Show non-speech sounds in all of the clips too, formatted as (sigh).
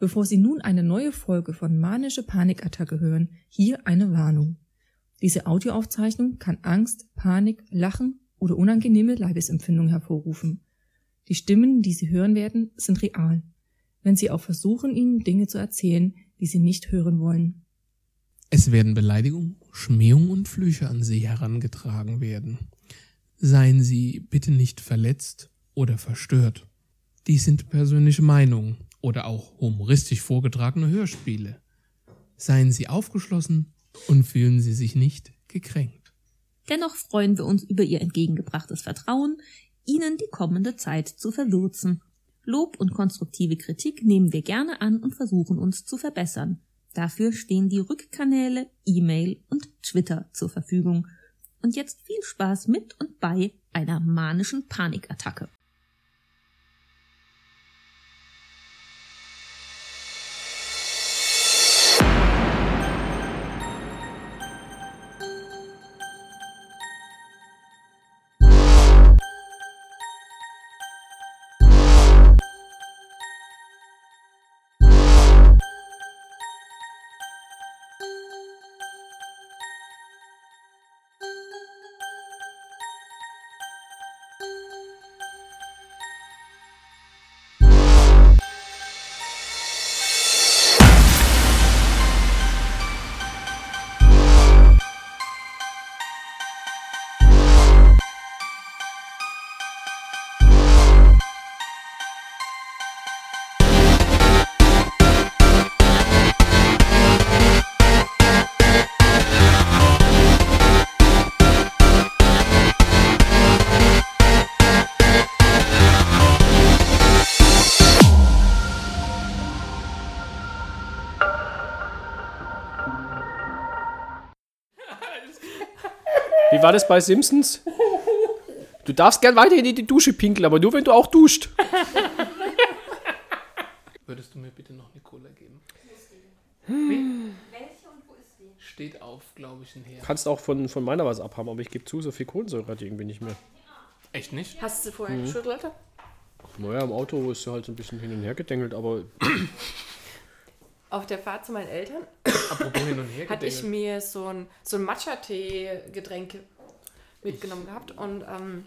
Bevor Sie nun eine neue Folge von Manische Panikattacke hören, hier eine Warnung. Diese Audioaufzeichnung kann Angst, Panik, Lachen oder unangenehme Leibesempfindungen hervorrufen. Die Stimmen, die Sie hören werden, sind real. Wenn Sie auch versuchen, Ihnen Dinge zu erzählen, die Sie nicht hören wollen. Es werden Beleidigungen, Schmähungen und Flüche an Sie herangetragen werden. Seien Sie bitte nicht verletzt oder verstört. Dies sind persönliche Meinungen oder auch humoristisch vorgetragene Hörspiele. Seien Sie aufgeschlossen und fühlen Sie sich nicht gekränkt. Dennoch freuen wir uns über Ihr entgegengebrachtes Vertrauen, Ihnen die kommende Zeit zu verwürzen. Lob und konstruktive Kritik nehmen wir gerne an und versuchen uns zu verbessern. Dafür stehen die Rückkanäle, E-Mail und Twitter zur Verfügung. Und jetzt viel Spaß mit und bei einer manischen Panikattacke. War das bei Simpsons? Du darfst gern weiterhin in die Dusche pinkeln, aber nur wenn du auch duscht. Würdest du mir bitte noch eine Cola geben? Welche und wo ist die? Steht auf, glaube ich, ein Her. Kannst auch von, von meiner was abhaben, aber ich gebe zu, so viel Kohlensäure hat die irgendwie nicht mehr. Echt nicht? Hast du vorher geschüttelt? Naja, im Auto ist sie halt so ein bisschen hin und her gedengelt, aber Auf der Fahrt zu meinen Eltern hatte ich mir so ein, so ein Matcha-Tee-Getränk mitgenommen gehabt. Und ähm,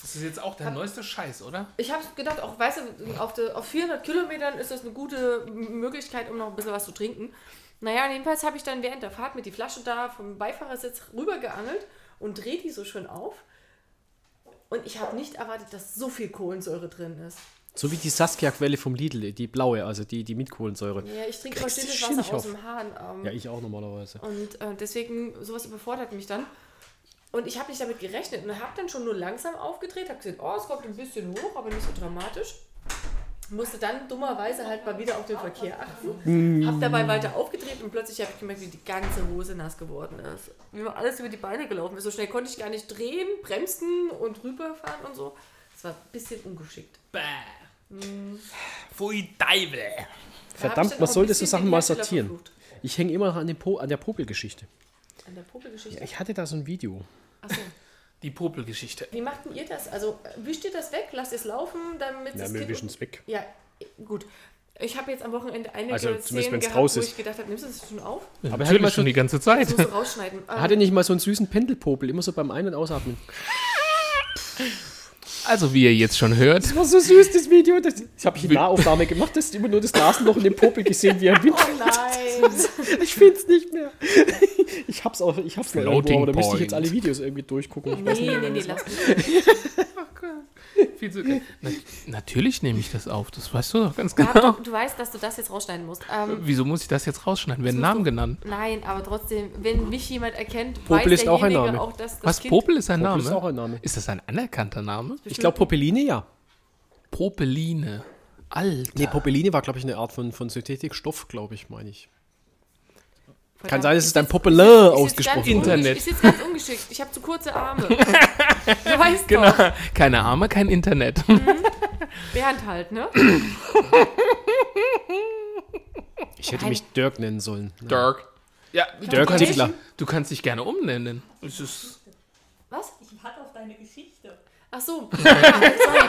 Das ist jetzt auch der neueste Scheiß, oder? ich habe gedacht, auch weißt du, auf, de, auf 400 Kilometern ist das eine gute Möglichkeit, um noch ein bisschen was zu trinken. Naja, jedenfalls habe ich dann während der Fahrt mit die Flasche da vom Beifahrersitz rübergeangelt und drehe die so schön auf. Und ich habe nicht erwartet, dass so viel Kohlensäure drin ist. so wie die Saskia-Quelle vom Lidl, die blaue, also die, die mit Kohlensäure. Ja, ich trinke stilles Schimpf Wasser aus auf. dem Hahn. Ähm, Ja, ich auch normalerweise. Und äh, deswegen, sowas überfordert mich dann. Und ich habe nicht damit gerechnet und habe dann schon nur langsam aufgedreht, habe gesehen, oh, es kommt ein bisschen hoch, aber nicht so dramatisch. Musste dann dummerweise halt mal wieder auf den Verkehr achten. Habe dabei weiter aufgedreht und plötzlich habe ich gemerkt, wie die ganze Hose nass geworden ist. Wie mir alles über die Beine gelaufen ist. So schnell konnte ich gar nicht drehen, bremsen und rüberfahren und so. Das war ein bisschen ungeschickt. Pfui Teufel. Da hab ich Verdammt, dann man auch ein sollte so bisschen Sachen mal sortieren. Ich hänge immer noch an, den po an der Popelgeschichte. An der Popelgeschichte. Ja, ich hatte da so ein Video. Achso. Die Popelgeschichte. Wie macht denn ihr das? Also wischt ihr das weg, lasst es laufen, damit Ja, das wir wischen es weg. Ja, gut. Ich habe jetzt am Wochenende einige Also zumindest, Szenen gehabt, raus wo ist. ich gedacht habe, nimmst du das schon auf? Aber er hat Natürlich schon die ganze Zeit. Das musst du rausschneiden. Ähm, hatte nicht mal so einen süßen Pendelpopel, immer so beim Ein- und Ausatmen. (laughs) Also, wie ihr jetzt schon hört, Das war so süß, das Video. Das, das habe ich in Nahaufnahme gemacht, das ist immer nur das Nasenloch in dem Popel gesehen, wie er winkt. oh nein! Ich finde es nicht mehr. Ich hab's auch, ich hab's noch irgendwo, aber da müsste ich jetzt alle Videos irgendwie durchgucken. Ich weiß nee, nicht, nee, nee, lass mich. (laughs) (laughs) viel zu Na, natürlich nehme ich das auf, das weißt du doch ganz Ja, genau. du, du weißt, dass du das jetzt rausschneiden musst. Ähm, Wieso muss ich das jetzt rausschneiden? Werden Namen du- genannt? nein, aber trotzdem, wenn mich jemand erkennt, Popel weiß ist auch ein Name. auch, dass das Was, Kind... Popel ist ein Popel Name? ist auch ein Name. Ist das ein anerkannter Name? Ich glaube, Popeline, ja. Popeline. Alter. Nee, Popeline war, glaube ich, eine Art von, von Synthetikstoff, glaube ich, meine ich. Kann sein, es dann sitz- Popelin ausgesprochen. Internet. Ich sitze ganz ungeschickt. Ich habe zu kurze Arme. (laughs) du weißt Genau. doch. Keine Arme, kein Internet. Bernd halt, ne? Ich hätte Nein. mich Dirk nennen sollen. Ja. Dirk. Ja, Dirk du, kannst, Diggler. du kannst dich gerne umnennen. Es ist Was? Ich warte auf deine Geschichte. Ach so. (laughs) Ja, sorry.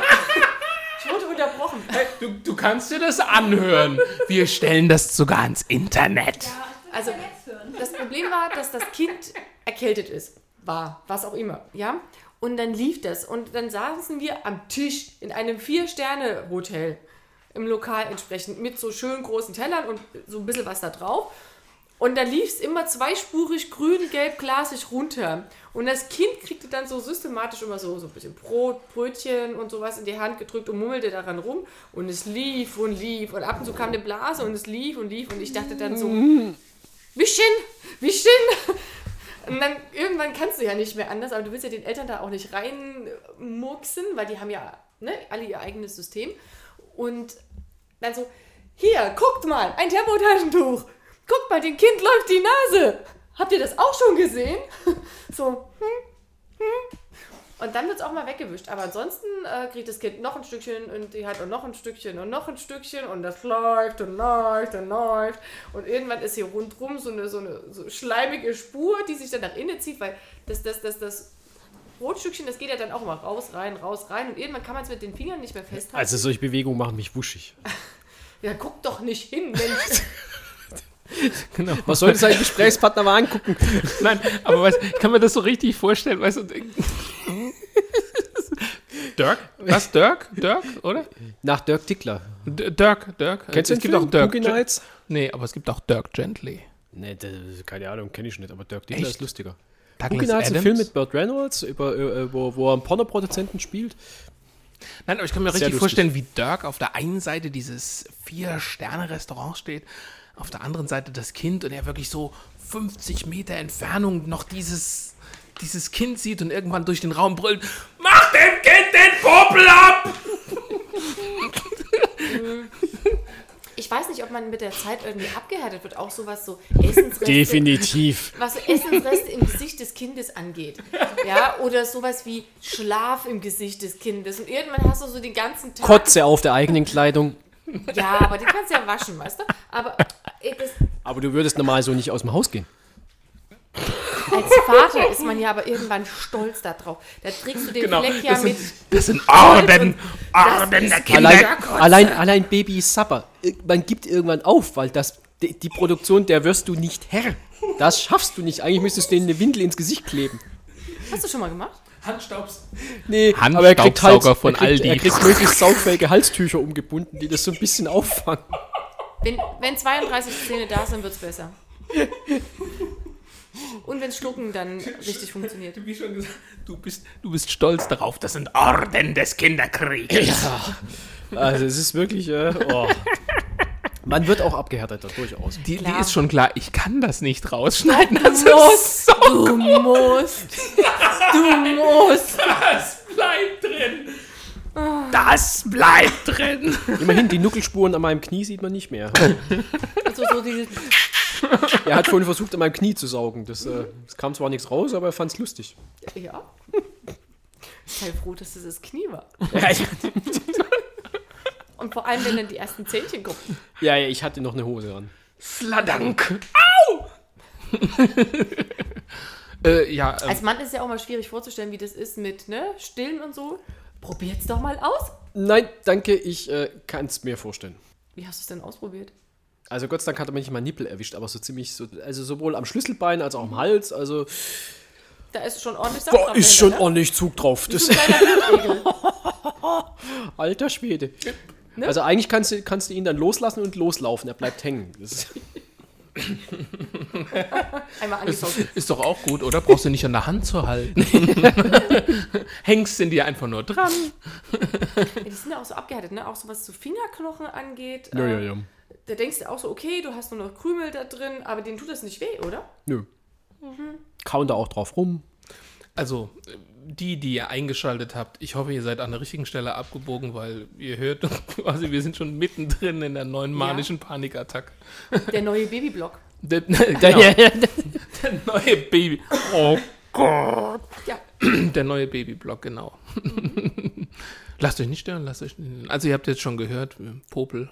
Ich wurde unterbrochen. Du, du kannst dir das anhören. Wir stellen das sogar ans Internet. Also, das Problem war, dass das Kind erkältet ist. War, was auch immer, ja? Und dann lief das. Und dann saßen wir am Tisch in einem Vier-Sterne-Hotel im Lokal entsprechend mit so schön großen Tellern und so ein bisschen was da drauf. Und da lief es immer zweispurig grün, gelb, glasig runter. Und das Kind kriegte dann so systematisch immer so, so ein bisschen Brot, Brötchen und sowas in die Hand gedrückt und mummelte daran rum. Und es lief und lief. Und ab und zu kam eine Blase und es lief und lief. Und ich dachte dann so, Wischchen, Wischchen. Und dann irgendwann kannst du ja nicht mehr anders, aber du willst ja den Eltern da auch nicht reinmurksen, weil die haben ja ne, alle ihr eigenes System. Und dann so, hier, guckt mal, ein Tempotaschentuch. Guckt mal, dem Kind läuft die Nase. Habt ihr das auch schon gesehen? (laughs) So, hm, hm. Und dann wird es auch mal weggewischt. Aber ansonsten äh, kriegt das Kind noch ein Stückchen und die hat auch noch ein Stückchen und noch ein Stückchen und das läuft und läuft und läuft. Und irgendwann ist hier rundrum so eine, so eine so schleimige Spur, die sich dann nach innen zieht, weil das, das, das, das Brotstückchen, das geht ja dann auch immer raus, rein, raus, rein. Und irgendwann kann man es mit den Fingern nicht mehr festhalten. Also solche Bewegungen machen mich wuschig. (laughs) ja, guck doch nicht hin, Mensch. (laughs) Genau. Was sollte sein Gesprächspartner mal angucken? Nein, aber weißt, ich kann mir das so richtig vorstellen, weißt du. Dirk? Was? Dirk? Dirk, oder? Nach Dirk Dickler. D Dirk, Dirk. Kennst du es gibt Film? auch Dirk. Boogie Nights? Nee, aber es gibt auch Dirk Gently. Nee, das, keine Ahnung, kenne ich nicht, aber Dirk Dickler Echt? ist lustiger. Douglas Boogie Nights, ein? Film mit Burt Reynolds, über, äh, wo, wo er einen Pornoproduzenten spielt. Nein, aber ich kann mir Sehr richtig lustig. vorstellen, wie Dirk auf der einen Seite dieses Vier-Sterne-Restaurant steht, auf der anderen Seite das Kind und er wirklich so 50 Meter Entfernung noch dieses, dieses Kind sieht und irgendwann durch den Raum brüllt: Mach dem Kind den Popel ab! Ich weiß nicht, ob man mit der Zeit irgendwie abgehärtet wird, auch sowas so Essensreste. Definitiv. was so Essensreste im Gesicht des Kindes angeht. Ja, oder sowas wie Schlaf im Gesicht des Kindes. Und irgendwann hast du so den ganzen Tag. Kotze auf der eigenen Kleidung. Ja, aber die kannst du ja waschen, weißt du? Aber äh, Aber du würdest normal so nicht aus dem Haus gehen. Als Vater ist man ja aber irgendwann stolz darauf. Da trägst du den Genau, Fleck ja das mit. sind, das sind Orden, Orden der ist- Kinder. Allein, allein, allein Baby Supper. Man gibt irgendwann auf, weil das, die, die Produktion, der wirst du nicht Herr. Das schaffst du nicht. Eigentlich müsstest du denen eine Windel ins Gesicht kleben. Hast du schon mal gemacht? Handstaubs. Nee, Handstaubsauger aber er kriegt, Hals, von er, kriegt, Aldi. er kriegt möglichst saugfähige Halstücher umgebunden, die das so ein bisschen auffangen. Wenn, wenn 32 Zähne da sind, wird es besser. Und wenn Schlucken dann richtig funktioniert. Wie schon gesagt, du bist, du bist stolz darauf. Das sind Orden des Kinderkrieges. Also es ist wirklich, äh, oh. Man wird auch abgehärteter, durchaus. Die, die ist schon klar, ich kann das nicht rausschneiden. Das musst. ist so Du musst. Du musst. Das bleibt drin. Das bleibt drin. Immerhin, die Nuckelspuren an meinem Knie sieht man nicht mehr. Also so diese, (laughs) Er hat vorhin versucht, an meinem Knie zu saugen. Das, äh, es kam zwar nichts raus, aber er fand es lustig. ja. Sei froh, dass es das Knie war. Und vor allem, wenn dann die ersten Zähnchen kommen. Ja, ja, ich hatte noch eine Hose an. Sladank. Au! (laughs) äh, ja, ähm, Als Mann ist ja auch mal schwierig vorzustellen, wie das ist mit ne, Stillen und so. Probiert's doch mal aus. Nein, danke, ich äh, kann es mir vorstellen. Wie hast du es denn ausprobiert? Also Gott sei Dank hat er mir nicht mal Nippel erwischt, aber so ziemlich so, also sowohl am Schlüsselbein als auch am Hals, also Da ist schon ordentlich Saft da drauf ist schon ne? ordentlich Zug drauf. Das, (laughs) alter Schwede. Ne? Also eigentlich kannst du, kannst du ihn dann loslassen und loslaufen, er bleibt hängen. Das ist, (laughs) Einmal angesaugt. ist doch auch gut, oder? Brauchst du nicht an der Hand zu halten. (laughs) Hängst in dir einfach nur dran. Ja, die sind ja auch so abgehärtet, ne? Auch so was so Fingerknochen angeht. ja, ja, äh, ja. Da denkst du auch so, okay, du hast nur noch Krümel da drin, aber denen tut das nicht weh, oder? Nö. Kauen da auch drauf rum. Also, die, die ihr eingeschaltet habt, ich hoffe, ihr seid an der richtigen Stelle abgebogen, weil ihr hört quasi, (laughs) wir sind schon mittendrin in der neuen manischen Panikattacke. Der neue Babyblock. (laughs) Der, (laughs) genau, der neue Baby. Oh Gott. Ja, (clears throat) Der neue Babyblock, genau. lasst euch nicht stören, lasst euch nicht. Also, ihr habt jetzt schon gehört, Popel.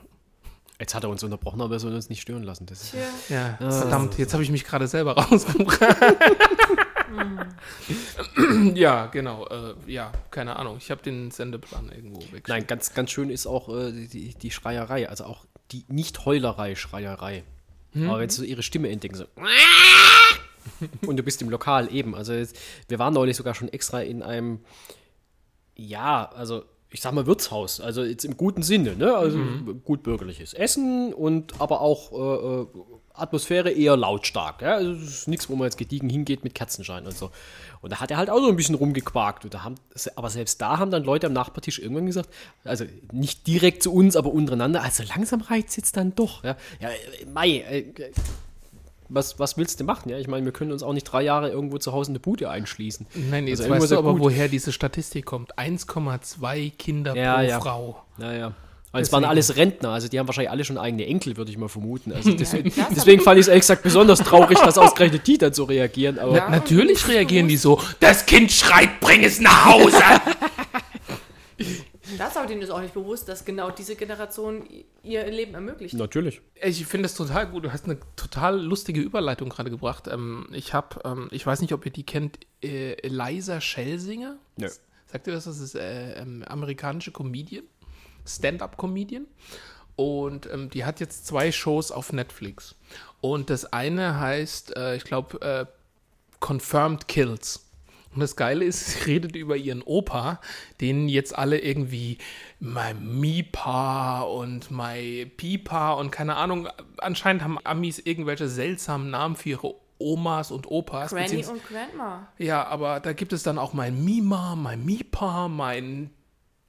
Jetzt hat er uns unterbrochen, aber er soll uns nicht stören lassen. Das ist, tja. Ja, verdammt, jetzt habe ich mich gerade selber (laughs) rausgebracht. Ja, genau. Äh, ja, keine Ahnung. Ich habe den Sendeplan irgendwo weg. Nein, ganz, ganz schön ist auch äh, die, die Schreierei, also auch die Nicht-Heulerei-Schreierei. Aber wenn sie so ihre Stimme entdecken, so. (laughs) Und du bist im Lokal eben. Also jetzt, wir waren neulich sogar schon extra in einem, ja, also ich sag mal Wirtshaus, also jetzt im guten Sinne, ne? Also gut bürgerliches Essen und aber auch äh, äh, Atmosphäre eher lautstark. Ja? Also es ist nichts, wo man jetzt gediegen hingeht mit Kerzenschein und so. Und da hat er halt auch so ein bisschen rumgequakt. Und da haben, aber selbst da haben dann Leute am Nachbartisch irgendwann gesagt, also nicht direkt zu uns, aber untereinander, also langsam reizt jetzt dann doch. Ja, ja äh, Mai, äh, was, was willst du machen? Ja, ich meine, wir können uns auch nicht drei Jahre irgendwo zu Hause in eine Bude einschließen. Nein, jetzt Also weißt du ja aber, gut. woher diese Statistik kommt. 1,2 Kinder Ja, pro ja. Frau. Naja. Aber es waren alles Rentner, also die haben wahrscheinlich alle schon eigene Enkel, würde ich mal vermuten. Also (laughs) deswegen, deswegen fand ich es ehrlich gesagt besonders traurig, dass ausgerechnet die dann so reagieren. Aber Ja. Natürlich reagieren die so, das Kind schreit, bring es nach Hause. (laughs) Das aber denen ist auch nicht bewusst, dass genau diese Generation ihr Leben ermöglicht. natürlich. Ich finde es total gut. Du hast eine total lustige Überleitung gerade gebracht. Ähm, ich habe, ähm, ich weiß nicht, ob ihr die kennt, äh, Eliza Schelsinger. Nö. Sagt ihr das? Das ist äh, ähm, amerikanische Comedian, Stand-up-Comedian. Und ähm, die hat jetzt zwei Shows auf Netflix. Und das eine heißt, äh, ich glaube, äh, Confirmed Kills. Und das Geile ist, (laughs) sie redet über ihren Opa, den jetzt alle irgendwie mein Mipa und mein Pipa und keine Ahnung, anscheinend haben Amis irgendwelche seltsamen Namen für ihre Omas und Opas. Granny und Grandma. ja, aber da gibt es dann auch mein Mima, mein Mipa, mein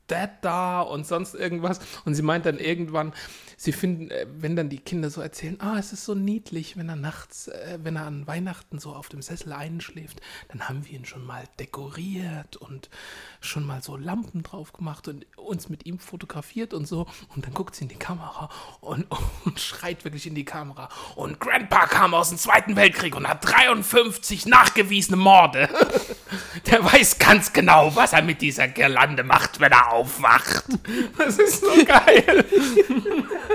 Dad da und sonst irgendwas. Und sie meint dann irgendwann, sie finden, äh, wenn dann die Kinder so erzählen, ah, es ist so niedlich, wenn er nachts, äh, wenn er an Weihnachten so auf dem Sessel einschläft, dann haben wir ihn schon mal dekoriert und schon mal so Lampen drauf gemacht und uns mit ihm fotografiert und so. Und dann guckt sie in die Kamera und, (laughs) und schreit wirklich in die Kamera. Und Grandpa kam aus dem Zweiten Weltkrieg und hat 53 nachgewiesene Morde. (laughs) Der weiß ganz genau, was er mit dieser Girlande macht, wenn er aufwacht. Das ist so geil. (laughs)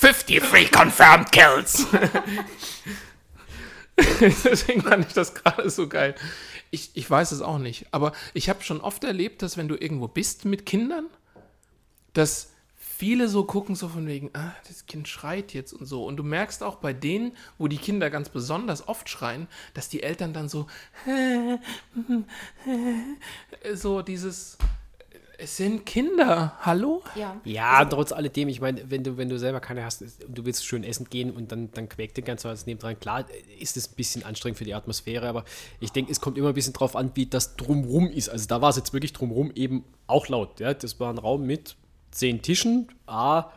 53 confirmed kills. (laughs) Deswegen fand ich das gerade so geil. Ich, ich weiß es auch nicht, aber ich habe schon oft erlebt, dass wenn du irgendwo bist mit Kindern, dass viele so gucken, so von wegen, ah, das Kind schreit jetzt und so. Und du merkst auch bei denen, wo die Kinder ganz besonders oft schreien, dass die Eltern dann so, (laughs) so dieses, es sind Kinder, hallo? Ja. Ja, trotz alledem, ich meine, wenn du, wenn du selber keine hast und du willst schön essen gehen und dann, dann quäkt den ganzen was nebendran, klar ist es ein bisschen anstrengend für die Atmosphäre, aber ich denke, es kommt immer ein bisschen drauf an, wie das drumrum ist. Also da war es jetzt wirklich drumrum eben auch laut. Ja? Das war ein Raum mit zehn Tischen, a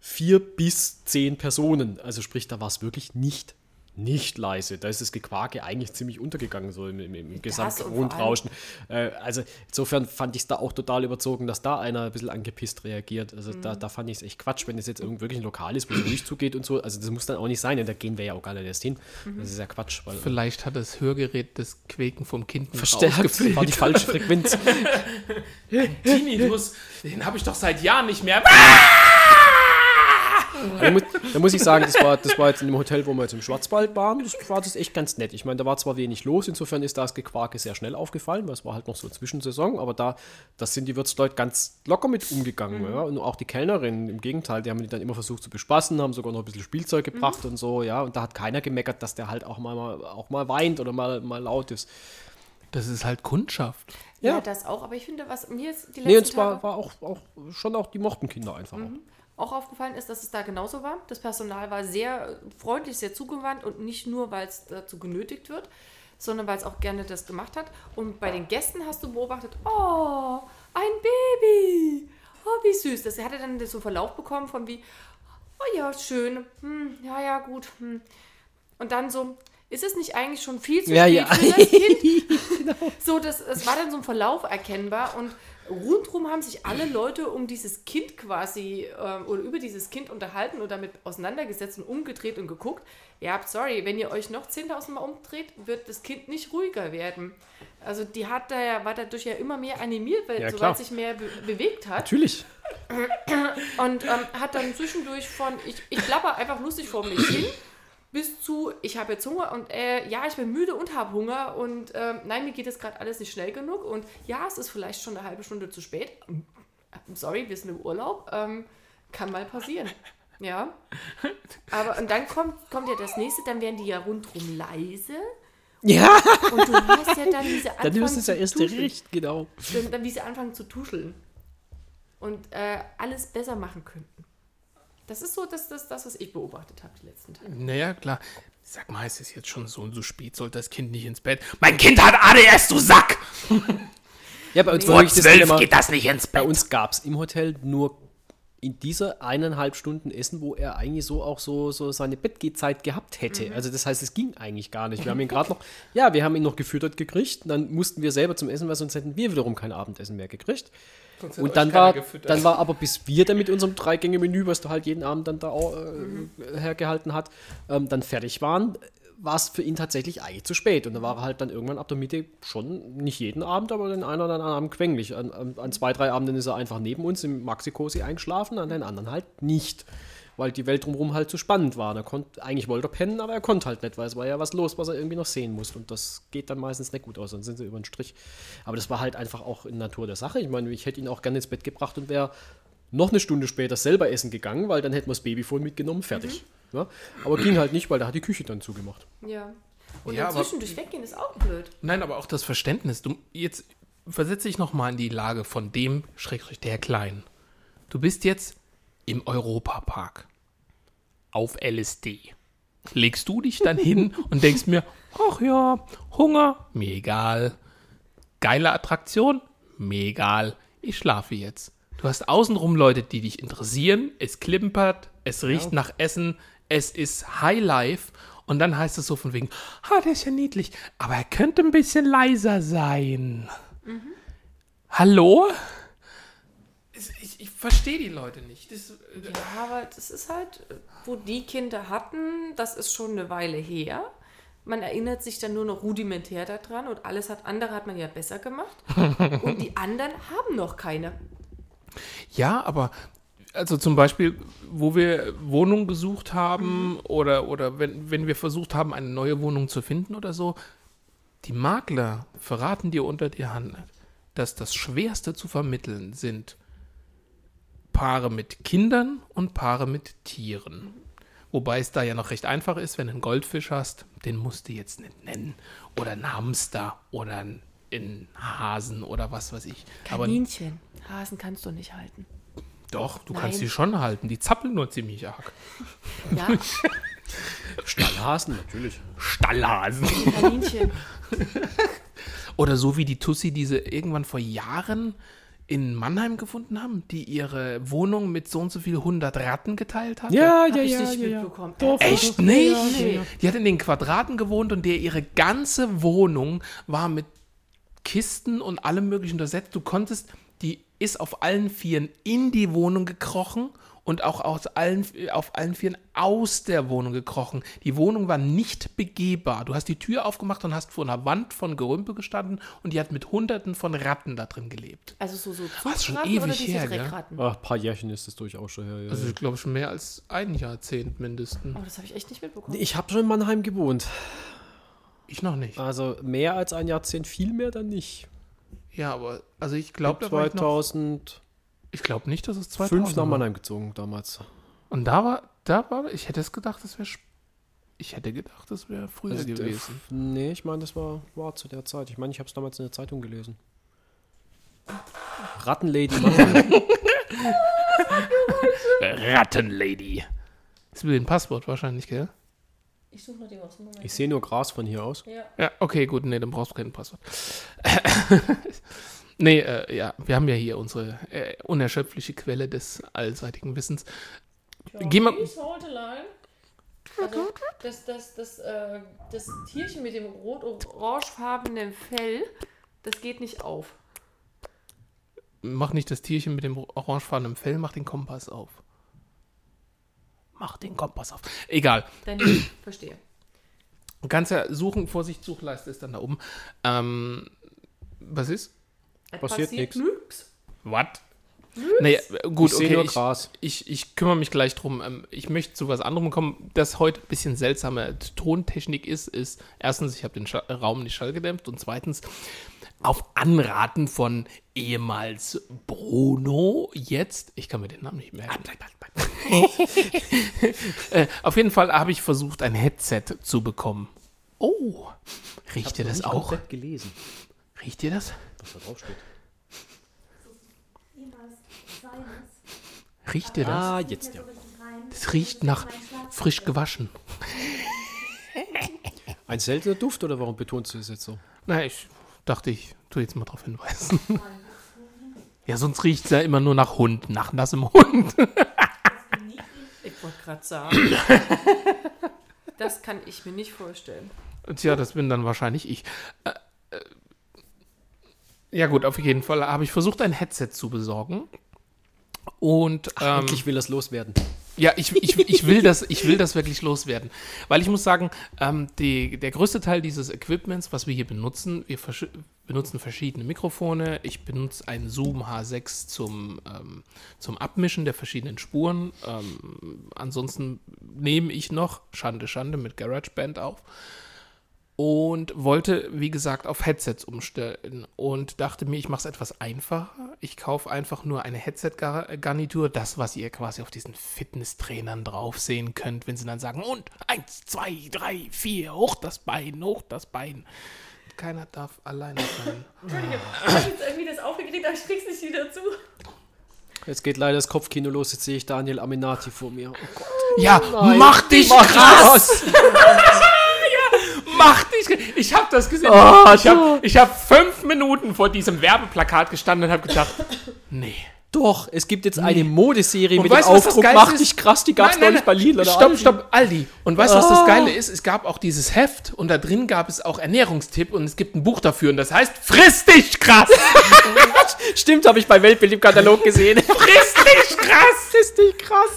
vier bis zehn Personen. Also sprich, da war es wirklich nicht nicht leise. Da ist das Gequake eigentlich ziemlich untergegangen, so im, im, im Gesamtgrundrauschen. Äh, also insofern fand ich es da auch total überzogen, dass da einer ein bisschen angepisst reagiert. Also Mhm. da, da fand ich es echt Quatsch, wenn es jetzt irgend wirklich ein Lokal ist, wo es ruhig zugeht und so. Also das muss dann auch nicht sein, denn da gehen wir ja auch gar nicht erst hin. Mhm. Das ist ja Quatsch. Weil, Vielleicht hat das Hörgerät das Quäken vom Kind verstärkt war die falsche Frequenz. (laughs) Tinnitus, den habe ich doch seit Jahren nicht mehr. (laughs) da, muss, da muss ich sagen, das war, das war jetzt in dem Hotel, wo wir jetzt im Schwarzwald waren, das war das echt ganz nett. Ich meine, da war zwar wenig los, insofern ist das Gequake sehr schnell aufgefallen, weil es war halt noch so Zwischensaison, aber da das sind die Wirtsleute ganz locker mit umgegangen. Ja? Und auch die Kellnerin, im Gegenteil, die haben die dann immer versucht zu bespaßen, haben sogar noch ein bisschen Spielzeug gebracht und so, ja. Und da hat keiner gemeckert, dass der halt auch mal, mal, auch mal weint oder mal, mal laut ist. Das ist halt Kundschaft. ja. Ja. das auch. Aber ich finde, was mir jetzt die letzten Nee, und es Tage war, auch, auch schon auch, die mochten Kinder einfach auch. Auch aufgefallen ist, dass es da genauso war. Das Personal war sehr freundlich, sehr zugewandt und nicht nur, weil es dazu genötigt wird, sondern weil es auch gerne das gemacht hat. Und bei den Gästen hast du beobachtet, oh, ein Baby, oh, wie süß. Das hatte dann so Verlauf bekommen von wie, oh ja, schön, hm, ja, ja, gut. Hm. Und dann so, ist es nicht eigentlich schon viel zu Ja, spät ja. für das (laughs) Kind? So, das, es war dann so ein Verlauf erkennbar und rundherum haben sich alle Leute um dieses Kind quasi ähm, oder über dieses Kind unterhalten und damit auseinandergesetzt und umgedreht und geguckt. Ja, sorry, wenn ihr euch noch 10.000 Mal umdreht, wird das Kind nicht ruhiger werden. Also die hat da ja, war dadurch ja immer mehr animiert, weil Ja, sobald sich mehr be bewegt hat. Natürlich. Und ähm, hat dann zwischendurch von, ich, ich plapper einfach lustig vor mich hin bis zu, ich habe jetzt Hunger und äh, ja, ich bin müde und habe Hunger und ähm, nein, mir geht das gerade alles nicht schnell genug und ja, es ist vielleicht schon eine halbe Stunde zu spät. I'm sorry, wir sind im Urlaub. Ähm, kann mal passieren. (laughs) Ja. Aber und dann kommt, kommt ja das nächste, dann werden die ja rundrum leise. Ja, Und du hast ja dann diese (laughs) dann anfangen ist es ja erst recht, genau. Dann, dann wie sie anfangen zu tuscheln. Und äh, alles besser machen könnten. Das ist so das, das, das was ich beobachtet habe die letzten Tage. Naja, klar. Sag mal, es ist jetzt schon so und so spät, sollte das Kind nicht ins Bett. Mein Kind hat ADS, du Sack! (laughs) Ja, bei uns war Vor das zwölf Dilemma, geht das nicht ins bei Bett. uns gab es im Hotel nur in dieser eineinhalb Stunden Essen, wo er eigentlich so auch so, so seine Bettgehzeit gehabt hätte. Mhm. Also das heißt, es ging eigentlich gar nicht. Wir haben ihn gerade noch, ja, wir haben ihn noch gefüttert gekriegt, dann mussten wir selber zum Essen, weil sonst hätten wir wiederum kein Abendessen mehr gekriegt. Und dann war, gefüttert. dann war aber, (laughs) bis wir dann mit unserem Drei-Gänge-Menü, was du halt jeden Abend dann da auch, äh, Mhm. hergehalten hat, ähm, dann fertig waren, war es für ihn tatsächlich eigentlich zu spät. Und da war er halt dann irgendwann ab der Mitte schon, nicht jeden Abend, aber den einen oder anderen Abend quengelig. An, an, an zwei, drei Abenden ist er einfach neben uns im Maxi-Cosi eingeschlafen, an den anderen halt nicht. Weil die Welt drumherum halt zu spannend war. Er konnte, eigentlich wollte er pennen, aber er konnte halt nicht, weil es war ja was los, was er irgendwie noch sehen musste. Und das geht dann meistens nicht gut aus, dann sind sie über den Strich. Aber das war halt einfach auch in Natur der Sache. Ich meine, ich hätte ihn auch gerne ins Bett gebracht und wäre noch eine Stunde später selber essen gegangen, weil dann hätten wir das Babyphone mitgenommen, fertig. Ja? Aber ging halt nicht, weil da hat die Küche dann zugemacht. Ja. Und Ja, ja, aber- dazwischen durch weggehen ist auch blöd. Nein, aber auch das Verständnis. Du, jetzt versetze ich noch mal in die Lage von dem, Schrägstrich, der Kleinen. Du bist jetzt im Europapark auf LSD. Legst du dich dann hin (laughs) und denkst mir, ach ja, Hunger, mir egal. Geile Attraktion, mir egal. Ich schlafe jetzt. Du hast außenrum Leute, die dich interessieren. Es klimpert, es riecht nach Essen, es ist High Life. Und dann heißt es so von wegen, ah, der ist ja niedlich, aber er könnte ein bisschen leiser sein. Hallo? Ich, ich, verstehe die Leute nicht. Das, äh, Ja, aber das ist halt, wo die Kinder hatten, das ist schon eine Weile her. Man erinnert sich dann nur noch rudimentär daran und alles hat andere hat man ja besser gemacht. (laughs) und die anderen haben noch keine. Ja, aber also zum Beispiel, wo wir Wohnungen gesucht haben oder, oder wenn, wenn wir versucht haben, eine neue Wohnung zu finden oder so, die Makler verraten dir unter die Hand, dass das Schwerste zu vermitteln sind Paare mit Kindern und Paare mit Tieren. Wobei es da ja noch recht einfach ist, wenn du einen Goldfisch hast, den musst du jetzt nicht nennen. Oder einen Hamster oder einen Hasen oder was weiß ich. Aber Kaninchen. Hasen kannst du nicht halten. doch, du Nein. kannst sie schon halten. Die zappeln nur ziemlich arg. (laughs) Ja, Stallhasen, natürlich. Stallhasen. Kaninchen. (laughs) Oder so wie die Tussi, die sie irgendwann vor Jahren in Mannheim gefunden haben, die ihre Wohnung mit so und so viel 100 Ratten geteilt hat. Ja, ja, ich ja, nicht ja, ja. mitbekommen. Echt nicht? Nee. Die hat in den Quadraten gewohnt und der ihre ganze Wohnung war mit Kisten und allem möglichen untersetzt. Du konntest, die ist auf allen Vieren in die Wohnung gekrochen und auch aus allen, auf allen Vieren aus der Wohnung gekrochen. Die Wohnung war nicht begehbar. Du hast die Tür aufgemacht und hast vor einer Wand von Gerümpel gestanden und die hat mit hunderten von Ratten da drin gelebt. Also so, so Was, schon oder ewig diese her? Dreckratten? Ach, ein paar Jährchen ist das durchaus schon her. Ja, Also ich glaube schon mehr als ein Jahrzehnt mindestens. Oh, das habe ich echt nicht mitbekommen. Ich habe schon in Mannheim gewohnt. Ich noch nicht. Also mehr als ein Jahrzehnt, viel mehr dann nicht. Ja, aber also ich glaube, da war ich noch 2005 Ich glaube nicht, dass es 2000 nach war. Mannheim gezogen damals. Und da war, da war, ich hätte es gedacht, das wäre, ich hätte gedacht, das wäre früher Also, gewesen. f- nee, ich meine, das war, war zu der Zeit. Ich meine, ich habe es damals in der Zeitung gelesen. Rattenlady Mannheim. (laughs) Rattenlady. Ist wie ein Passwort wahrscheinlich, gell? Ich suche noch die was. Moment. ich sehe nur Gras von hier aus. Ja. Ja, okay, gut, nee, dann brauchst du kein Passwort. (laughs) nee, äh, ja, wir haben ja hier unsere äh, unerschöpfliche Quelle des allseitigen Wissens. Geh mal-. Also das, das, das, äh, das Tierchen mit dem rot-orangefarbenen Fell, das geht nicht auf. Mach nicht das Tierchen mit dem orangefarbenen Fell, mach den Kompass auf. Mach den Kompass auf. Egal. Dann (clears throat) verstehe. Du kannst ja suchen, Vorsicht, Suchleiste ist dann da oben. Ähm, was ist? Es Passiert nix. nix. Was? Naja, gut, Ich okay. nur Ich, Gras. ich, ich kümmere mich gleich drum. Ähm, Ich möchte zu was anderem kommen. Das heute ein bisschen seltsame Tontechnik ist, ist erstens, ich habe den Scha Raum nicht schallgedämpft und zweitens, auf Anraten von ehemals Bruno, jetzt, ich kann mir den Namen nicht merken. (laughs) äh, auf jeden Fall habe ich versucht, ein Headset zu bekommen. Oh, riecht ihr das auch? komplett gelesen, Riecht ihr das? was da drauf steht. Riecht ihr das? Ah, jetzt ja. Das riecht nach frisch gewaschen. (laughs) Ein seltener Duft oder warum betonst du es jetzt so? Na, ich dachte, ich tue jetzt mal darauf hinweisen. (laughs) Ja, sonst riecht es ja immer nur nach Hund, nach nassem Hund. (laughs) Ich wollte gerade sagen. das kann ich mir nicht vorstellen. Tja, das bin dann wahrscheinlich ich. Äh, äh, ja gut, auf jeden Fall habe ich versucht, ein Headset zu besorgen. Und ähm, Endlich will das loswerden. Ja, ich, ich, ich, will das, ich will das wirklich loswerden. Weil ich muss sagen, ähm, die, der größte Teil dieses Equipments, was wir hier benutzen, wir versch- benutzen verschiedene Mikrofone. Ich benutze einen Zoom H6 zum, ähm, zum Abmischen der verschiedenen Spuren. Ähm, ansonsten nehme ich noch, Schande, Schande, mit GarageBand auf. Und wollte, wie gesagt, auf Headsets umstellen und dachte mir, ich mache es etwas einfacher. Ich kaufe einfach nur eine Headset-Garnitur, das, was ihr quasi auf diesen Fitnesstrainern drauf sehen könnt, wenn sie dann sagen, und eins, zwei, drei, vier, hoch das Bein, hoch das Bein. Keiner darf alleine sein. Ich habe jetzt irgendwie das aufgekriegt, aber ich krieg's nicht wieder zu. Jetzt geht leider das Kopfkino los. Jetzt sehe ich Daniel Aminati vor mir. Oh Gott. Ja, mach dich krass! (laughs) Mach dich! Ich habe das gesehen. ich habe hab fünf Minuten vor diesem Werbeplakat gestanden und habe gedacht, nee. Doch, es gibt jetzt eine Modeserie Und mit dem weißt das Aufdruck Mach ist? dich krass, die gab's Nein, nein, neulich bei Lidl oder Stopp, stopp, Aldi. Und weißt du, was das Geile ist? Es gab auch dieses Heft und da drin gab es auch Ernährungstipp und es gibt ein Buch dafür und das heißt Friss dich krass! (laughs) Stimmt, habe ich bei Weltbild im Katalog gesehen. (laughs) Friss dich krass! Friss dich krass.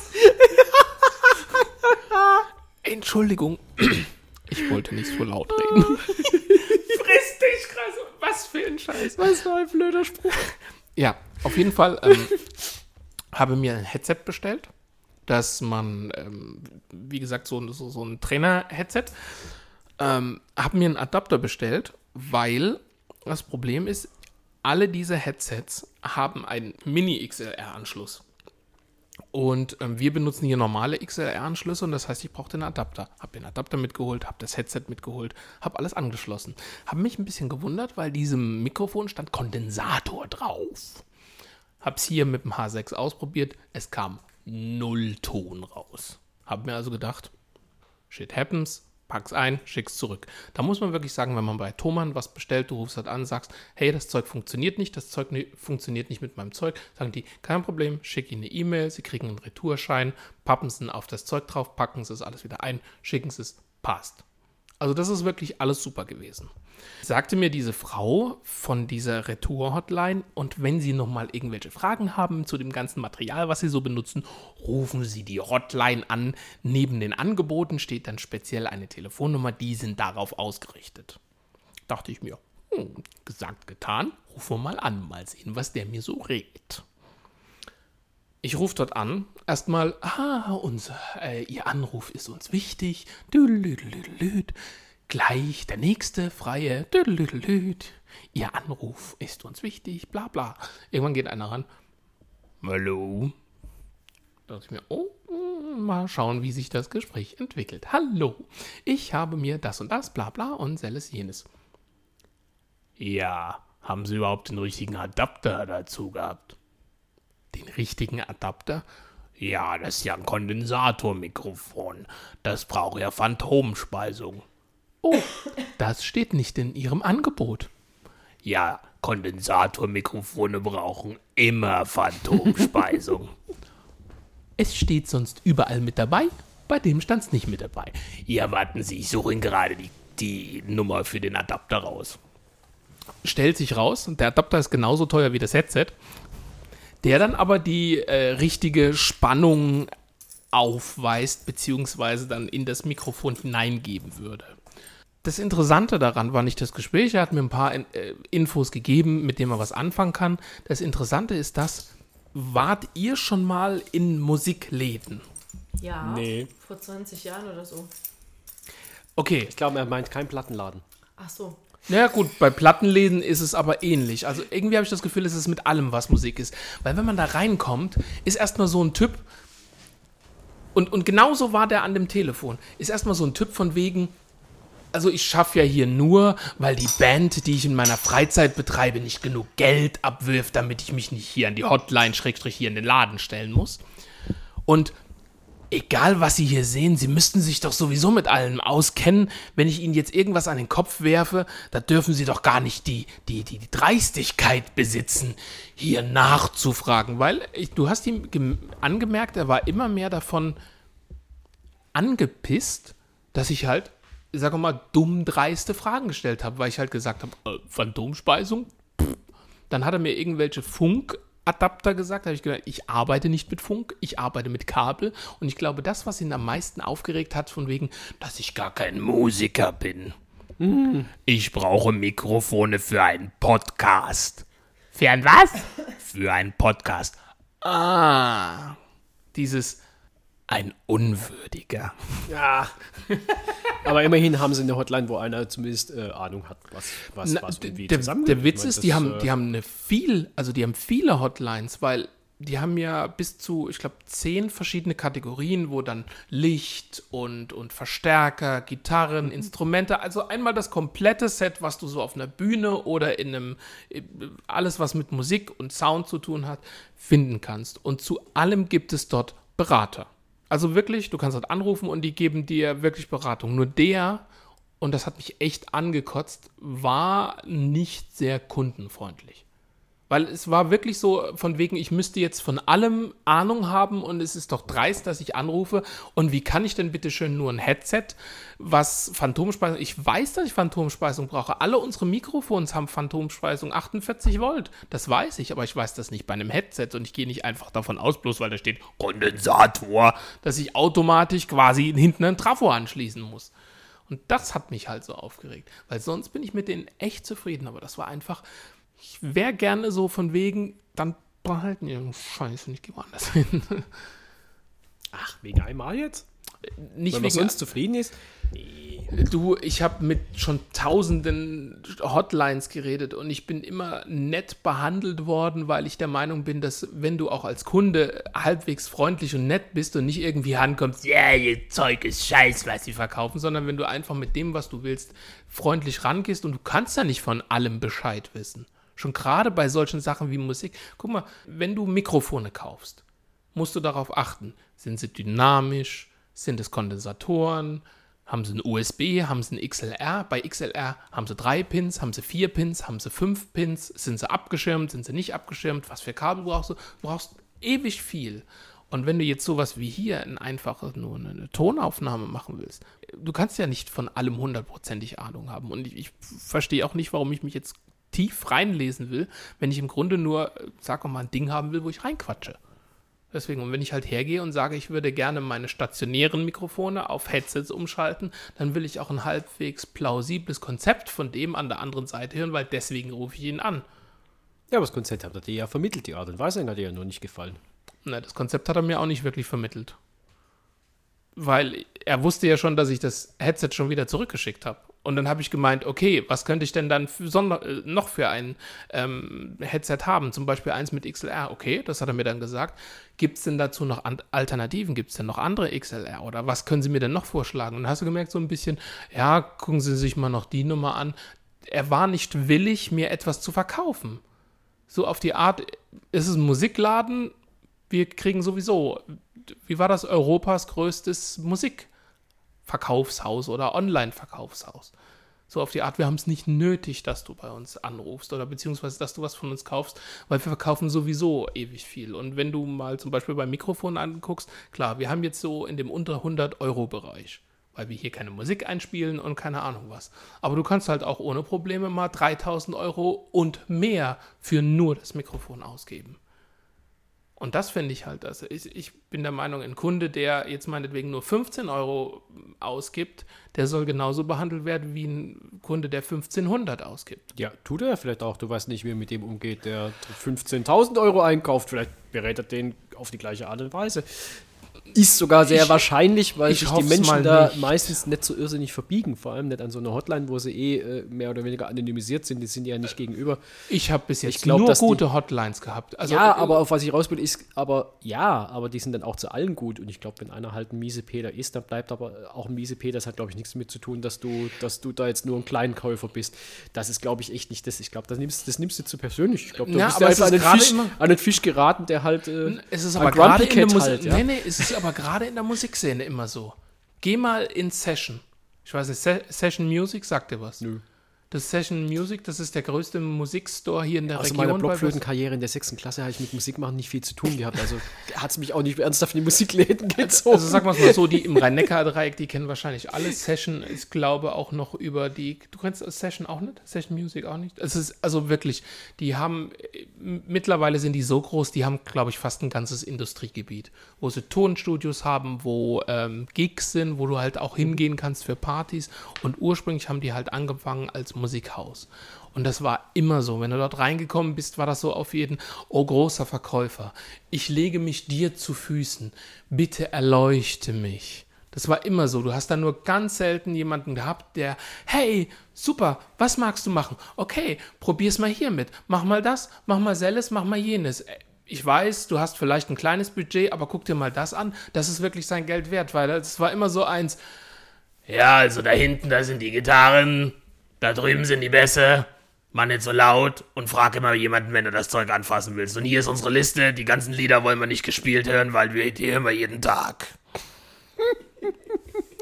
Entschuldigung, (clears throat) ich wollte nicht so laut reden. (laughs) Friss dich krass! Was für ein Scheiß. Was für ein blöder Spruch. Ja, auf jeden Fall ähm, habe mir ein Headset bestellt, dass man, ähm, wie gesagt, so, so, so ein Trainer-Headset, ähm, habe mir einen Adapter bestellt, weil das Problem ist, alle diese Headsets haben einen Mini-XLR-Anschluss. Und ähm, wir benutzen hier normale XLR-Anschlüsse und das heißt, ich brauche den Adapter. Habe den Adapter mitgeholt, habe das Headset mitgeholt, habe alles angeschlossen. Habe mich ein bisschen gewundert, weil diesem Mikrofon stand Kondensator drauf. Habe es hier mit dem H6 ausprobiert, es kam null Ton raus. Habe mir also gedacht, shit happens, pack's ein, schick's zurück. Da muss man wirklich sagen, wenn man bei Thomann was bestellt, du rufst halt an, sagst, hey, das Zeug funktioniert nicht, das Zeug ni- funktioniert nicht mit meinem Zeug, sagen die, kein Problem, schick ihnen eine E-Mail, sie kriegen einen Retourschein, pappen sie auf das Zeug drauf, packen sie es alles wieder ein, schicken sie es, passt. Also das ist wirklich alles super gewesen. Sagte mir diese Frau von dieser Retour-Hotline und wenn Sie nochmal irgendwelche Fragen haben zu dem ganzen Material, was Sie so benutzen, rufen Sie die Hotline an. Neben den Angeboten steht dann speziell eine Telefonnummer, die sind darauf ausgerichtet. Dachte ich mir, hm, gesagt, getan, rufen wir mal an, mal sehen, was der mir so redet. Ich rufe dort an. Erstmal, ah, unser, äh, Ihr Anruf ist uns wichtig. Gleich der nächste freie. Ihr Anruf ist uns wichtig. Bla bla. Irgendwann geht einer ran. Hallo. Da dachte ich mir, oh, mal schauen, wie sich das Gespräch entwickelt. Hallo. Ich habe mir das und das, bla bla und selles jenes. Ja, haben Sie überhaupt den richtigen Adapter dazu gehabt? Den richtigen Adapter? Ja, das ist ja ein Kondensatormikrofon. Das braucht ja Phantomspeisung. Oh, (laughs) das steht nicht in Ihrem Angebot. Ja, Kondensatormikrofone brauchen immer Phantomspeisung. (laughs) es steht sonst überall mit dabei, bei dem stand es nicht mit dabei. Ja, warten Sie, ich suche Ihnen gerade die, die Nummer für den Adapter raus. Stellt sich raus, der Adapter ist genauso teuer wie das Headset der dann aber die äh, richtige Spannung aufweist, beziehungsweise dann in das Mikrofon hineingeben würde. Das Interessante daran war nicht das Gespräch, er hat mir ein paar äh, Infos gegeben, mit denen man was anfangen kann. Das Interessante ist das, wart ihr schon mal in Musikläden? Ja. Nee. Vor 20 Jahren oder so. Okay, Ich glaube, er meint keinen Plattenladen. Ach so. Na gut, bei Plattenläden ist es aber ähnlich. Also irgendwie habe ich das Gefühl, es ist mit allem, was Musik ist. Weil wenn man da reinkommt, ist erstmal so ein Typ, und, und genauso war der an dem Telefon, ist erstmal so ein Typ von wegen, also ich schaffe ja hier nur, weil die Band, die ich in meiner Freizeit betreibe, nicht genug Geld abwirft, damit ich mich nicht hier an die Hotline, Schrägstrich, hier in den Laden stellen muss. Und egal was Sie hier sehen, Sie müssten sich doch sowieso mit allem auskennen. Wenn ich Ihnen jetzt irgendwas an den Kopf werfe, da dürfen Sie doch gar nicht die, die, die, die Dreistigkeit besitzen, hier nachzufragen. Weil ich, du hast ihm gem- angemerkt, er war immer mehr davon angepisst, dass ich halt, sag mal, dumm dreiste Fragen gestellt habe, weil ich halt gesagt habe, äh, Phantomspeisung? Dann hat er mir irgendwelche Funkadapter gesagt, habe ich gesagt, ich arbeite nicht mit Funk, ich arbeite mit Kabel und ich glaube, das, was ihn am meisten aufgeregt hat, von wegen, dass ich gar kein Musiker bin. Ich brauche Mikrofone für einen Podcast. Für ein was? Für einen Podcast. Ah. Dieses ein Unwürdiger. Ja. (laughs) Aber immerhin haben sie eine Hotline, wo einer zumindest äh, Ahnung hat, was, was, Na, was und wie der, der Witz Ich mein, ist, die das, haben, äh, die haben eine viel, also die haben viele Hotlines, weil die haben ja bis zu, ich glaube, zehn verschiedene Kategorien, wo dann Licht und, und Verstärker, Mhm. Gitarren, Instrumente, also einmal das komplette Set, was du so auf einer Bühne oder in einem, äh, alles was mit Musik und Sound zu tun hat, finden kannst. Und zu allem gibt es dort Berater. Also wirklich, du kannst dort anrufen und die geben dir wirklich Beratung. Nur der, und das hat mich echt angekotzt, war nicht sehr kundenfreundlich. Weil es war wirklich so von wegen, ich müsste jetzt von allem Ahnung haben und es ist doch dreist, dass ich anrufe. Und wie kann ich denn bitte schön nur ein Headset, was Phantomspeisung, ich weiß, dass ich Phantomspeisung brauche. Alle unsere Mikrofons haben Phantomspeisung 48 Volt. Das weiß ich, aber ich weiß das nicht bei einem Headset und ich gehe nicht einfach davon aus, bloß weil da steht Kondensator, dass ich automatisch quasi hinten einen Trafo anschließen muss. Und das hat mich halt so aufgeregt, weil sonst bin ich mit denen echt zufrieden, aber das war einfach, ich wäre gerne so von wegen, dann behalten die Scheiße, ich gehe woanders hin. (laughs) Ach, wegen einmal jetzt? Nicht Wenn wegen sonst zufrieden ist? Du, ich habe mit schon tausenden Hotlines geredet und ich bin immer nett behandelt worden, weil ich der Meinung bin, dass wenn du auch als Kunde halbwegs freundlich und nett bist und nicht irgendwie ankommst, ja, ihr Zeug ist scheiß, was sie verkaufen, sondern wenn du einfach mit dem, was du willst, freundlich rangehst und du kannst ja nicht von allem Bescheid wissen. Schon gerade bei solchen Sachen wie Musik. Guck mal, wenn du Mikrofone kaufst, musst du darauf achten. Sind sie dynamisch? Sind es Kondensatoren? Haben sie ein USB? Haben sie ein XLR? Bei XLR haben sie drei Pins, haben sie vier Pins, haben sie fünf Pins? Sind sie abgeschirmt? Sind sie nicht abgeschirmt? Was für Kabel brauchst du? Du brauchst ewig viel. Und wenn du jetzt sowas wie hier ein einfaches, nur eine Tonaufnahme machen willst, du kannst ja nicht von allem hundertprozentig Ahnung haben. Und ich, ich verstehe auch nicht, warum ich mich jetzt tief reinlesen will, wenn ich im Grunde nur, äh, sag mal, ein Ding haben will, wo ich reinquatsche. Deswegen, und wenn ich halt hergehe und sage, ich würde gerne meine stationären Mikrofone auf Headsets umschalten, dann will ich auch ein halbwegs plausibles Konzept von dem an der anderen Seite hören, weil deswegen rufe ich ihn an. Ja, aber das Konzept hat er dir ja vermittelt, die Art und Weise hat dir ja nur nicht gefallen. Na, das Konzept hat er mir auch nicht wirklich vermittelt. Weil er wusste ja schon, dass ich das Headset schon wieder zurückgeschickt habe. Und dann habe ich gemeint, okay, was könnte ich denn dann für äh, noch für ein ähm, Headset haben? Zum Beispiel eins mit XLR. Okay, das hat er mir dann gesagt. Gibt es denn dazu noch Alternativen? Gibt es denn noch andere XLR? Oder was können Sie mir denn noch vorschlagen? Und hast du gemerkt, so ein bisschen, ja, gucken Sie sich mal noch die Nummer an. Er war nicht willig, mir etwas zu verkaufen. So auf die Art, ist es ein Musikladen? Wir kriegen sowieso, wie war das, Europas größtes Musikverkaufshaus oder Online-Verkaufshaus. So auf die Art, wir haben es nicht nötig, dass du bei uns anrufst oder beziehungsweise, dass du was von uns kaufst, weil wir verkaufen sowieso ewig viel. Und wenn du mal zum Beispiel beim Mikrofon anguckst, klar, wir haben jetzt so in dem unter 100 Euro Bereich, weil wir hier keine Musik einspielen und keine Ahnung was. Aber du kannst halt auch ohne Probleme mal 3000 Euro und mehr für nur das Mikrofon ausgeben. Und das finde ich halt, also ich, ich bin der Meinung, ein Kunde, der jetzt meinetwegen nur 15 Euro ausgibt, der soll genauso behandelt werden wie ein Kunde, der 1500 ausgibt. Ja, tut er vielleicht auch. Du weißt nicht, wie er mit dem umgeht, der 15.000 Euro einkauft. Vielleicht berät er den auf die gleiche Art und Weise. Ist sogar sehr Ich- wahrscheinlich, weil ich sich die Menschen da nicht. meistens nicht so irrsinnig verbiegen. Vor allem nicht an so einer Hotline, wo sie eh äh, mehr oder weniger anonymisiert sind. Die sind ja nicht gegenüber. Ich habe bis jetzt glaub, nur dass die- gute Hotlines gehabt. Also, ja, äh, aber auf was ich raus will, ist, aber ja, aber die sind dann auch zu allen gut. Und ich glaube, wenn einer halt ein miese Peter ist, dann bleibt aber auch ein miese Peter. Das hat, glaube ich, nichts damit zu tun, dass du, dass du da jetzt nur ein Kleinkäufer bist. Das ist, glaube ich, echt nicht das. Ich glaube, das nimmst, das nimmst du zu persönlich. Ich glaube, du Ja, bist aber einfach an den, Fisch, an den Fisch geraten, der halt. Äh, Es ist aber gerade in Grumpy Cat Musik. halt, ja. Nee, nee, es ist (laughs) aber gerade in der Musikszene immer so. Geh mal in Session. Ich weiß nicht, Se Session Music sagt dir was? Nö. Das Session Music, das ist der größte Musikstore hier in der Aus Region. meiner bei- Blockflötenkarriere in der sechsten Klasse habe ich mit Musik machen nicht viel zu tun gehabt. Also hat es mich auch nicht ernsthaft in die Musikläden gezogen. Also sagen wir es mal so, die im Rhein-Neckar-Dreieck, die kennen wahrscheinlich alle. Session ist, glaube auch noch über die. Du kennst Session auch nicht? Session Music auch nicht? Es ist also wirklich, die haben, mittlerweile sind die so groß, die haben, glaube ich, fast ein ganzes Industriegebiet, wo sie Tonstudios haben, wo ähm, Gigs sind, wo du halt auch hingehen kannst für Partys. Und ursprünglich haben die halt angefangen als Musikhaus. Und das war immer so. Wenn du dort reingekommen bist, war das so auf jeden, oh großer Verkäufer, ich lege mich dir zu Füßen, bitte erleuchte mich. Das war immer so. Du hast dann nur ganz selten jemanden gehabt, der, hey, super, was magst du machen? Okay, probier's mal hier mit. Mach mal das, mach mal selles, mach mal jenes. Äh, Ich weiß, du hast vielleicht ein kleines Budget, aber guck dir mal das an. Das ist wirklich sein Geld wert, weil es war immer so eins, ja, also da hinten, da sind die Gitarren, da drüben sind die Bässe. Mach nicht so laut und frag immer jemanden, wenn du das Zeug anfassen willst. Und hier ist unsere Liste. Die ganzen Lieder wollen wir nicht gespielt hören, weil wir die hören wir jeden Tag. (laughs)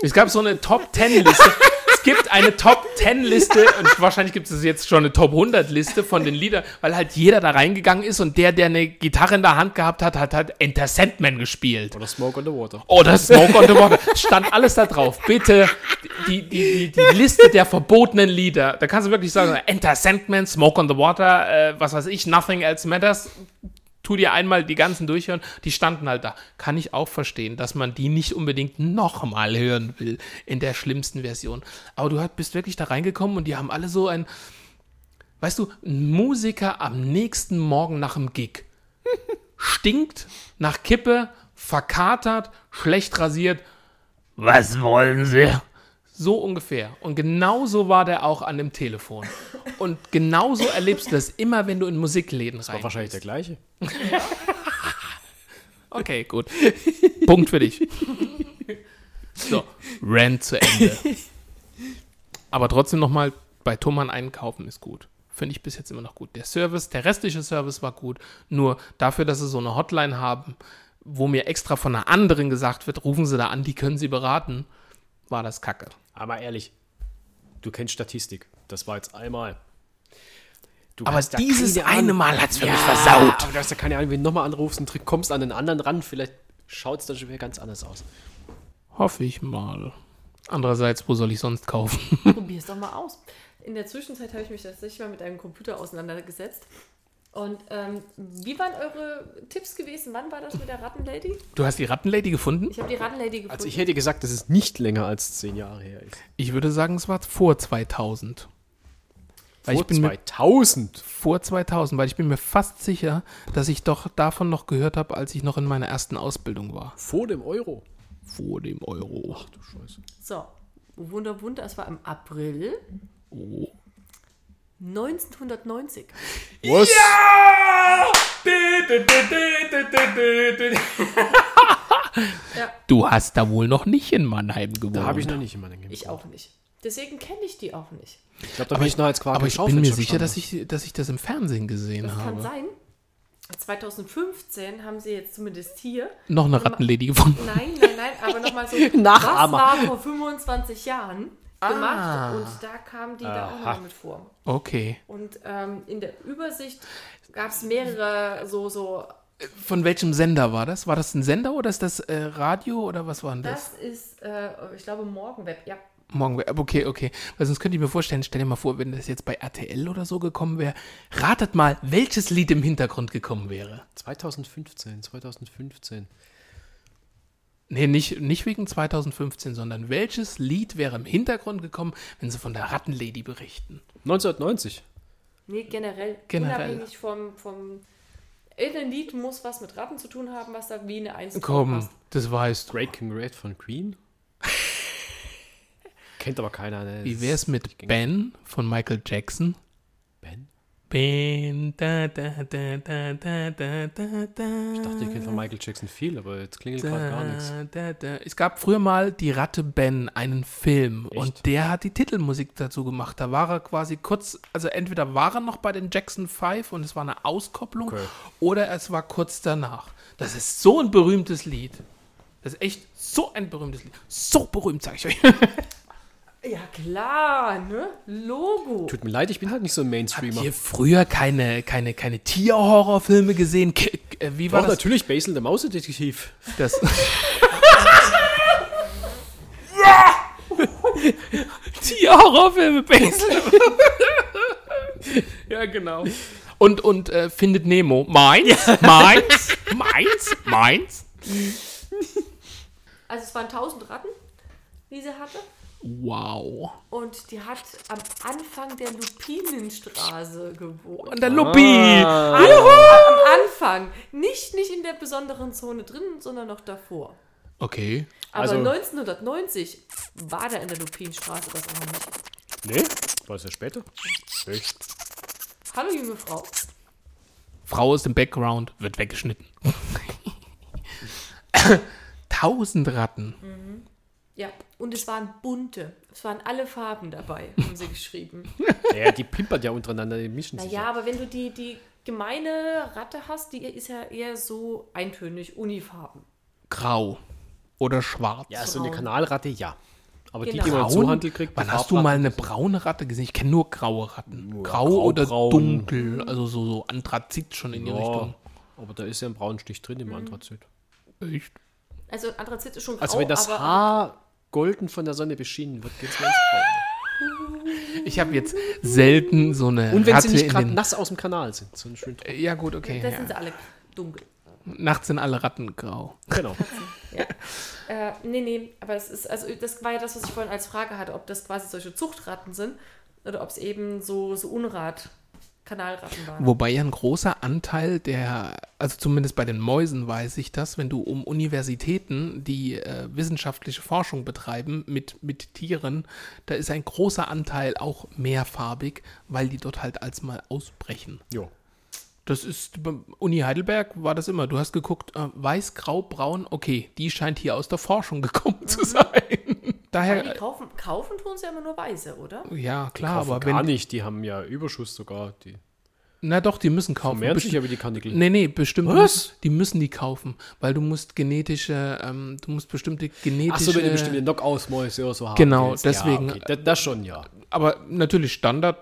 Es gab so eine Top 10 Liste. es gibt eine Top 10 Liste und wahrscheinlich gibt es jetzt schon eine Top 100 Liste von den Liedern, weil halt jeder da reingegangen ist und der, der eine Gitarre in der Hand gehabt hat, hat halt Enter Sandman gespielt. Oder Smoke on the Water. Oder Smoke on the Water. Stand alles da drauf. Bitte die, die, die, die Liste der verbotenen Lieder. Da kannst du wirklich sagen, Enter Sandman, Smoke on the Water, äh, was weiß ich, Nothing Else Matters. Tu dir einmal die ganzen durchhören. Die standen halt da. Kann ich auch verstehen, dass man die nicht unbedingt nochmal hören will in der schlimmsten Version. Aber du bist wirklich da reingekommen und die haben alle so ein, weißt du, ein Musiker am nächsten Morgen nach dem Gig (laughs) stinkt nach Kippe, verkatert, schlecht rasiert. Was wollen Sie? So ungefähr. Und genauso war der auch an dem Telefon. Und genauso erlebst du das immer, wenn du in Musikläden rein. War wahrscheinlich der gleiche. (laughs) Okay, gut. Punkt für dich. So, Rant zu Ende. Aber trotzdem nochmal, bei Thomann einkaufen ist gut. Finde ich bis jetzt immer noch gut. Der Service, der restliche Service war gut. Nur dafür, dass sie so eine Hotline haben, wo mir extra von einer anderen gesagt wird, rufen Sie da an, die können Sie beraten, war das kacke. Aber ehrlich, du kennst Statistik. Das war jetzt einmal. Du Aber dieses eine Mal hat's für ja, mich versaut. Aber du hast ja keine Ahnung, wenn du nochmal anrufst und trick- kommst an den anderen ran, vielleicht schaut es dann schon wieder ganz anders aus. Hoffe ich mal. Andererseits, wo soll ich sonst kaufen? Probier es doch mal aus. In der Zwischenzeit habe ich mich tatsächlich mal mit einem Computer auseinandergesetzt. Und ähm, wie waren eure Tipps gewesen? Wann war das mit der Rattenlady? Du hast die Rattenlady gefunden? Ich habe die Rattenlady gefunden. Also ich hätte gesagt, dass es nicht länger als zehn Jahre her ist. Ich würde sagen, es war vor 2000. Weil Vor ich bin mir 2000. vor 2000, weil ich bin mir fast sicher, dass ich doch davon noch gehört habe, als ich noch in meiner ersten Ausbildung war. Vor dem Euro. Vor dem Euro. Du Scheiße. so, Wunder, Wunder, es war im April Oh. 1990. Was? Du hast da wohl noch nicht in Mannheim gewohnt. Da habe ich noch nicht immer den Ich auch nicht. Deswegen kenne ich die auch nicht. Ich glaube, da bin ich noch als Quark aber ich bin mir sicher, dass ich, dass ich das im Fernsehen gesehen Das kann habe. sein. 2015 haben sie jetzt zumindest hier. Noch eine Rattenlady gefunden. Nein, nein, nein, aber nochmal so. (laughs) Nachahmer. Was war vor 25 Jahren Ah. gemacht? Und da kam die da auch Aha. noch mit vor. Okay. Und ähm, in der Übersicht gab es mehrere so, so. Von welchem Sender war das? War das ein Sender oder ist das äh, Radio oder was war denn das? Das ist, äh, ich glaube, Morgenweb. Ja, Morgen, okay, okay. Weil sonst könnte ich mir vorstellen, stell dir mal vor, wenn das jetzt bei RTL oder so gekommen wäre. Ratet mal, welches Lied im Hintergrund gekommen wäre. 2015, 2015. Nee, nicht, nicht wegen 2015, sondern welches Lied wäre im Hintergrund gekommen, wenn sie von der Rattenlady berichten? 1990. Nee, generell. Generell. Unabhängig vom, vom. Irgendein Lied muss was mit Ratten zu tun haben, was da wie eine Eins Komm, passt. das weißt du. Great King Red von Queen. (laughs) Kennt aber keiner. Ne? Wie wär's mit Ben von Michael Jackson? Ben? Da, da, da, da, da, da, da, da. Ich dachte, ich kenne von Michael Jackson viel, aber jetzt klingelt gerade gar nichts. Da, da. Es gab früher mal die Ratte Ben, einen Film, Echt? und der hat die Titelmusik dazu gemacht. Da war er quasi kurz, also entweder war er noch bei den Jackson 5 und es war eine Auskopplung, Okay. oder es war kurz danach. Das ist so ein berühmtes Lied. Das ist echt so ein berühmtes Lied. So berühmt, sag ich euch. (laughs) Ja, klar, ne? Logo. Tut mir leid, ich bin halt nicht so ein Habt Mainstreamer. ihr früher keine, keine, keine Tierhorrorfilme gesehen? K äh, wie war Doch, das? natürlich, Basil, der Mausedetektiv. das (laughs) Tierhorrorfilme, Basil. (laughs) ja, genau. Und, und äh, findet Nemo. Meins? Meins? Meins? Meins? Also es waren 1000 Ratten, die sie hatte. Wow. Und die hat am Anfang der Lupinenstraße gewohnt. Und der Luppi. Ah. Am Anfang. Nicht, nicht in der besonderen Zone drin, sondern noch davor. Okay. Aber Also- 1990 war da in der Lupinenstraße das auch nicht. Nee, war es ja später. Echt? Hallo, junge Frau. Frau ist im Background, wird weggeschnitten. (laughs) Tausend Ratten. Ja, und es waren bunte. Es waren alle Farben dabei, (laughs) haben sie geschrieben. Ja, die pimpert ja untereinander, die mischen sich. Naja, aber wenn du die, die gemeine Ratte hast, die ist ja eher so eintönig, Unifarben. Grau. Oder schwarz. Ja, so eine. Kanalratte, ja. Aber die, Genau. die man im Braun? Zuhandel kriegt, Wann die hast du mal eine braune Ratte gesehen? Ich kenne nur graue Ratten. Nur Grau grau, oder braun. dunkel. Also so, so Anthrazit schon in die Ja, Richtung. aber da ist ja ein Braunstich drin Mhm. im Anthrazit. Echt? Also Anthrazit ist schon grau, Also wenn das aber Haar golden von der Sonne beschienen wird, geht's mir ins Braune. Ich habe jetzt selten so eine Und wenn Ratte sie nicht gerade nass aus dem Kanal sind, so. Ja gut, okay. das Ja. sind sie alle dunkel. Nachts sind alle Ratten grau. Genau. Äh, nee, nee, aber es ist, also das war ja das, was ich vorhin als Frage hatte, ob das quasi solche Zuchtratten sind oder ob es eben so, so Unrat, Kanalratten waren. Wobei ja ein großer Anteil der, also zumindest bei den Mäusen weiß ich das, wenn du um Universitäten, die äh, wissenschaftliche Forschung betreiben mit, mit Tieren, da ist ein großer Anteil auch mehrfarbig, weil die dort halt als mal ausbrechen. Jo. Das ist, bei Uni Heidelberg war das immer. Du hast geguckt, äh, weiß, grau, braun, okay, die scheint hier aus der Forschung (laughs) gekommen zu sein. Aber die Daher, kaufen, kaufen tun sie ja immer nur weiße, oder? ja, klar, aber gar wenn, nicht, die haben ja Überschuss sogar. Die na doch, die müssen kaufen. vermehren sich wie die Kanickel. Nee, nee, bestimmt. Was? Müssen, die müssen die kaufen, weil du musst genetische, ähm, du musst bestimmte genetische. Ach so, wenn du bestimmte Knockout-Mäuse oder so haben Genau, willst. deswegen- Ja, okay. das, das schon, ja. aber natürlich Standard.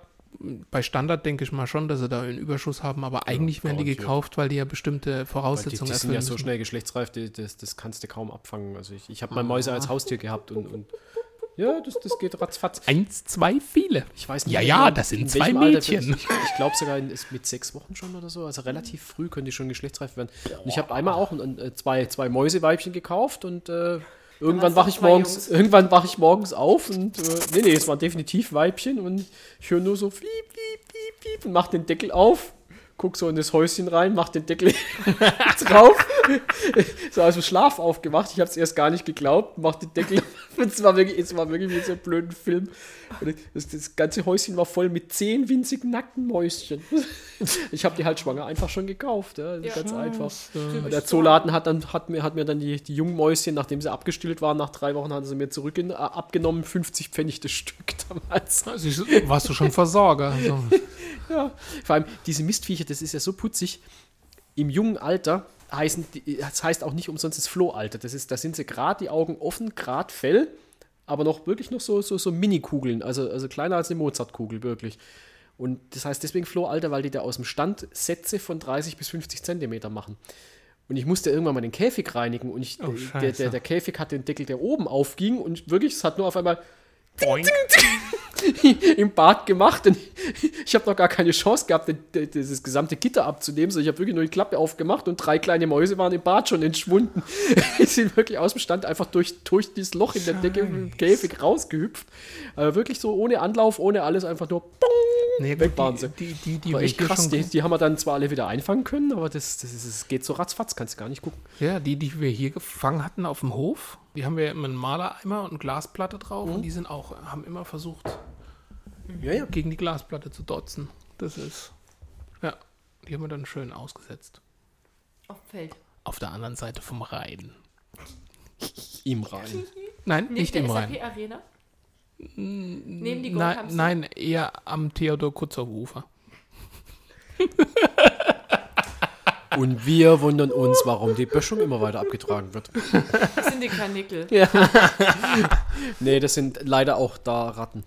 Bei Standard denke ich mal schon, dass sie da einen Überschuss haben, aber eigentlich werden die gekauft, weil die ja bestimmte Weil die, Voraussetzungen die sind ja so schnell geschlechtsreif, die, das, das kannst du kaum abfangen. Also ich, ich habe mal Mäuse als Haustier gehabt und, und ja, das, das geht ratzfatz. Eins, zwei, viele. Ich weiß nicht. Ja, ja, das sind in zwei Mädchen. Ich, ich glaube sogar in, ist mit sechs Wochen schon oder so. Also relativ früh können die schon geschlechtsreif werden. Und ich habe einmal auch ein, zwei, zwei Mäuseweibchen gekauft und äh, irgendwann wache ich morgens, Jungs. irgendwann wache ich morgens auf und äh, nee, nee, es waren definitiv Weibchen und ich höre nur so fliep, fliep, fliep, fliep und mach den Deckel auf. Guck so in das Häuschen rein, mach den Deckel (laughs) drauf. so aus dem Schlaf aufgemacht. Ich habe es erst gar nicht geglaubt. Mach den Deckel. (laughs) es war wirklich, es war wirklich wie so ein blöden Film. Das, das ganze Häuschen war voll mit zehn winzigen nackten Mäuschen. (laughs) Ich habe die halt schwanger einfach schon gekauft. Ja, Ja. Ganz einfach. Und der Zooladen hat dann hat mir, hat mir dann die, die jungen Mäuschen, nachdem sie abgestillt waren, nach drei Wochen haben sie mir zurück äh, abgenommen, 50 Pfennig das Stück damals. Also warst du schon Versorger. So. Ja, vor allem diese Mistviecher, das ist ja so putzig. Im jungen Alter heißen, die- das heißt auch nicht umsonst das Flohalter. Das ist, da sind sie gerade die Augen offen, gerade Fell, aber noch wirklich noch so, so, so Mini-Kugeln, also, also kleiner als eine Mozartkugel, wirklich. Und das heißt deswegen Flohalter, weil die da aus dem Stand Sätze von 30 bis 50 Zentimeter machen. Und ich musste irgendwann mal den Käfig reinigen und ich, Oh, der, der, der Käfig hat den Deckel, der oben aufging und wirklich, es hat nur auf einmal Boink. (laughs) im Bad gemacht und ich habe noch gar keine Chance gehabt, dieses gesamte Gitter abzunehmen. So, ich habe wirklich nur die Klappe aufgemacht und drei kleine Mäuse waren im Bad schon entschwunden. (laughs) Die sind wirklich aus dem Stand einfach durch, durch dieses Loch in der Decke im Käfig rausgehüpft. Aber wirklich so ohne Anlauf, ohne alles, einfach nur bong, Nee, weg waren sie. Die, die, die hier krass. Die, die haben wir dann zwar alle wieder einfangen können, aber das, das, ist, das geht so ratzfatz, kannst du gar nicht gucken. Ja, die, die wir hier gefangen hatten auf dem Hof, die haben wir immer einen Malereimer und eine Glasplatte drauf und die sind auch, haben immer versucht, Ja, ja. gegen die Glasplatte zu dotzen. Das ist, ja, die haben wir dann schön ausgesetzt. Auf dem Feld. Auf der anderen Seite vom Rhein. Im Rhein. (laughs) Nein, Neben nicht der im Rhein. SAP-Arena? Neben die Nein, Goldhamster? nein, eher am Theodor Kutzer Ufer. (laughs) Und wir wundern uns, warum die Böschung immer weiter abgetragen wird. Das sind die Karnickel. Nee, das sind leider auch da Ratten.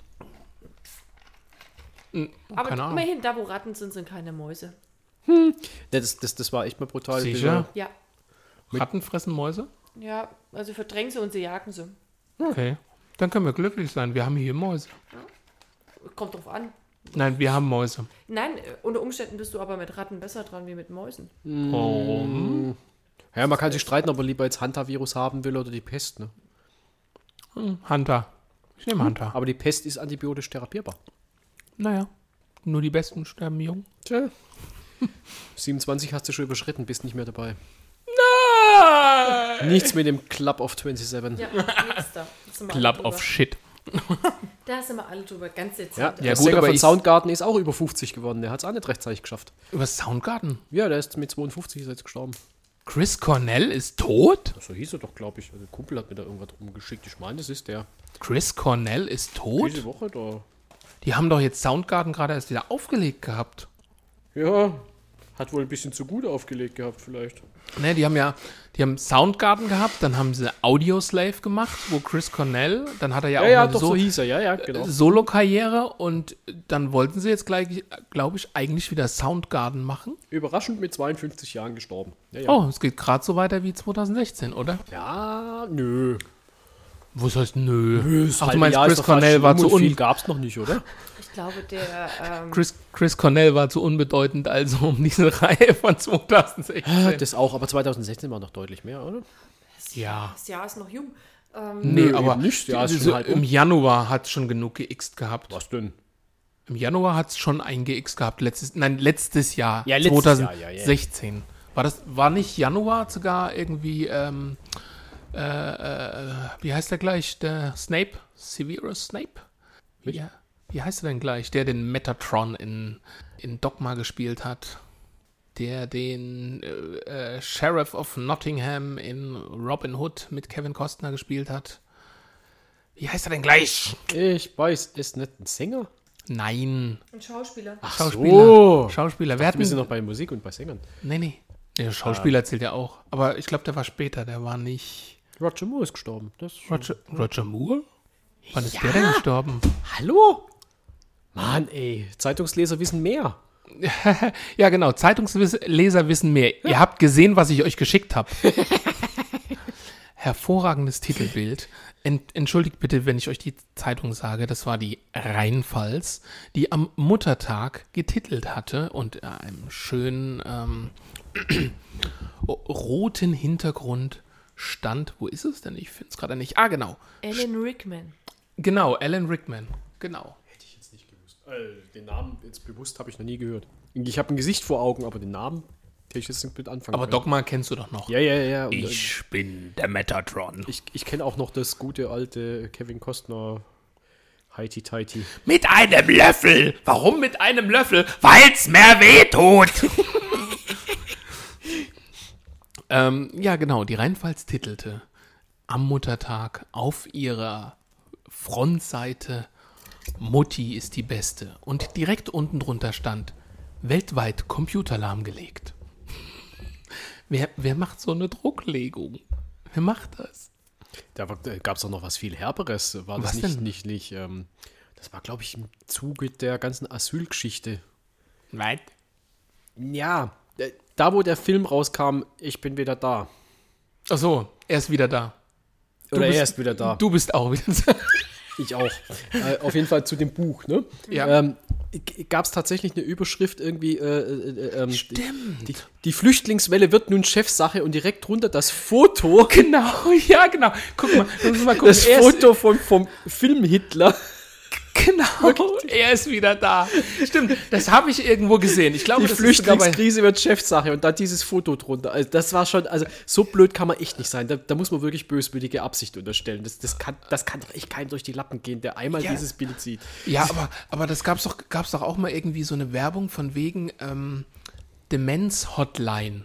Aber Keine Ahnung. immerhin, da wo Ratten sind, sind keine Mäuse. Nee, das, das, das war echt mal brutal. Sicher? Ja. Ratten fressen Mäuse? Ja, also verdrängen sie und sie jagen sie. Okay. Dann können wir glücklich sein. Wir haben hier Mäuse. Kommt drauf an. Nein, wir haben Mäuse. Nein, äh, unter Umständen bist du aber mit Ratten besser dran wie mit Mäusen. Warum? Ja, man kann sich streiten, ob man lieber jetzt Hanta-Virus haben will oder die Pest. Ne? Hunter. Ich nehme Hunter. Aber die Pest ist antibiotisch therapierbar. Naja, nur die Besten sterben jung. Tja. (laughs) 27 hast du schon überschritten, bist nicht mehr dabei. Nichts mit dem Club of 27. Ja, nix da. Club of Shit. (laughs) Da sind wir alle drüber, ganz Ja, dezent. der Ja, gut, aber von Soundgarden ist auch über 50 geworden. Der hat es auch nicht rechtzeitig geschafft. Über Soundgarden. Ja, der ist mit 52 ist jetzt gestorben. Chris Cornell ist tot? So hieß er doch, glaube ich. Also, der Kumpel hat mir da irgendwas rumgeschickt. Ich meine, das ist der. Chris Cornell ist tot? Diese Woche da. Die haben doch jetzt Soundgarden gerade erst wieder aufgelegt gehabt. Ja, hat wohl ein bisschen zu gut aufgelegt gehabt, vielleicht. Ne, die haben ja, die haben Soundgarden gehabt, dann haben sie Audioslave gemacht, wo Chris Cornell, dann hat er ja, Ja, auch ja, eine doch, so, so hieß er. Ja, ja, genau. Solo-Karriere und dann wollten sie jetzt gleich, glaube ich, eigentlich wieder Soundgarden machen. Überraschend mit 52 Jahren gestorben. Ja, ja. Oh, es geht gerade so weiter wie 2016, oder? Ja, nö. Was heißt nö? Das Ach, du meinst, Jahr Chris Cornell war zu und viel un gab's noch nicht, oder? Ich glaube, der, ähm, Chris, Chris Cornell war zu unbedeutend, also um diese (laughs) Reihe von 2016. Das auch, aber 2016 war noch deutlich mehr, oder? Ja. das Jahr ist noch jung. Ähm, Nee, Nö, aber nicht. Ja, ist diese- um. im Januar hat es schon genug geixt gehabt. Was denn? Im Januar hat es schon ein geixt gehabt. Letztes, nein, letztes Jahr. Ja, letztes Jahr, ja, ja. 2016. War das, war nicht Januar sogar irgendwie, ähm, äh, äh, wie heißt der gleich? Der Snape? Severus Snape? Wie, wie heißt er denn gleich? Der den Metatron in, in Dogma gespielt hat. Der den äh, äh, Sheriff of Nottingham in Robin Hood mit Kevin Costner gespielt hat. Wie heißt er denn gleich? Ich weiß, ist nicht ein Sänger? Nein. ein Schauspieler. Schauspieler. so. Schauspieler. Wer hat Wir sind noch bei Musik und bei Sängern. Nee, nee. Der Schauspieler zählt ja auch. Aber ich glaube, der war später. Der war nicht. Roger Moore ist gestorben. Das Roger, Roger Moore? Wann ist der denn gestorben? Hallo? Mann, ey. Zeitungsleser wissen mehr. (laughs) Ja, genau. Zeitungsleser wissen mehr. Ihr habt gesehen, was ich euch geschickt habe. (laughs) Hervorragendes Titelbild. Ent, entschuldigt bitte, wenn ich euch die Zeitung sage. Das war die Rheinpfalz, die am Muttertag getitelt hatte und äh, einem schönen ähm, (clears throat) roten Hintergrund stand. Wo ist es denn? Ich finde es gerade nicht. Ah, genau. Alan Rickman. Genau, Alan Rickman. Genau. Hätte ich jetzt nicht gewusst. Äh, den Namen jetzt bewusst habe ich noch nie gehört. Ich habe ein Gesicht vor Augen, aber den Namen hätte ich jetzt nicht mit anfangen Aber können. Dogma kennst du doch noch. Ja, ja, ja. Und, äh, Ich bin der Metatron. ich ich kenne auch noch das gute alte Kevin Costner Heiti Tighty. Mit einem Löffel. Warum mit einem Löffel? Weil's mehr wehtut. (laughs) ähm, ja, genau. Die Rheinpfalz titelte am Muttertag auf ihrer Frontseite Mutti ist die Beste. Und direkt unten drunter stand weltweit Computer lahmgelegt. (laughs) wer, wer macht so eine Drucklegung? Wer macht das? Da gab es doch noch was viel Herberes. War das Was nicht, denn? nicht, nicht, ähm, das war, glaube ich, im Zuge der ganzen Asylgeschichte. Weit. Ja, äh, da wo der Film rauskam, ich bin wieder da. Ach so, er ist wieder da. Oder bist- er ist wieder da. Du bist auch wieder da. (laughs) Ich auch. äh, auf jeden Fall zu dem Buch, ne? Ja. Ähm, Gab es tatsächlich eine Überschrift irgendwie? Äh, äh, ähm, Stimmt. Die, die Flüchtlingswelle wird nun Chefsache und direkt drunter das Foto. Genau, (laughs) ja, genau. Guck mal, mal gucken. Das Foto von, vom Film Hitler. Genau, er ist wieder da. Stimmt, das habe ich irgendwo gesehen. Ich glaube, Die das Flüchtlingskrise wird Chefsache und dann dieses Foto drunter. Also das war schon, also so blöd kann man echt nicht sein. Da, da muss man wirklich böswillige Absicht unterstellen. Das, das, kann, das kann doch echt keinem durch die Lappen gehen, der einmal Ja. dieses Bild sieht. Ja, aber, aber das gab's doch, gab's doch auch mal irgendwie so eine Werbung von wegen ähm, Demenz-Hotline.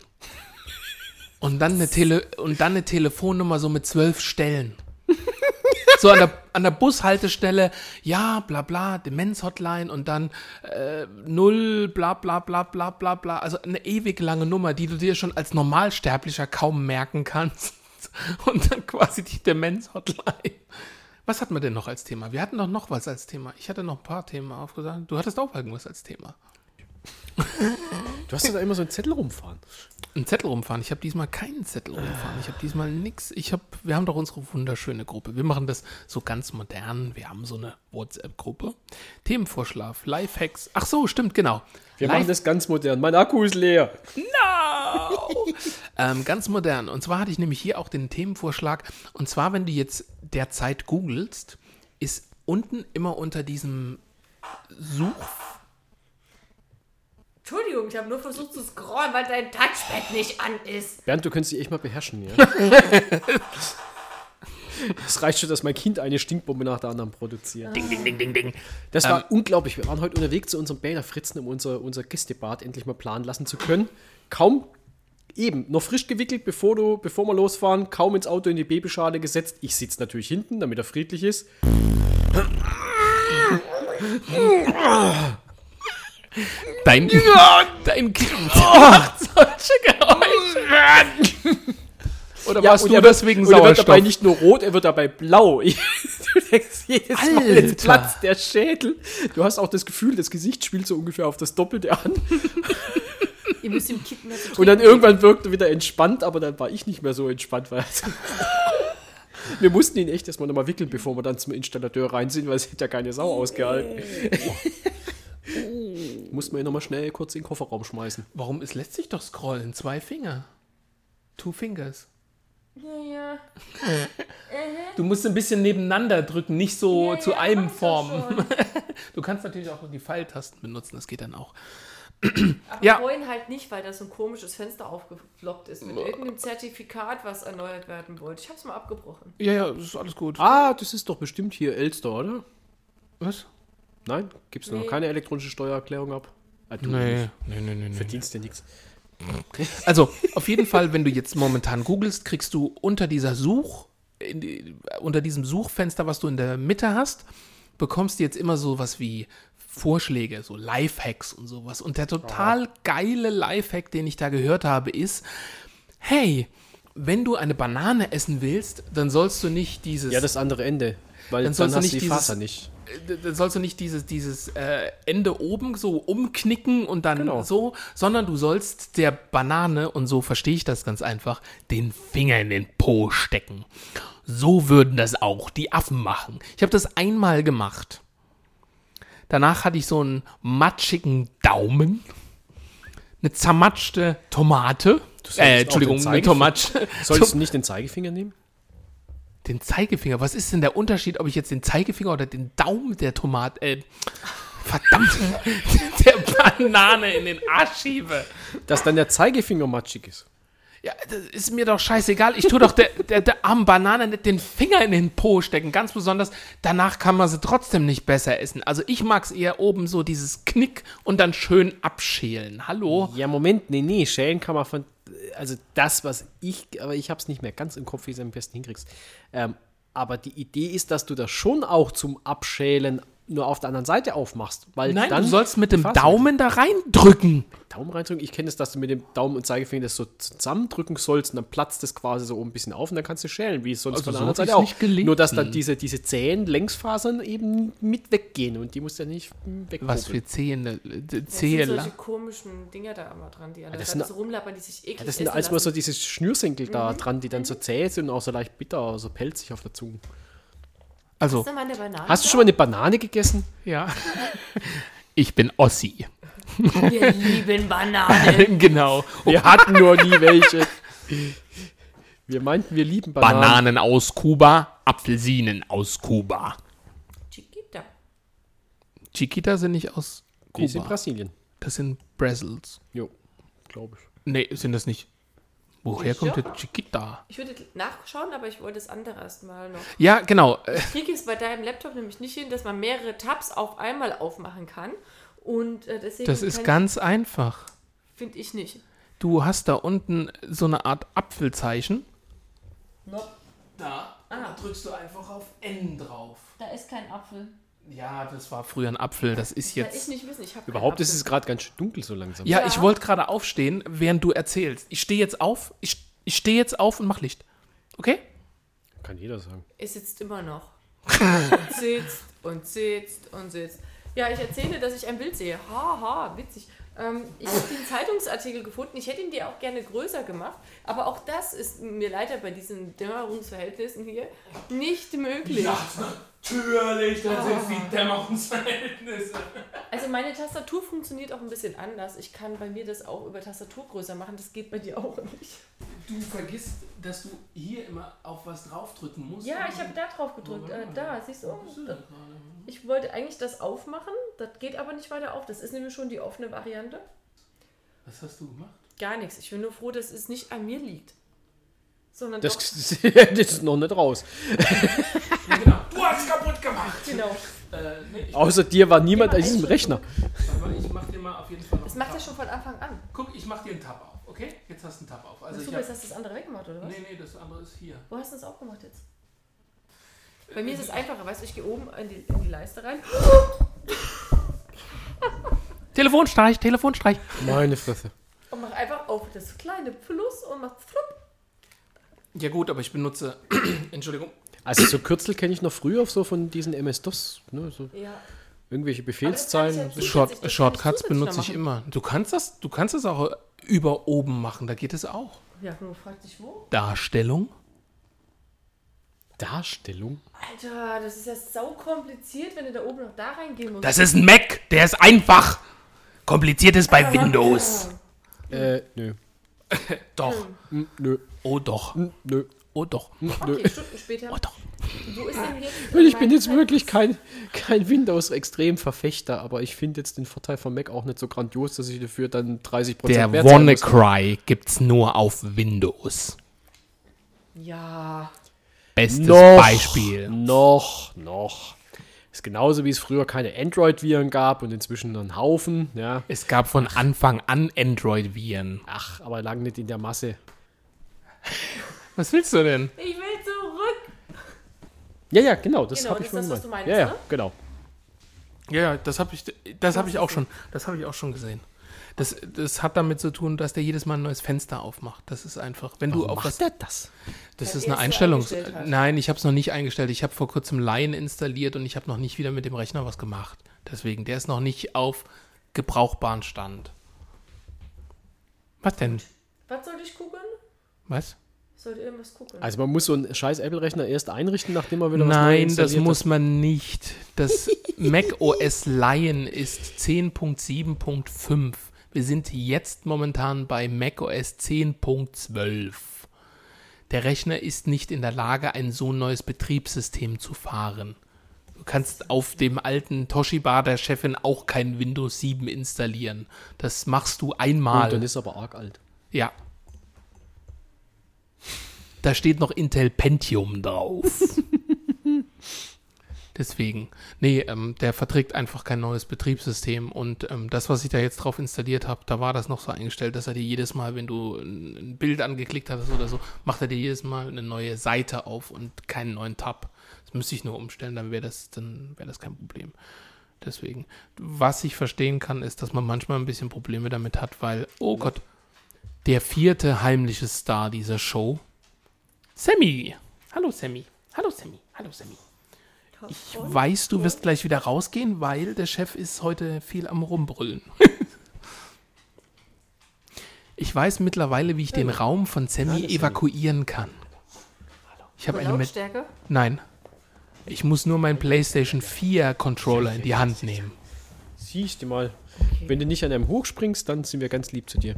Und dann eine Tele und dann eine Telefonnummer so mit zwölf Stellen. So an der, an der Bushaltestelle, ja, bla bla, Demenz-Hotline und dann äh, null, bla bla bla bla bla bla. Also eine ewig lange Nummer, die du dir schon als Normalsterblicher kaum merken kannst. (laughs) Und dann quasi die Demenz-Hotline. Was hatten wir denn noch als Thema? Wir hatten doch noch was als Thema. Ich hatte noch ein paar Themen aufgesagt. Du hattest auch irgendwas als Thema. Du hast ja da immer so einen Zettel rumfahren. Ein Zettel rumfahren. Ich habe diesmal keinen Zettel rumfahren. Ich habe diesmal nix. Ich habe, wir haben doch unsere wunderschöne Gruppe. Wir machen das so ganz modern. Wir haben so eine WhatsApp-Gruppe. Themenvorschlag, Lifehacks. Ach so, stimmt, genau. Wir Life- machen das ganz modern. Mein Akku ist leer. (laughs) ähm, ganz modern. Und zwar hatte ich nämlich hier auch den Themenvorschlag. Und zwar, wenn du jetzt derzeit googelst, ist unten immer unter diesem Such Entschuldigung, ich habe nur versucht zu scrollen, weil dein Touchpad nicht an ist. Bernd, du könntest dich echt mal beherrschen, ja? (laughs) Es reicht schon, dass mein Kind eine Stinkbombe nach der anderen produziert. Ding, ding, ding, ding, ding. Das war unglaublich. Wir waren heute unterwegs zu unserem Berner Fritzen, um unser, unser Gästebad endlich mal planen lassen zu können. Kaum eben, noch frisch gewickelt, bevor, du, bevor wir losfahren, kaum ins Auto in die Babyschale gesetzt. Ich sitze natürlich hinten, damit er friedlich ist. (laughs) Dein, dein Kind macht solche Geräusche. Oder warst und du er wird- deswegen und er wird dabei nicht nur rot, er wird dabei blau. Ich, (laughs) du denkst jedes Mal, jetzt platzt der Schädel. Du hast auch das Gefühl, das Gesicht spielt so ungefähr auf das Doppelte an. (laughs) Ihr müsst ihm zu Und dann irgendwann wirkt er wieder entspannt, aber dann war ich nicht mehr so entspannt, weil (laughs) wir mussten ihn echt erstmal nochmal wickeln, bevor wir dann zum Installateur rein sind, weil es hätte ja keine Sau ausgehalten. Mussten wir ihn nochmal schnell kurz in den Kofferraum schmeißen. Warum? Es lässt sich doch scrollen. Zwei Finger. Two fingers. Ja, ja. (laughs) Du musst ein bisschen nebeneinander drücken, nicht so Ja, zu ja, einem formen. (laughs) Du kannst natürlich auch die Pfeiltasten benutzen, das geht dann auch. Aber Ja. vorhin halt nicht, weil da so ein komisches Fenster aufgeploppt ist mit irgendeinem Zertifikat, was erneuert werden wollte. Ich hab's mal abgebrochen. Ja, ja, das ist alles gut. Ah, das ist doch bestimmt hier Elster, oder? Was? Nein? Gibst du noch Nee. keine elektronische Steuererklärung ab? Ah, du Nee, nee, nee, nee. nee. Verdienst dir nichts. Also, auf jeden Fall, wenn du jetzt momentan googelst, kriegst du unter dieser Such, in unter diesem Suchfenster, was du in der Mitte hast, bekommst du jetzt immer sowas wie Vorschläge, so Lifehacks und sowas. Und der total geile Lifehack, den ich da gehört habe, ist, hey, wenn du eine Banane essen willst, dann sollst du nicht dieses Ja, das andere Ende. Weil Dann dann, sollst du hast nicht du die dieses- Faser nicht. Äh, dann sollst du nicht dieses, dieses äh, Ende oben so umknicken und dann Genau. so, sondern du sollst der Banane, und so verstehe ich das ganz einfach, den Finger in den Po stecken. So würden das auch die Affen machen. Ich habe das einmal gemacht. Danach hatte ich so einen matschigen Daumen, eine zermatschte Tomate. solltest Äh, Entschuldigung, eine Tomate. Sollst du (laughs) nicht den Zeigefinger nehmen? Den Zeigefinger. Was ist denn der Unterschied, ob ich jetzt den Zeigefinger oder den Daumen der Tomate, äh, verdammt, (laughs) der Banane in den Arsch schiebe? Dass dann der Zeigefinger matschig ist. Ja, das ist mir doch scheißegal. Ich tue doch der, der, der armen Banane nicht den Finger in den Po stecken. Ganz besonders, danach kann man sie trotzdem nicht besser essen. Also ich mag es eher oben so dieses Knick und dann schön abschälen. Hallo? Ja, Moment, nee, nee, schälen kann man von, also das, was ich, aber ich hab's nicht mehr ganz im Kopf, wie du es am besten hinkriegst. Ähm, aber die Idee ist, dass du das schon auch zum Abschälen nur auf der anderen Seite aufmachst. Weil Nein, dann du sollst mit dem Daumen da reindrücken. Daumen reindrücken. Ich kenne es, dass du mit dem Daumen und Zeigefinger das so zusammendrücken sollst und dann platzt das quasi so oben ein bisschen auf und dann kannst du schälen, wie es sonst Also von der so anderen Seite auch. nicht gelesen. Nur, dass dann diese, diese zähen Längsfasern eben mit weggehen und die musst du ja nicht weggucken. Was für Zähne, äh, Das Zähe sind solche komischen Dinger da immer dran, die an der das Seite sind- so rumlappern, die sich eklig Ja, das sind alles mal so diese Schnürsenkel Mhm. da dran, die dann so zäh sind und auch so leicht bitter, so pelzig auf der Zunge. Also, Hast du mal eine Banane? Hast du schon mal eine Banane gegessen? ja. (laughs) Ich bin Ossi. Wir lieben Bananen. (laughs) genau. Wir hatten nur nie welche. Wir meinten, wir lieben Bananen. Bananen aus Kuba, Apfelsinen aus Kuba. Chiquita. Chiquita sind nicht aus Die ist in Kuba. Brasilien. Das sind Brazils. Jo, glaube ich. Nee, sind das nicht. Woher kommt der Chiquita? Ich würde nachschauen, aber ich wollte das andere erstmal noch. Ja, genau. Ich kriege es bei deinem Laptop nämlich nicht hin, dass man mehrere Tabs auf einmal aufmachen kann. Und äh, deswegen Das ist ganz einfach. ich- Finde ich nicht. Du hast da unten so eine Art Apfelzeichen. No. Da Ah. drückst du einfach auf N drauf. Da ist kein Apfel. Ja, das war früher ein Apfel. Das ist Kann ich jetzt. nicht wissen. Ich Überhaupt ist es gerade ganz schön dunkel so langsam. Ja, Ja. ich wollte gerade aufstehen, während du erzählst. Ich stehe jetzt auf. Ich, ich stehe jetzt auf und mach Licht. Okay? Kann jeder sagen. Er sitzt immer noch. und sitzt und sitzt und sitzt. Ja, ich erzähle, dass ich ein Bild sehe. Haha, witzig. Ähm, ich habe den Zeitungsartikel gefunden. Ich hätte ihn dir auch gerne größer gemacht. Aber auch das ist mir leider bei diesen Dämmerungsverhältnissen hier nicht möglich. Natürlich, das sind die Dämmerungsverhältnisse. Also meine Tastatur funktioniert auch ein bisschen anders. Ich kann bei mir das auch über Tastatur größer machen. Das geht bei dir auch nicht. Du vergisst, dass du hier immer auf was draufdrücken musst. Ja, ich habe da drauf gedrückt. Äh, da, siehst du? Da. Ich wollte eigentlich das aufmachen. Das geht aber nicht weiter auf. Das ist nämlich schon die offene Variante. Was hast du gemacht? Gar nichts. Ich bin nur froh, dass es nicht an mir liegt. Sondern Das, doch, (laughs) das ist noch nicht raus. (laughs) Ja, genau. Du hast kaputt gemacht. genau. Äh, nee, Außer dir war niemand an diesem Rechner. aber ich mach dir mal auf jeden Fall noch Das macht er schon von Anfang an. Guck, ich mach dir einen Tab auf, okay? Jetzt hast du einen Tab auf. Also Ach jetzt hast du das andere weggemacht, oder was? Nee, nee, das andere ist hier. Wo hast du das aufgemacht jetzt? Bei mir ist es einfacher, weißt du, ich gehe oben in die, in die Leiste rein. (laughs) Telefonstreich, Telefonstreich. Meine Fresse. Und mach einfach auf das kleine Plus und mach flupp. Ja gut, aber ich benutze, (clears throat) Entschuldigung, Also so Kürzel kenne ich noch früher so von diesen MS-DOS. Ne, so Ja. irgendwelche Befehlszeilen. ja Short, Shortcuts benutze ich immer. Du kannst das, du kannst das auch über oben machen, da geht es auch. Ja, nur frag dich wo. Darstellung. Darstellung. Alter, das ist ja sau kompliziert, wenn du da oben noch da reingehen musst. Das ist ein Mac, der ist einfach. Kompliziert ist bei Windows. Äh, nö. Doch. Hm, Nö. Oh doch. Hm, Nö. Oh doch. Okay, Stunden später. Oh doch. Wo ist denn jetzt? Ich bin jetzt wirklich kein, kein Windows-Extrem-Verfechter, aber ich finde jetzt den Vorteil von Mac auch nicht so grandios, dass ich dafür dann 30% Der mehr. WannaCry gibt's nur auf Windows. Ja. Bestes Noch, Beispiel. Noch, noch. Ist genauso wie es früher keine Android-Viren gab und inzwischen einen Haufen, ja. Es gab von Anfang an Android-Viren. Ach, aber lang nicht in der Masse. Was willst du denn? Ich will zurück. Ja, ja, genau, das Genau, habe ich das ist das, was gemeint. du meinst, Ja, ja, ne? genau. Ja, ja, das habe ich, das habe ich auch schon, das habe ich auch schon gesehen. Das, das hat damit zu tun, dass der jedes Mal ein neues Fenster aufmacht. Das ist einfach, wenn du auf was, der das? das Weil ist eine Einstellung. Nein, ich habe es noch nicht eingestellt. Ich habe vor kurzem Lion installiert und ich habe noch nicht wieder mit dem Rechner was gemacht. Deswegen, der ist noch nicht auf gebrauchbaren Stand. Was denn? Was soll ich gucken? Was? Sollte irgendwas gucken. Also man muss so einen scheiß Apple-Rechner erst einrichten, nachdem man wieder was Nein, das muss man nicht. Das (laughs) Mac OS Lion ist 10.7.5. Wir sind jetzt momentan bei Mac OS 10.12. Der Rechner ist nicht in der Lage, ein so neues Betriebssystem zu fahren. Du kannst auf dem alten Toshiba der Chefin auch kein Windows 7 installieren. Das machst du hat. einmal. Und dann ist er aber arg alt. Ja. Da steht noch Intel Pentium drauf. (laughs) Deswegen. Nee, ähm, der verträgt einfach kein neues Betriebssystem. Und ähm, das, was ich da jetzt drauf installiert habe, da war das noch so eingestellt, dass er dir jedes Mal, wenn du ein Bild angeklickt hast oder so, macht er dir jedes Mal eine neue Seite auf und keinen neuen Tab. Das müsste ich nur umstellen, dann wäre das, dann wäre das kein Problem. Deswegen. Was ich verstehen kann, ist, dass man manchmal ein bisschen Probleme damit hat, weil, oh Gott, der vierte heimliche Star dieser Show, Sammy. Hallo Sammy. Hallo Sammy. Hallo Sammy. Ich weiß, du wirst gleich wieder rausgehen, weil der Chef ist heute viel am Rumbrüllen. (laughs) ich weiß mittlerweile, wie ich den Raum von Sammy Hallo, Sammy. evakuieren kann. Ich habe eine Lautstärke? Nein. Ich muss nur meinen PlayStation 4 Controller in die Hand nehmen. Siehst du mal. Wenn du nicht an einem hochspringst, dann sind wir ganz lieb zu dir.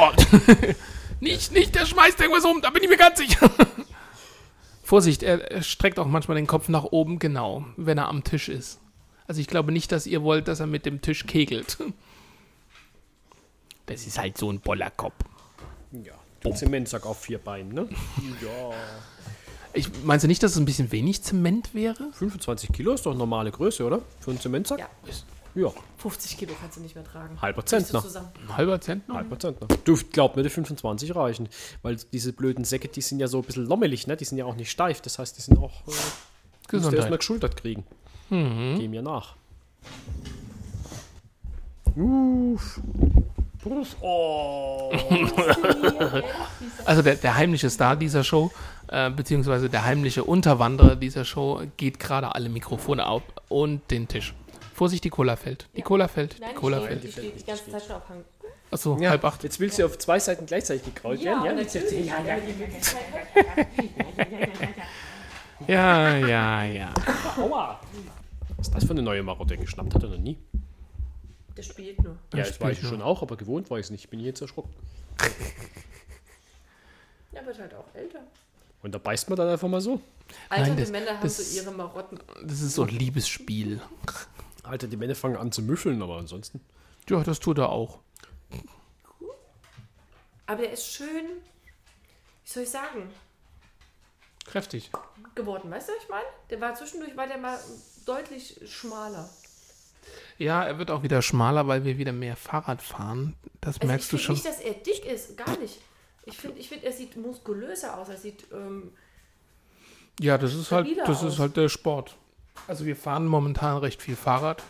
Oh. (laughs) nicht, nicht, der schmeißt irgendwas um, da bin ich mir ganz sicher. (laughs) Vorsicht, er, er streckt auch manchmal den Kopf nach oben, genau, wenn er am Tisch ist. Also ich glaube nicht, dass ihr wollt, dass er mit dem Tisch kegelt. (laughs) Das ist halt so ein Bollerkopf. Ja. Du Zementsack auf vier Beinen, ne? ja. Ich, meinst du nicht, dass es ein bisschen wenig Zement wäre? 25 Kilo ist doch normale Größe, oder? Für einen Zementsack? Ja. Ja. 50 Kilo kannst du nicht mehr tragen. Halber Zentner. halber Zentner? Halber Zentner. Du glaub mir, die 25 reichen. Weil diese blöden Säcke, die sind ja so ein bisschen lommelig, ne? Die sind ja auch nicht steif. Das heißt, die sind auch. Äh, musst du erstmal Gesundheit. geschultert kriegen. Mhm. Geh mir nach. Uff. Oh. (laughs) Also der, der heimliche Star dieser Show, äh, beziehungsweise der heimliche Unterwanderer dieser Show, geht gerade alle Mikrofone auf und den Tisch. Vorsicht, die Cola fällt. Die Cola fällt. Die Nein, Cola die steht, fällt. die steht die ganze Zeit schon auf Hang. Achso, Ja, halb acht. Jetzt willst du auf zwei Seiten gleichzeitig gekrault werden, ja? natürlich. Ja, ja, (laughs) Ja, ja, ja. Aua. Was ist das für eine neue Marotte? Geschnappt hat er noch nie. Der spielt nur. Ja, das spielt weiß ich schon auch, aber gewohnt weiß ich nicht. Ich bin jetzt erschrocken. (laughs) Er wird halt auch älter. Und da beißt man dann einfach mal so. Alternde das- Männer haben das- so ihre Marotten. Das ist so ein Liebesspiel. Alter, die Männer fangen an zu müffeln, aber ansonsten. Ja, das tut er auch. Aber er ist schön, wie soll ich sagen, Kräftig. geworden. Weißt du, was ich meine? Der war zwischendurch, war der mal deutlich schmaler. Ja, er wird auch wieder schmaler, weil wir wieder mehr Fahrrad fahren. Das Also merkst ich du finde schon. nicht, dass er dick ist, gar nicht. Ich finde, ich find, er sieht muskulöser aus. Er sieht, ähm, Ja, das ist halt, das aus. ist halt der Sport. Also wir fahren momentan recht viel Fahrrad.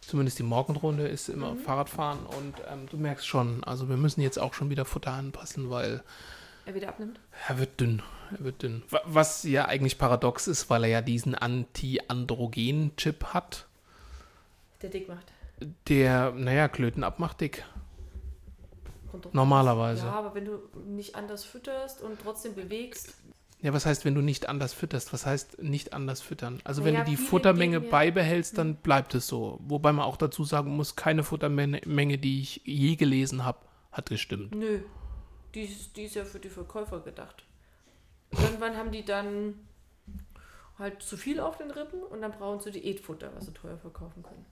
Zumindest die Morgenrunde ist immer Mhm. Fahrradfahren und ähm, du merkst schon, also wir müssen jetzt auch schon wieder Futter anpassen, weil er wieder abnimmt. er wird dünn. Er wird dünn. Wa- Was ja eigentlich paradox ist, weil er ja diesen Anti-Androgen-Chip hat, Der dick macht. der, naja, Klöten abmacht dick. Normalerweise. Ja, aber wenn du nicht anders fütterst und trotzdem bewegst, Ja, was heißt, wenn du nicht anders fütterst? Was heißt nicht anders füttern? Also wenn Naja, du die Futtermenge ja- beibehältst, dann bleibt es so. Wobei man auch dazu sagen muss, keine Futtermenge, Menge, die ich je gelesen habe, hat gestimmt. nö. Die ist, die ist ja für die Verkäufer gedacht. Irgendwann haben die dann halt zu viel auf den Rippen und dann brauchen sie Diätfutter, was sie teuer verkaufen können.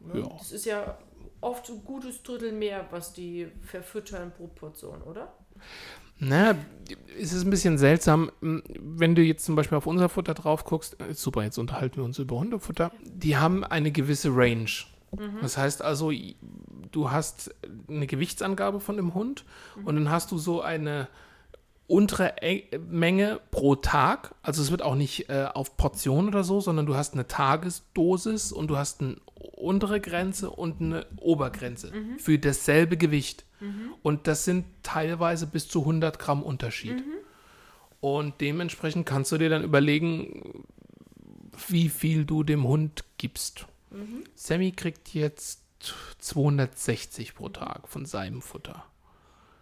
Ne? Ja. Das ist ja oft ein gutes Drittel mehr, was die verfüttern pro Portion, oder? Na, es ist ein bisschen seltsam, wenn du jetzt zum Beispiel auf unser Futter drauf guckst, äh, super, jetzt unterhalten wir uns über Hundefutter, die haben eine gewisse Range. Das heißt also, du hast eine Gewichtsangabe von dem Hund und dann hast du so eine untere Menge pro Tag. Also es wird auch nicht äh, auf Portion oder so, sondern du hast eine Tagesdosis und du hast eine untere Grenze und eine Obergrenze für dasselbe Gewicht. Und das sind teilweise bis zu 100 Gramm Unterschied. Und dementsprechend kannst du dir dann überlegen, wie viel du dem Hund gibst. Sammy kriegt jetzt 260 pro Tag von seinem Futter.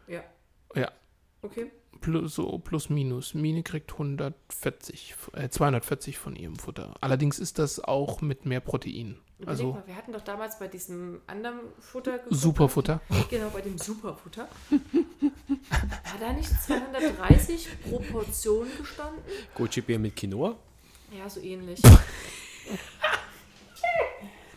Ja. Ja, Okay. plus, so plus minus. Mine kriegt 140, äh, 240 von ihrem Futter. Allerdings ist das auch mit mehr Protein. Überleg Also mal, wir hatten doch damals bei diesem anderen Futter. Superfutter. Genau, bei dem Superfutter. War da nicht 230 pro Portion gestanden? Goji-Bär mit Quinoa. Ja, so ähnlich.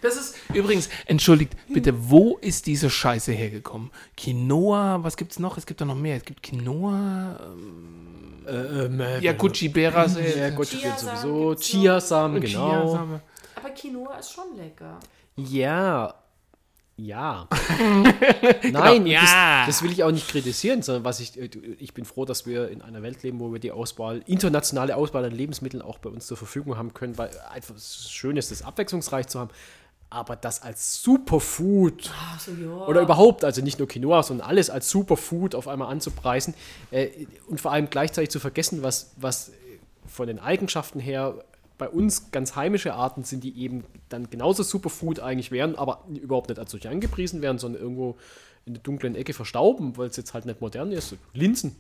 Das ist übrigens, entschuldigt bitte, wo ist diese Scheiße hergekommen? Quinoa, was gibt's noch? Es gibt da noch mehr. Es gibt Quinoa, ähm, Äh, ähm, äh, ja, Gucci Beras, Ja, äh, Goji-Bär Chiasamen sowieso. Chiasamen, genau. Chiasame. Aber Quinoa ist schon lecker. Ja. Ja. (laughs) Nein, Ja. Das, das will ich auch nicht kritisieren, sondern was ich, äh, ich bin froh, dass wir in einer Welt leben, wo wir die Auswahl, internationale Auswahl an Lebensmitteln auch bei uns zur Verfügung haben können, weil einfach es schön ist, das abwechslungsreich zu haben. Aber das als Superfood Ach so, ja. oder überhaupt, also nicht nur Quinoa, sondern alles als Superfood auf einmal anzupreisen äh, und vor allem gleichzeitig zu vergessen, was, was von den Eigenschaften her bei uns ganz heimische Arten sind, die eben dann genauso Superfood eigentlich wären, aber überhaupt nicht als solche angepriesen werden, sondern irgendwo in der dunklen Ecke verstauben, weil es jetzt halt nicht modern ist. Linsen.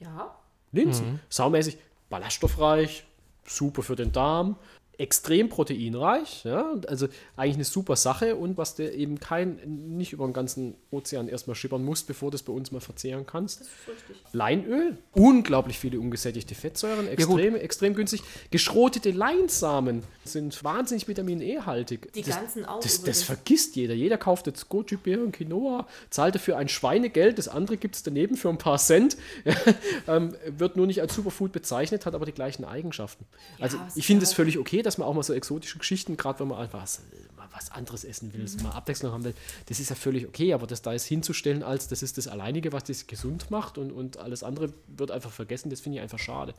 Ja. Linsen. Saumäßig, ballaststoffreich, super für den Darm, extrem proteinreich, ja, und also eigentlich eine super Sache und was du eben kein, nicht über den ganzen Ozean erstmal schippern musst, bevor du es bei uns mal verzehren kannst. Das ist richtig. Leinöl, unglaublich viele ungesättigte Fettsäuren, extrem, extrem günstig. Geschrotete Leinsamen sind wahnsinnig Vitamin E-haltig. Die das, ganzen auch Das, das vergisst jeder. Jeder kauft jetzt Goji Beeren, Quinoa, zahlt dafür ein Schweinegeld, das andere gibt es daneben für ein paar Cent. (laughs) ähm, wird nur nicht als Superfood bezeichnet, hat aber die gleichen Eigenschaften. also was ich finde ja es völlig okay, dass man auch mal so exotische Geschichten, gerade wenn man einfach was, mal was anderes essen will, Mhm. mal Abwechslung haben will, das ist ja völlig okay, aber das da jetzt hinzustellen als das ist das Alleinige, was das gesund macht und, und alles andere wird einfach vergessen, das finde ich einfach schade.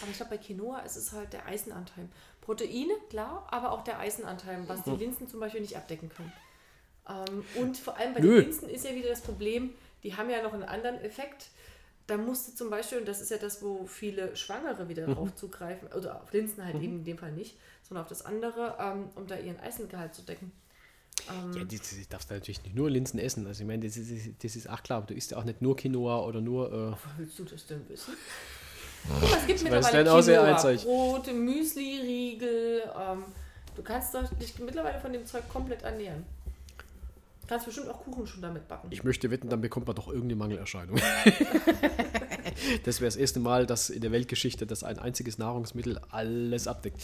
Aber ich glaube, bei Quinoa ist es halt der Eisenanteil. Proteine, klar, aber auch der Eisenanteil, was die Linsen zum Beispiel nicht abdecken können. Ähm, und vor allem bei Nö. den Linsen ist ja wieder das Problem, die haben ja noch einen anderen Effekt. Da musste zum Beispiel, und das ist ja das, wo viele Schwangere wieder drauf zugreifen, oder auf Linsen halt eben in dem Fall nicht, sondern auf das andere, ähm, um da ihren Eisengehalt zu decken. Ja, die, die darfst du natürlich nicht nur Linsen essen. Also ich meine, das ist, das ist auch klar, aber du isst ja auch nicht nur Quinoa oder nur. Äh, willst du das denn wissen? (laughs) Guck mal, es gibt mittlerweile Quinoa. Brot, Müsli, Riegel. Ähm, du kannst doch dich mittlerweile von dem Zeug komplett ernähren. Du kannst bestimmt auch Kuchen schon damit backen. ich möchte wetten, dann bekommt man doch irgendeine Mangelerscheinung. (laughs) das wäre das erste Mal, dass in der Weltgeschichte das ein einziges Nahrungsmittel alles abdeckt.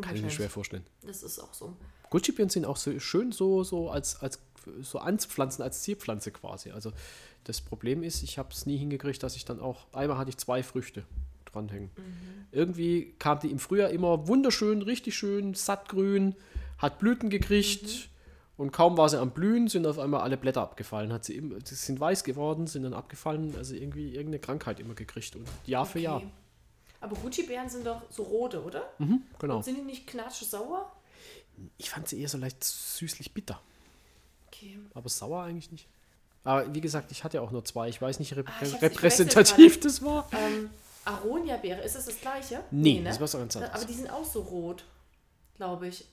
Kann ich mir schwer vorstellen. Das ist auch so. Gutschibirnen sind auch so schön so, so als, als so anzupflanzen, als Zierpflanze quasi. Also das Problem ist, ich habe es nie hingekriegt, dass ich dann auch, einmal hatte ich zwei Früchte dranhängen. Irgendwie kam die im Frühjahr immer wunderschön, richtig schön, sattgrün, hat Blüten gekriegt und kaum war sie am Blühen, sind auf einmal alle Blätter abgefallen. Hat sie immer, sie sind weiß geworden, sind dann abgefallen, also irgendwie irgendeine Krankheit immer gekriegt und Jahr für Jahr. Okay. Aber Gucci-Bären sind doch so rote, oder? Genau. Und sind die nicht knatsch sauer? Ich fand sie eher so leicht süßlich bitter. Okay. Aber sauer eigentlich nicht. Aber wie gesagt, ich hatte ja auch nur zwei. Ich weiß nicht rep Ah, ich repräsentativ das war. Ähm, Aronia-Beere, ist das das gleiche? Nee, das ist was ganz anderes. Aber die sind auch so rot, glaube ich.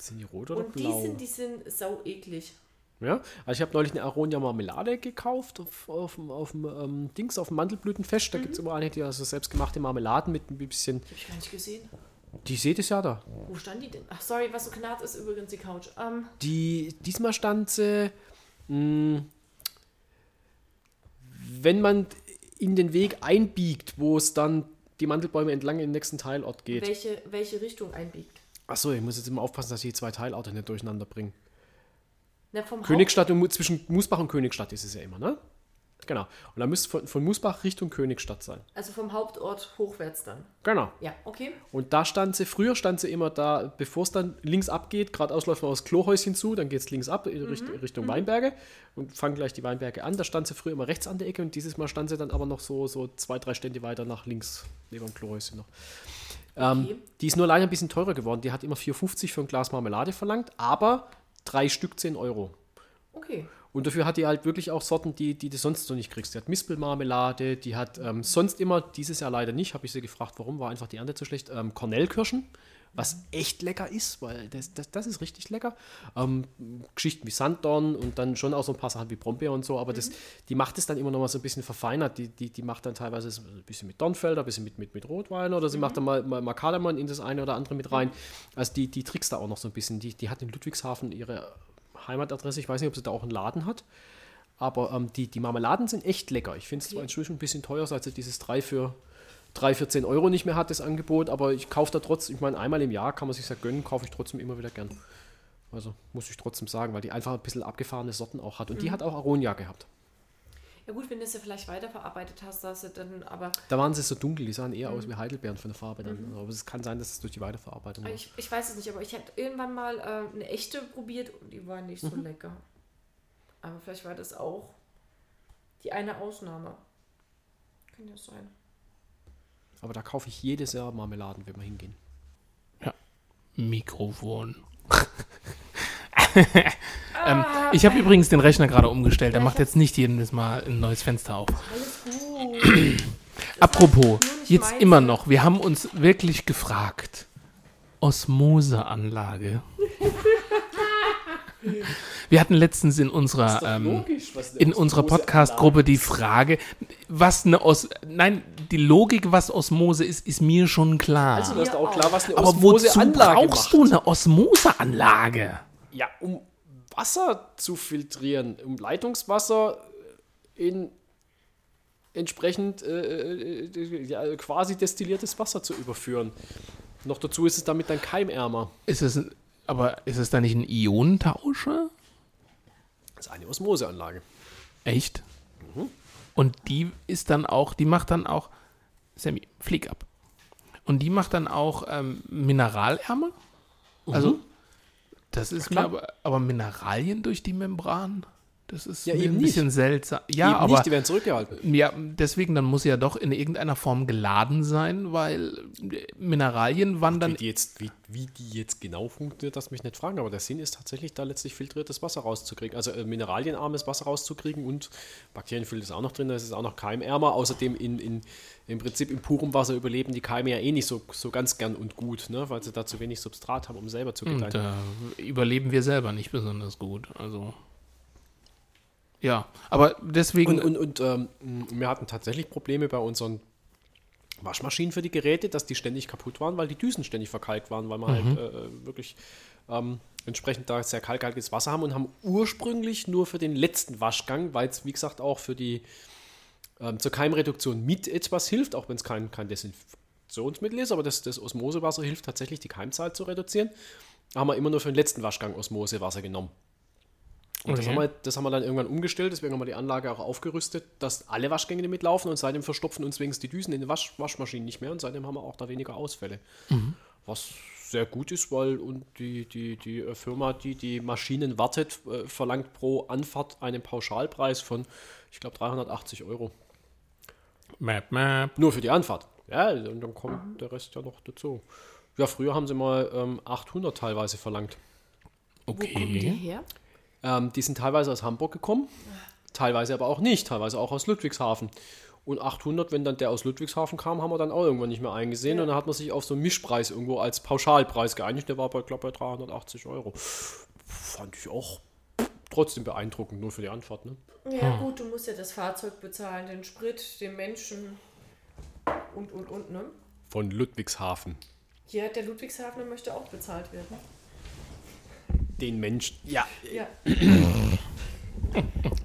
Sind die rot oder Und die blau? sind, die sind sau eklig. ja, also ich habe neulich eine Aronia Marmelade gekauft auf, auf, dem- auf dem ähm, Dings, auf dem Mandelblütenfest. Da Mhm. gibt es immer eine, die also selbstgemachte Marmeladen mit ein bisschen. Die habe ich gar nicht gesehen. Die seht es ja da. Wo stand die denn? Ach, sorry, was so knarrt ist übrigens die Couch. Ähm, Die, diesmal stand sie, mh, wenn man in den Weg einbiegt, wo es dann die Mandelbäume entlang in den nächsten Teilort geht. welche, welche Richtung einbiegt. Achso, ich muss jetzt immer aufpassen, dass ich die zwei Teilorte nicht durcheinander bringe. Na, vom Königstadt und zwischen Musbach und Königstadt ist es ja immer, ne? Genau. Und da müsste von, von Musbach Richtung Königstadt sein. Also vom Hauptort hochwärts dann. Genau. Ja, okay. Und da stand sie, früher stand sie immer da, bevor es dann links abgeht, geradeaus läuft man aus Klohäuschen zu, dann geht es links ab in Richtung, Richtung Weinberge und fangen gleich die Weinberge an. Da stand sie früher immer rechts an der Ecke und dieses Mal stand sie dann aber noch so, so zwei, drei Stände weiter nach links, neben dem Klohäuschen noch. Ähm, Okay. Die ist nur leider ein bisschen teurer geworden. Die hat immer 4,50 für ein Glas Marmelade verlangt, aber drei Stück 10 Euro. Okay. Und dafür hat die halt wirklich auch Sorten, die, die du sonst so nicht kriegst. Die hat Mispelmarmelade, die hat ähm, sonst immer, dieses Jahr leider nicht, habe ich sie gefragt, warum, war einfach die Ernte zu schlecht. Ähm, Cornellkirschen, was echt lecker ist, weil das, das, das ist richtig lecker. Ähm, Geschichten wie Sanddorn und dann schon auch so ein paar Sachen wie Brombeer und so, aber das, die macht es dann immer noch mal so ein bisschen verfeinert. Die, die, die macht dann teilweise ein bisschen mit Dornfelder, ein bisschen mit, mit, mit Rotwein oder sie macht dann mal, mal, mal Kardamom in das eine oder andere mit rein. Also die, die trickst da auch noch so ein bisschen. Die, die hat in Ludwigshafen ihre Heimatadresse. Ich weiß nicht, ob sie da auch einen Laden hat. Aber ähm, die, die Marmeladen sind echt lecker. Ich finde es zwar inzwischen ein bisschen teuer, seit sie dieses 3 für, 3 für 10 Euro nicht mehr hat, das Angebot. Aber ich kaufe da trotzdem, ich meine, einmal im Jahr kann man sich ja gönnen, kaufe ich trotzdem immer wieder gern. Also muss ich trotzdem sagen, weil die einfach ein bisschen abgefahrene Sorten auch hat. Und die hat auch Aronia gehabt. Ja gut, wenn du es ja vielleicht weiterverarbeitet hast, dass du dann aber. Da waren sie so dunkel, die sahen eher aus wie Heidelbeeren von der Farbe dann. Aber es kann sein, dass es durch die Weiterverarbeitung war. Ich, ich weiß es nicht, aber ich hätte irgendwann mal äh, eine echte probiert und die war nicht so Mhm. lecker. Aber vielleicht war das auch die eine Ausnahme. Kann ja sein. Aber da kaufe ich jedes Jahr Marmeladen, wenn wir hingehen. Mikrofon. (laughs) ähm, ich habe übrigens den Rechner gerade umgestellt. Der macht jetzt nicht jedes Mal ein neues Fenster auf. (clears throat) Apropos, jetzt immer noch. Wir haben uns wirklich gefragt. Osmoseanlage. (laughs) Wir hatten letztens in unserer, ähm, in unserer Podcast-Gruppe die Frage, was eine Os Nein, die Logik, was Osmose ist, ist mir schon klar. Also, du hast auch klar, was eine Aber wozu Osmoseanlage brauchst macht. du eine Osmoseanlage? Ja, um Wasser zu filtrieren, um Leitungswasser in entsprechend äh, äh, ja, quasi destilliertes Wasser zu überführen. Noch dazu ist es damit dann keimärmer. Ist es, aber ist es da nicht ein Ionentauscher? Das ist eine Osmoseanlage. Echt? Und die ist dann auch, die macht dann auch, Sammy, flieg ab. Und die macht dann auch ähm, Mineralärmer? Also, das ist mir klar. aber, aber Mineralien durch die Membran? Das ist Ja, mir eben ein nicht. bisschen seltsam. Ja, Eben aber nicht, die werden zurückgehalten. ja, deswegen, dann muss sie ja doch in irgendeiner Form geladen sein, weil äh, Mineralien wandern Wie die, jetzt, wie, wie die jetzt genau funktioniert, das mich nicht fragen, aber der Sinn ist tatsächlich da letztlich filtriertes Wasser rauszukriegen, also äh, mineralienarmes Wasser rauszukriegen und Bakterienfüll ist auch noch drin, da ist es auch noch keimärmer. Außerdem in, in, im Prinzip im purem Wasser überleben die Keime ja eh nicht so, so ganz gern und gut, ne? weil sie da zu wenig Substrat haben, um selber zu gedeihen. Und da überleben wir selber nicht besonders gut. Also. Ja, aber deswegen. Und, und, und ähm, wir hatten tatsächlich Probleme bei unseren Waschmaschinen für die Geräte, dass die ständig kaputt waren, weil die Düsen ständig verkalkt waren, weil wir halt äh, wirklich ähm, entsprechend da sehr kalkhaltiges Wasser haben und haben ursprünglich nur für den letzten Waschgang, weil es wie gesagt auch für die ähm, zur Keimreduktion mit etwas hilft, auch wenn es kein, kein Desinfektionsmittel ist, aber das, das Osmosewasser hilft tatsächlich, die Keimzahl zu reduzieren. Haben wir immer nur für den letzten Waschgang Osmosewasser genommen. Und das, Okay. haben wir, das haben wir dann irgendwann umgestellt, deswegen haben wir die Anlage auch aufgerüstet, dass alle Waschgänge damit laufen und seitdem verstopfen uns wenigstens die Düsen in den Wasch Waschmaschinen nicht mehr und seitdem haben wir auch da weniger Ausfälle. Was sehr gut ist, weil und die, die, die Firma, die die Maschinen wartet, äh, verlangt pro Anfahrt einen Pauschalpreis von, ich glaube, 380 Euro. Map, map. Nur für die Anfahrt. Ja, und dann kommt der Rest ja noch dazu. Ja, früher haben sie mal ähm, 800 teilweise verlangt. Wo kommen die Okay. her? Ähm, die sind teilweise aus Hamburg gekommen, teilweise aber auch nicht, teilweise auch aus Ludwigshafen. Und 800, wenn dann der aus Ludwigshafen kam, haben wir dann auch irgendwann nicht mehr eingesehen. Und dann hat man sich auf so einen Mischpreis irgendwo als Pauschalpreis geeinigt. Der war bei, glaube bei 380 Euro. Fand ich auch trotzdem beeindruckend, nur für die Anfahrt. Ne? Ja, gut, du musst ja das Fahrzeug bezahlen, den Sprit, den Menschen und, und, und, ne? Von Ludwigshafen. Ja, der Ludwigshafener möchte auch bezahlt werden. Den Menschen, ja, Ja. (clears throat)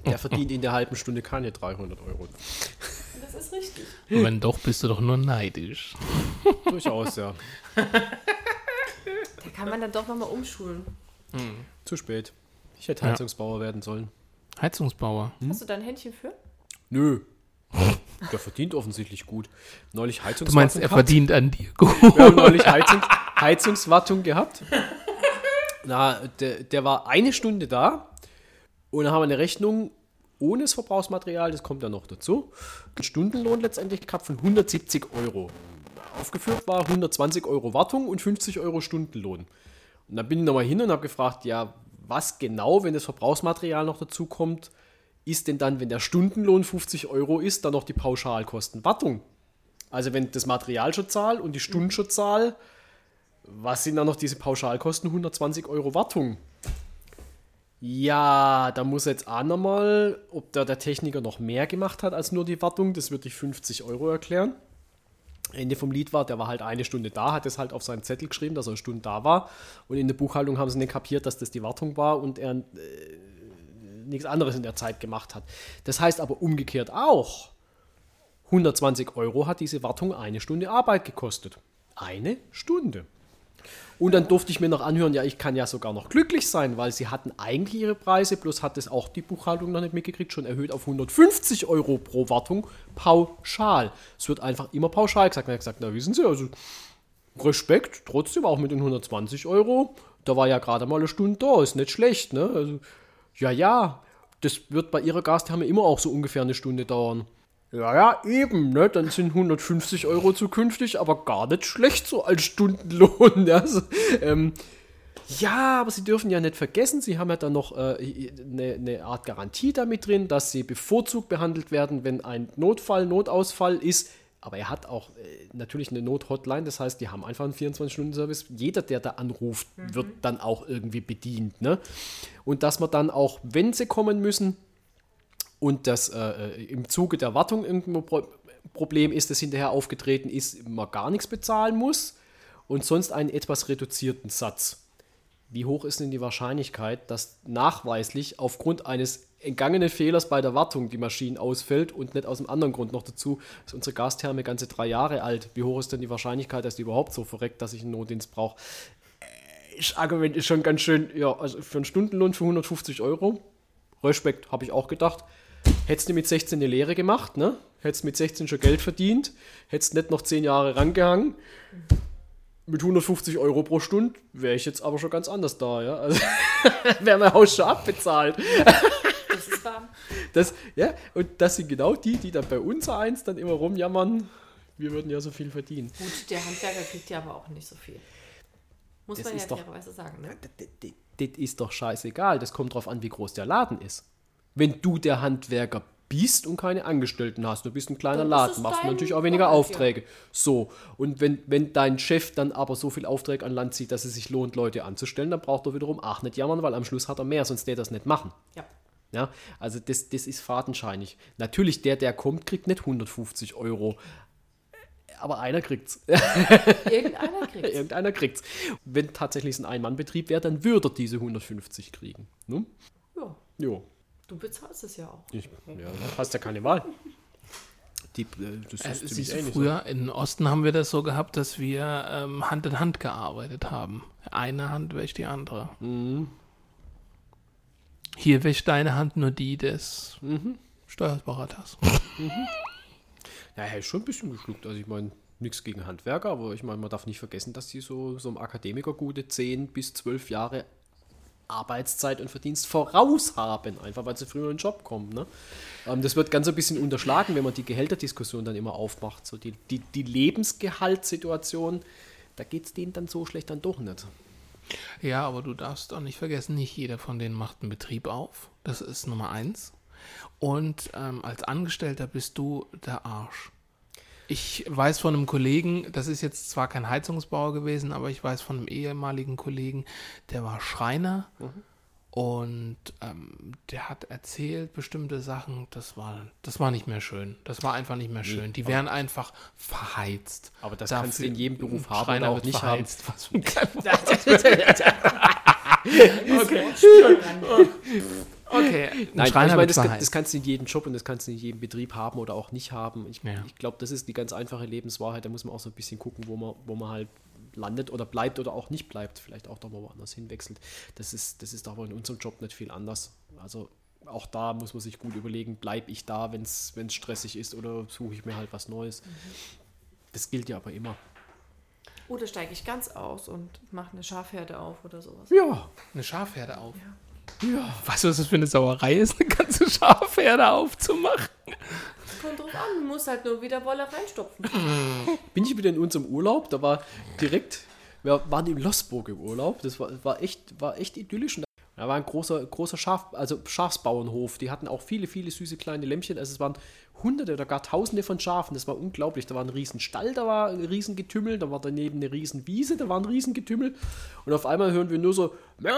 der verdient in der halben Stunde keine 300 Euro. Das ist richtig. Und wenn doch, bist du doch nur neidisch. (laughs) Durchaus, ja. Da kann man dann doch nochmal umschulen. Zu spät. Ich hätte Ja. Heizungsbauer werden sollen. Heizungsbauer. Hast du da ein Händchen für? Nö. (laughs) Der verdient offensichtlich gut. Neulich Du Heizungswartung meinst, er gehabt. verdient an dir gut. Wir haben neulich Heizung, Heizungswartung gehabt. Na, der, der war eine Stunde da und dann haben wir eine Rechnung ohne das Verbrauchsmaterial, das kommt ja noch dazu. Ein Stundenlohn letztendlich gehabt von 170 Euro. Aufgeführt war 120 Euro Wartung und 50 Euro Stundenlohn. Und dann bin ich nochmal hin und habe gefragt, ja, was genau, wenn das Verbrauchsmaterial noch dazu kommt, ist denn dann, wenn der Stundenlohn 50 Euro ist, dann noch die Pauschalkosten Wartung? Also wenn das Material schon zahl und die Stunden schon zahl, was sind dann noch diese Pauschalkosten? 120 Euro Wartung. Ja, da muss jetzt auch nochmal, ob da der Techniker noch mehr gemacht hat als nur die Wartung, das würde ich 50 Euro erklären. Ende vom Lied war, der war halt eine Stunde da, hat es halt auf seinen Zettel geschrieben, dass er eine Stunde da war. Und in der Buchhaltung haben sie nicht kapiert, dass das die Wartung war und er äh, nichts anderes in der Zeit gemacht hat. Das heißt aber umgekehrt auch, 120 Euro hat diese Wartung eine Stunde Arbeit gekostet. Eine Stunde. Und dann durfte ich mir noch anhören, ja, ich kann ja sogar noch glücklich sein, weil sie hatten eigentlich ihre Preise, bloß hat es auch die Buchhaltung noch nicht mitgekriegt, schon erhöht auf 150 Euro pro Wartung pauschal. Es wird einfach immer pauschal gesagt. Und er hat gesagt, na wissen Sie, also Respekt, trotzdem auch mit den 120 Euro. Da war ja gerade mal eine Stunde da, ist nicht schlecht, ne? Also, ja, ja, das wird bei Ihrer Gastherme immer auch so ungefähr eine Stunde dauern. Ja, ja, eben, ne? Dann sind 150 Euro zukünftig, aber gar nicht schlecht so als Stundenlohn. (laughs) Ja, also, ähm, ja, aber Sie dürfen ja nicht vergessen, Sie haben ja dann noch äh, eine, eine Art Garantie damit drin, dass Sie bevorzugt behandelt werden, wenn ein Notfall, Notausfall ist, Aber er hat auch äh, natürlich eine Not-Hotline, das heißt, die haben einfach einen 24-Stunden-Service. Jeder, der da anruft, wird dann auch irgendwie bedient. Ne? Und dass man dann auch, wenn sie kommen müssen und das äh, äh, im Zuge der Wartung irgendein Pro Problem ist, das hinterher aufgetreten ist, man gar nichts bezahlen muss und sonst einen etwas reduzierten Satz. Wie hoch ist denn die Wahrscheinlichkeit, dass nachweislich aufgrund eines entgangenen Fehlers bei der Wartung die Maschine ausfällt und nicht aus einem anderen Grund noch dazu, ist unsere Gastherme ganze drei Jahre alt. Wie hoch ist denn die Wahrscheinlichkeit, dass die überhaupt so verreckt, dass ich einen Notdienst brauche? Äh, Das Argument ist schon ganz schön, ja, also für einen Stundenlohn für 150 Euro, Respekt, habe ich auch gedacht. Hättest du mit 16 eine Lehre gemacht, ne? Hättest mit 16 schon Geld verdient, hättest nicht noch 10 Jahre rangehangen. Mit 150 Euro pro Stunde wäre ich jetzt aber schon ganz anders da, ja. Also (laughs) wäre mein Haus schon abbezahlt. Das ist. Das, ja, und das sind genau die, die dann bei uns eins dann immer rumjammern, wir würden ja so viel verdienen. Gut, der Handwerker kriegt ja aber auch nicht so viel. Muss Das man ja fairerweise sagen, ne? Das, das, das ist doch scheißegal, das kommt drauf an, wie groß der Laden ist. Wenn du der Handwerker bist und keine Angestellten hast, du bist ein kleiner Dann Laden, machst du natürlich auch weniger ja. Aufträge. So, und wenn, wenn dein Chef dann aber so viel Aufträge an Land zieht, dass es sich lohnt, Leute anzustellen, dann braucht er wiederum auch nicht jammern, weil am Schluss hat er mehr, sonst der das nicht machen. Ja. Ja, also das, das ist fadenscheinig. Natürlich, der, der kommt, kriegt nicht 150 Euro. Aber einer kriegt's. (laughs) Irgendeiner kriegt Irgendeiner kriegt's. Wenn tatsächlich es ein Ein-Mann-Betrieb wäre, dann würde er diese 150 kriegen. Ne? Ja, Jo. Du bezahlst es ja auch. Ich, ja, hast ja keine Wahl. Die, äh, das Äh, ist ziemlich siehst du, ähnlich. früher im Osten haben wir das so gehabt, dass wir ähm, Hand in Hand gearbeitet haben. Eine Hand wäscht die andere. Mhm. Hier wäscht deine Hand nur die des Mhm. Steuerberaters. Ja, er ist schon ein bisschen geschluckt. Also ich meine, nichts gegen Handwerker, aber ich meine, man darf nicht vergessen, dass die so, so einem Akademiker gute 10 bis 12 Jahre Arbeitszeit und Verdienst voraus haben, einfach weil sie früher in den Job kommen. Ne? Ähm, das wird ganz ein bisschen unterschlagen, wenn man die Gehälterdiskussion dann immer aufmacht. So die, die, die Lebensgehaltssituation, da geht es denen dann so schlecht dann doch nicht. Ja, aber du darfst auch nicht vergessen, nicht jeder von denen macht einen Betrieb auf. Das ist Nummer eins. Und ähm, als Angestellter bist du der Arsch. Ich weiß von einem Kollegen, das ist jetzt zwar kein Heizungsbauer gewesen, aber ich weiß von einem ehemaligen Kollegen, der war Schreiner und ähm, der hat erzählt bestimmte Sachen, das war, das war nicht mehr schön. Das war einfach nicht mehr schön. Die wären einfach verheizt. Aber das Dafür- kannst du in jedem Beruf haben Schreiner auch wird nicht haben. verheizt. Was für ein (laughs) (laughs) (laughs) Okay. Okay, ein Nein, Schreiner ich meine, das, kann, das kannst du in jedem Job und das kannst du in jedem Betrieb haben oder auch nicht haben. Ich, Ja. ich glaube, das ist die ganz einfache Lebenswahrheit. Da muss man auch so ein bisschen gucken, wo man, wo man halt landet oder bleibt oder auch nicht bleibt. Vielleicht auch doch mal woanders hinwechselt. Das ist, das ist aber in unserem Job nicht viel anders. Also auch da muss man sich gut überlegen, bleibe ich da, wenn es stressig ist oder suche ich mir halt was Neues. Das gilt ja aber immer. Oder steige ich ganz aus und mache eine Schafherde auf oder sowas. Ja, eine Schafherde auf. ja. Weißt du, was das für eine Sauerei ist, eine ganze Schafherde aufzumachen? Kommt drauf an, du musst halt nur wieder Wolle reinstopfen. (laughs) bin ich wieder in unserem Urlaub. Da war direkt, wir waren in Losburg im Urlaub. Das war, war, echt, war echt idyllisch. Und Da war ein großer, großer Schaf, also Schafsbauernhof. Die hatten auch viele, viele süße kleine Lämmchen. Also es waren hunderte oder gar tausende von Schafen. Das war unglaublich. Da war ein riesen Stall, da war ein riesen Getümmel, da war daneben eine riesen Wiese, da war ein riesen Getümmel. Und auf einmal hören wir nur so Mö,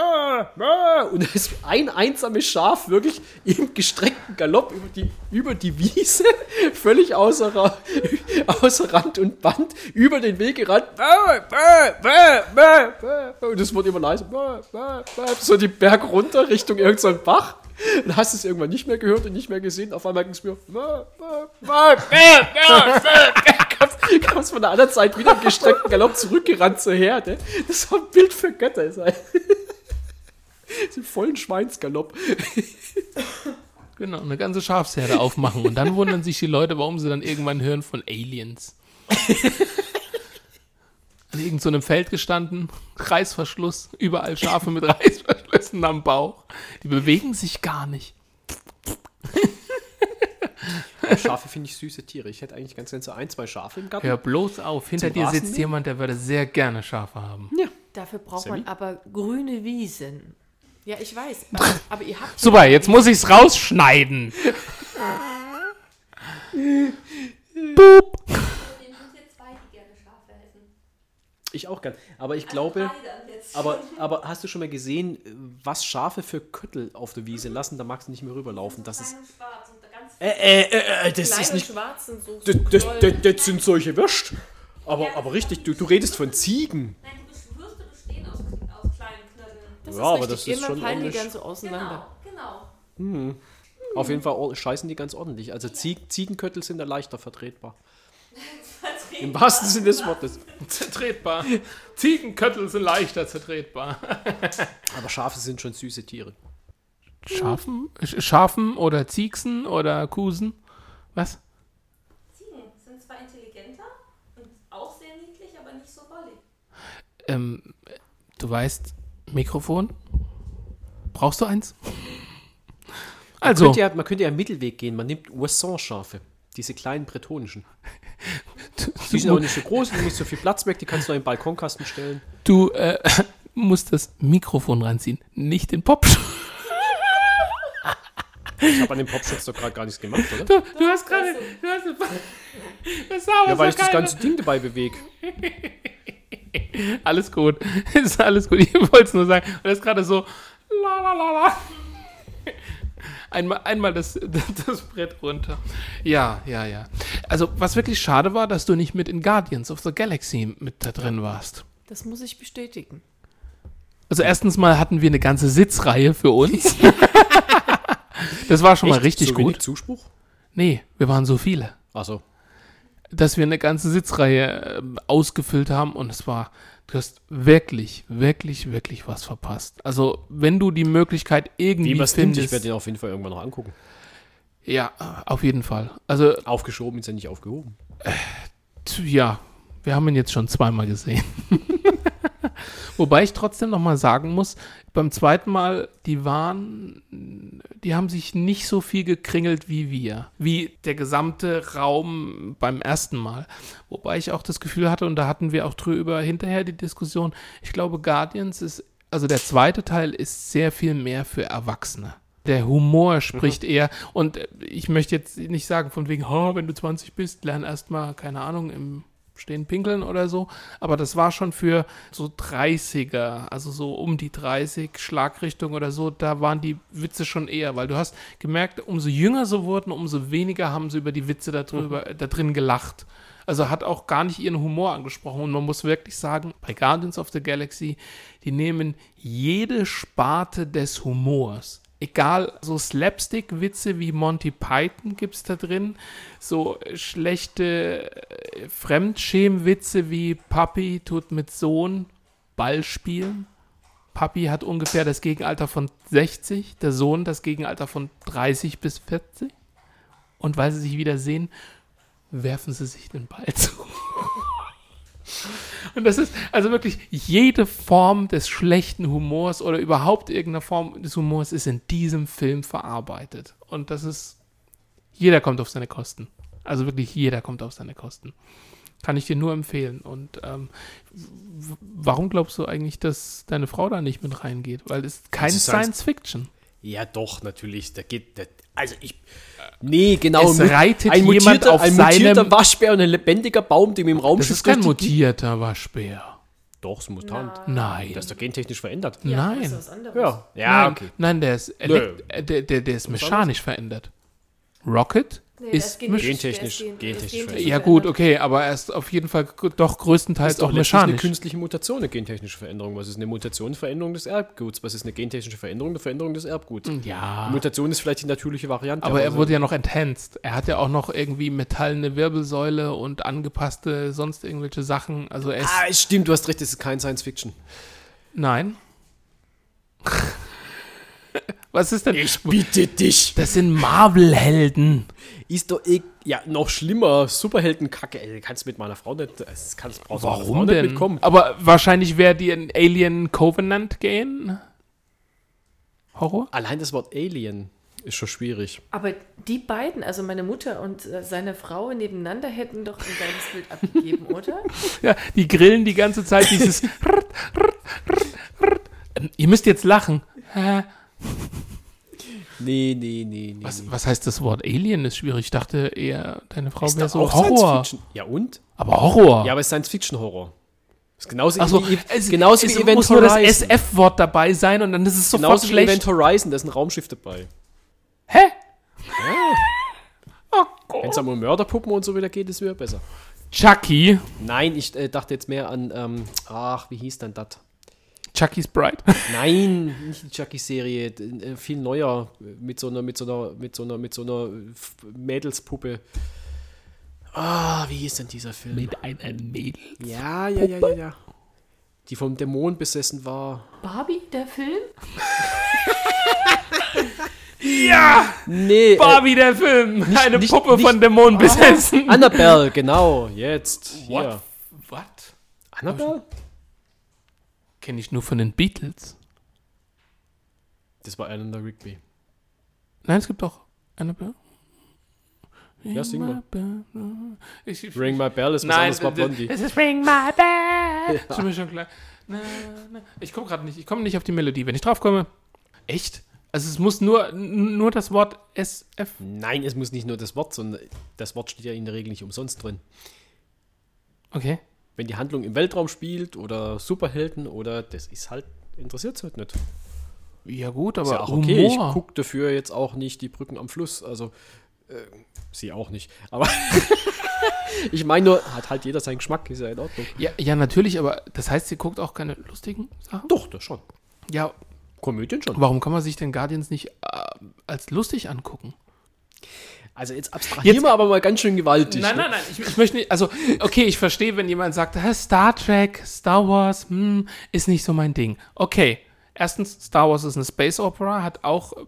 Mö. und da ist ein einsames Schaf wirklich im gestreckten Galopp über die, über die Wiese, (laughs) völlig außer, außer Rand und Band, über den Weg gerannt. Mö. Und es wurde immer Mö. So die Berg runter Richtung irgendein Bach. Dann hast es irgendwann nicht mehr gehört und nicht mehr gesehen. Auf einmal ging es mir. Kam's- (laughs) Kam's von der anderen Seite wieder im gestreckten Galopp zurückgerannt zur Herde. Das war ein Bild für Götter. Das ist (laughs) ein vollen Schweinsgalopp. Genau, eine ganze Schafsherde aufmachen. Und dann wundern sich die Leute, warum sie dann irgendwann hören von Aliens. An irgendeinem so Feld gestanden, Reißverschluss, überall Schafe mit Reißverschlüssen am Bauch. Die bewegen sich gar nicht. Schafe finde ich süße Tiere. Ich hätte eigentlich ganz gerne so ein, zwei Schafe im Garten. Hör bloß auf, hinter Zum dir sitzt Rasenmähen? jemand, der würde sehr gerne Schafe haben. Dafür braucht Sammy? man aber grüne Wiesen. Ja, ich weiß. Aber, (laughs) aber ihr habt. Super, jetzt muss ich's rausschneiden. (laughs) Boop. Schafe essen. Ich auch gern. Aber ich glaube, aber, aber hast du schon mal gesehen, was Schafe für Köttel auf der Wiese lassen? Da magst du nicht mehr rüberlaufen. Das ist. Klein und schwarz und ganz Äh, äh, äh, äh, das Kleine ist nicht. Schwarzen, so, Das, so das, doll. das, das sind solche Würst. Aber, aber richtig, du, du redest von Ziegen. Nein, die Bes- Würste bestehen aus, aus kleinen Knödeln. Das Ja, aber richtig. das ist Immer schon fallen die ordentlich. ganz so auseinander. Genau, genau. Auf jeden Fall scheißen die ganz ordentlich. Also Zieg, Ziegenköttel sind da leichter vertretbar. (laughs) Im wahrsten Sinne des Wortes. (laughs) Zertretbar. Ziegenköttel sind leichter zertretbar. (laughs) Aber Schafe sind schon süße Tiere. Schafen? Sch- Schafen oder Ziegsen oder Kusen? Was? Ziegen sind zwar intelligenter und auch sehr niedlich, aber nicht so wollig. Ähm, du weißt, Mikrofon? Brauchst du eins? Also, Könnte ja, man könnte ja einen Mittelweg gehen. Man nimmt Ouessant-Schafe. Diese kleinen bretonischen. Die sind auch nicht so groß, die nehmen nicht so viel Platz weg, die kannst du in den Balkonkasten stellen. du äh, (laughs) musst das Mikrofon ranziehen, nicht den Pop. Ich habe an dem Popschutz doch gerade gar nichts gemacht, oder? Du, du hast gerade. Du hast, das Ja, weil ich das ganze Ding dabei bewege. (laughs) Alles gut. (laughs) Ist alles gut. Ich wollte es nur sagen. Und das ist gerade so. La, la, la, la. Einmal, einmal das, (laughs) das Brett runter. Ja, ja, ja. Also, was wirklich schade war, dass du nicht mit in Guardians of the Galaxy mit da drin warst. Das muss ich bestätigen. Also, erstens mal hatten wir eine ganze Sitzreihe für uns. (laughs) das war schon mal Echt? richtig so gut. wenig Zuspruch? Nee, wir waren so viele. Achso. dass wir eine ganze Sitzreihe ähm, ausgefüllt haben und es war, du hast wirklich, wirklich, wirklich was verpasst. Also, wenn du die Möglichkeit irgendwie Wie nimmt, ich findest, werde den auf jeden Fall irgendwann noch angucken. ja, auf jeden Fall. Also, Aufgeschoben ist ja nicht aufgehoben. t- ja, wir haben ihn jetzt schon zweimal gesehen. (laughs) Wobei ich trotzdem noch mal sagen muss, beim zweiten Mal, die waren, die haben sich nicht so viel gekringelt wie wir, wie der gesamte Raum beim ersten Mal. Wobei ich auch das Gefühl hatte, und da hatten wir auch drüber hinterher die Diskussion, ich glaube, Guardians ist, also der zweite Teil ist sehr viel mehr für Erwachsene. Der Humor spricht eher, und ich möchte jetzt nicht sagen, von wegen, oh, wenn du 20 bist, lern erstmal, keine Ahnung, im Stehen pinkeln oder so. Aber das war schon für so 30er, also so um die 30 Schlagrichtung oder so, da waren die Witze schon eher, weil du hast gemerkt, umso jünger sie wurden, umso weniger haben sie über die Witze da, drüber, da drin gelacht. Also hat auch gar nicht ihren Humor angesprochen. Und man muss wirklich sagen, bei Guardians of the Galaxy, die nehmen jede Sparte des Humors. Egal, so Slapstick-Witze wie Monty Python gibt es da drin, so schlechte äh, Fremdschämwitze wie Papi tut mit Sohn Ball spielen. Papi hat ungefähr das Gegenalter von 60, der Sohn das Gegenalter von 30 bis 40. Und weil sie sich wieder sehen, werfen sie sich den Ball (laughs) zu. Und das ist also wirklich jede Form des schlechten Humors oder überhaupt irgendeine Form des Humors ist in diesem Film verarbeitet. Und das ist, jeder kommt auf seine Kosten. Also wirklich jeder kommt auf seine Kosten. Kann ich dir nur empfehlen. Und ähm, warum glaubst du eigentlich, dass deine Frau da nicht mit reingeht? Weil es kein Das ist halt- Science Fiction. Ja, doch, natürlich. Da geht. Da, also ich. Nee, genau. Es reitet ein jemand mutierter, auf ein mutierter seinem- Waschbär und ein lebendiger Baum, dem im Raumschiff Das ist kein mutierter Waschbär. Doch, ist ein Mutant. Nein. Der ist doch gentechnisch verändert. Ja, Nein. Das ist was anderes. Ja, ja, nein, okay. nein, der ist, elekt- äh, der, der, der ist mechanisch verändert. Rocket Nee, ist genetisch- Gentechnisch- gen- gentechnisch verändert. Ja gut, okay, aber er ist auf jeden Fall doch größtenteils ist doch auch letztlich eine mechanisch. künstliche Mutation, eine gentechnische Veränderung. Was ist eine Mutation? Veränderung des Erbguts. Was ist eine gentechnische Veränderung? Eine Veränderung des Erbguts. Ja, Die Mutation ist vielleicht die natürliche Variante. aber er wurde ja noch enhanced. Er hat ja auch noch irgendwie metallene Wirbelsäule und angepasste sonst irgendwelche Sachen. Also er ist, Ah, es stimmt, du hast recht, das ist kein Science Fiction. nein. (laughs) Was ist denn? Ich bitte dich. Das sind Marvel-Helden. Ist doch eh, ja, noch schlimmer. Superheldenkacke. Ey, kannst du mit meiner Frau nicht, das kannst brauchst meiner Frau Warum nicht denn? mitkommen. Aber wahrscheinlich wäre die in Alien Covenant gehen. Horror? Allein das Wort Alien ist schon schwierig. Aber die beiden, also meine Mutter und äh, seine Frau nebeneinander, hätten doch ein geiles Bild abgegeben, (laughs) oder? Ja, die grillen die ganze Zeit dieses. (laughs) Ähm, Ihr müsst jetzt lachen. Nee, nee, nee, nee. Was, nee. was heißt das Wort Alien? Ist schwierig. Ich dachte eher, deine Frau wäre so auch Horror. Ja, und? Aber Horror. Ja, aber es ist Science-Fiction-Horror. Ist genauso Ach so, wie, es, genauso es wie Event muss nur das Horizon. SF-Wort dabei sein und dann ist es sofort genauso wie schlecht. Event Horizon, da ist ein Raumschiff dabei. Hä? Oh Wenn es Gott. um Mörderpuppen und so wieder geht, ist wieder besser. Chucky. Nein, ich äh, dachte jetzt mehr an, ähm, ach, wie hieß denn das? Chucky's Bride. (laughs) Nein, nicht die Chucky-Serie, äh, viel neuer, äh, mit so einer, mit so einer, mit so einer, mit so einer äh, Mädelspuppe. Ah, wie hieß denn dieser Film? Mit einer Mädel. Ja, ja, ja, ja, ja. Die vom Dämon besessen war. Barbie, der Film? (laughs) Ja! Nee, Barbie, der Film. eine nicht- Puppe nicht- von Dämonen besessen. äh, Annabelle, genau, jetzt. What? Hier. What? Annabelle? Kenne ich nur von den Beatles. Das war Eleanor Rigby. Nein, es gibt doch Annabelle. Ja, sing mal. Ich, ich, Ring My Bell ist was Nein, anderes, war Blondie. es ist Ring My Bell. (laughs) Ist mir schon klar. Na, na. Ich komme gerade nicht, ich komme nicht auf die Melodie. Wenn ich drauf komme, echt? Also es muss nur, nur das Wort SF. Nein, es muss nicht nur das Wort, sondern das Wort steht ja in der Regel nicht umsonst drin. Okay. Wenn die Handlung im Weltraum spielt oder Superhelden oder das ist halt, interessiert es halt nicht. Ja gut, Ist aber ja auch okay. Humor. Ich gucke dafür jetzt auch nicht die Brücken am Fluss. Also, äh, sie auch nicht. Aber (laughs) ich meine nur, hat halt jeder seinen Geschmack, ist ja in Ordnung. ja, ja, natürlich, aber das heißt, sie guckt auch keine lustigen Sachen? Doch, das schon. Ja, Komödien schon. warum kann man sich denn Guardians nicht äh, als lustig angucken? Also jetzt abstrahieren Jetzt- wir aber mal ganz schön gewaltig. Nein, ne? nein, nein, ich, ich möchte nicht, also, okay, ich verstehe, wenn jemand sagt, "Hä, Star Trek, Star Wars, hm, ist nicht so mein Ding. Okay, erstens, Star Wars ist eine Space Opera, hat auch äh,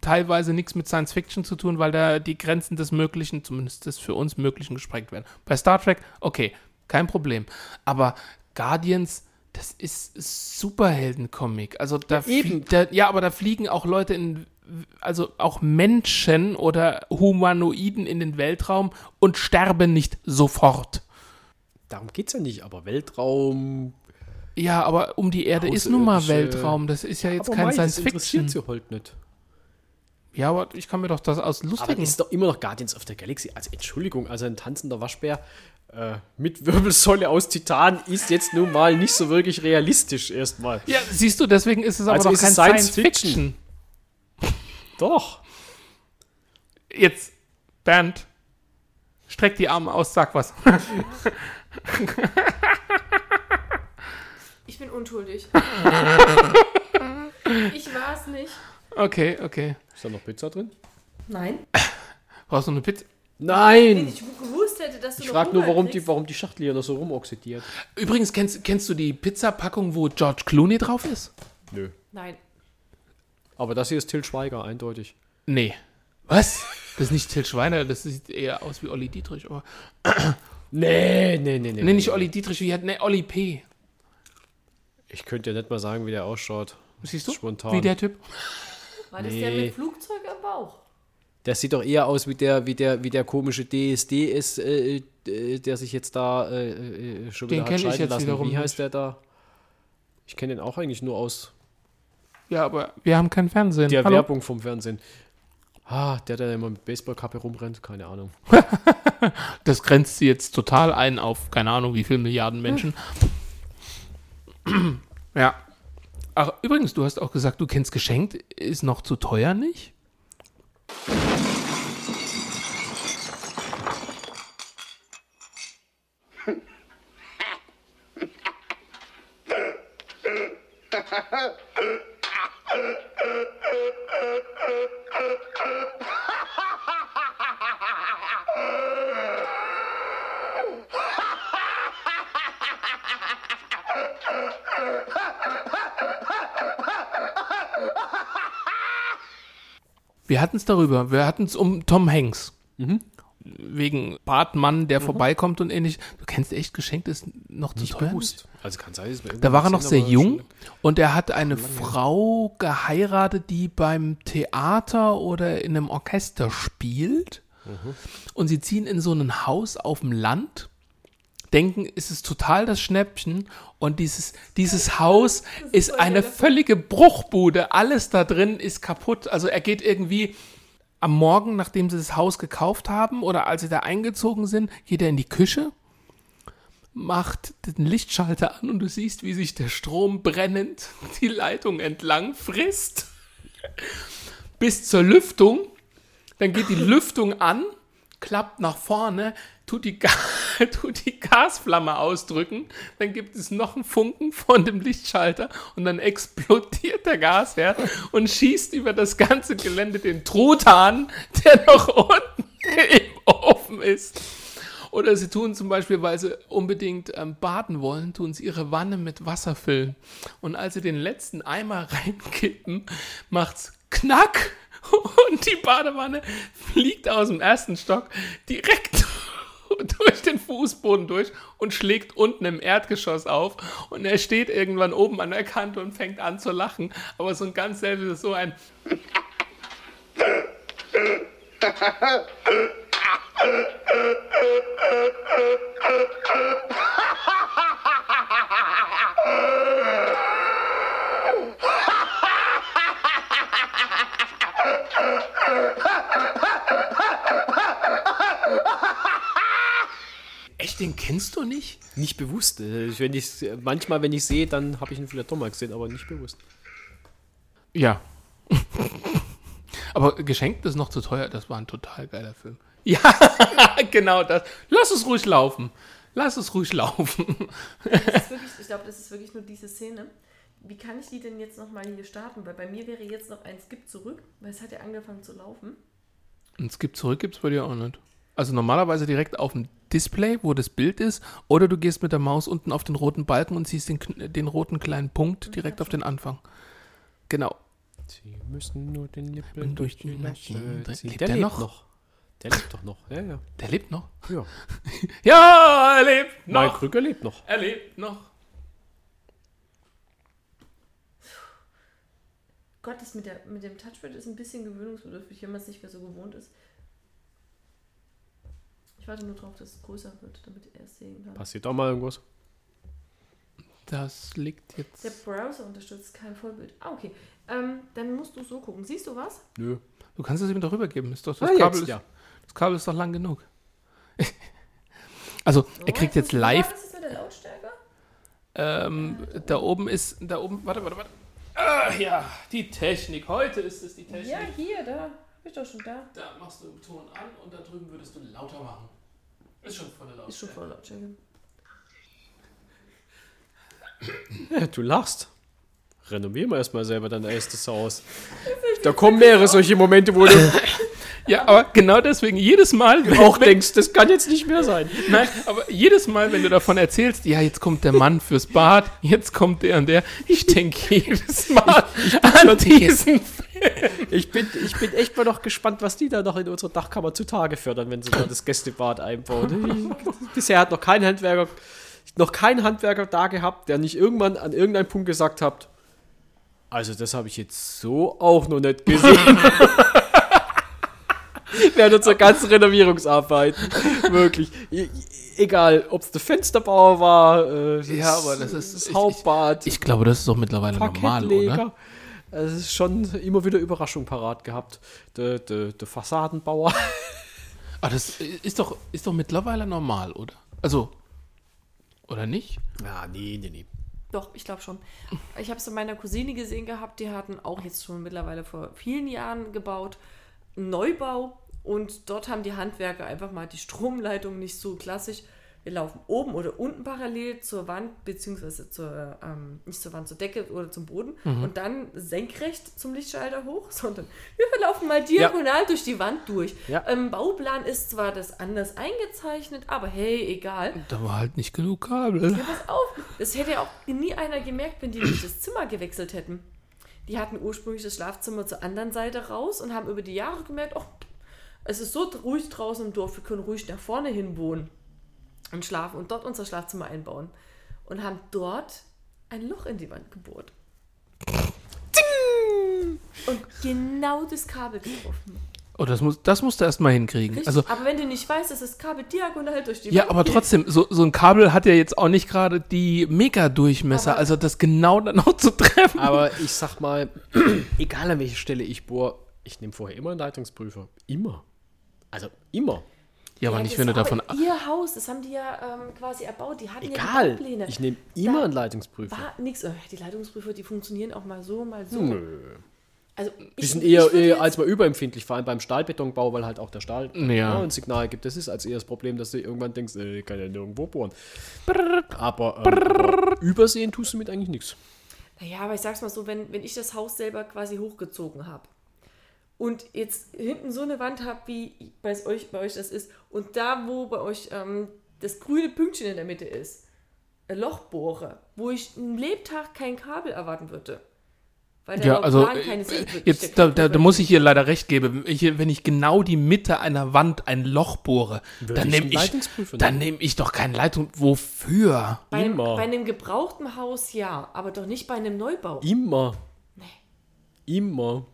teilweise nichts mit Science Fiction zu tun, weil da die Grenzen des Möglichen, zumindest des für uns Möglichen, gesprengt werden. Bei Star Trek, okay, kein Problem. Aber Guardians, das ist Superhelden-Comic. Also da, eben. flie- da ja, aber da fliegen auch Leute in also auch Menschen oder Humanoiden in den Weltraum und sterben nicht sofort. Darum geht es ja nicht, aber Weltraum. Ja, aber um die Erde ist nun mal Weltraum. Das ist ja jetzt aber kein Science das interessiert Fiction. sie halt nicht. Ja, aber ich kann mir doch das aus Aber lustigen. es ist doch immer noch Guardians of the Galaxy. Also Entschuldigung, also ein tanzender Waschbär äh, mit Wirbelsäule aus Titan ist jetzt nun mal nicht so wirklich realistisch erstmal. ja, siehst du, deswegen ist es aber Also doch kein Science Science Fiction. Doch. Jetzt, Bernd, streck die Arme aus, sag was. Ich bin unschuldig. (laughs) ich war es nicht. Okay, okay. Ist da noch Pizza drin? Nein. Brauchst du eine Pizza? Wenn Nein! ich gewusst hätte, dass du Ich noch frage nur, Hunger warum die, kriegst. warum die Schachtel hier noch so rumoxidiert. Übrigens, kennst, kennst du die Pizzapackung, wo George Clooney drauf ist? Nö. Nein. Aber das hier ist Till Schweiger, eindeutig. Nee. Was? Das ist nicht Till Schweiner, das sieht eher aus wie Olli Dietrich. Aber Nee, nee, nee, nee. nee, nicht Olli Dietrich, wie hat, nee, Olli P. Ich könnte ja nicht mal sagen, wie der ausschaut. Siehst du? Spontan. Wie der Typ? War das der Nee. mit Flugzeug am Bauch? Der sieht doch eher aus wie der, wie der, wie der komische DSD ist, äh, äh, der sich jetzt da äh, äh, schon Den wieder kenn hat ich scheiden jetzt lassen. wiederum Wie heißt nicht. der da? Ich kenne den auch eigentlich nur aus Ja, aber wir haben kein Fernsehen. der Hallo? Werbung vom Fernsehen. Ah, der, der immer mit Baseballkappe rumrennt, keine Ahnung. (laughs) Das grenzt sie jetzt total ein auf keine Ahnung wie viele Milliarden Menschen. (clears throat) ja. Ach, übrigens, du hast auch gesagt, du kennst geschenkt, ist noch zu teuer, nicht? (laughs) Wir hatten es darüber. Wir hatten es um Tom Hanks. Wegen Bartmann, der vorbeikommt und ähnlich. Du kennst echt geschenkt, ist noch zu Nicht teuer. bewusst. Also kann sein, Da war er noch sehr jung und er hat eine Frau geheiratet, die beim Theater oder in einem Orchester spielt. Und sie ziehen in so ein Haus auf dem Land. denken, es ist total das Schnäppchen und dieses, dieses Haus ist eine völlige Bruchbude. Alles da drin ist kaputt. Also er geht irgendwie am Morgen, nachdem sie das Haus gekauft haben oder als sie da eingezogen sind, geht er in die Küche, macht den Lichtschalter an und du siehst, wie sich der Strom brennend die Leitung entlang frisst bis zur Lüftung. Dann geht die Lüftung an, klappt nach vorne, tut die, (laughs) tut die Gasflamme ausdrücken, dann gibt es noch einen Funken von dem Lichtschalter und dann explodiert der Gasherd und schießt über das ganze Gelände den Truthahn, der noch (laughs) unten im Ofen ist. Oder sie tun zum Beispiel, weil sie unbedingt ähm, baden wollen, tun sie ihre Wanne mit Wasser füllen. Und als sie den letzten Eimer (laughs) reinkippen, macht's Knack und die Badewanne fliegt aus dem ersten Stock direkt (laughs) durch den Fußboden durch und schlägt unten im Erdgeschoss auf. Und er steht irgendwann oben an der Kante und fängt an zu lachen. Aber so ein ganz selbes, so ein. (laughs) Echt, den kennst du nicht? Nicht bewusst. Äh, Wenn ich, manchmal, wenn ich sehe, dann habe ich ihn vielleicht doch mal gesehen, aber nicht bewusst. Ja. (laughs) Aber geschenkt ist noch zu teuer. Das war ein total geiler Film. (laughs) Ja, genau das. Lass es ruhig laufen. Lass es ruhig laufen. (laughs) Wirklich, ich glaube, das ist wirklich nur diese Szene. Wie kann ich die denn jetzt nochmal hier starten? Weil bei mir wäre jetzt noch ein Skip zurück, weil es hat ja angefangen zu laufen. Und Skip zurück gibt es bei dir auch nicht. Also normalerweise direkt auf dem Display, wo das Bild ist, oder du gehst mit der Maus unten auf den roten Balken und siehst den, den roten kleinen Punkt direkt auf den Anfang. Genau. Sie müssen nur den Nippel Und durch die Lasche ziehen. Lebt Der der lebt noch? noch? Der lebt doch noch. Ja, ja. Der lebt noch. ja. (laughs) Ja, er lebt Mike noch. Krüger lebt noch. Er lebt noch. Gott, das mit, der, mit dem Touchpad ist ein bisschen gewöhnungsbedürftig, wenn man es nicht mehr so gewohnt ist. Ich warte nur drauf, dass es größer wird, damit er es sehen kann. Passiert auch mal irgendwas. Das liegt Der jetzt. Browser unterstützt kein Vollbild. Ah, okay. Ähm, dann musst du so gucken. Siehst du was? Nö. Du kannst es ihm doch rübergeben. Ist doch, das, Ah, Kabel ist, ja. das Kabel ist doch lang genug. (laughs) also, er kriegt jetzt live. Was ist mit der Lautstärke? Ähm, da oben ist. Da oben. Warte, warte, warte. Ah, ja, die Technik. Heute ist es die Technik. Ja, hier, da. Hab ich doch schon da. Da machst du den Ton an und da drüben würdest du lauter machen. Ist schon volle Lautstärke. Ist schon voll Lautstärke. Ja, du lachst. Renommier mal erstmal selber dein erstes Haus. (laughs) Da kommen mehrere solche Momente, wo du (laughs) Ja, aber genau deswegen, jedes Mal, wenn auch denkst, das kann jetzt nicht mehr sein. (laughs) Nein, aber jedes Mal, wenn du davon erzählst, ja, jetzt kommt der Mann fürs Bad, jetzt kommt der und der, ich denke jedes Mal an diesen Ich bin, ich bin echt mal noch gespannt, was die da noch in unserer Dachkammer zutage fördern, wenn sie da das Gästebad einbauen. (laughs) Bisher hat noch kein Handwerker, noch kein Handwerker da gehabt, der nicht irgendwann an irgendeinem Punkt gesagt hat, also das habe ich jetzt so auch noch nicht gesehen. (laughs) Während unserer ganzen Renovierungsarbeiten. Wirklich. Egal, ob es der Fensterbauer war, äh, Ja, aber das ist- das ich- Hauptbad, Ich glaube, das ist doch mittlerweile normal, oder? Es ist schon immer wieder Überraschung parat gehabt. Der, der, der Fassadenbauer. Aber (laughs) das ist doch, ist doch mittlerweile normal, oder? Also, oder nicht? Ja, nee, nee, nee. Doch, ich glaube schon. Ich habe es bei meiner Cousine gesehen gehabt, die hatten auch jetzt schon mittlerweile vor vielen Jahren gebaut, einen Neubau und dort haben die Handwerker einfach mal die Stromleitung nicht so klassisch. Wir laufen oben oder unten parallel zur Wand, beziehungsweise zur, ähm, nicht zur Wand, zur Decke oder zum Boden und dann senkrecht zum Lichtschalter hoch, (laughs) sondern wir laufen mal diagonal durch die Wand durch. Ja. Im Bauplan ist zwar das anders eingezeichnet, aber hey, egal. Da war halt nicht genug Kabel. Ja, pass auf. Das hätte ja auch nie einer gemerkt, wenn die nicht das Zimmer gewechselt hätten. Die hatten ursprünglich das Schlafzimmer zur anderen Seite raus und haben über die Jahre gemerkt, oh, es ist so ruhig draußen im Dorf, wir können ruhig nach vorne hin wohnen und schlafen und dort unser Schlafzimmer einbauen. Und haben dort ein Loch in die Wand gebohrt. Und genau das Kabel getroffen. Oh, das, muss, das musst du erstmal hinkriegen. Richtig? Also, aber wenn du nicht weißt, dass das Kabel diagonal durch die ja, Wand aber geht, trotzdem, so, so ein Kabel hat ja jetzt auch nicht gerade die Mega-Durchmesser, also das genau dann auch zu treffen. Aber ich sag mal, (clears throat) egal an welcher Stelle ich bohre, ich nehme vorher immer einen Leitungsprüfer. Immer. Also immer. Ja, aber Ja, nicht, wenn du davon. Ihr Haus, das haben die ja ähm, quasi erbaut. Die hatten ja die Egal. Baupläne. Ich nehme immer Da einen Leitungsprüfer. War nix. Oh, die Leitungsprüfer, die funktionieren auch mal so, mal so. Nö. Also Die ich, sind ich eher, eher als mal überempfindlich, vor allem beim Stahlbetonbau, weil halt auch der Stahl Ja. ein Signal gibt. Das ist als eher das Problem, dass du irgendwann denkst, äh, ich kann ja nirgendwo bohren. Aber, ähm, aber übersehen tust du mit eigentlich nichts. Naja, aber ich sag's mal so, wenn, wenn ich das Haus selber quasi hochgezogen habe und jetzt hinten so eine Wand habe, wie bei euch, bei euch das ist, und da, wo bei euch ähm, das grüne Pünktchen in der Mitte ist, ein Loch bohre, wo ich einen Lebtag kein Kabel erwarten würde. Weil Ja, also äh, jetzt, da, da, da muss ich hier leider recht geben. Ich, wenn ich genau die Mitte einer Wand ein Loch bohre, Würde dann ich nehme ich, dann nehme ich doch keine Leitung. Wofür? Bei einem, Immer. bei einem gebrauchten Haus ja, aber doch nicht bei einem Neubau. Immer. Immer.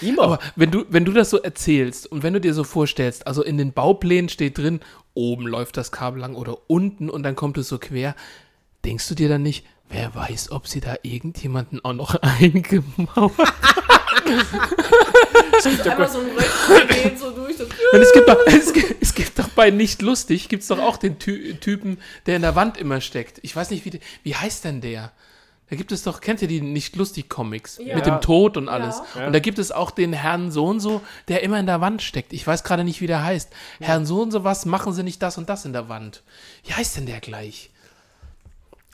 Immer. Aber wenn du, wenn du das so erzählst und wenn du dir so vorstellst, also in den Bauplänen steht drin, oben läuft das Kabel lang oder unten und dann kommt es so quer, denkst du dir dann nicht, wer weiß, ob sie da irgendjemanden auch noch (laughs) eingemauert Einmal so ein Röckchen gehen so durch. Das Und es gibt doch, es gibt, es gibt doch bei Nicht Lustig, gibt es doch auch den Ty Typen, der in der Wand immer steckt. Ich weiß nicht, wie, wie heißt denn der? Da gibt es doch, kennt ihr die Nicht Lustig Comics? Ja. Mit dem Tod und alles. Ja. Und da gibt es auch den Herrn so und so, der immer in der Wand steckt. Ich weiß gerade nicht, wie der heißt. Herrn so und so was, machen Sie nicht das und das in der Wand. Wie heißt denn der gleich?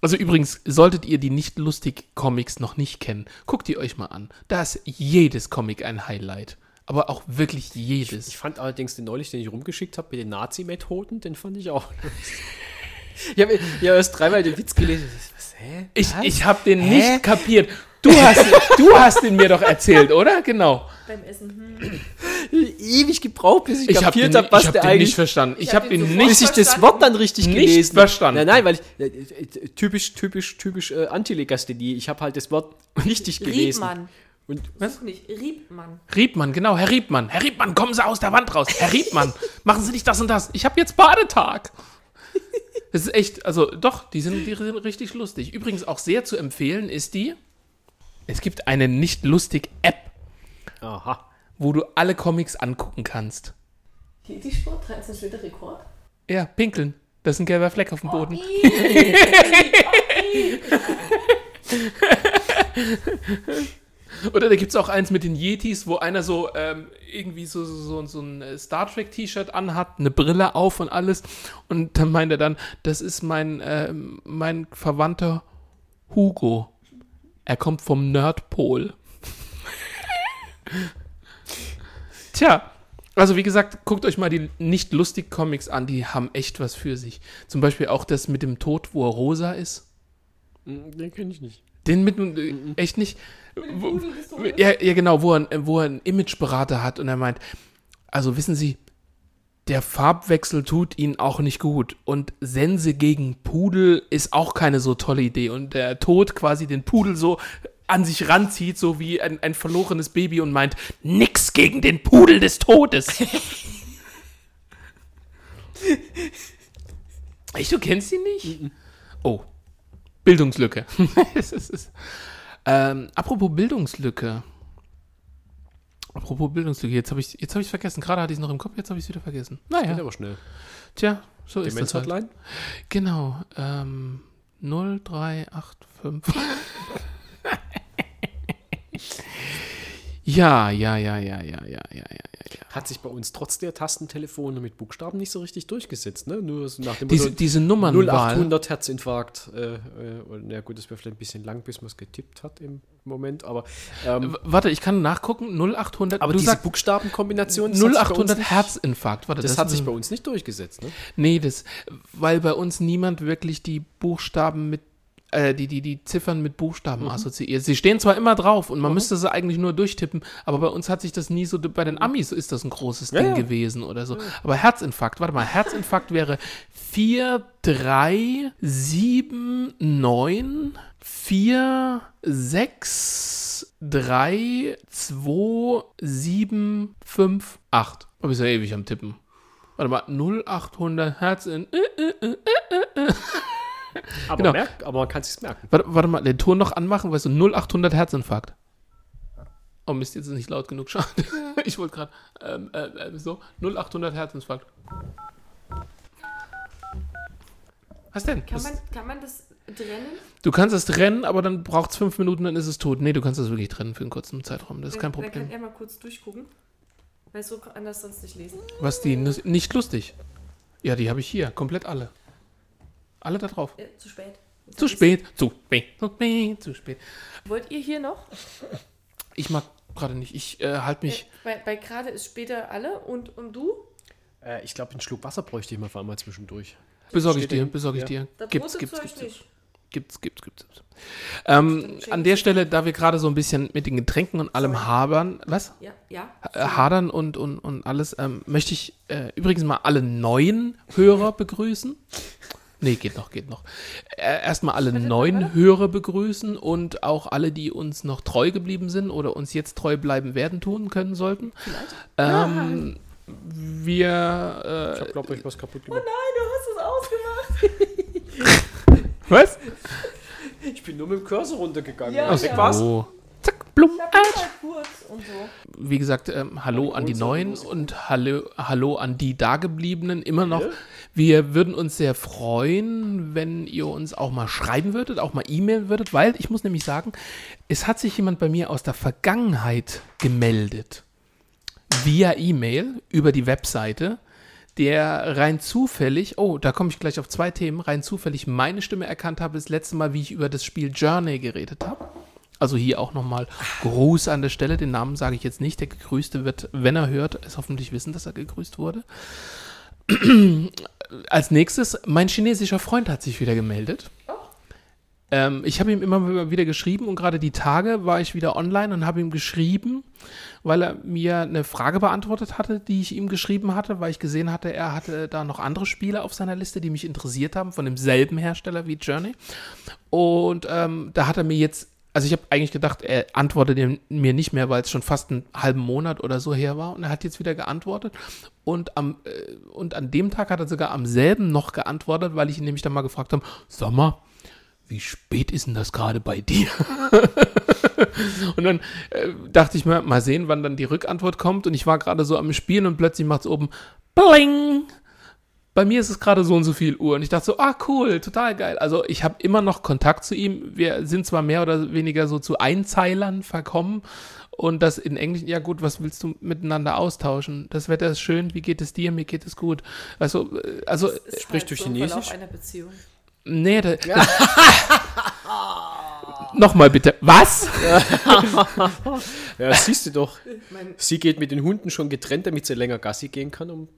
Also übrigens, solltet ihr die Nicht-Lustig-Comics noch nicht kennen, guckt die euch mal an. Da ist jedes Comic ein Highlight. Aber auch wirklich jedes. Ich fand allerdings den neulich, den ich rumgeschickt habe, mit den Nazi-Methoden, den fand ich auch. (laughs) ich habe ja erst dreimal den Witz gelesen. Was, hä? Ich, Was? ich habe den Hä? nicht kapiert. Du hast, du hast ihn mir doch erzählt, oder? Genau. beim Essen. Hm. ewig gebraucht, bis ich, Ich habe kapiert habe, was ich hab der den eigentlich nicht verstanden. Ich, Ich habe hab ihn nicht. bis ich das. Wort dann richtig Nicht gelesen verstanden. Nein, nein, weil ich äh, äh, typisch, typisch, typisch äh, Antilegasthenie. Ich habe halt das Wort richtig gelesen. Riebmann. Und Such nicht. Riebmann. Riebmann, genau, Herr Riebmann. Herr Riebmann, kommen Sie aus der Wand raus. Herr Riebmann, machen Sie nicht das und das. Ich habe jetzt Badetag. (laughs) Das ist echt, also doch, die sind, die sind richtig lustig. Übrigens auch sehr zu empfehlen ist die, es gibt eine Nicht-Lustig-App, aha. wo du alle Comics angucken kannst. Die, die Sport 13 Schritte Rekord. Ja, pinkeln. Das ist ein gelber Fleck auf dem Boden. (laughs) (laughs) Oder da gibt es auch eins mit den Yetis, wo einer so ähm, irgendwie so, so, so, ein äh, Star Trek-T-Shirt anhat, eine Brille auf und alles. Und dann meint er dann, das ist mein, ähm, mein Verwandter Hugo. Er kommt vom Nerdpol. (laughs) Tja, also wie gesagt, guckt euch mal die nicht lustig Comics an, die haben echt was für sich. Zum Beispiel auch das mit dem Tod, wo er rosa ist. Hm, Den kenne ich nicht. Den mit äh, echt nicht. Wo, ja, ja, genau, wo er, wo er einen Imageberater hat und er meint, also wissen Sie, der Farbwechsel tut Ihnen auch nicht gut. Und Sense gegen Pudel ist auch keine so tolle Idee. Und der Tod quasi den Pudel so an sich ranzieht, so wie ein, ein verlorenes Baby und meint, nix gegen den Pudel des Todes. (laughs) Echt, du kennst ihn nicht? Oh, Bildungslücke. (laughs) es ist, es. Ähm, apropos Bildungslücke. Apropos Bildungslücke, jetzt habe ich es habe vergessen. Gerade hatte ich es noch im Kopf, jetzt habe ich es wieder vergessen. Naja. Geht aber schnell. Tja, so Demenz ist das. Halt. Hotline? Genau. Ähm, 0385. (laughs) ja, ja, ja, ja, ja, ja, ja, ja ja. Hat sich bei uns trotz der Tastentelefone mit Buchstaben nicht so richtig durchgesetzt, ne? Nur so nach dem Diese, Motto, diese Nummernwahl. 0800 Herzinfarkt. Äh, äh, und, ja gut, das wäre vielleicht ein bisschen lang, bis man es getippt hat im Moment, aber ähm, Warte, ich kann nachgucken. 0800. aber du diese sagst Buchstabenkombination, das hat sich bei uns 0800 nicht- Herzinfarkt. Warte, Das, hat ist sich bei uns nicht durchgesetzt, ne? Nee, das, weil bei uns niemand wirklich die Buchstaben mit, äh, die, die, die Ziffern mit Buchstaben Mhm. assoziiert. Sie stehen zwar immer drauf und man müsste sie eigentlich nur durchtippen, aber bei uns hat sich das nie so, bei den Amis ist das ein großes Ja, Ding ja. gewesen oder so. Aber Herzinfarkt, warte mal, Herzinfarkt wäre 4, 3, 7, 9, 4, 6, ist 3, 2, 7, 5, 8. Aber ist ja ewig am Tippen. Warte mal, 0800 Hertz in. Äh, äh, äh. Aber, Genau. merk, aber man kann sich's merken. Warte, warte mal, den Ton noch anmachen, weißt du, 0800 Herzinfarkt. Oh Mist, jetzt ist nicht laut genug, schade. (laughs) Ich wollte gerade, ähm, äh, äh, so, 0800 Herzinfarkt. Was denn? Kann Das- man, kann man das trennen? Du kannst es trennen, aber dann braucht es fünf Minuten, dann ist es tot. Nee, du kannst es wirklich trennen für einen kurzen Zeitraum. Das ist kein Dann Problem. kann er mal kurz durchgucken. Weil so kann das sonst nicht lesen. Was die, nicht lustig. Ja, die habe ich hier, komplett alle. Alle da drauf. Äh, zu spät. Zu spät, zu spät, zu spät, zu spät. Wollt ihr hier noch? Ich mag gerade nicht. Ich äh, halte mich. Äh, bei bei gerade ist später alle und, und du? Äh, ich glaube, einen Schluck Wasser bräuchte ich mal vor allem mal zwischendurch. Besorge ich dir, besorge ich ja. dir. Das Gibt's, gibt's, gibt's, gibt's, gibt's, gibt's. gibt's. Ähm, an der Stelle, da wir gerade so ein bisschen mit den Getränken und allem habern, was? Ja, ja. Äh, hadern und, und, und alles, ähm, möchte ich äh, übrigens mal alle neuen Hörer begrüßen. Nee, geht noch, geht noch. Äh, erstmal alle neuen Hörer begrüßen und auch alle, die uns noch treu geblieben sind oder uns jetzt treu bleiben werden tun können sollten. Ähm, wir. Ich Äh, habe, glaube ich, was kaputt gemacht. Nein, du hast es ausgemacht. (laughs) was? Ich bin nur mit dem Cursor runtergegangen. Ja, ja. war's. Oh. Zack, blum. Halt kurz und so. Wie gesagt, ähm, hallo an die Neuen und hallo, hallo an die Dagebliebenen immer noch. Wir würden uns sehr freuen, wenn ihr uns auch mal schreiben würdet, auch mal e-mailen würdet, weil ich muss nämlich sagen, es hat sich jemand bei mir aus der Vergangenheit gemeldet. Via E-Mail über die Webseite, der rein zufällig, oh, da komme ich gleich auf zwei Themen, rein zufällig meine Stimme erkannt habe, das letzte Mal, wie ich über das Spiel Journey geredet habe. Also hier auch nochmal Gruß an der Stelle. Den Namen sage ich jetzt nicht. Der Gegrüßte wird, wenn er hört, es hoffentlich wissen, dass er gegrüßt wurde. (clears throat) Als nächstes, mein chinesischer Freund hat sich wieder gemeldet. Ähm, ich habe ihm immer wieder geschrieben und gerade die Tage war ich wieder online und habe ihm geschrieben, weil er mir eine Frage beantwortet hatte, die ich ihm geschrieben hatte, weil ich gesehen hatte, er hatte da noch andere Spiele auf seiner Liste, die mich interessiert haben, von demselben Hersteller wie Journey. Und ähm, da hat er mir jetzt, also ich habe eigentlich gedacht, er antwortet mir nicht mehr, weil es schon fast einen halben Monat oder so her war. Und er hat jetzt wieder geantwortet. Und, am, äh, und an dem Tag hat er sogar am selben noch geantwortet, weil ich ihn nämlich dann mal gefragt habe, sag mal, wie spät ist denn das gerade bei dir? (laughs) und dann äh, dachte ich mir, mal sehen, wann dann die Rückantwort kommt. Und ich war gerade so am Spielen und plötzlich macht es oben Bling. Bei mir ist es gerade so und so viel Uhr. Und ich dachte so, ah, cool, total geil. Also ich habe immer noch Kontakt zu ihm. Wir sind zwar mehr oder weniger so zu Einzeilern verkommen. Und das in Englisch, ja gut, was willst du miteinander austauschen? Das Wetter ist schön, wie geht es dir? Mir geht es gut. Also, äh, also Ist Sprichst du so Chinesisch? einer Beziehung. Nee, da, (laughs) Nochmal bitte. Was? (laughs) Ja, siehst du doch. Mein, Sie geht mit den Hunden schon getrennt, damit sie länger Gassi gehen kann, um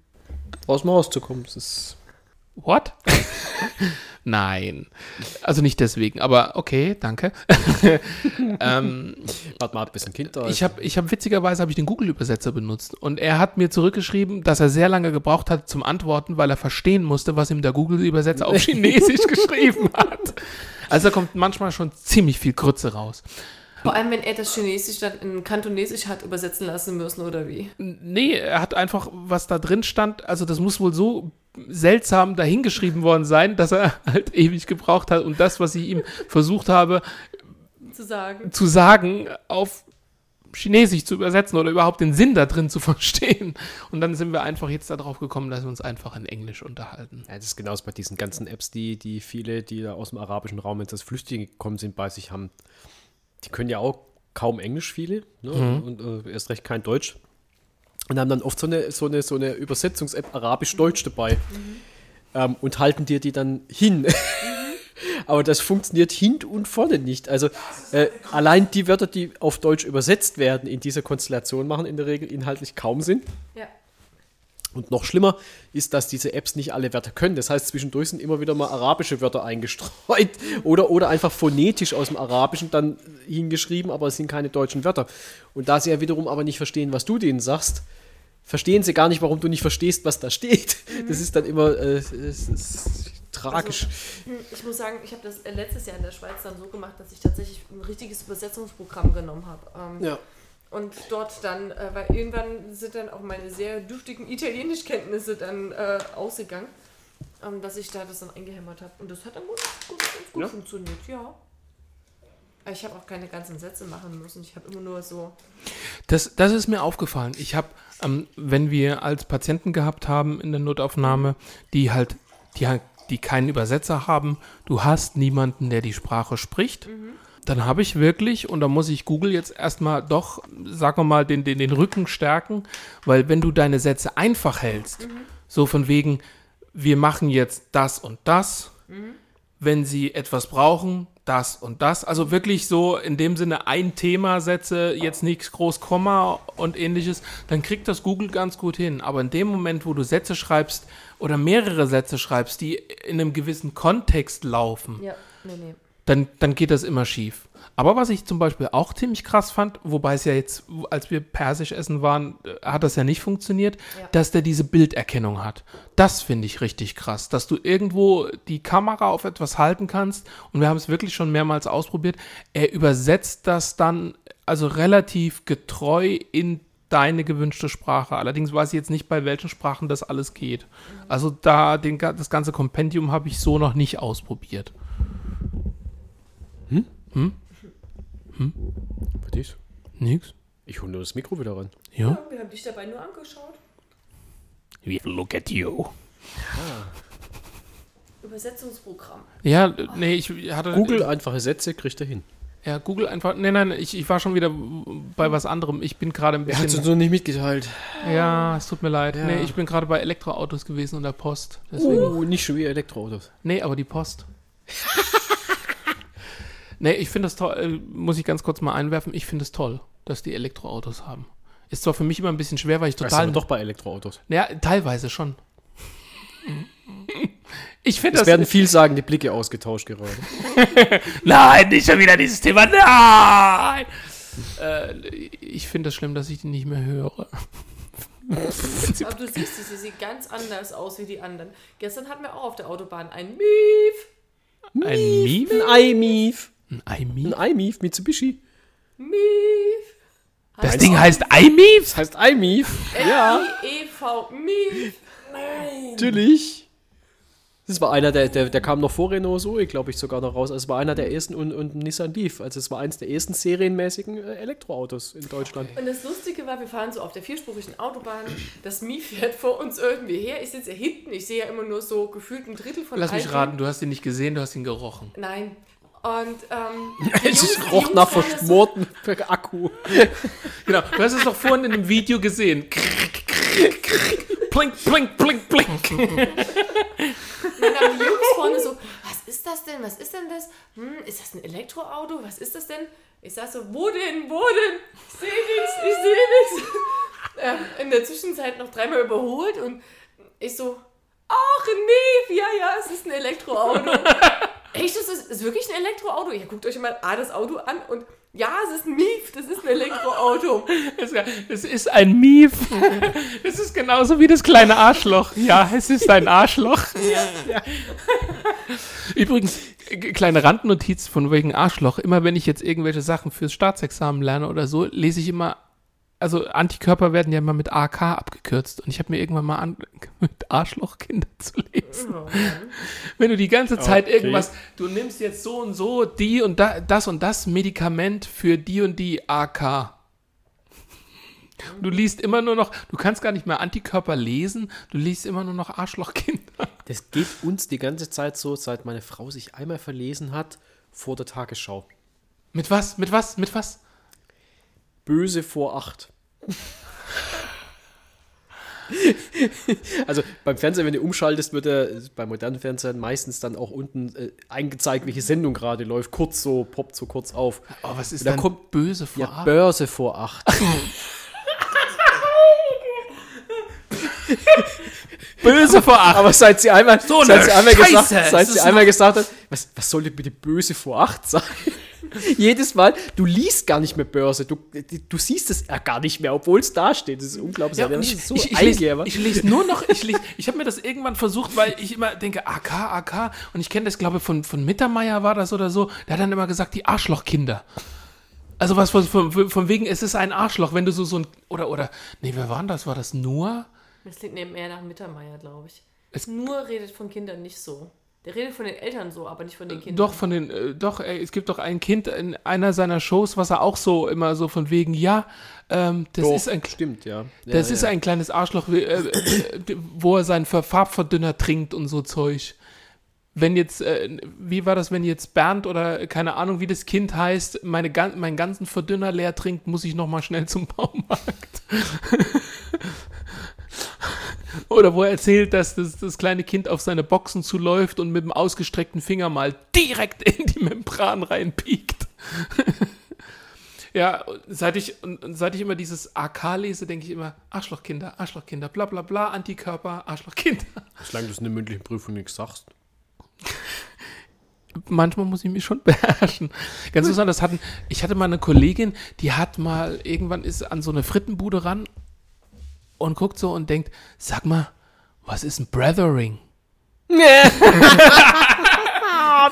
aus dem Haus zu kommen. Das ist What? (laughs) Nein. Also nicht deswegen, aber okay, danke. (laughs) ähm, Warte mal, bis ein Kind da ist. ich habe ich hab witzigerweise habe ich den Google-Übersetzer benutzt und er hat mir zurückgeschrieben, dass er sehr lange gebraucht hat zum Antworten, weil er verstehen musste, was ihm der Google-Übersetzer auf (laughs) Chinesisch geschrieben hat. Also da kommt manchmal schon ziemlich viel Grütze raus. Vor allem, wenn er das Chinesisch dann in Kantonesisch hat übersetzen lassen müssen, oder wie? Nee, er hat einfach, was da drin stand, also das muss wohl so seltsam dahingeschrieben worden sein, dass er (laughs) halt ewig gebraucht hat und das, was ich ihm versucht habe Zu sagen. zu sagen, auf Chinesisch zu übersetzen oder überhaupt den Sinn da drin zu verstehen. Und dann sind wir einfach jetzt darauf gekommen, dass wir uns einfach in Englisch unterhalten. Ja, das ist genauso bei diesen ganzen Apps, die, die viele, die da aus dem arabischen Raum jetzt als Flüchtlinge gekommen sind, bei sich haben. Die können ja auch kaum Englisch, viele, ne? und äh, erst recht kein Deutsch. Und haben dann oft so eine, so eine, so eine Übersetzungs-App Arabisch-Deutsch dabei ähm, und halten dir die dann hin. (laughs) Aber das funktioniert hinten und vorne nicht. Also äh, allein die Wörter, die auf Deutsch übersetzt werden in dieser Konstellation, machen in der Regel inhaltlich kaum Sinn. Ja. Und noch schlimmer ist, dass diese Apps nicht alle Wörter können. Das heißt, zwischendurch sind immer wieder mal arabische Wörter eingestreut (laughs) oder, oder einfach phonetisch aus dem Arabischen dann hingeschrieben, aber es sind keine deutschen Wörter. Und da sie ja wiederum aber nicht verstehen, was du denen sagst, verstehen sie gar nicht, warum du nicht verstehst, was da steht. Das ist dann immer, äh, es ist tragisch. Hm, Ich muss sagen, ich habe das äh, letztes Jahr in der Schweiz dann so gemacht, dass ich tatsächlich ein richtiges Übersetzungsprogramm genommen habe. Ähm, ja. Und dort dann, äh, weil irgendwann sind dann auch meine sehr dürftigen Italienischkenntnisse dann äh, ausgegangen, ähm, dass ich da das dann eingehämmert habe. Und das hat dann gut, gut, gut Ja? funktioniert, ja. Ich habe auch keine ganzen Sätze machen müssen. Ich habe immer nur so. Das, das ist mir aufgefallen. Ich habe, ähm, wenn wir als Patienten gehabt haben in der Notaufnahme, die halt, die halt, die keinen Übersetzer haben, du hast niemanden, der die Sprache spricht. Dann habe ich wirklich, und da muss ich Google jetzt erstmal doch, sagen wir mal, den, den, den Rücken stärken, weil wenn du deine Sätze einfach hältst, so von wegen, wir machen jetzt das und das, wenn sie etwas brauchen, das und das. Also wirklich so in dem Sinne ein Thema Sätze, jetzt nichts groß Komma und ähnliches, dann kriegt das Google ganz gut hin. Aber in dem Moment, wo du Sätze schreibst oder mehrere Sätze schreibst, die in einem gewissen Kontext laufen, Ja, nee, nee. Dann, dann geht das immer schief. Aber was ich zum Beispiel auch ziemlich krass fand, wobei es ja jetzt, als wir Persisch essen waren, äh, hat das ja nicht funktioniert, Ja. dass der diese Bilderkennung hat. Das finde ich richtig krass, dass du irgendwo die Kamera auf etwas halten kannst und wir haben es wirklich schon mehrmals ausprobiert. Er übersetzt das dann also relativ getreu in deine gewünschte Sprache. Allerdings weiß ich jetzt nicht, bei welchen Sprachen das alles geht. Also da den, das ganze Kompendium habe ich so noch nicht ausprobiert. Was ist? Nix. Ich hole nur das Mikro wieder ran. Ja. Wir haben dich dabei nur angeschaut. We look at you. Übersetzungsprogramm. Ja, nee, ich hatte. Google einfache Sätze kriegt er hin. Ja, Google einfach. Nee, nein, ich, ich war schon wieder bei was anderem. Ich bin gerade ein Er hat es uns bisschen. noch nicht mitgeteilt. Ja, es tut mir leid. Ja. Nee, ich bin gerade bei Elektroautos gewesen und der Post. Deswegen. Oh, nicht schon wieder Elektroautos. Nee, aber die Post. (laughs) nee, ich finde das toll. äh, Muss ich ganz kurz mal einwerfen. Ich finde es toll, dass die Elektroautos haben. Ist zwar für mich immer ein bisschen schwer, weil ich Das ist total. aber doch bei Elektroautos. Ja, teilweise schon. Ich finde Es das. werden vielsagende Blicke ausgetauscht gerade. (laughs) Nein, nicht schon wieder dieses Thema. Nein! Äh, ich finde es das schlimm, dass ich die nicht mehr höre. Aber du siehst es, sie sieht ganz anders aus wie die anderen. Gestern hatten wir auch auf der Autobahn ein Mief. Ein Mief? Ein iMief. Ein iMief? Ein iMief Mitsubishi. Mief. Das Ding heißt iMief? Das heißt iMief. Ja, M-I-E-V. Mief. natürlich. Das war einer, der, der, der kam noch vor Renault Zoe, glaube ich, sogar noch raus. Also es war einer der ersten und, und Nissan Leaf. Also es war eins der ersten serienmäßigen äh, Elektroautos in Deutschland. Und das Lustige war, wir fahren so auf der vierspurigen Autobahn. Das Mief fährt vor uns irgendwie her. Ich sitze ja hinten. Ich sehe ja immer nur so gefühlt ein Drittel von Lass mich raten, du hast ihn nicht gesehen, du hast ihn gerochen. Nein. Und ähm, (laughs) Es Jungs- roch nach verschmortem Akku. (laughs) Genau, du hast es doch vorhin in dem Video gesehen. Plink, plink, plink, plink. dann haben die Jungs vorne so, was ist das denn? Was ist denn das? Hm, ist das ein Elektroauto? Was ist das denn? Ich sag so, wo denn? Wo denn? Ich sehe nichts, ich sehe nichts. Ähm, in der Zwischenzeit noch dreimal überholt und ich so, ach, nee, ja, ja, es ist ein Elektroauto. Echt, das ist, ist wirklich ein Elektroauto? Ja, guckt euch mal A, das Auto an und ja, es ist ein Mief, das ist ein Elektroauto. (laughs) Es ist ein Mief. (laughs) Es ist genauso wie das kleine Arschloch. Ja, es ist ein Arschloch. (laughs) Übrigens, äh, kleine Randnotiz von wegen Arschloch. Immer wenn ich jetzt irgendwelche Sachen fürs Staatsexamen lerne oder so, lese ich immer, also Antikörper werden ja immer mit AK abgekürzt. Und ich habe mir irgendwann mal an, (laughs) mit Arschlochkinder zu lesen. (laughs) Wenn du die ganze Zeit Okay. irgendwas, du nimmst jetzt so und so die und da, das und das Medikament für die und die AK. Du liest immer nur noch, du kannst gar nicht mehr Antikörper lesen, du liest immer nur noch Arschlochkinder. Das geht uns die ganze Zeit so, seit meine Frau sich einmal verlesen hat vor der Tagesschau. Mit was? Mit was? Mit was? Böse vor acht. Also beim Fernsehen, wenn du umschaltest, wird er bei modernen Fernsehern meistens dann auch unten äh, eingezeigt, welche Sendung gerade läuft. Kurz so, poppt so kurz auf. Oh, was ist Da denn kommt- böse vor? Ja, Börse vor acht. (laughs) böse vor acht. Aber seit sie einmal, So seit sie einmal, gesagt, seit sie einmal gesagt hat, was, was soll denn bitte böse vor acht sein? (laughs) Jedes Mal, du liest gar nicht mehr Börse, du, du siehst es ja gar nicht mehr, obwohl es da steht. Das ist unglaublich. Ja, das und ist ich, so ich, ich, lese, ich lese nur noch, ich lese, ich habe mir das irgendwann versucht, weil ich immer denke, AK, AK, und ich kenne das, glaube ich, von, von Mittermeier war das oder so, der hat dann immer gesagt, die Arschlochkinder. Also was von, von, von wegen, es ist ein Arschloch, wenn du so, so ein, oder, oder, nee, wer war denn das? War das Noah? Das klingt neben mehr nach Mittermeier, glaube ich. Es- Nur redet von Kindern nicht so. Der redet von den Eltern so, aber nicht von den Kindern. Doch, von den, äh, doch, ey, es gibt doch ein Kind in einer seiner Shows, was er auch so immer so von wegen, ja, ähm, das Doch, ist ein, stimmt, ja. das ja, ist ja. ein kleines Arschloch, äh, äh, wo er seinen Ver- Farbverdünner trinkt und so Zeug. Wenn jetzt, äh, wie war das, wenn jetzt Bernd oder keine Ahnung, wie das Kind heißt, meine, meinen ganzen Verdünner leer trinkt, muss ich nochmal schnell zum Baumarkt. (laughs) Oder wo er erzählt, dass das, das kleine Kind auf seine Boxen zuläuft und mit dem ausgestreckten Finger mal direkt (laughs) in die Membran reinpiekt. (laughs) ja, seit ich, seit ich immer dieses AK lese, denke ich immer, Arschlochkinder, Arschlochkinder, bla bla bla, Antikörper, Arschlochkinder. Solange du es in der mündlichen Prüfung nichts sagst. (laughs) Manchmal muss ich mich schon beherrschen. Ganz interessant, das hatten, ich hatte mal eine Kollegin, die hat mal, irgendwann ist an so eine Frittenbude ran und guckt so und denkt, sag mal, was ist ein Brethering?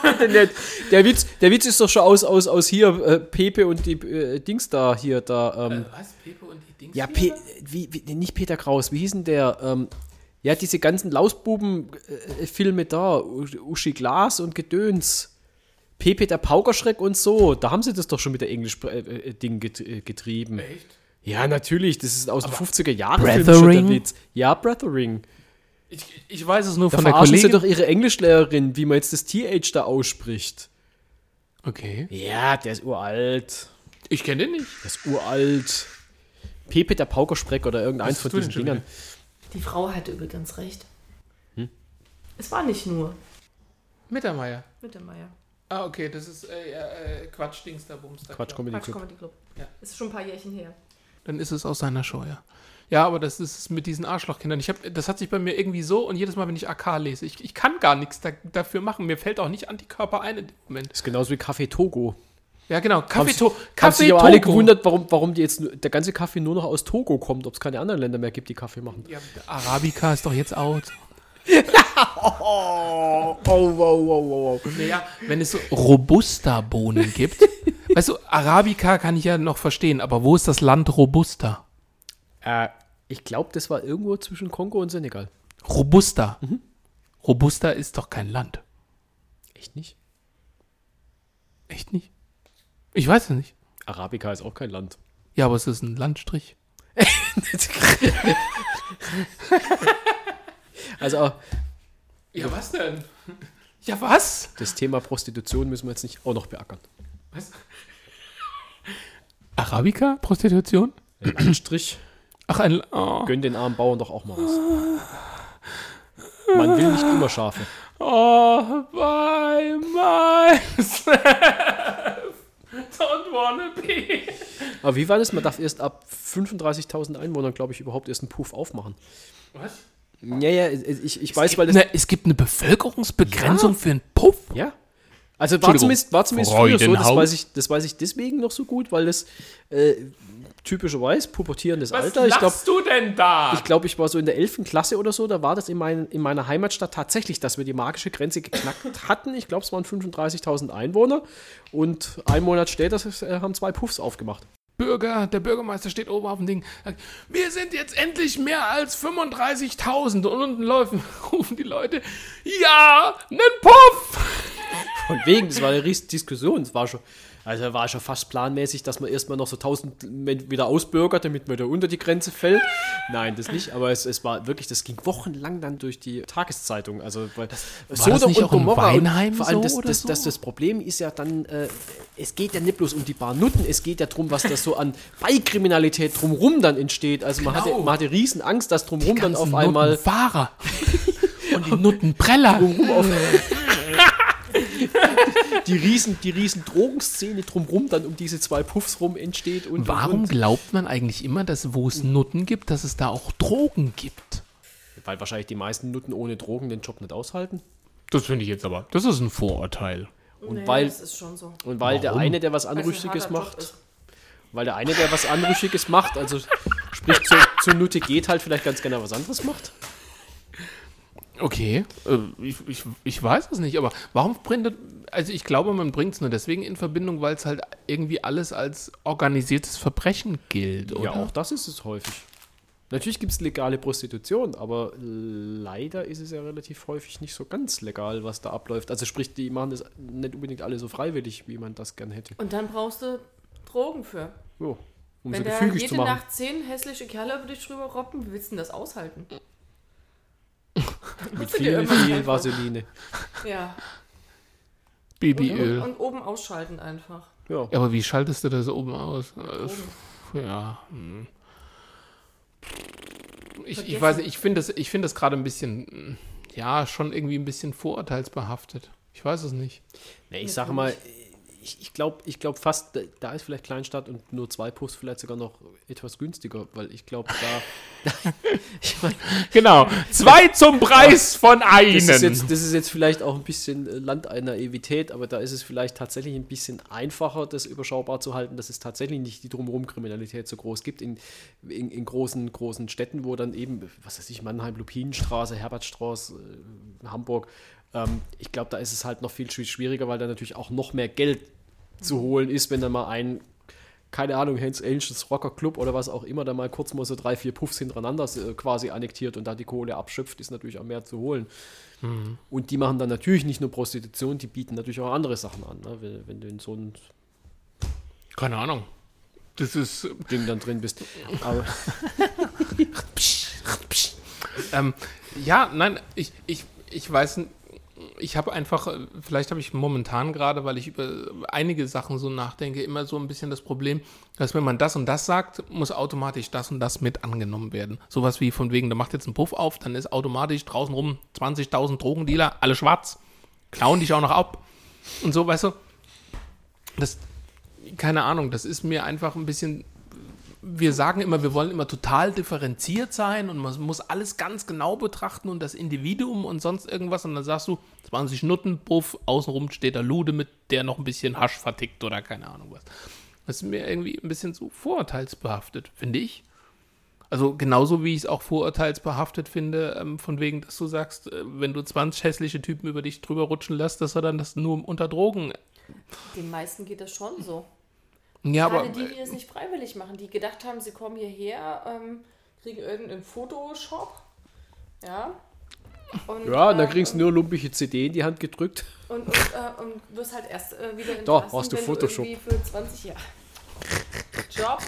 Bitte nicht. Der Witz, der Witz ist doch schon aus, aus, aus hier, äh, Pepe und die äh, Dings da, hier, da, ähm, Was, Pepe und die Dings? ja, Pe wie, wie, nicht Peter Kraus, wie hießen der, ähm, ja, diese ganzen Lausbuben-Filme da, U- Uschi Glas und Gedöns. Pepe der Paukerschreck und so, da haben sie das doch schon mit der Englisch-Ding get, äh, getrieben. Echt? Ja, natürlich, das ist aus den 50er Jahren Brethering? der Witz. Ja, Brethering. Ich, ich weiß es nur Da von der verarschen sie Kollegin. doch ihre Englischlehrerin, wie man jetzt das TH da ausspricht. okay. Ja, der ist uralt. Ich kenne den nicht. Der ist uralt. Pepe der Paukerspreck oder irgendeins von diesen Dingern. Die Frau hatte übrigens recht. Hm? Es war nicht nur Mittermeier. Mittermeier. Ah, okay, das ist äh, äh, Quatsch, Dings da, Bums da. Quatsch, Comedy Quatsch Club. Comedy Club. Ja. Ist schon ein paar Jährchen her. Dann ist es aus seiner Show, ja. Aber das ist es mit diesen Arschlochkindern. Ich hab, das hat sich bei mir irgendwie so und jedes Mal, wenn ich AK lese, ich, ich kann gar nichts da, dafür machen. Mir fällt auch nicht Antikörper ein in dem Moment. ist genauso wie Kaffee Togo. Ja, genau. Kaffee, Haben to Haben sich aber alle Togo. gewundert, warum, warum die jetzt der ganze Kaffee nur noch aus Togo kommt, ob es keine anderen Länder mehr gibt, die Kaffee machen. Ja, Arabica ist doch jetzt out. (laughs) (laughs) Oh, oh, wow, wow, wow, wow. Naja, wenn es so Robusta-Bohnen gibt. (laughs) weißt du, Arabica kann ich ja noch verstehen, aber wo ist das Land Robusta? Äh, ich glaube, das war irgendwo zwischen Kongo und Senegal. Robusta. Robusta ist doch kein Land. Echt nicht? Echt nicht? Ich weiß es nicht. Arabica ist auch kein Land. Ja, aber es ist ein Landstrich. (laughs) (laughs) Also Ja, was denn? Ja, was? das Thema Prostitution müssen wir jetzt nicht auch noch beackern. Was? Arabica? Prostitution? Ein Strich, Ach, ein. Oh, gönn den armen Bauern doch auch mal was. Man will nicht immer Schafe. oh by myself. Don't wanna be. Aber wie war das? Man darf erst ab 35.000 Einwohnern, glaube ich, überhaupt erst einen Puff aufmachen. Was? Ja, ja, ich, ich weiß, weil das. Na, es gibt eine Bevölkerungsbegrenzung Ja. für einen Puff? Ja. Also war zumindest, war zumindest früher so, das weiß, ich, das weiß ich deswegen noch so gut, weil das äh, typischerweise pubertierendes Was Alter. Glaube, lachst du denn da? ich, glaub, ich war so in der 11. Klasse oder so, da war das in, mein, in meiner Heimatstadt tatsächlich, dass wir die magische Grenze geknackt (laughs) hatten. Ich glaube, es waren 35.000 Einwohner und einen Monat später äh, haben zwei Puffs aufgemacht. Bürger, der Bürgermeister steht oben auf dem Ding. sagt, Wir sind jetzt endlich mehr als 35.000. Und unten laufen, (laughs) rufen die Leute, ja, nen Puff. Von wegen, das war eine riesige Diskussion. Es war schon, also war schon fast planmäßig, dass man erstmal noch so 1000 Men- wieder ausbürgert, damit man da unter die Grenze fällt. Nein, das nicht, aber es, es war wirklich, das ging wochenlang dann durch die Tageszeitung. Also, weil das nicht auch in Weinheim vor allem so das, das, so? das, das Problem ist ja dann, äh, es geht ja nicht bloß um die paar Nutten, es geht ja darum, was da so an Beikriminalität drumrum dann entsteht. Also man, hatte, Genau. man hatte riesen Angst, dass drumrum dann auf einmal Nuttenfahrer. (laughs) Und die Nuttenpreller. (laughs) (laughs) die riesen, die riesen Drogenszene drumrum dann um diese zwei Puffs rum entsteht. Und, Warum und, und. glaubt man eigentlich immer, dass wo es Nutten gibt, dass es da auch Drogen gibt? Weil wahrscheinlich die meisten Nutten ohne Drogen den Job nicht aushalten. Das finde ich jetzt aber. Das ist ein Vorurteil. Und Nee, weil, das ist schon so. und weil der eine, der was Anrüchiges macht, weil der eine, der was Anrüchiges macht, also sprich zu, zu Nutte geht halt vielleicht ganz gerne was anderes macht. Okay, äh, ich, ich, ich weiß es nicht, aber warum bringt das, also ich glaube, man bringt es nur deswegen in Verbindung, weil es halt irgendwie alles als organisiertes Verbrechen gilt, oder? Ja, auch das ist es häufig. Natürlich gibt es legale Prostitution, aber leider ist es ja relativ häufig nicht so ganz legal, was da abläuft. Also sprich, die machen das nicht unbedingt alle so freiwillig, wie man das gern hätte. Und dann brauchst du Drogen für. Jo, um Wenn so da gefügig jede zu machen. Nacht zehn hässliche Kerle über dich drüber robben, wie willst du denn das aushalten? Mit viel, viel. Vaseline. Ja. Babyöl. Und, und oben ausschalten einfach. Ja. Aber wie schaltest du das oben aus? Äh, Ja. hm. Ich, ich weiß ich finde das, ich finde das gerade ein bisschen, ja, schon irgendwie ein bisschen vorurteilsbehaftet. Ich weiß es nicht. Nee, ich sage mal, ich, ich glaube ich glaub fast, da- ist vielleicht Kleinstadt und nur zwei Puffs vielleicht sogar noch etwas günstiger, weil ich glaube, da. (laughs) ich mein, Genau. Zwei zum Preis von einem. das, ist jetzt, das ist jetzt vielleicht auch ein bisschen äh, Land einer Naivität, aber da ist es vielleicht tatsächlich ein bisschen einfacher, das überschaubar zu halten, dass es tatsächlich nicht die Drumherum-Kriminalität so groß gibt in, in, in großen, großen Städten, wo dann eben, was weiß ich, Mannheim, Lupinenstraße, Herbertstraße, äh, Hamburg, ähm, ich glaube, da ist es halt noch viel schwi- schwieriger, weil da natürlich auch noch mehr Geld zu holen ist, wenn dann mal ein, keine Ahnung, Hells Angels Rocker Club oder was auch immer, da mal kurz mal so drei, vier Puffs hintereinander äh, quasi annektiert und da die Kohle abschöpft, ist natürlich auch mehr zu holen. Und die machen dann natürlich nicht nur Prostitution, die bieten natürlich auch andere Sachen an, ne? wenn, wenn du in so ein Keine Ahnung. Das ist, Ding dann drin bist. Aber (laughs) ähm, ja, nein, ich, ich, ich weiß, n- ich habe einfach, äh, vielleicht habe ich momentan gerade, weil ich über einige Sachen so nachdenke, immer so ein bisschen das Problem, dass wenn man das und das sagt, muss automatisch das und das mit angenommen werden. Sowas wie von wegen, da macht jetzt ein Puff auf, dann ist automatisch draußen rum 20.000 Drogendealer, alle schwarz, klauen dich auch noch ab. Und so, weißt du, das, keine Ahnung, das ist mir einfach ein bisschen wir sagen immer, wir wollen immer total differenziert sein und man muss alles ganz genau betrachten und das Individuum und sonst irgendwas. Und dann sagst du, 20 Nutten, Puff, außenrum steht der Lude mit, der noch ein bisschen Hasch vertickt oder keine Ahnung was. Das ist mir irgendwie ein bisschen so vorurteilsbehaftet, finde ich. Also genauso wie ich es auch vorurteilsbehaftet finde, ähm, von wegen, dass du sagst, äh, wenn du 20 hässliche Typen über dich drüber rutschen lässt, dass er dann das nur unter Drogen. Den meisten geht das schon so. Ja, aber Gerade die, die das nicht freiwillig machen, die gedacht haben, sie kommen hierher, ähm, kriegen irgendeinen Photoshop. Ja. Und, ja, da ähm, kriegst du nur lumpige CD in die Hand gedrückt. Und, und, äh, und wirst halt erst äh, wieder Da entlassen, hast du wenn Photoshop. du irgendwie für 20 Jahre Job,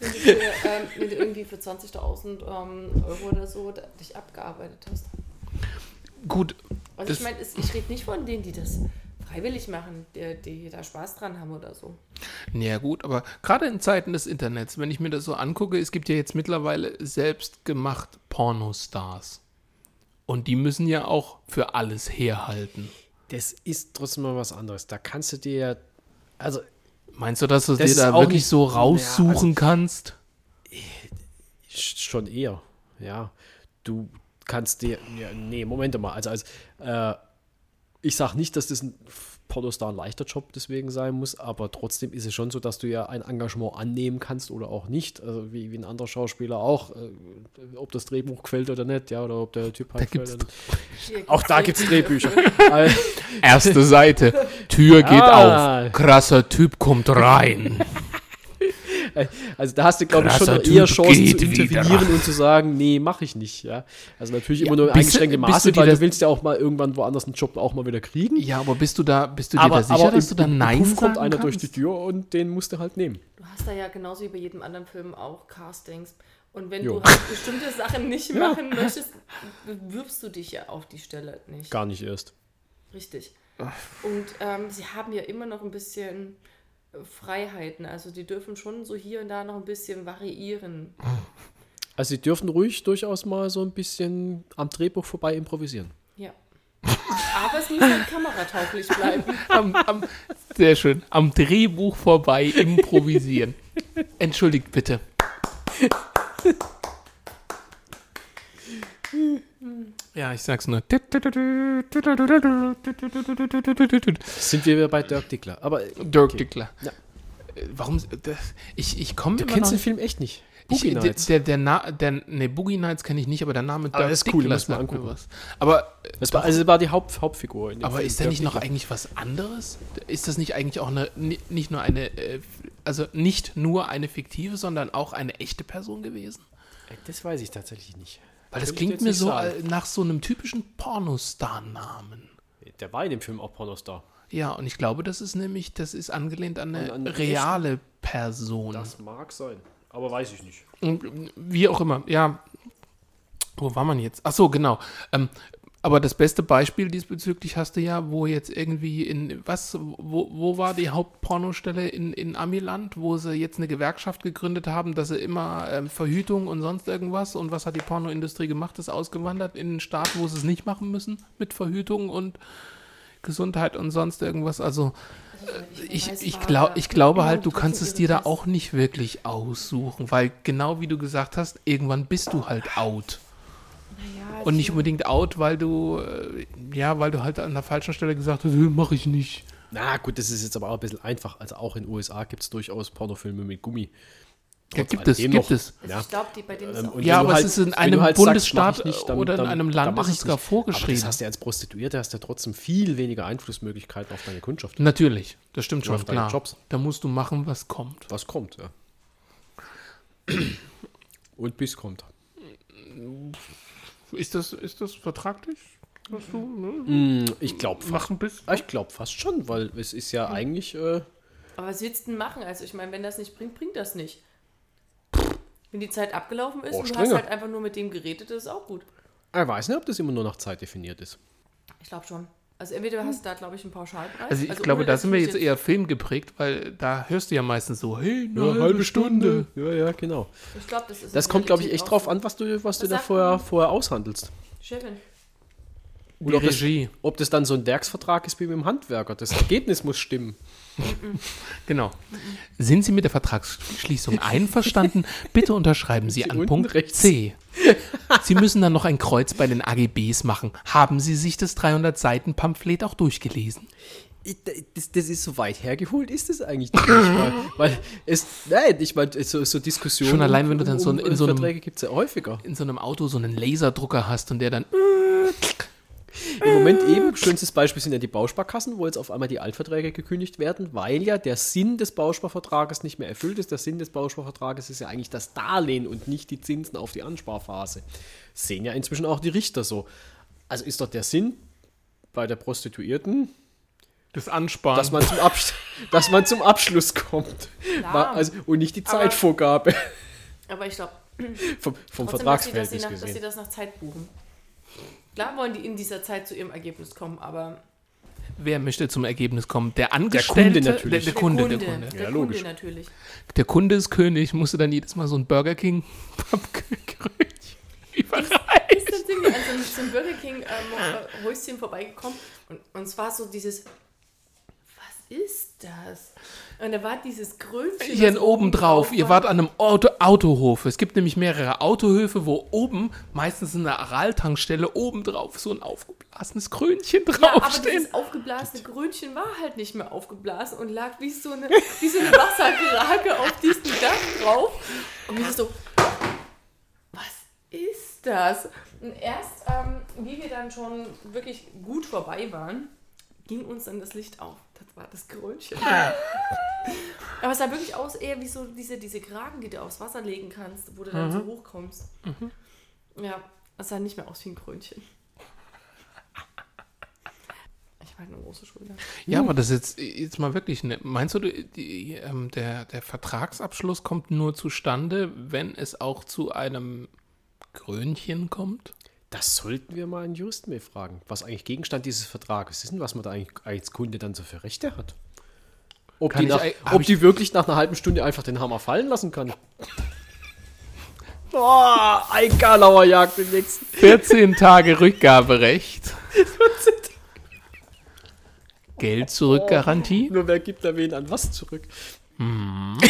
wenn du, für, ähm, wenn du irgendwie für 20.000 ähm, Euro oder so dich abgearbeitet hast. gut, Also ich meine, ich rede nicht von denen, die das freiwillig machen, die, die da Spaß dran haben oder so. Ja gut, aber gerade in Zeiten des Internets, wenn ich mir das so angucke, es gibt ja jetzt mittlerweile selbstgemacht Pornostars. Und die müssen ja auch für alles herhalten. Das ist trotzdem mal was anderes. Da kannst du dir ja. Also, Meinst du, dass du Das dir da wirklich nicht- so Ja, raussuchen also- kannst? Sch- Schon eher, ja. Du kannst dir, ja, nee, Moment mal, also, also äh, ich sag nicht, dass das ein Pornostar ein leichter Job deswegen sein muss, aber trotzdem ist es schon so, dass du ja ein Engagement annehmen kannst oder auch nicht, also wie, wie ein anderer Schauspieler auch, äh, ob das Drehbuch gefällt oder nicht, ja, oder ob der Typ halt gibt's- gefällt. Auch da gibt es Drehbücher. Erste Seite, Tür (laughs) geht Ah. auf, krasser Typ kommt rein. (laughs) (laughs) Also da hast du, glaube ich, schon eher Chancen zu geht wieder. intervenieren und zu sagen, nee, mache ich nicht. Ja? Also natürlich Ja, immer nur du- du Maße, dir weil das- du willst ja auch mal irgendwann woanders einen Job auch mal wieder kriegen. Ja, aber bist du da, bist du dir aber da sicher, dass du da im Nein sagen kommt einer kannst? durch die Tür und den musst du halt nehmen. Du hast da ja genauso wie bei jedem anderen Film auch Castings. Und wenn Jo. du halt bestimmte Sachen nicht machen möchtest, bewirbst du dich ja auf die Stelle nicht. Gar nicht erst. Richtig. Und ähm, sie haben ja immer noch ein bisschen Freiheiten. Also die dürfen schon so hier und da noch ein bisschen variieren. Also sie dürfen ruhig durchaus mal so ein bisschen am Drehbuch vorbei improvisieren. Ja. Aber es muss halt kameratauglich bleiben. (laughs) Am, am, sehr schön. Am Drehbuch vorbei improvisieren. Entschuldigt bitte. Ja, ich sag's nur. Sind wir wieder bei Dirk Dickler. Aber Dirk okay. Dickler. Ja. Warum? Das, ich ich komme Du immer kennst noch den Film echt nicht. Ich, Boogie der, Nights. der, der, Na, der, nee, Boogie Nights kenne ich nicht, aber der Name Aber das ist cool, Dickler sagt mir angucken. was. Aber, Das war, also war die Haupt, Hauptfigur. in dem aber Film, ist da Dirk nicht noch Dickler. eigentlich was anderes? Ist das nicht eigentlich auch eine, ni- nicht nur eine, äh, also nicht nur eine fiktive, sondern auch eine echte Person gewesen? Äh, Das weiß ich tatsächlich nicht. Weil das klingt mir so sagen. äh, nach so einem typischen Pornostar-Namen. Der war in dem Film auch Pornostar. Ja, und ich glaube, das ist nämlich, das ist angelehnt an eine An einen reale Person. Das mag sein. Aber weiß ich nicht. Wie auch immer, ja. Wo war man jetzt? Ach so, genau. Ähm, aber das beste Beispiel diesbezüglich hast du ja, wo jetzt irgendwie in, was, wo, wo war die Hauptpornostelle in, in Amiland, wo sie jetzt eine Gewerkschaft gegründet haben, dass sie immer ähm, Verhütung und sonst irgendwas und was hat die Pornoindustrie gemacht, ist ausgewandert in einen Staat, wo sie es nicht machen müssen mit Verhütung und Gesundheit und sonst irgendwas. Also ich, weiß, ich, war glaub, ich glaube halt, du kannst es dir da auch nicht wirklich aussuchen, weil genau wie du gesagt hast, irgendwann bist du halt out. Naja, Und nicht ich- unbedingt out, weil du, äh, ja, weil du halt an der falschen Stelle gesagt hast, äh, mach ich nicht. Na gut, das ist jetzt aber auch ein bisschen einfach. Also auch in den USA gibt es durchaus Pornofilme mit Gummi. Ja, gibt es, gibt noch. es. Also Ja. ich glaube, die bei denen Ähm, Ja, aber halt- es ist in einem halt sagst, Bundesstaat ich nicht, dann- oder in dann- einem Land ist es sogar vorgeschrieben. Aber das hast du ja als Prostituierte, hast du ja trotzdem viel weniger Einflussmöglichkeiten auf deine Kundschaft. Natürlich, das stimmt schon, klar. Jobs. Da musst du machen, was kommt. Was kommt, ja. Und bis kommt. Ist das, ist das vertraglich? Dass du ne, Hm, Ich glaube bist? ich glaub fast schon, weil es ist ja eigentlich. Äh, Aber was willst du denn machen? Also ich meine, wenn das nicht bringt, bringt das nicht. Wenn die Zeit abgelaufen ist Oh, und du hast halt einfach nur mit dem geredet, das ist auch gut. ich weiß nicht, ob das immer nur nach Zeit definiert ist. Ich glaube schon. Also entweder hast du da, glaube ich, einen Pauschalpreis. Also ich glaube, ohne, da sind wir jetzt eher filmgeprägt, weil da hörst du ja meistens so, hey, eine Ja, halbe, Stunde. Ja, ja, genau. Ich glaube, das ist Das kommt, glaube ich, echt drauf an, was du, was du Was da sagt vorher, vorher aushandelst. Chefin. Oder ob das- Regie, Ob das dann so ein Werksvertrag ist wie mit dem Handwerker. Das Ergebnis muss stimmen. (laughs) genau. Sind Sie mit der Vertragsschließung (laughs) einverstanden? Bitte unterschreiben Sie Sie an Punkt rechts. C. Sie müssen dann noch ein Kreuz bei den AGBs machen. Haben Sie sich das 300 Seiten Pamphlet auch durchgelesen? Das, das ist so weit hergeholt, ist es eigentlich nicht. weil, (laughs) weil es, nein, ich meine, so, so Diskussionen Schon allein, wenn du dann so um, in so einem- Verträge gibt es ja häufiger. In so einem Auto so einen Laserdrucker hast und der dann Im Moment eben, schönstes Beispiel sind ja die Bausparkassen, wo jetzt auf einmal die Altverträge gekündigt werden, weil ja der Sinn des Bausparvertrages nicht mehr erfüllt ist. Der Sinn des Bausparvertrages ist ja eigentlich das Darlehen und nicht die Zinsen auf die Ansparphase. Sehen ja inzwischen auch die Richter so. Also ist doch der Sinn bei der Prostituierten, das Ansparen. dass man zum, Abs (laughs) dass man zum Abschluss kommt. War, also, und nicht die Aber- Zeitvorgabe Aber ich glaube, vom, vom trotzdem, dass sie, dass, sie Vertragsverhältnis nach, dass sie gesehen. das nach Zeit buchen. Klar wollen die in dieser Zeit zu ihrem Ergebnis kommen, aber Wer möchte zum Ergebnis kommen? Der Angestellte? Kunde natürlich. Der, der der Kunde, Kunde, der Kunde. der Ja, Kunde logisch. natürlich. Der Kunde ist König, musste dann jedes Mal so ein Burger King (laughs) Pappkrönchen überreichen. Ist sind wir an so einem, Burger King ähm, äh, Häuschen vorbeigekommen und, und es war so dieses, ist das? Und da war dieses Krönchen. Hier oben drauf, ihr war. wart an einem Auto Autohof. Es gibt nämlich mehrere Autohöfe, wo oben, meistens in der Araltankstelle, oben drauf so ein aufgeblasenes Krönchen Ja, aber draufsteht. dieses aufgeblasene Grünchen war halt nicht mehr aufgeblasen und lag wie so eine, wie so eine (laughs) Wasserkrake auf diesem Dach drauf. Und mir so, was ist das? Und erst, ähm, wie wir dann schon wirklich gut vorbei waren, ging uns dann das Licht auf. Das war das Krönchen. (laughs) Aber es sah wirklich aus eher wie so diese, diese Kragen, die du aufs Wasser legen kannst, wo du dann so hochkommst. Ja, es sah nicht mehr aus wie ein Krönchen. Ich habe halt eine große Schulter. Ja, aber das ist jetzt, jetzt mal wirklich, ne, meinst du, die, die, ähm, der, der Vertragsabschluss kommt nur zustande, wenn es auch zu einem Krönchen kommt? Das sollten wir mal einen Juristen mehr fragen, was eigentlich Gegenstand dieses Vertrages ist und was man da eigentlich als Kunde dann so für Rechte hat. Ob, Kann die, ich nach, hab ob ich- die wirklich nach einer halben Stunde einfach den Hammer fallen lassen kann. (laughs) Boah, ein Karlauer Jagd den nächsten. 14 Tage Rückgaberecht. Geld zurück Garantie. Nur wer gibt da wen an was zurück? Mhm. (laughs)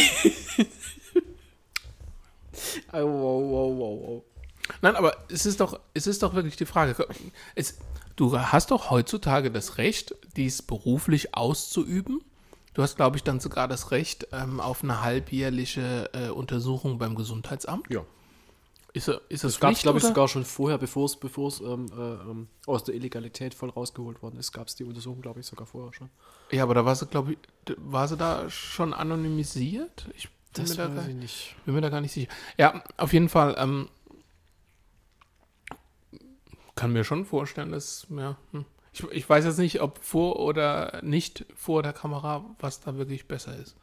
Au, au, au, au, au. Nein, aber es ist doch, es ist doch wirklich die Frage. Es, du hast doch heutzutage das Recht, dies beruflich auszuüben. Du hast, glaube ich, dann sogar das Recht ähm, auf eine halbjährliche äh, Untersuchung beim Gesundheitsamt. Ja. Ist, ist das Das gab es, glaube ich, sogar schon vorher, bevor es bevor es ähm, äh, ähm, aus der Illegalität voll rausgeholt worden ist, gab es die Untersuchung, glaube ich, sogar vorher schon. Ja, aber da war sie, glaube ich, war sie da schon anonymisiert? Ich bin, mir da, gar, nicht. bin mir da gar nicht sicher. Ja, auf jeden Fall. Ähm, kann mir schon vorstellen, dass, ja, hm. ich, ich weiß jetzt nicht, ob vor oder nicht vor der Kamera, was da wirklich besser ist.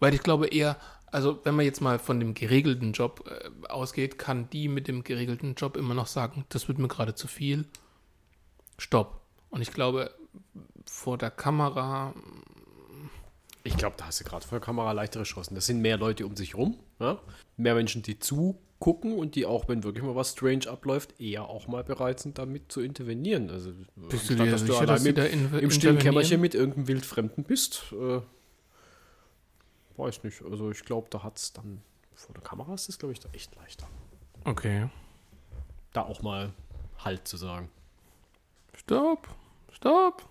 Weil ich glaube eher, also wenn man jetzt mal von dem geregelten Job äh, ausgeht, kann die mit dem geregelten Job immer noch sagen, das wird mir gerade zu viel. Stopp. Und ich glaube, vor der Kamera, Ich glaube, da hast du gerade vor der Kamera leichtere Chancen. Das sind mehr Leute um sich rum, ja? mehr Menschen, die zugucken und die auch, wenn wirklich mal was strange abläuft, eher auch mal bereit sind, damit zu intervenieren. Also, Bist du dir dass sicher, allein dass mit, da in- im stillen? Kämmerchen mit irgendeinem Wildfremden bist? Äh, weiß nicht. Also ich glaube, da hat es dann vor der Kamera ist es, glaube ich, da echt leichter. okay. Da auch mal Halt zu sagen. Stopp, stopp.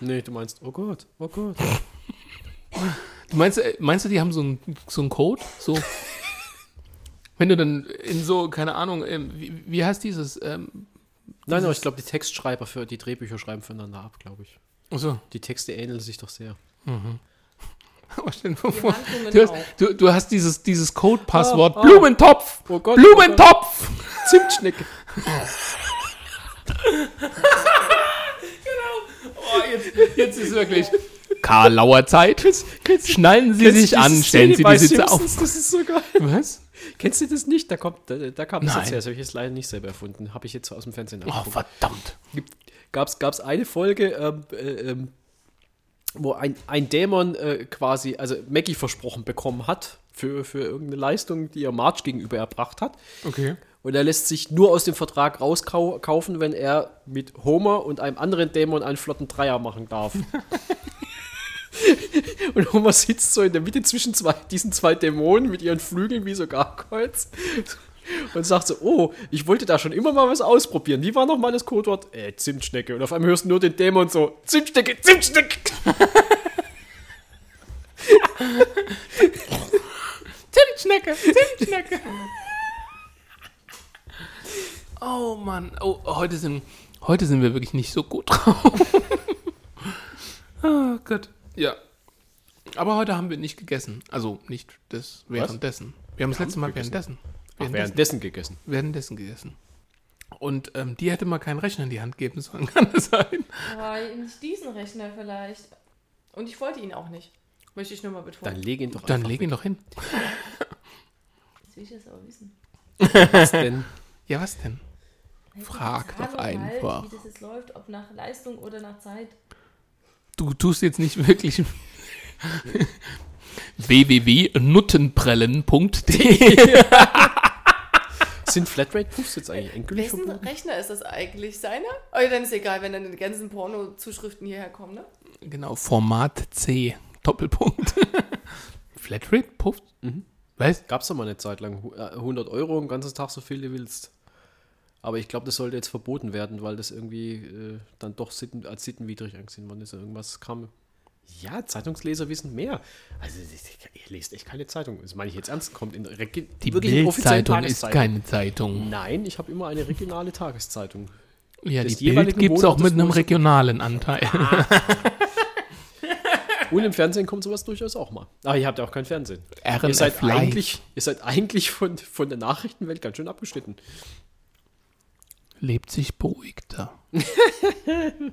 Nee, du meinst, oh Gott, oh Gott. Du meinst, äh, meinst du, die haben so einen so einen Code? So. Wenn du dann in so, keine Ahnung, ähm, wie, wie heißt dieses? Ähm, Nein, aber ich glaube, die Textschreiber für die Drehbücher schreiben voneinander ab, glaube ich. achso. Die Texte ähneln sich doch sehr. (laughs) Handlungen du, hast, du, du hast dieses, dieses Code-Passwort. Ah, ah. Blumentopf! Oh Gott, Blumentopf! Zimtschnecke. (laughs) Oh, jetzt, (laughs) jetzt ist wirklich Karlauer Zeit. Schnallen Sie sich an, stellen Sie die Sitze auf. Das ist so geil. Was? Kennst du das nicht? Da, kommt, da, da kam das Nein. jetzt her. Das habe ich jetzt leider nicht selber erfunden. Habe ich jetzt aus dem Fernsehen Oh, verdammt. Gab es eine Folge, ähm, äh, ähm, wo ein, ein Dämon äh, quasi, also Maggie versprochen bekommen hat für, für irgendeine Leistung, die er Marge gegenüber erbracht hat. Okay. Und er lässt sich nur aus dem Vertrag rauskaufen, wenn er mit Homer und einem anderen Dämon einen flotten Dreier machen darf. (laughs) (laughs) und Homer sitzt so in der Mitte zwischen zwei, diesen zwei Dämonen mit ihren Flügeln wie so Gargoyles und sagt so, oh, ich wollte da schon immer mal was ausprobieren. Wie war noch mal das Codewort? Äh, Zimtschnecke. Und auf einmal hörst du nur den Dämon so, Zimtschnecke, Zimtschnecke. (laughs) Zimtschnecke, Zimtschnecke. Oh Mann, oh, heute sind, heute sind wir wirklich nicht so gut drauf. (laughs) oh Gott. Ja. Aber heute haben wir nicht gegessen. Also nicht das währenddessen. Wir haben das letzte Mal gegessen. währenddessen. Ach, Währenddessen, währenddessen gegessen. währenddessen gegessen. Und ähm, die hätte mal keinen Rechner in die Hand geben sollen, (laughs) kann das sein? Aber nicht diesen Rechner vielleicht. Und ich wollte ihn auch nicht. Möchte ich nur mal betonen. Dann leg ihn doch Dann leg ihn doch hin. Jetzt will ich das aber wissen. weg. Was denn? (laughs) Ja, was denn? Frag doch mal, einfach. Wie das jetzt läuft, ob nach Leistung oder nach Zeit. Du tust jetzt nicht wirklich (laughs) www.nuttenprellen.de (laughs) Sind Flatrate-Puffs jetzt eigentlich endgültig Wessen verboten? Rechner ist das eigentlich? Seiner? Oh, ja, dann ist egal, wenn dann die ganzen Porno-Zuschriften hierher kommen, ne? Genau, Format C. Doppelpunkt. (laughs) Flatrate? Pufft? Was? Gab's doch mal eine Zeit lang. Hu- äh, 100 Euro, den ganzen Tag so viel du willst. Aber ich glaube, das sollte jetzt verboten werden, weil das irgendwie äh, dann doch sitten, als sittenwidrig angesehen worden ist. Irgendwas kam. Ja, Zeitungsleser wissen mehr. Also, ihr lest echt keine Zeitung. Das meine ich jetzt ernst. Kommt in regi- Die Bildzeitung ist keine Zeitung. Nein, ich habe immer eine regionale Tageszeitung. Ja, des die Bild gibt es auch mit einem regionalen Anteil. (laughs) Und im Fernsehen kommt sowas durchaus auch mal. Aber ihr habt ja auch kein Fernsehen. RNF Ihr seid Live. eigentlich, ihr seid eigentlich von, von der Nachrichtenwelt ganz schön abgeschnitten. Lebt sich beruhigter. (laughs)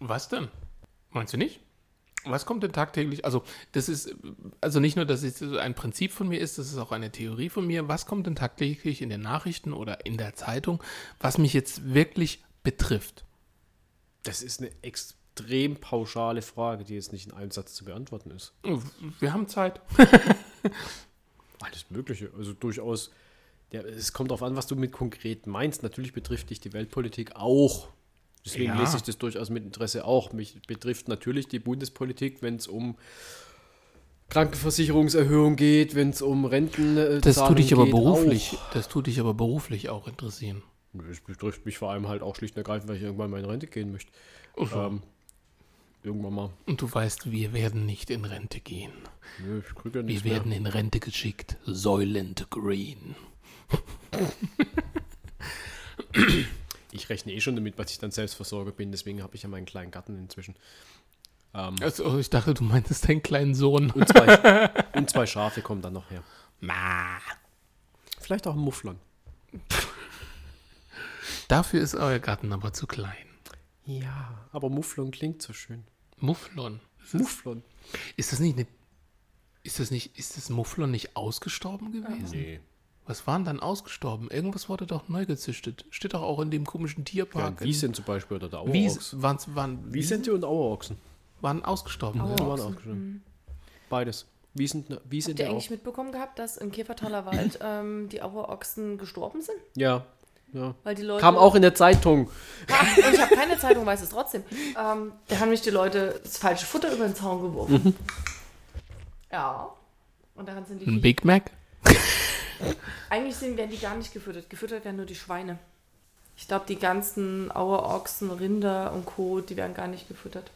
Was denn? Meinst du nicht? Was kommt denn tagtäglich? Also, das ist, also nicht nur, dass es so ein Prinzip von mir ist, das ist auch eine Theorie von mir. Was kommt denn tagtäglich in den Nachrichten oder in der Zeitung, was mich jetzt wirklich betrifft? Das ist eine extrem pauschale Frage, die jetzt nicht in einem Satz zu beantworten ist. Wir haben Zeit. Alles Mögliche. Also durchaus. Der, es kommt darauf an, was du mit konkret meinst. Natürlich betrifft dich die Weltpolitik auch. Deswegen Ja. lese ich das durchaus mit Interesse auch. Mich betrifft natürlich die Bundespolitik, wenn es um Krankenversicherungserhöhung geht, wenn es um Renten äh, Das tut dich aber geht, beruflich, auch. das tut dich aber beruflich auch interessieren. Es betrifft mich vor allem halt auch schlicht und ergreifend, weil ich irgendwann mal in Rente gehen möchte. Ähm, irgendwann mal. Und du weißt, wir werden nicht in Rente gehen. Nö, ich ja Wir nichts werden mehr. in Rente geschickt. Soylent Green. Ich rechne eh schon damit, dass ich dann Selbstversorger bin, deswegen habe ich ja meinen kleinen Garten inzwischen. Ähm, Also, ich dachte, du meintest deinen kleinen Sohn. und, zwei, (laughs) und zwei Schafe kommen dann noch her. Ma. Vielleicht auch ein Mufflon. Dafür ist euer Garten aber zu klein. Ja, aber Mufflon klingt so schön. Mufflon. Mufflon? Ist das nicht eine. Ist das nicht. Ist das Mufflon nicht ausgestorben gewesen? Nee. Was waren dann ausgestorben? Irgendwas wurde doch neu gezüchtet. Steht doch auch in dem komischen Ja, Tierpark. Wiesen zum Beispiel oder der Auerochs. Wies, waren, waren, Wiesente und Auerochsen. waren ausgestorben. Ja, Ja. waren auch schon. Beides. Wiesen, Habt Wiesente ihr auch. eigentlich mitbekommen gehabt, dass im Käfertaler (clears throat) Wald ähm, die Auerochsen gestorben sind? Ja. ja. Weil die Leute. Kam auch in der Zeitung. Und ich habe keine Zeitung, weiß es trotzdem. Ähm, da haben mich die Leute das falsche Futter über den Zaun geworfen. Mhm. Ja. Und daran sind die Ein Big Mac? (laughs) Eigentlich sind, werden die gar nicht gefüttert. Gefüttert werden nur die Schweine. Ich glaube, die ganzen Auerochsen, Rinder und Co., die werden gar nicht gefüttert.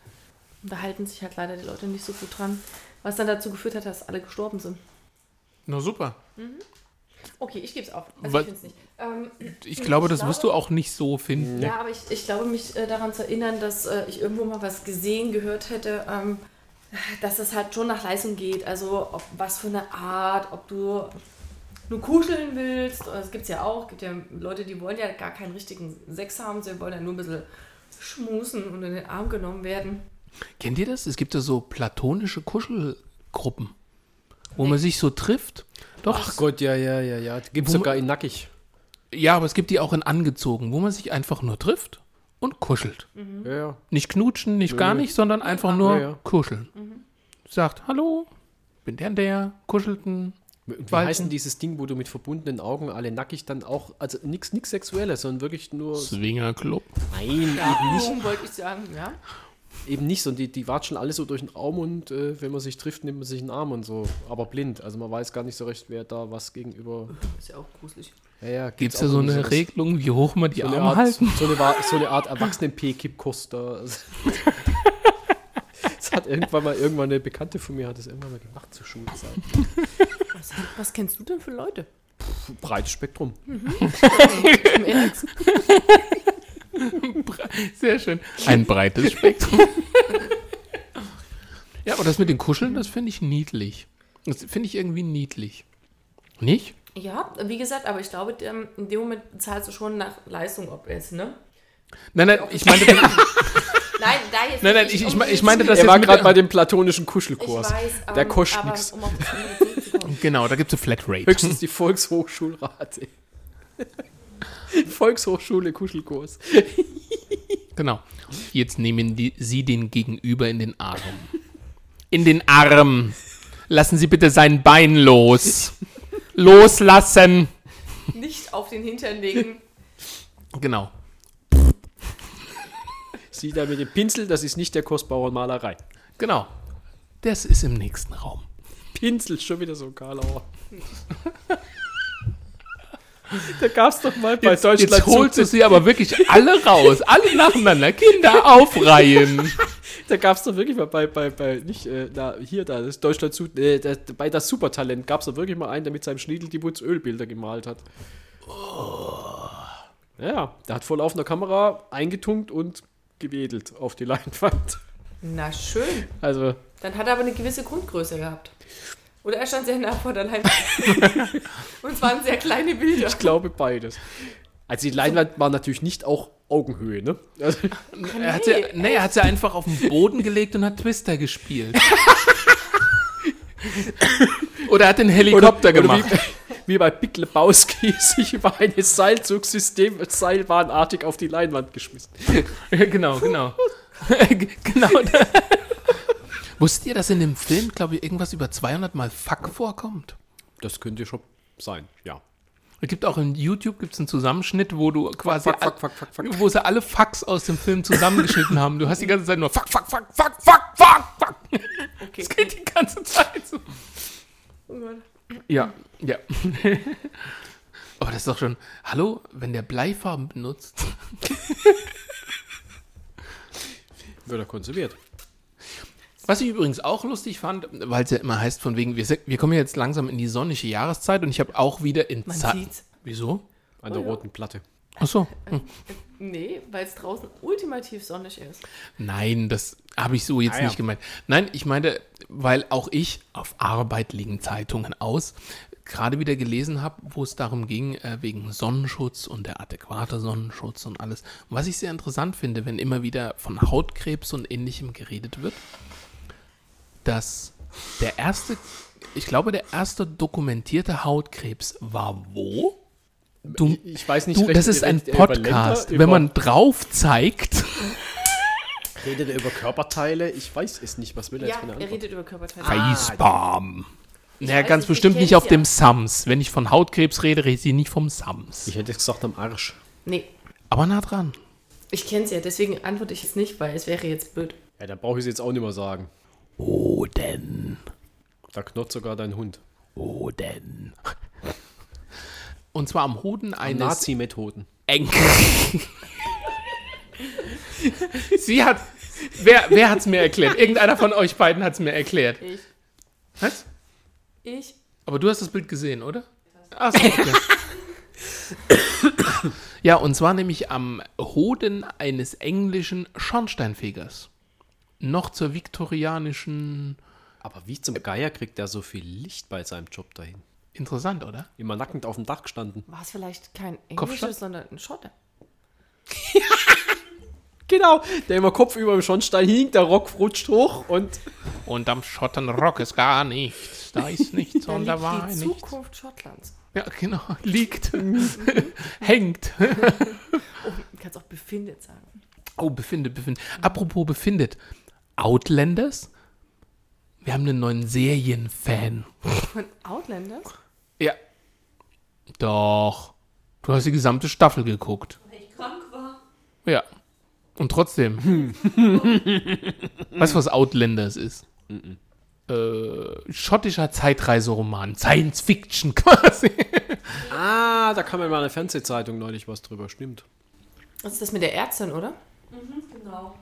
Und da halten sich halt leider die Leute nicht so gut dran. Was dann dazu geführt hat, dass alle gestorben sind. Na super. Okay, ich gebe es auf. Also ich finde es nicht. Ähm, Ich glaube, das glaube- wirst du auch nicht so finden. Ja, aber ich, ich glaube, mich äh, daran zu erinnern, dass äh, ich irgendwo mal was gesehen, gehört hätte, ähm, dass es halt schon nach Leistung geht. Also ob, was für eine Art, ob du nur kuscheln willst. Das gibt es ja auch. Es gibt ja Leute, die wollen ja gar keinen richtigen Sex haben, sie wollen ja nur ein bisschen schmusen und in den Arm genommen werden. Kennt ihr das? Es gibt ja so platonische Kuschelgruppen, wo man sich so trifft. Doch, Ach Gott, ja, ja, ja, ja. Gibt Wo- sogar in nackig. ja, aber es gibt die auch in angezogen, wo man sich einfach nur trifft und kuschelt. Ja, ja. Nicht knutschen, nicht gar Nö. nicht, sondern einfach nur Ja, ja. kuscheln. Sagt, hallo, bin der und der, kuschelten. Und wie heißt denn dieses Ding, wo du mit verbundenen Augen alle nackig dann auch, also nichts nix Sexuelles, sondern wirklich nur. Swingerclub. Nein, eben nicht. (laughs) Wollte ich sagen, ja? Eben nicht, sondern die, die watschen alle so durch den Raum und äh, wenn man sich trifft, nimmt man sich einen Arm und so. Aber blind. Also man weiß gar nicht so recht, wer da was gegenüber. Ist ja auch gruselig. Ja, ja, Gibt es da so eine sowas. Regelung, wie hoch man die So Arme Art, halten? so, eine, so eine Art (laughs) Erwachsenen-P-Kipp-Kurs (laughs) da. Das hat irgendwann mal irgendwann eine Bekannte von mir hat das irgendwann mal gemacht zur Schulzeit. Was, was kennst du denn für Leute? Breites Spektrum. (laughs) Sehr schön. Ein breites (laughs) Spektrum. ja, aber das mit den Kuscheln, das finde ich niedlich. Das finde ich irgendwie niedlich. Nicht? Ja, wie gesagt, aber ich glaube, ähm, in dem Moment zahlst du schon nach Leistung, ob es, ne? Nein, nein, ich meinte, nein, (laughs) Nein, da jetzt nein, nicht ich, ich, um ich meinte das Er war gerade der- bei dem platonischen Ich Kuschelkurs. weiß, ähm, Der kostet nichts. um auf das. Genau, da gibt es eine Flatrate. Höchstens die Volkshochschulrate. (laughs) Volkshochschule Kuschelkurs. Genau. Jetzt nehmen die, Sie den Gegenüber in den Arm. In den Arm. Lassen Sie bitte sein Bein los. Loslassen. Nicht auf den Hintern legen. Genau. Sie da mit dem Pinsel, das ist nicht der Kostbauer Malerei. Genau. Das ist im nächsten Raum. Pinsel, schon wieder so ein Karlauer. da gab es doch mal bei Jetzt, Deutschland jetzt holst du sie aber wirklich alle raus. Alle nacheinander. Kinder aufreihen. Da gab es doch wirklich mal bei, bei, bei nicht, äh, na, hier da, das Deutschland sucht, äh, das, bei das Supertalent gab es doch wirklich mal einen, der mit seinem Schniedel die Wutz Ölbilder gemalt hat. Ja, der hat vor laufender Kamera eingetunkt und gewedelt auf die Leinwand. Na schön. Also, Dann hat er aber eine gewisse Grundgröße gehabt. Oder er stand sehr nah vor der Leinwand. (laughs) Und es waren sehr kleine Bilder. ich glaube beides. Also die Leinwand war natürlich nicht auch Augenhöhe, ne? Also, Er hat, sie, nee, er hat sie einfach auf den Boden gelegt und hat Twister gespielt. (laughs) Oder er hat den Helikopter gemacht. Wie, wie bei Big Lebowski sich über ein Seilzugsystem seilbahnartig auf die Leinwand geschmissen. (laughs) Genau, genau. genau. Wusstet ihr, dass in dem Film, glaube ich, irgendwas über 200 Mal Fuck vorkommt? Das könnte schon sein, ja. Es gibt auch in YouTube gibt's einen Zusammenschnitt, wo du quasi fuck, fuck, fuck, fuck, fuck. wo sie alle Fucks aus dem Film zusammengeschnitten haben. Du hast die ganze Zeit nur Fuck, Fuck, Fuck, Fuck, Fuck, Fuck, Fuck. Okay. Das geht die ganze Zeit so. irgendwas. Ja, ja. Aber (laughs) das ist doch schon. Hallo, wenn der Bleifarben benutzt. Wird er konsumiert. Was ich übrigens auch lustig fand, weil es ja immer heißt, von wegen, wir, wir kommen jetzt langsam in die sonnige Jahreszeit und ich habe auch wieder in Man Zeit. Wieso? An der roten Platte. Achso. Hm. Nee, weil es draußen ultimativ sonnig ist. Nein, das habe ich so jetzt Ah, ja. nicht gemeint. Nein, ich meinte, weil auch ich auf Arbeit liegen Zeitungen aus, gerade wieder gelesen habe, wo es darum ging, äh, wegen Sonnenschutz und der adäquate Sonnenschutz und alles. Und was ich sehr interessant finde, wenn immer wieder von Hautkrebs und ähnlichem geredet wird, dass der erste, ich glaube, der erste dokumentierte Hautkrebs war wo? Du, Ich weiß nicht, du recht- das ist ein Podcast. Länder, Wenn man drauf zeigt, (laughs) Redet er über Körperteile? Ich weiß es nicht. Was will er Ja, jetzt von der er Antwort? redet über Körperteile. Facepalm. Naja, weiß ganz nicht, bestimmt ich nicht auf ja. dem Sams. Wenn ich von Hautkrebs rede, rede ich nicht vom Sams. Ich hätte gesagt am Arsch. Nee, Aber nah dran. ich kenn's ja, deswegen antworte ich jetzt nicht, weil es wäre jetzt blöd. Ja, dann brauche ich es jetzt auch nicht mehr sagen. Oden. Da knurrt sogar dein Hund. Oden. Und zwar am Hoden eines Nazi-Methoden. Enkel. (laughs) Sie hat. Wer, wer hat es mir erklärt? Irgendeiner von euch beiden hat es mir erklärt. Ich. Was? Ich? Aber du hast das Bild gesehen, oder? Ach so, okay. ja, und zwar nämlich am Hoden eines englischen Schornsteinfegers. Noch zur viktorianischen. Aber wie zum Geier kriegt der so viel Licht bei seinem Job dahin? Interessant, oder? Immer nackend auf dem Dach gestanden. War es vielleicht kein englisches, sondern ein Schotter? (laughs) Genau, der immer Kopf über dem Schornstein hing, der Rock rutscht hoch und Und am Schottenrock ist gar nichts. Da ist (laughs) nichts Da und da war die nichts. Zukunft Schottlands. Ja, genau. (laughs) Liegt. Hängt. Oh, du kannst auch befindet sagen. Oh, befindet, befindet. Apropos befindet. Outlanders? Wir haben einen neuen Serienfan. Von Outlanders? Ja. Doch. Du hast die gesamte Staffel geguckt. Weil ich krank war. Ja. Und trotzdem. weißt du, was Outlanders ist? Äh, schottischer Zeitreiseroman. Science Fiction (laughs) quasi. Ah, da kam in meiner Fernsehzeitung neulich was drüber, stimmt. Das ist das mit der Ärztin, oder? Genau.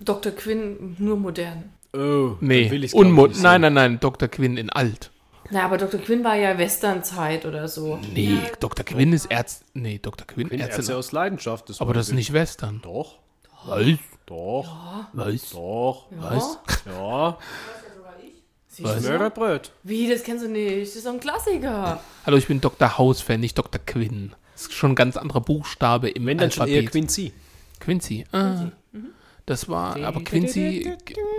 Dr. Quinn, nur modern. Oh, Nee, will nicht Nein, nein, nein. Dr. Quinn in alt. Na, aber Dr. Quinn war ja Westernzeit oder so. Nee, Dr. Quinn ist Ärzt. Nee, Dr. Quinn, Bin Ärztin. Ärzte aus Leidenschaft. aber das ist nicht Western. Doch, Was? doch, Was? doch. Was? Ja, Was? Mörderbröt. Wie, das kennst du nicht? Das ist doch ein Klassiker. Hallo, ich bin Dr. House-Fan, nicht Dr. Quinn. Das ist schon ein ganz anderer Buchstabe im Wenn dann schon eher Alphabet. Quincy. Quincy. Ah, das war, aber Quincy,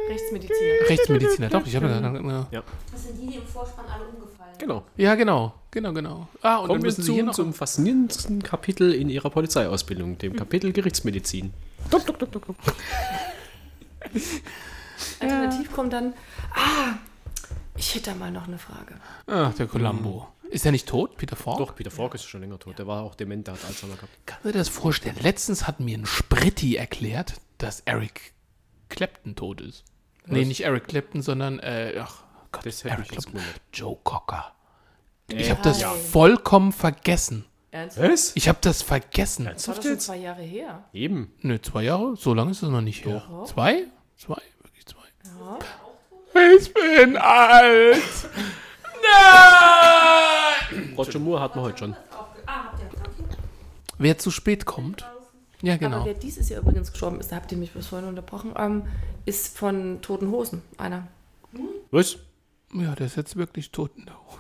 Rechtsmediziner. Rechtsmediziner, doch, ich habe ja. Ja, Das sind die, die im Vorspann alle umgefallen genau. Ja, genau, genau, genau. Ah, und dann Kommen wir müssen Sie hier noch. zum faszinierendsten Kapitel in Ihrer Polizeiausbildung, dem Kapitel Gerichtsmedizin. (laughs) Alternativ kommt dann, ah, ich hätte da mal noch eine Frage. Ach, der Columbo. Ist er nicht tot, Peter Falk? Doch, Peter Falk ist schon länger tot. Der war auch dement, der hat Alzheimer gehabt. Kannst du dir das vorstellen? Letztens hat mir ein Spritti erklärt, dass Eric Clapton tot ist. Nee, nicht Eric Clapton, sondern, äh, ach Gott, Das Eric Clapton. Joe Cocker. Ich Äh, habe das ja. vollkommen vergessen. Ernst? Was? Ich habe das vergessen. Das war schon zwei Jahre her. Eben. Ne, zwei Jahre? So lange ist das noch nicht her. Doch. Zwei? Zwei? Wirklich zwei? Ich bin alt. (laughs) Nein! Roger Moore hat man heute schon. Ah, habt ihr Wer zu spät kommt. Ja, Aber genau. wer dieses Jahr übrigens gestorben ist, da habt ihr mich bis vorhin unterbrochen, ähm, ist von Toten Hosen. Einer. Was? Ja, der ist jetzt wirklich tot in der Hose.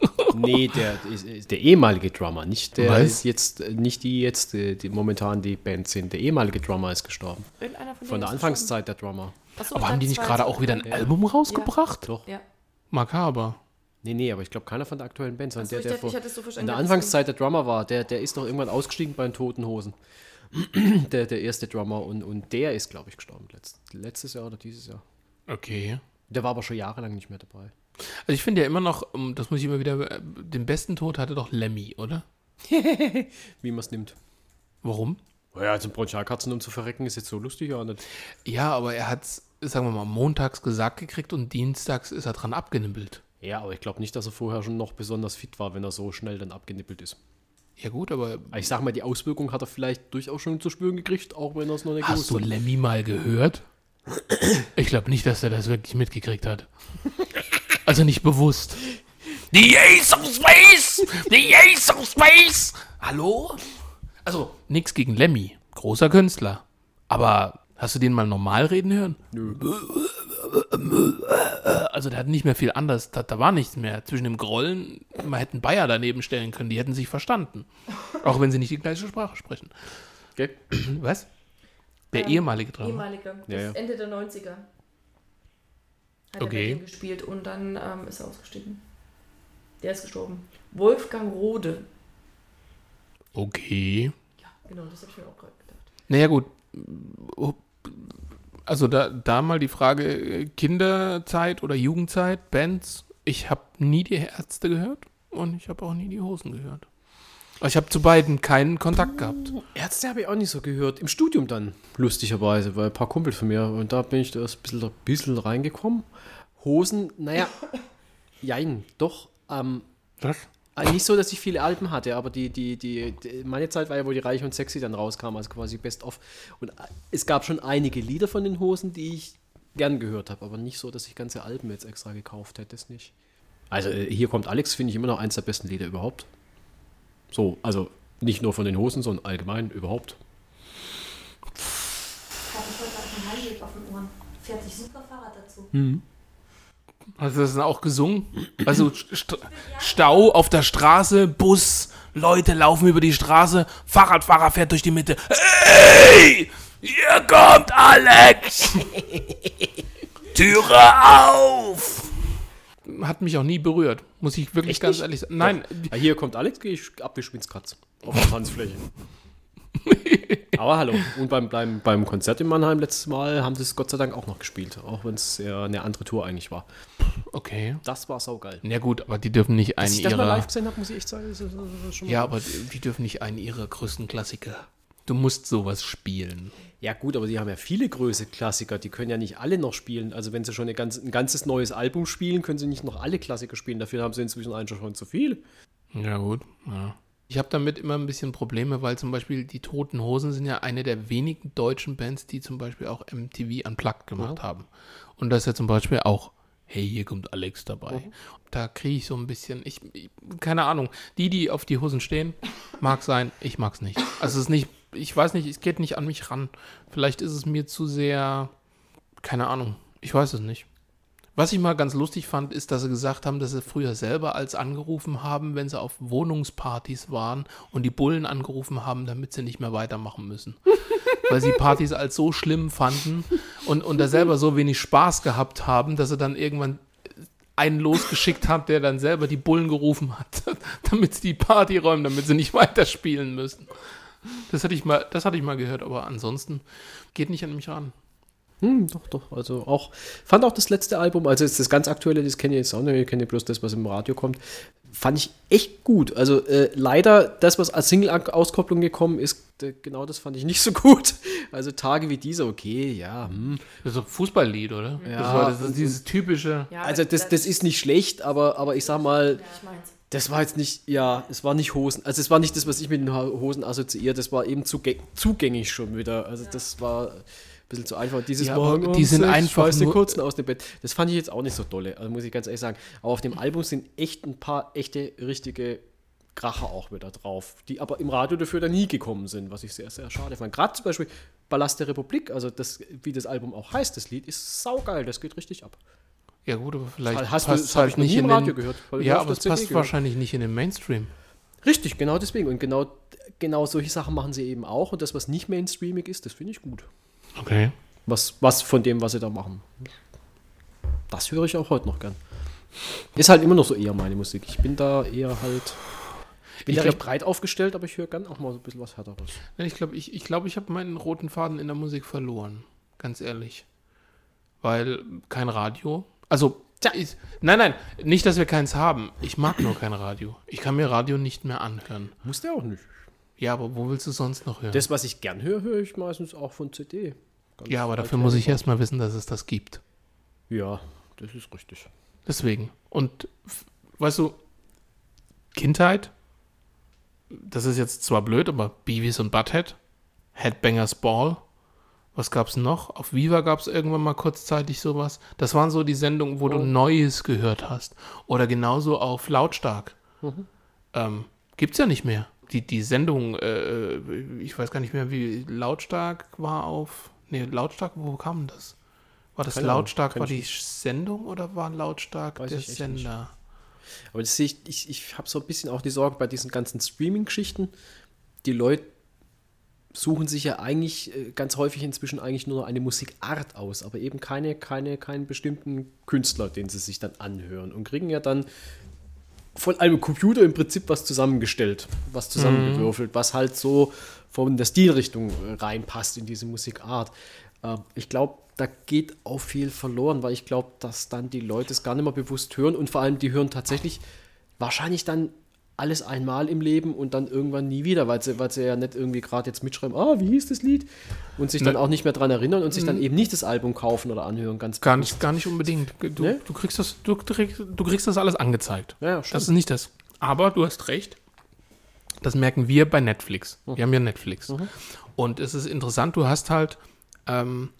(laughs) Nee, der, ist- ist der ehemalige Drummer, nicht der Was? jetzt, nicht die jetzt, äh, die momentan die Band sind. Der ehemalige Drummer ist gestorben. Irgendeiner von, Von der ist Anfangszeit der Drummer. gestorben. So, Aber haben die nicht gerade auch wieder ein Ja. Album rausgebracht? Doch. Ja. Makaber. Nee, nee, aber ich glaube keiner von der aktuellen Band, sondern so, der, ich der dachte, vor, es so in der Anfangszeit der Drummer war, der, der ist doch irgendwann ausgestiegen bei den Toten Hosen. (clears throat) der, der erste Drummer und, und der ist, glaube ich, gestorben. Letzt, letztes Jahr oder dieses Jahr. Okay. Der war aber schon jahrelang nicht mehr dabei. Also ich finde ja immer noch, um, das muss ich immer wieder, äh, den besten Tod hatte doch Lemmy, oder? (laughs) Wie man es nimmt. Warum? Ja, also Bronchialkarzinom zu verrecken ist jetzt so lustig, ja nicht. Ja, aber er hat's, sagen wir mal, montags gesagt gekriegt und dienstags ist er dran abgenippelt. Ja, aber ich glaube nicht, dass er vorher schon noch besonders fit war, wenn er so schnell dann abgenippelt ist. Ja gut, aber Ich sag mal, die Auswirkung hat er vielleicht durchaus schon zu spüren gekriegt, auch wenn er es noch nicht hast du hat. Lemmy mal gehört? Ich glaube nicht, dass er das wirklich mitgekriegt hat. Also nicht bewusst. The Ace of Space! The Ace of Space! Hallo? Also, nix gegen Lemmy. Großer Künstler. Aber hast du den mal normal reden hören? Nö. Also der hat nicht mehr viel anders. Da, da war nichts mehr. Zwischen dem Grollen, man hätte einen Bayer daneben stellen können. Die hätten sich verstanden. (laughs) Auch wenn sie nicht die gleiche Sprache sprechen. Okay. (clears throat) Was? Der Ähm, ehemalige Drama. Ehemaliger. Ja, bis ja. Ende der 90er. Hat Okay. er mit ihm gespielt und dann ähm, ist er ausgestiegen. Der ist gestorben. Wolfgang Rode. Okay. Ja, genau, das habe ich mir auch gerade gedacht. Naja, gut. Also da, da mal die Frage, äh, Kinderzeit oder Jugendzeit, Bands. Ich habe nie die Ärzte gehört und ich habe auch nie die Hosen gehört. Ich habe zu beiden keinen Kontakt gehabt. Ärzte habe ich auch nicht so gehört. Im Studium dann, lustigerweise, weil ein paar Kumpels von mir, und da bin ich da ein bisschen, ein bisschen reingekommen. Hosen, naja, jein, doch. Ähm, Was? Nicht so, dass ich viele Alben hatte, aber die, die, die, die, meine Zeit war ja, wo die Reich und Sexy dann rauskam, also quasi Best of. Und äh, es gab schon einige Lieder von den Hosen, die ich gern gehört habe, aber nicht so, dass ich ganze Alben jetzt extra gekauft hätte, das nicht. Also äh, hier kommt Alex, finde ich immer noch eins der besten Lieder überhaupt. So, also nicht nur von den Hosen, sondern allgemein überhaupt. Habe ich heute auf dem Heimweg auf den Ohren. Fährt sich super Fahrrad dazu. Hast du das dann auch gesungen? Also St Stau auf der Straße, Bus, Leute laufen über die Straße, Fahrradfahrer fährt durch die Mitte. Hey! Hier kommt Alex! (laughs) Türe auf! Hat mich auch nie berührt, muss ich wirklich Echt ganz nicht? ehrlich sagen. Nein, Ja, hier kommt Alex, gehe ich ab wie Schwinskratz auf der Tanzfläche. (laughs) Aber hallo. Und beim, beim, beim Konzert in Mannheim letztes Mal haben sie es Gott sei Dank auch noch gespielt, auch wenn es eher eine andere Tour eigentlich war. okay. Das war saugeil. Na gut, aber die dürfen nicht einen Als ich das mal ihrer. live gesehen habe, muss ich echt sagen, ist, ist Ja, aber die dürfen nicht einen ihrer größten Klassiker. Du musst sowas spielen. Ja gut, aber die haben ja viele große Klassiker, die können ja nicht alle noch spielen. Also wenn sie schon ganz, ein ganzes neues Album spielen, können sie nicht noch alle Klassiker spielen. Dafür haben sie inzwischen eigentlich schon zu viel. Ja, gut. Ja. Ich habe damit immer ein bisschen Probleme, weil zum Beispiel die Toten Hosen sind ja eine der wenigen deutschen Bands, die zum Beispiel auch MTV Unplugged gemacht haben. Und da ist ja zum Beispiel auch, hey, hier kommt Alex dabei. Da kriege ich so ein bisschen, ich, ich, keine Ahnung, die, die auf die Hosen stehen, (laughs) mag sein, ich mag es nicht. Also es ist nicht, ich weiß nicht, es geht nicht an mich ran. Vielleicht ist es mir zu sehr, keine Ahnung, ich weiß es nicht. Was ich mal ganz lustig fand, ist, dass sie gesagt haben, dass sie früher selber als angerufen haben, wenn sie auf Wohnungspartys waren und die Bullen angerufen haben, damit sie nicht mehr weitermachen müssen. (laughs) Weil sie Partys als so schlimm fanden und, und da selber so wenig Spaß gehabt haben, dass sie dann irgendwann einen losgeschickt hat, der dann selber die Bullen gerufen hat, (laughs) damit sie die Party räumen, damit sie nicht weiterspielen müssen. Das hatte ich mal, das hatte ich mal gehört, aber ansonsten geht nicht an mich ran. Hm, doch, doch. Also auch, fand auch das letzte Album, also jetzt das ganz aktuelle, das kenne ich jetzt auch nicht, ich kenne bloß das, was im Radio kommt, fand ich echt gut. Also äh, leider, das, was als Single-Auskopplung gekommen ist, genau das fand ich nicht so gut. (laughs) Also Tage wie diese, okay, ja, hm. Das ist so ein Fußballlied, oder? Ja, das war das, ist dieses typische. Ja, Also das, das ist nicht schlecht, aber, aber ich sag mal, Ich mein's. das war jetzt nicht, ja, es war nicht Hosen, also es war nicht das, was ich mit den Hosen assoziiere, das war eben zugäng zugängig schon wieder. Also das war bisschen zu einfach. Dieses Ja, Morgen die sind einfach nur- kurzen aus dem Bett. Das fand ich jetzt auch nicht so dolle, also muss ich ganz ehrlich sagen. Aber auf dem Album sind echt ein paar echte, richtige Kracher auch wieder drauf, die aber im Radio dafür dann nie gekommen sind, was ich sehr, sehr schade fand. Gerade zum Beispiel Ballast der Republik, also das, wie das Album auch heißt, das Lied, ist saugeil, das geht richtig ab. Ja gut, aber vielleicht Hast du- passt hab halt nicht in Radio den, gehört, Ja, aber es CD passt gehört. wahrscheinlich nicht in den Mainstream. Richtig, genau deswegen. Und genau, genau solche Sachen machen sie eben auch. Und das, was nicht mainstreamig ist, das finde ich gut. Okay. Was, was von dem, was sie da machen. Das höre ich auch heute noch gern. Ist halt immer noch so eher meine Musik. Ich bin da eher halt. Ich bin Ich da glaub- recht breit aufgestellt, aber ich höre gern auch mal so ein bisschen was härteres. Ich glaube, ich, ich, glaub, ich habe meinen roten Faden in der Musik verloren. Ganz ehrlich. Weil kein Radio. Also, ich, nein, nein, nicht, dass wir keins haben. Ich mag nur kein Radio. Ich kann mir Radio nicht mehr anhören. Muss der auch nicht. Ja, aber wo willst du sonst noch hören? Das, was ich gern höre, höre ich meistens auch von CD. Ganz Ja, aber dafür muss ich erstmal wissen, dass es das gibt. Ja, das ist richtig. Deswegen. Und weißt du, Kindheit, das ist jetzt zwar blöd, aber Beavis und Butthead, Headbangers Ball, was gab's noch? Auf Viva gab's irgendwann mal kurzzeitig sowas. Das waren so die Sendungen, wo du Neues gehört hast. Oder genauso auf Lautstark. Ähm, gibt's ja nicht mehr. Die, die Sendung, äh, ich weiß gar nicht mehr, wie Lautstark war auf. Nee, Lautstark, wo kam das? War das Keine Lautstark, war die Sendung oder war Lautstark der echt nicht. Sender? Aber das sehe ich, ich, ich habe so ein bisschen auch die Sorge bei diesen ganzen Streaming-Geschichten. Die Leute suchen sich ja eigentlich äh, ganz häufig inzwischen eigentlich nur eine Musikart aus, aber eben keine, keine, keinen bestimmten Künstler, den sie sich dann anhören und kriegen ja dann von einem Computer im Prinzip was zusammengestellt, was zusammengewürfelt, was halt so von der Stilrichtung äh, reinpasst in diese Musikart. Äh, ich glaube, da geht auch viel verloren, weil ich glaube, dass dann die Leute es gar nicht mehr bewusst hören und vor allem die hören tatsächlich wahrscheinlich dann alles einmal im Leben und dann irgendwann nie wieder, weil sie, weil sie ja nicht irgendwie gerade jetzt mitschreiben, ah, wie hieß das Lied? Und sich dann auch nicht mehr dran erinnern und sich dann eben nicht das Album kaufen oder anhören, ganz Gar bewusst. nicht, gar nicht unbedingt. Du, Nee? du, kriegst das, du, du kriegst das alles angezeigt. Ja, ja, das ist nicht das. Aber du hast recht. Das merken wir bei Netflix. Mhm. Wir haben ja Netflix. Und es ist interessant, du hast halt, ähm,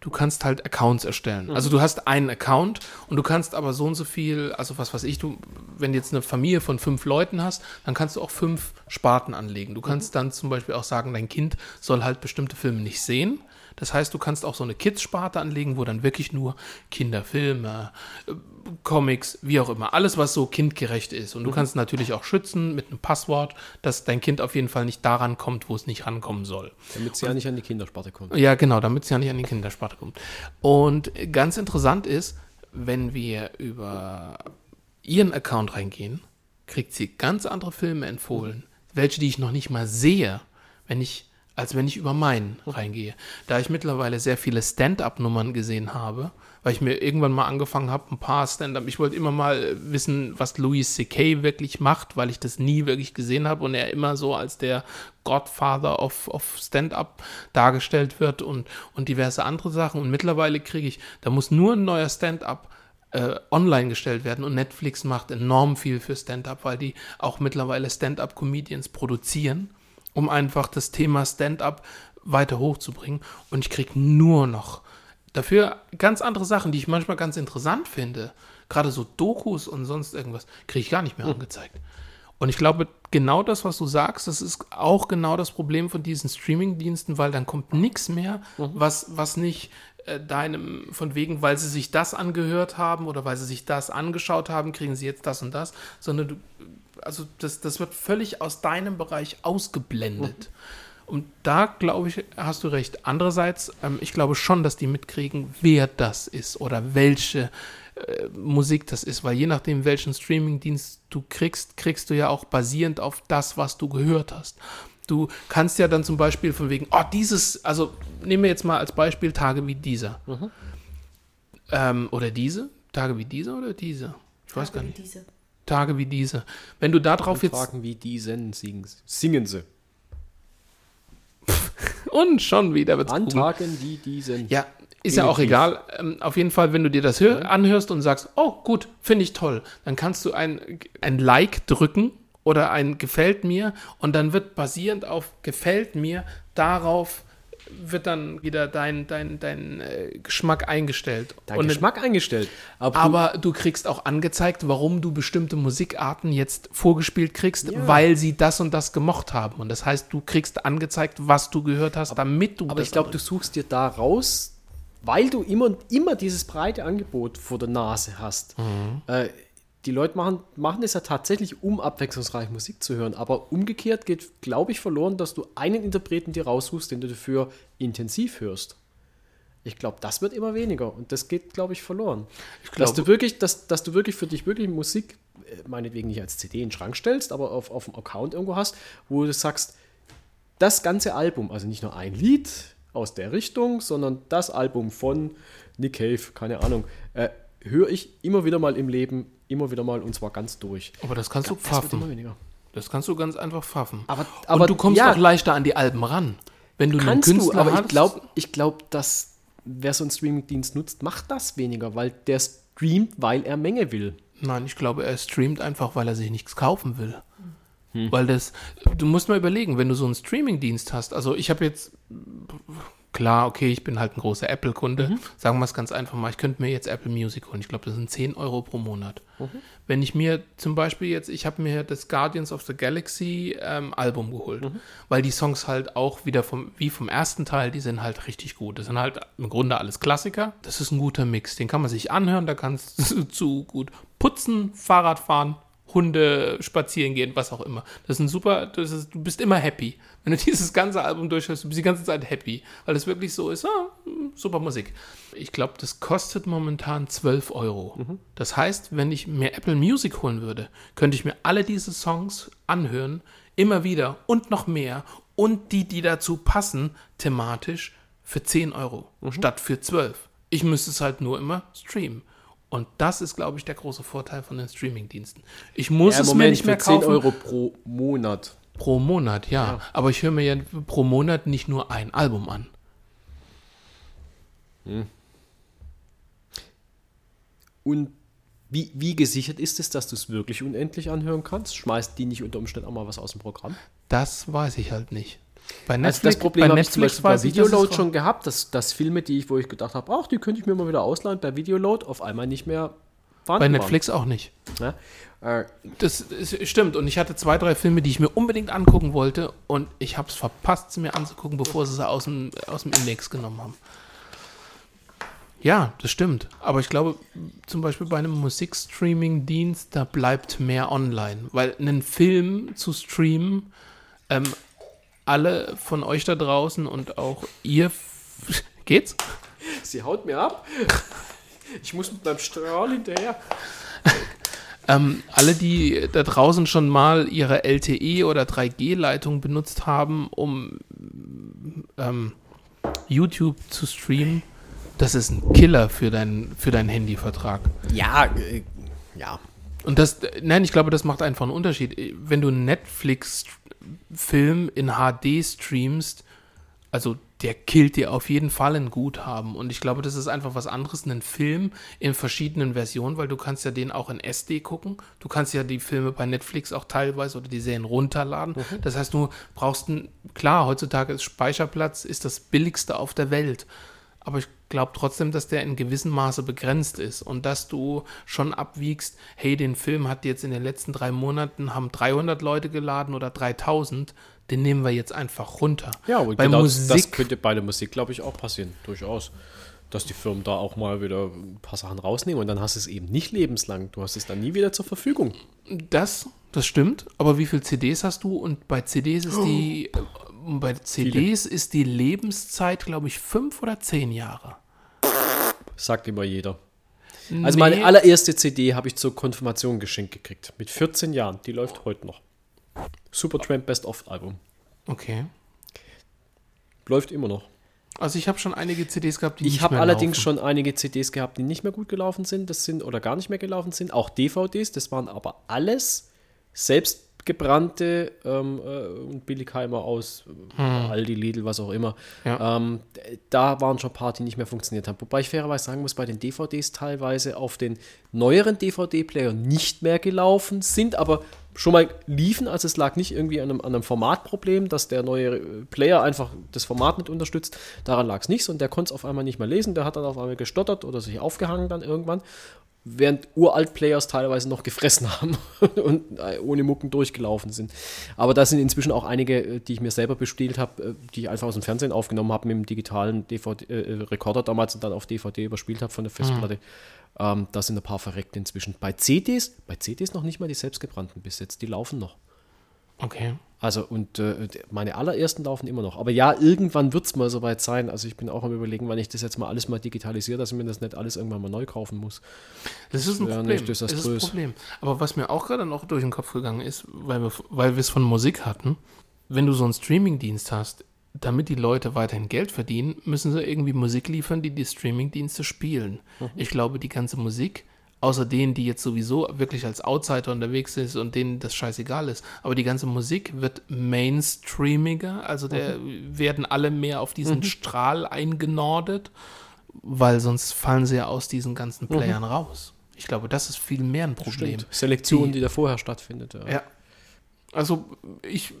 du kannst halt Accounts erstellen. Mhm. Also du hast einen Account und du kannst aber so und so viel, also was weiß ich, du, wenn du jetzt eine Familie von fünf Leuten hast, dann kannst du auch fünf Sparten anlegen. Du Mhm. kannst dann zum Beispiel auch sagen, dein Kind soll halt bestimmte Filme nicht sehen. Das heißt, du kannst auch so eine Kids-Sparte anlegen, wo dann wirklich nur Kinderfilme, äh, Comics, wie auch immer, alles, was so kindgerecht ist. Und du kannst natürlich auch schützen mit einem Passwort, dass dein Kind auf jeden Fall nicht daran kommt, wo es nicht rankommen soll. Damit sie ja nicht an die Kindersparte kommen. Ja, genau, damit es ja nicht an die Kindersparte kommt. Und ganz interessant ist, wenn wir über ihren Account reingehen, kriegt sie ganz andere Filme empfohlen, welche, die ich noch nicht mal sehe, wenn ich, als wenn ich über meinen reingehe. Da ich mittlerweile sehr viele Stand-up-Nummern gesehen habe, weil ich mir irgendwann mal angefangen habe, ein paar Stand-up, ich wollte immer mal wissen, was Louis C.K. wirklich macht, weil ich das nie wirklich gesehen habe und er immer so als der Godfather of, of Stand-up dargestellt wird und, und diverse andere Sachen. Und mittlerweile kriege ich, da muss nur ein neuer Stand-up äh, online gestellt werden und Netflix macht enorm viel für Stand-up, weil die auch mittlerweile Stand-up-Comedians produzieren, um einfach das Thema Stand-up weiter hochzubringen. Und ich kriege nur noch dafür ganz andere Sachen, die ich manchmal ganz interessant finde. Gerade so Dokus und sonst irgendwas, kriege ich gar nicht mehr angezeigt. Und ich glaube, genau das, was du sagst, das ist auch genau das Problem von diesen Streaming-Diensten, weil dann kommt nichts mehr, was, was nicht deinem, von wegen, weil sie sich das angehört haben oder weil sie sich das angeschaut haben, kriegen sie jetzt das und das, sondern du, also das, das wird völlig aus deinem Bereich ausgeblendet. Und da, glaube ich, hast du recht. Andererseits, ähm, ich glaube schon, dass die mitkriegen, wer das ist oder welche äh, Musik das ist, weil je nachdem, welchen Streamingdienst du kriegst, kriegst du ja auch basierend auf das, was du gehört hast. Du kannst ja dann zum Beispiel von wegen, oh, dieses, also nehmen wir jetzt mal als Beispiel Tage wie dieser. Ähm, oder diese? Tage wie diese oder diese? Ich weiß gar nicht. Diese. Tage wie diese. Wenn du da drauf jetzt. Fragen wie diesen singen, singen sie. (laughs) Und schon wieder wird's An cool. Tagen wie diesen. Ja, ist ja auch egal. Ähm, auf jeden Fall, wenn du dir das hör anhörst und sagst, oh gut, finde ich toll, dann kannst du ein, ein Like drücken oder ein gefällt mir und dann wird basierend auf gefällt mir darauf wird dann wieder dein, dein, dein äh, Geschmack eingestellt. Dein und Geschmack eingestellt. Aber, du, aber du kriegst auch angezeigt, warum du bestimmte Musikarten jetzt vorgespielt kriegst, weil sie das und das gemocht haben. Und das heißt, du kriegst angezeigt, was du gehört hast, damit du aber ich glaube, du suchst dir da raus, weil du immer, immer dieses breite Angebot vor der Nase hast. Äh, die Leute machen, machen es ja tatsächlich, um abwechslungsreich Musik zu hören. Aber umgekehrt geht, glaube ich, verloren, dass du einen Interpreten dir raussuchst, den du dafür intensiv hörst. Ich glaube, das wird immer weniger und das geht, glaube ich, verloren. dass, glaube- du wirklich, dass, dass du wirklich für dich wirklich Musik, äh, meinetwegen nicht als CD in den Schrank stellst, aber auf, auf dem Account irgendwo hast, wo du sagst, das ganze Album, also nicht nur ein Lied aus der Richtung, sondern das Album von Nick Cave, keine Ahnung, äh, höre ich immer wieder mal im Leben, immer wieder mal und zwar ganz durch. Aber das kannst du Das immer pfaffen. weniger. Das kannst du ganz einfach pfaffen. Aber- aber- Und du kommst ja. auch leichter an die Alben ran. Wenn du einen Kannst du, Künstler aber ich hast, glaube, ich glaub, dass wer so einen Streamingdienst nutzt, macht das weniger, weil der streamt, weil er Menge will. Nein, ich glaube, er streamt einfach, weil er sich nichts kaufen will. Hm. Weil das, du musst mal überlegen, wenn du so einen Streamingdienst hast, also ich habe jetzt, klar, okay, ich bin halt ein großer Apple-Kunde, Mhm. sagen wir es ganz einfach mal, ich könnte mir jetzt Apple Music holen, ich glaube, das sind 10 Euro pro Monat. Mhm. Wenn ich mir zum Beispiel jetzt, ich habe mir das Guardians of the Galaxy ähm, Album geholt, Mhm. weil die Songs halt auch wieder vom, wie vom ersten Teil, die sind halt richtig gut. Das sind halt im Grunde alles Klassiker. Das ist ein guter Mix, den kann man sich anhören, da kannst (laughs) du zu gut putzen, Fahrrad fahren, Hunde spazieren gehen, was auch immer. Das ist ein super, das ist, du bist immer happy. Wenn du (laughs) dieses ganze Album durchhörst, du bist die ganze Zeit happy, weil es wirklich so ist, ah, super Musik. Ich glaube, das kostet momentan 12 Euro. Das heißt, wenn ich mir Apple Music holen würde, könnte ich mir alle diese Songs anhören, immer wieder und noch mehr und die, die dazu passen, thematisch für 10 Euro statt für 12. Ich müsste es halt nur immer streamen. Und das ist, glaube ich, der große Vorteil von den Streamingdiensten. Ich muss Ja, es mir Moment, nicht mehr für 10 kaufen. Euro pro Monat. Pro Monat, ja. Aber ich höre mir ja pro Monat nicht nur ein Album an. Und wie, wie gesichert ist es, dass du es wirklich unendlich anhören kannst? Schmeißt die nicht unter Umständen auch mal was aus dem Programm? Das weiß ich halt nicht. Bei Also Netflix, das Problem habe ich zum Beispiel bei Videoload schon gehabt, dass, dass Filme, die ich, wo ich gedacht habe, ach, die könnte ich mir mal wieder ausleihen, bei Videoload auf einmal nicht mehr vorhanden Bei Netflix auch nicht. Waren. Ja? Äh, Das ist, stimmt. Und ich hatte zwei, drei Filme, die ich mir unbedingt angucken wollte. Und ich habe es verpasst, sie mir anzugucken, bevor sie sie aus dem, aus dem Index genommen haben. Ja, das stimmt. Aber ich glaube, zum Beispiel bei einem Musikstreaming-Dienst, da bleibt mehr online. Weil einen Film zu streamen, ähm, alle von euch da draußen und auch ihr. Geht's? sie haut mir ab. Ich muss mit meinem Strahl hinterher. (laughs) Ähm, alle, die da draußen schon mal ihre LTE oder 3G-Leitung benutzt haben, um ähm, YouTube zu streamen, das ist ein Killer für, dein, für deinen Handyvertrag. Ja, äh, ja. Und das, nein, ich glaube, das macht einfach einen Unterschied. Wenn du einen Netflix-Film in HD streamst, also der killt dir auf jeden Fall ein Guthaben. Und ich glaube, das ist einfach was anderes, einen Film in verschiedenen Versionen, weil du kannst ja den auch in SD gucken. Du kannst ja die Filme bei Netflix auch teilweise oder die Serien runterladen. Das heißt, du brauchst einen, klar, heutzutage ist Speicherplatz ist das billigste auf der Welt. Aber ich glaube trotzdem, dass der in gewissem Maße begrenzt ist und dass du schon abwiegst, hey, den Film hat jetzt in den letzten drei Monaten haben 300 Leute geladen oder 3000, den nehmen wir jetzt einfach runter. Ja, und bei genau das Musik, könnte bei der Musik, glaube ich, auch passieren. Durchaus. Dass die Firmen da auch mal wieder ein paar Sachen rausnehmen und dann hast du es eben nicht lebenslang. Du hast es dann nie wieder zur Verfügung. das, das stimmt, aber wie viele CDs hast du? Und bei CDs ist die, äh, bei CDs ist die Lebenszeit, glaube ich, fünf oder zehn Jahre. Sagt immer jeder. Also meine allererste CD habe ich zur Konfirmation geschenkt gekriegt. Mit 14 Jahren. Die läuft heute noch. Supertramp Best of Album. Okay. Läuft immer noch. Also ich habe schon einige CDs gehabt, die Ich nicht habe mehr allerdings laufen. schon einige CDs gehabt, die nicht mehr gut gelaufen sind, das sind oder gar nicht mehr gelaufen sind. Auch DVDs, das waren aber alles selbstgebrannte ähm, äh, und Billigheimer aus äh, Aldi, Lidl, was auch immer. Hm. Ja. Ähm, da waren schon ein paar, die nicht mehr funktioniert haben. Wobei ich fairerweise sagen muss, bei den DVDs teilweise auf den neueren DVD-Playern nicht mehr gelaufen sind, aber schon mal liefen, also es lag nicht irgendwie an einem, an einem Formatproblem, dass der neue äh, Player einfach das Format nicht unterstützt. Daran lag es nicht und der konnte es auf einmal nicht mehr lesen, der hat dann auf einmal gestottert oder sich aufgehangen dann irgendwann, während Uralt-Players teilweise noch gefressen haben (laughs) und äh, ohne Mucken durchgelaufen sind. Aber da sind inzwischen auch einige, äh, die ich mir selber bespielt habe, äh, die ich einfach aus dem Fernsehen aufgenommen habe mit dem digitalen DVD, äh, Rekorder damals und dann auf DVD überspielt habe von der Festplatte. Ähm, da sind ein paar verreckt inzwischen. Bei CDs, bei CDs noch nicht mal die selbstgebrannten bis jetzt, die laufen noch. Okay. Also, und äh, meine allerersten laufen immer noch. Aber ja, irgendwann wird es mal soweit sein. Also, ich bin auch am Überlegen, wann ich das jetzt mal alles mal digitalisiere, dass ich mir das nicht alles irgendwann mal neu kaufen muss. Das ist ein wäre Problem. nicht Das ist ein. Problem. Aber was mir auch gerade noch durch den Kopf gegangen ist, weil wir, weil wir es von Musik hatten, wenn du so einen Streamingdienst hast, damit die Leute weiterhin Geld verdienen, müssen sie irgendwie Musik liefern, die die Streamingdienste spielen. Mhm. Ich glaube, die ganze Musik Außer denen, die jetzt sowieso wirklich als Outsider unterwegs sind und denen das scheißegal ist. Aber die ganze Musik wird mainstreamiger, also der werden alle mehr auf diesen Strahl eingenordet, weil sonst fallen sie ja aus diesen ganzen Playern raus. Ich glaube, das ist viel mehr ein Problem. Stimmt. Selektion, Die- die, da vorher stattfindet. Ja. Ja. Also ich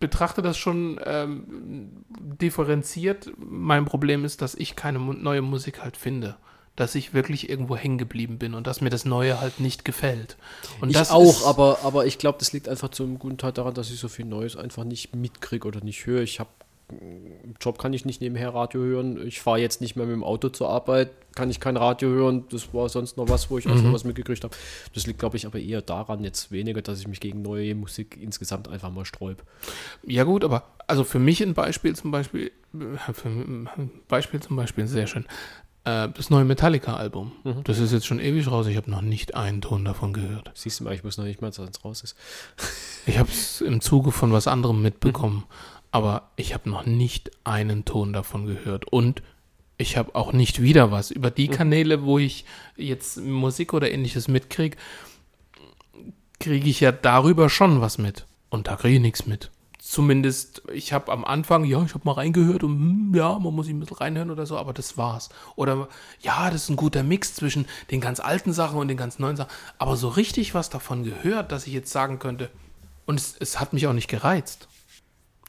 betrachte das schon ähm, differenziert. Mein Problem ist, dass ich keine neue Musik halt finde. Dass ich wirklich irgendwo hängen geblieben bin und dass mir das Neue halt nicht gefällt. Und ich das auch, aber, aber ich glaube, das liegt einfach zum guten Teil daran, dass ich so viel Neues einfach nicht mitkriege oder nicht höre. Ich habe im Job kann ich nicht nebenher Radio hören. Ich fahre jetzt nicht mehr mit dem Auto zur Arbeit, kann ich kein Radio hören. Das war sonst noch was, wo ich einfach was mitgekriegt habe. Das liegt, glaube ich, aber eher daran jetzt weniger, dass ich mich gegen neue Musik insgesamt einfach mal sträub. Ja gut, aber also für mich ein Beispiel zum Beispiel, äh, für ein Beispiel zum Beispiel, sehr schön. Äh, Das neue Metallica-Album. Das ist jetzt schon ewig raus. Ich habe noch nicht einen Ton davon gehört. Siehst du mal, ich muss noch nicht mal, dass es raus ist. (laughs) Ich habe es im Zuge von was anderem mitbekommen, aber ich habe noch nicht einen Ton davon gehört. Und ich habe auch nicht wieder was. Über die Kanäle, wo ich jetzt Musik oder ähnliches mitkriege, kriege ich ja darüber schon was mit. Und da kriege ich nichts mit. Zumindest, ich habe am Anfang, ja, ich habe mal reingehört und hm, ja, man muss ein bisschen reinhören oder so, aber das war's. Oder ja, das ist ein guter Mix zwischen den ganz alten Sachen und den ganz neuen Sachen. Aber so richtig was davon gehört, dass ich jetzt sagen könnte, und es, es hat mich auch nicht gereizt.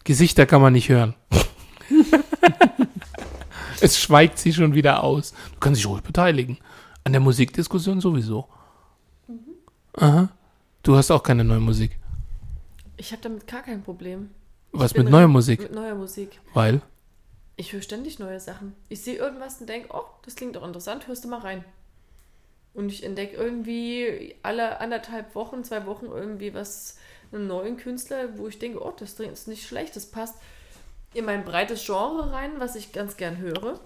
Gesichter kann man nicht hören. (laughs) es schweigt sie schon wieder aus. Du kannst dich ruhig beteiligen. An der Musikdiskussion sowieso. Aha. Du hast auch keine neue Musik. Ich habe damit gar kein Problem. Was mit neuer Musik? Mit neuer Musik. Weil? Ich höre ständig neue Sachen. Ich sehe irgendwas und denke, oh, das klingt doch interessant, hörst du mal rein. Und ich entdecke irgendwie alle anderthalb Wochen, zwei Wochen irgendwie was, einen neuen Künstler, wo ich denke, oh, das ist nicht schlecht, das passt in mein breites Genre rein, was ich ganz gern höre.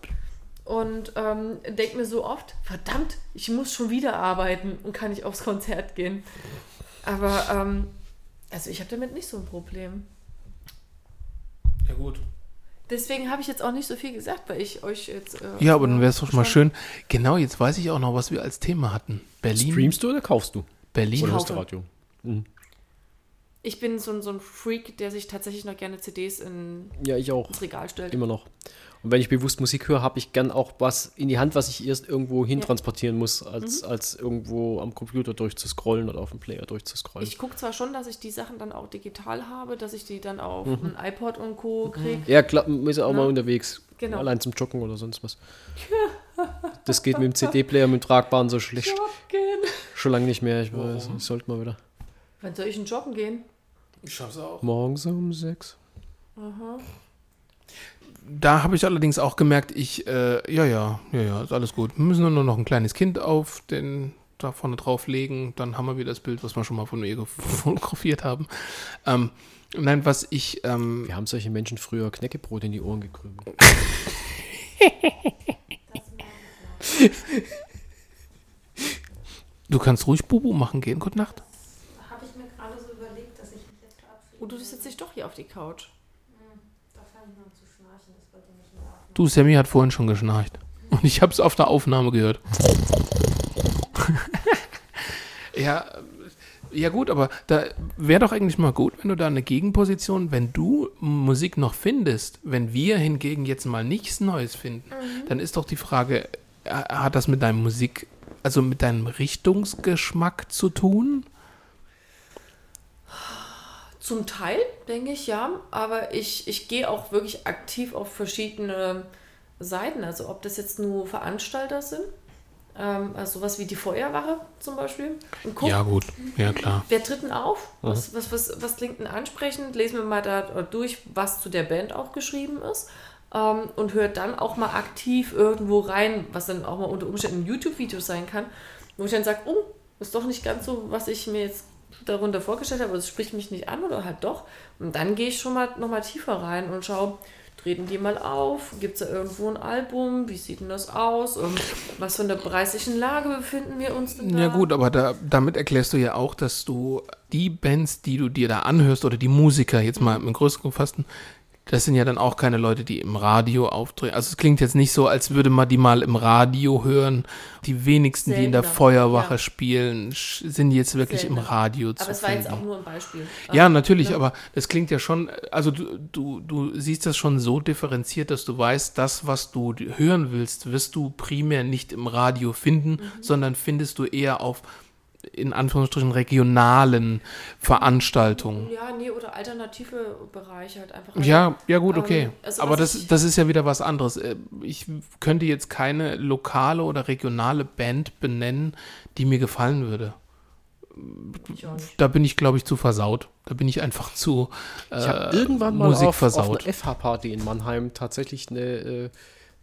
Und ähm, denke mir so oft, verdammt, ich muss schon wieder arbeiten und kann nicht aufs Konzert gehen. Aber, ähm, also ich habe damit nicht so ein Problem. Ja, gut. Deswegen habe ich jetzt auch nicht so viel gesagt, weil ich euch jetzt. Äh, Ja, aber dann wäre es doch mal schön. Genau, jetzt weiß ich auch noch, was wir als Thema hatten. Berlin. Streamst du oder kaufst du? Berlin. Oder hörst du Radio? Ich bin so, ein- so ein Freak, der sich tatsächlich noch gerne CDs in, Ja, ich auch. ins Regal stellt. Immer noch. Und wenn ich bewusst Musik höre, habe ich gern auch was in die Hand, was ich erst irgendwo hintransportieren muss, als, Mhm. als irgendwo am Computer durchzuscrollen oder auf dem Player durchzuscrollen. Ich gucke zwar schon, dass ich die Sachen dann auch digital habe, dass ich die dann auf Mhm. ein iPod und Co. kriege. ja, klar, man ist ja auch Ja. mal unterwegs. Genau. Allein zum Joggen oder sonst was. (laughs) Das geht mit dem CD-Player, mit dem Tragbaren so schlecht. Joggen. Schon lange nicht mehr. Ich weiß, ich sollte mal wieder. Wann soll ich denn joggen gehen? Ich schaff's auch. Morgens um sechs. Da habe ich allerdings auch gemerkt, ich, äh, ja, ja, ja, ja, ist alles gut. Wir müssen nur noch ein kleines Kind auf den da vorne drauflegen, dann haben wir wieder das Bild, was wir schon mal von mir ge- (laughs) fotografiert haben. Ähm, nein, was ich, ähm, Wir haben solche Menschen früher Knäckebrot in die Ohren gekrümelt. du kannst ruhig Bubu machen gehen, gute Nacht. Habe ich mir gerade so überlegt, dass ich mich jetzt verabschiede. Oh, du sitzt dich doch hier auf die Couch. Da fange ich noch an zu schnarchen, das wollte ich nicht schlafen. Du, Sammy hat vorhin schon geschnarcht. Und ich habe es auf der Aufnahme gehört. (laughs) ja, ja gut, aber da wäre doch eigentlich mal gut, wenn du da eine Gegenposition, wenn du Musik noch findest, wenn wir hingegen jetzt mal nichts Neues finden, dann ist doch die Frage, äh, hat das mit deinem Musik, also mit deinem Richtungsgeschmack zu tun? Zum Teil, denke ich, ja. Aber ich, ich gehe auch wirklich aktiv auf verschiedene Seiten. Also ob das jetzt nur Veranstalter sind, ähm, also sowas wie die Feuerwache zum Beispiel. Und guck, Ja gut, ja klar. wer tritt denn auf? Was, was, was, was klingt denn ansprechend? Lesen wir mal da durch, was zu der Band auch geschrieben ist. Ähm, und hört dann auch mal aktiv irgendwo rein, was dann auch mal unter Umständen ein YouTube-Video sein kann, wo ich dann sage, oh, ist doch nicht ganz so, was ich mir jetzt darunter vorgestellt habe, es spricht mich nicht an oder halt doch. Und dann gehe ich schon mal noch mal tiefer rein und schaue, treten die mal auf? Gibt es da irgendwo ein Album? Wie sieht denn das aus? Und was für eine preislichen Lage befinden wir uns denn da? Ja gut, aber da, damit erklärst du ja auch, dass du die Bands, die du dir da anhörst oder die Musiker, jetzt mal im größeren gefassten, das sind ja dann auch keine Leute, die im Radio auftreten. Also es klingt jetzt nicht so, als würde man die mal im Radio hören. Die wenigsten, die in der Seltener, Feuerwache ja. spielen, sind jetzt wirklich im Seltener. Radio zu Aber es war jetzt auch finden. nur ein Beispiel. Ja, Also, natürlich, ne? aber das klingt ja schon, also du, du, du siehst das schon so differenziert, dass du weißt, das, was du hören willst, wirst du primär nicht im Radio finden, Mhm. sondern findest du eher auf, in Anführungsstrichen, regionalen Veranstaltungen. Ja, nee, oder alternative Bereiche halt einfach. Ja, ja gut, Ähm, okay. also Aber das, das ist ja wieder was anderes. Äh, Ich könnte jetzt keine lokale oder regionale Band benennen, die mir gefallen würde. Da bin ich, glaube ich, zu versaut. Da bin ich einfach zu äh, Ich habe irgendwann mal Musik auf, auf versaut. einer FH-Party in Mannheim tatsächlich eine, äh,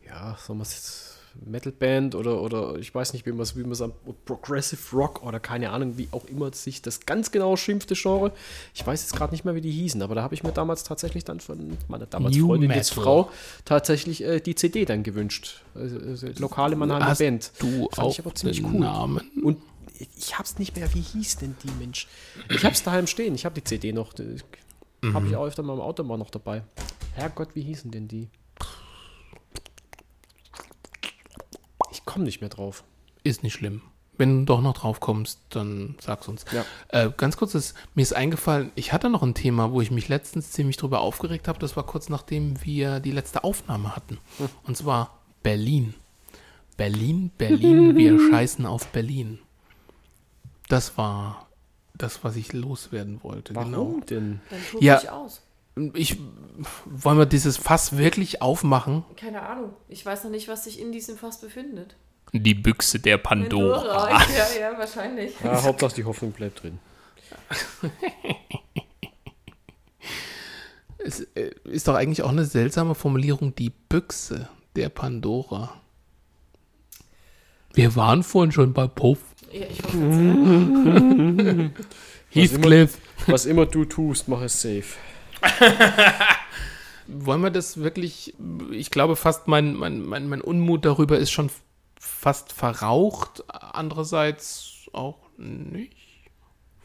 ja, sagen wir es jetzt, Metalband oder, oder ich weiß nicht, wie man es wie man's am Progressive Rock oder keine Ahnung, wie auch immer sich das ganz genau schimpfte Genre. Ich weiß jetzt gerade nicht mehr, wie die hießen, aber da habe ich mir damals tatsächlich dann von meiner damals New Freundin, jetzt Metal. Frau, tatsächlich äh, die CD dann gewünscht. Also, also lokale Mannheimer Hast Band. du Fand auch ich aber ziemlich cool. Namen? Und ich hab's nicht mehr, wie hieß denn die Mensch? Ich hab's daheim stehen, ich habe die CD noch. Die Habe ich auch öfter mal im Auto mal noch dabei. Herrgott, wie hießen denn die? Komme nicht mehr drauf. Ist nicht schlimm. Wenn du doch noch drauf kommst, dann sag's uns. Ja. Äh, ganz kurz, ist, mir ist eingefallen, ich hatte noch ein Thema, wo ich mich letztens ziemlich drüber aufgeregt habe. Das war kurz nachdem wir die letzte Aufnahme hatten. Und zwar Berlin. Berlin, Berlin, wir (laughs) scheißen auf Berlin. Das war das, was ich loswerden wollte. Warum Genau. denn? Dann Ja. dich aus. Ich, wollen wir dieses Fass wirklich aufmachen? Keine Ahnung. Ich weiß noch nicht, was sich in diesem Fass befindet. Die Büchse der Pandora. (laughs) Ja, ja, wahrscheinlich. Ja, Hauptsache die Hoffnung bleibt drin. (laughs) Es äh, ist doch eigentlich auch eine seltsame Formulierung, die Büchse der Pandora. Wir waren vorhin schon bei Puff. Ja, ich wollte gerade sagen. (laughs) Heathcliff. Was immer du tust, mach es safe. (laughs) Wollen wir das wirklich, ich glaube fast mein, mein, mein, mein Unmut darüber ist schon fast verraucht, andererseits auch nicht.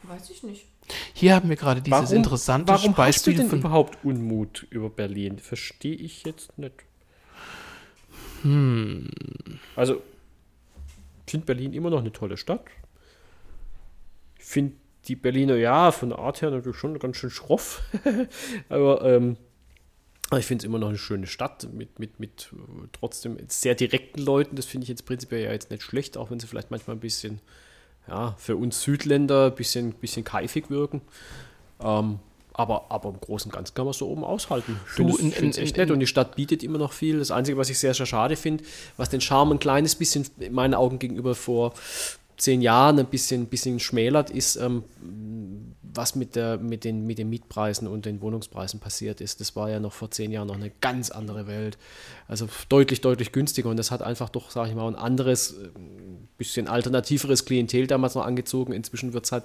Weiß ich nicht. Hier haben wir gerade dieses interessante warum hast du Beispiel denn von überhaupt Unmut über Berlin? Verstehe ich jetzt nicht. Hm. Also, ich finde Berlin immer noch eine tolle Stadt. Ich finde die Berliner, ja, von der Art her natürlich schon ganz schön schroff. (laughs) Aber ähm, ich finde es immer noch eine schöne Stadt mit, mit, mit äh, trotzdem sehr direkten Leuten. Das finde ich jetzt prinzipiell ja jetzt nicht schlecht, auch wenn sie vielleicht manchmal ein bisschen, ja, für uns Südländer ein bisschen, bisschen keifig wirken. Ähm, aber, aber im Großen und Ganzen kann man es so oben aushalten. Ich Du, finde es in- in- echt nett und die Stadt bietet immer noch viel. Das Einzige, was ich sehr, sehr schade finde, was den Charme ein kleines bisschen in meinen Augen gegenüber vor zehn Jahren ein bisschen, bisschen schmälert, ist, ähm, was mit, der, mit, den, mit den Mietpreisen und den Wohnungspreisen passiert ist. Das war ja noch vor zehn Jahren noch eine ganz andere Welt. Also deutlich, deutlich günstiger und das hat einfach doch, sage ich mal, ein anderes, äh, bisschen alternativeres Klientel damals noch angezogen. Inzwischen wird es halt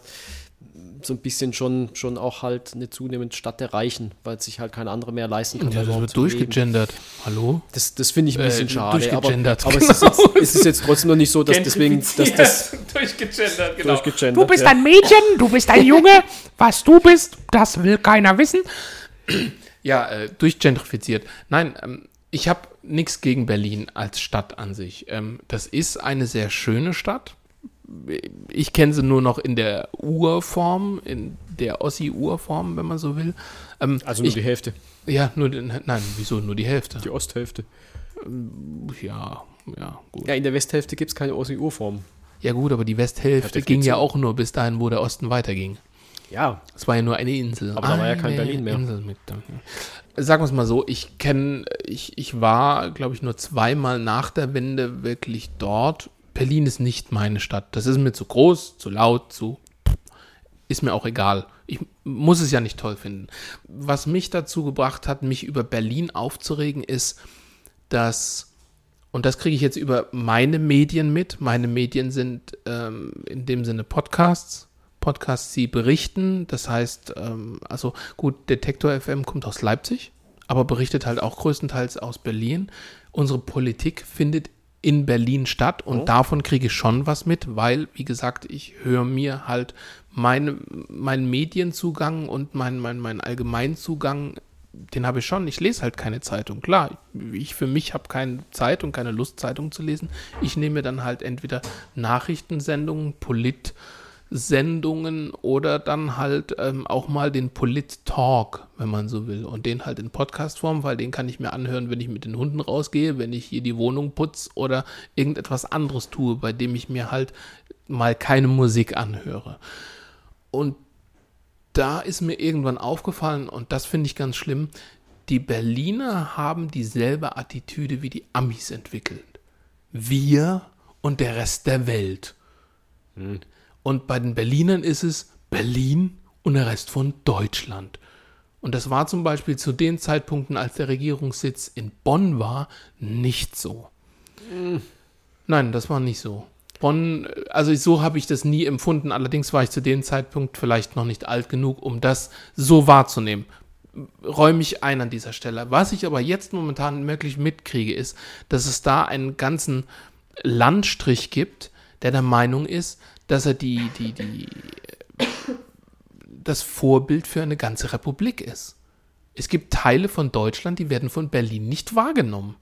so ein bisschen schon, schon auch halt eine zunehmende Stadt der Reichen, weil sich halt keine andere mehr leisten kann. Ja, da das wird zu leben. durchgegendert. Hallo? Das, das finde ich ein Äh, bisschen schade. Aber, durchgegendert, aber es, ist jetzt, (laughs) es ist jetzt trotzdem noch nicht so, dass deswegen dass das (laughs) durchgegendert, genau. durchgegendert Du bist ja. ein Mädchen, du bist ein Junge. Was du bist, das will keiner wissen. Ja, äh, durchgentrifiziert. Nein, ähm, ich habe nichts gegen Berlin als Stadt an sich. Ähm, das ist eine sehr schöne Stadt. Ich kenne sie nur noch in der Urform, in der Ossi-Urform, wenn man so will. Ähm, Also nur ich, die Hälfte, Ja, nur, den- nein, wieso nur die Hälfte? die Osthälfte. Ja, ja, gut. Ja, in der Westhälfte gibt es keine Ossi-Urform. Ja gut, aber die Westhälfte ging ja auch nur bis dahin, wo der Osten weiterging. Ja, Es war ja nur eine Insel. Aber da war ja kein Berlin mehr. Insel mit, sagen wir es mal so, ich kenne, ich, ich war, glaube ich, nur zweimal nach der Wende wirklich dort. Berlin ist nicht meine Stadt. Das ist mir zu groß, zu laut, zu. Ist mir auch egal. Ich muss es ja nicht toll finden. Was mich dazu gebracht hat, mich über Berlin aufzuregen, ist, dass, und das kriege ich jetzt über meine Medien mit. Meine Medien sind ähm, in dem Sinne Podcasts. Podcasts, die berichten. Das heißt, ähm, also gut, Detektor FM kommt aus Leipzig, aber berichtet halt auch größtenteils aus Berlin. Unsere Politik findet in Berlin statt und davon kriege ich schon was mit, weil, wie gesagt, ich höre mir halt meine, meinen Medienzugang und mein, mein, mein Allgemeinzugang den habe ich schon. Ich lese halt keine Zeitung. Klar, ich für mich habe keine Zeit und keine Lust, Zeitung zu lesen. Ich nehme dann halt entweder Nachrichtensendungen, Polit-Sendungen oder dann halt ähm, auch mal den Polit-Talk, wenn man so will. Und den halt in Podcast-Form, weil den kann ich mir anhören, wenn ich mit den Hunden rausgehe, wenn ich hier die Wohnung putze oder irgendetwas anderes tue, bei dem ich mir halt mal keine Musik anhöre. Und da ist mir irgendwann aufgefallen, und das finde ich ganz schlimm, die Berliner haben dieselbe Attitüde wie die Amis entwickelt. Wir und der Rest der Welt. Und bei den Berlinern ist es Berlin und der Rest von Deutschland. Und das war zum Beispiel zu den Zeitpunkten, als der Regierungssitz in Bonn war, nicht so. Nein, das war nicht so. Bonn, also so habe ich das nie empfunden. Allerdings war ich zu dem Zeitpunkt vielleicht noch nicht alt genug, um das so wahrzunehmen. Räume ich ein an dieser Stelle. Was ich aber jetzt momentan wirklich mitkriege, ist, dass es da einen ganzen Landstrich gibt, der der Meinung ist, dass er die, die, die, das Vorbild für eine ganze Republik ist. Es gibt Teile von Deutschland, die werden von Berlin nicht wahrgenommen.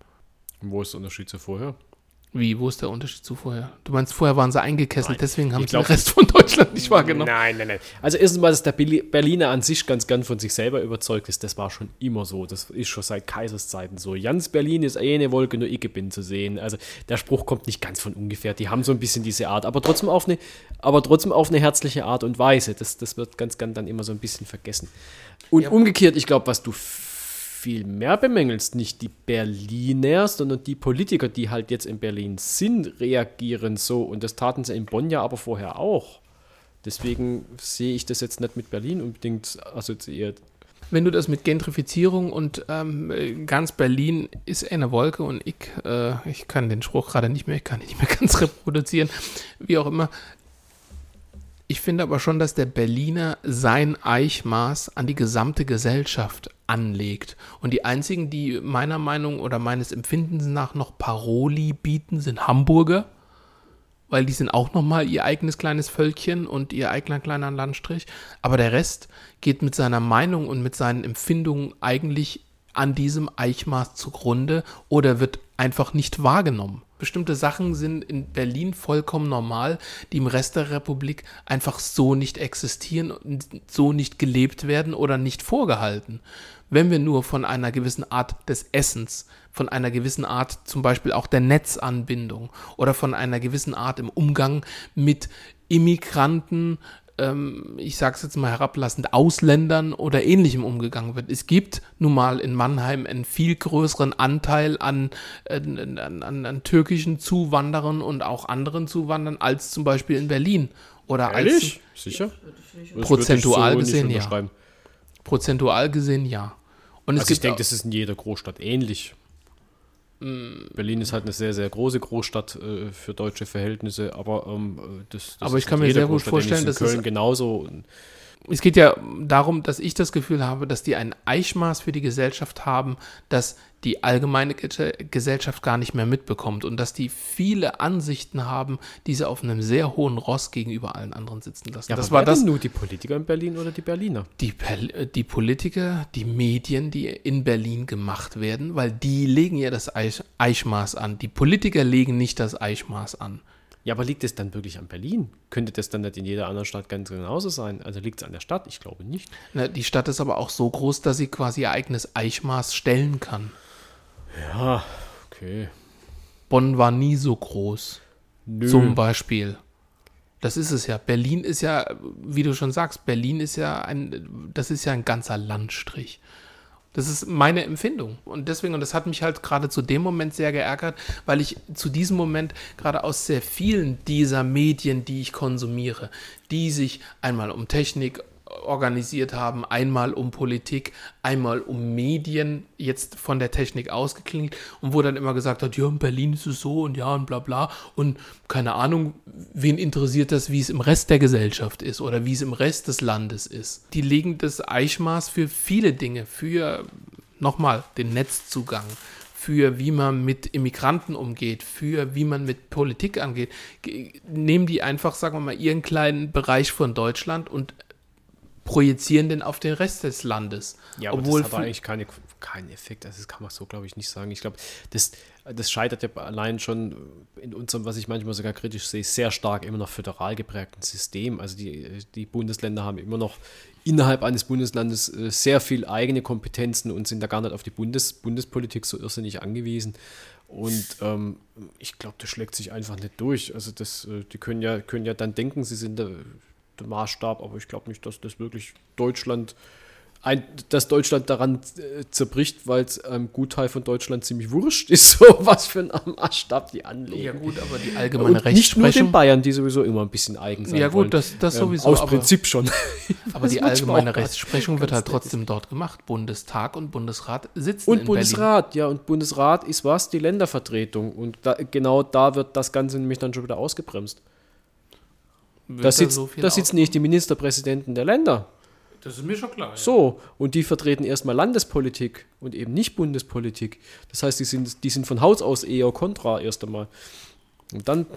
Wo ist der Unterschied zu vorher? Wie, wo ist der Unterschied zu vorher? Du meinst, vorher waren sie eingekesselt, Nein, deswegen haben ich sie den Rest von Deutschland nicht wahrgenommen. Nein, nein, nein. Also erstens mal, dass der Berli- Berliner an sich ganz gern von sich selber überzeugt ist, das war schon immer so. Das ist schon seit Kaiserszeiten so. Ganz Berlin ist eine Wolke, nur ich bin zu sehen. Also der Spruch kommt nicht ganz von ungefähr. Die haben so ein bisschen diese Art, aber trotzdem auf eine, aber trotzdem auf eine herzliche Art und Weise. Das, das wird ganz gern dann immer so ein bisschen vergessen. Und umgekehrt, ich glaube, was du viel mehr bemängelst, nicht die Berliner, sondern die Politiker, die halt jetzt in Berlin sind, reagieren so. Und das taten sie in Bonn ja aber vorher auch. Deswegen sehe ich das jetzt nicht mit Berlin unbedingt assoziiert. Wenn du das mit Gentrifizierung und ähm, äh, ganz Berlin ist eine Wolke und ich, äh, ich kann den Spruch gerade nicht mehr, ich kann ihn nicht mehr (laughs) ganz reproduzieren, wie auch immer. Ich finde aber schon, dass der Berliner sein Eichmaß an die gesamte Gesellschaft anlegt. Und die einzigen, die meiner Meinung oder meines Empfindens nach noch Paroli bieten, sind Hamburger weil die sind auch nochmal ihr eigenes kleines Völkchen und ihr eigener kleiner Landstrich. Aber der Rest geht mit seiner Meinung und mit seinen Empfindungen eigentlich an diesem Eichmaß zugrunde oder wird einfach nicht wahrgenommen. Bestimmte Sachen sind in Berlin vollkommen normal, die im Rest der Republik einfach so nicht existieren und so nicht gelebt werden oder nicht vorgehalten. Wenn wir nur von einer gewissen Art des Essens, von einer gewissen Art zum Beispiel auch der Netzanbindung oder von einer gewissen Art im Umgang mit Immigranten, ähm, ich sage es jetzt mal herablassend, Ausländern oder ähnlichem umgegangen wird. Es gibt nun mal in Mannheim einen viel größeren Anteil an, an, an, an, an türkischen Zuwanderern und auch anderen Zuwanderern als zum Beispiel in Berlin. Oder als Sicher? Prozentual so gesehen, ja. prozentual gesehen ja. Und es Also ich denke, das ist in jeder Großstadt ähnlich. Berlin ist halt eine sehr, sehr große Großstadt äh, für deutsche Verhältnisse, aber ähm, das, das Aber ich ist kann mir sehr gut Großstadt vorstellen, dass Köln genauso. Es geht ja darum, dass ich das Gefühl habe, dass die ein Eichmaß für die Gesellschaft haben, das die allgemeine Ge Gesellschaft gar nicht mehr mitbekommt und dass die viele Ansichten haben, die sie auf einem sehr hohen Ross gegenüber allen anderen sitzen lassen. Ja, das war das. nur die Politiker in Berlin oder die Berliner? Die, äh, die Politiker, die Medien, die in Berlin gemacht werden, weil die legen ja das Eich Eichmaß an. Die Politiker legen nicht das Eichmaß an. Ja, aber liegt es dann wirklich an Berlin? Könnte das dann nicht in jeder anderen Stadt ganz genauso sein? Also liegt es an der Stadt? Ich glaube nicht. Na, die Stadt ist aber auch so groß, dass sie quasi ihr eigenes Eichmaß stellen kann. Ja, okay. Bonn war nie so groß. Nö. Zum Beispiel. Das ist es ja. Berlin ist ja, wie du schon sagst, Berlin ist ja ein, das ist ja ein ganzer Landstrich. Das ist meine Empfindung. Und deswegen, und das hat mich halt gerade zu dem Moment sehr geärgert, weil ich zu diesem Moment gerade aus sehr vielen dieser Medien, die ich konsumiere, die sich einmal um Technik organisiert haben, einmal um Politik, einmal um Medien, jetzt von der Technik ausgeklingt und wo dann immer gesagt hat, ja, in Berlin ist es so und ja und bla bla. Und keine Ahnung, wen interessiert das, wie es im Rest der Gesellschaft ist oder wie es im Rest des Landes ist. Die legen das Eichmaß für viele Dinge, für nochmal den Netzzugang, für wie man mit Immigranten umgeht, für wie man mit Politik angeht, Ge- nehmen die einfach, sagen wir mal, ihren kleinen Bereich von Deutschland und projizieren den auf den Rest des Landes. Ja, aber Obwohl das hat eigentlich keine, keinen Effekt. Also das kann man so, glaube ich, nicht sagen. Ich glaube, das, das scheitert ja allein schon in unserem, was ich manchmal sogar kritisch sehe, sehr stark immer noch föderal geprägten System. Also die, die Bundesländer haben immer noch innerhalb eines Bundeslandes äh, sehr viel eigene Kompetenzen und sind da gar nicht auf die Bundes, Bundespolitik so irrsinnig angewiesen. Und ähm, ich glaube, das schlägt sich einfach nicht durch. Also das, äh, die können ja, können ja dann denken, sie sind der Maßstab, aber ich glaube nicht, dass das wirklich Deutschland ein, dass Deutschland daran äh, zerbricht, weil es einem Gutteil von Deutschland ziemlich wurscht ist, (laughs) so was für einen Maßstab die anlegen. Ja gut, aber die allgemeine Und nicht nur den Bayern, die sowieso immer ein bisschen eigen sein Ja, gut, wollen. das- das Ähm, sowieso, Aus aber- Prinzip schon. (laughs) aber die allgemeine Rechtsprechung wird halt trotzdem dort gemacht. Bundestag und Bundesrat sitzen Und in Bundesrat, ja, und Bundesrat ist was? Die Ländervertretung. Und da, genau da wird das Ganze nämlich dann schon wieder ausgebremst. Da, sitzt, so da sitzen nicht die Ministerpräsidenten der Länder. Das ist mir schon klar. Ja. So, und die vertreten erstmal Landespolitik und eben nicht Bundespolitik. Das heißt, die sind, die sind von Haus aus eher kontra erst einmal. Und dann,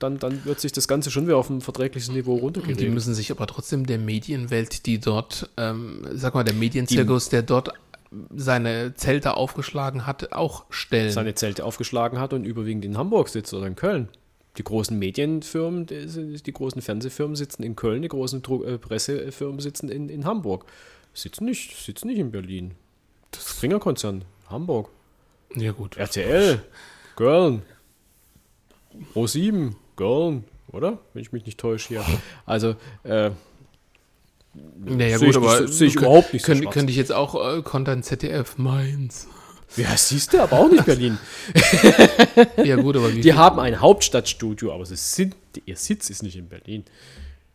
dann, dann wird sich das Ganze schon wieder auf ein verträgliches Niveau Und die müssen sich aber trotzdem der Medienwelt, die dort, ähm, sag mal, der Medienzirkus, der dort seine Zelte aufgeschlagen hat, auch stellen. Seine Zelte aufgeschlagen hat und überwiegend in Hamburg sitzt oder in Köln. Die großen Medienfirmen, die, großen Fernsehfirmen sitzen in Köln, die großen äh, Pressefirmen sitzen in, in Hamburg. Sitzen nicht, sitzen nicht in Berlin. Das Springer-Konzern, Hamburg. ja gut. RTL, Köln, Pro7, Köln, oder? Wenn ich mich nicht täusche hier. Also, äh, Naja gut, ich aber sehe ich überhaupt nicht so könnte, schwarz. könnte ich jetzt auch äh, kontern ZDF Mainz. Ja, siehst du, aber auch nicht Berlin. Ja gut, aber wie Die haben ein Hauptstadtstudio, aber sie sind, ihr Sitz ist nicht in Berlin.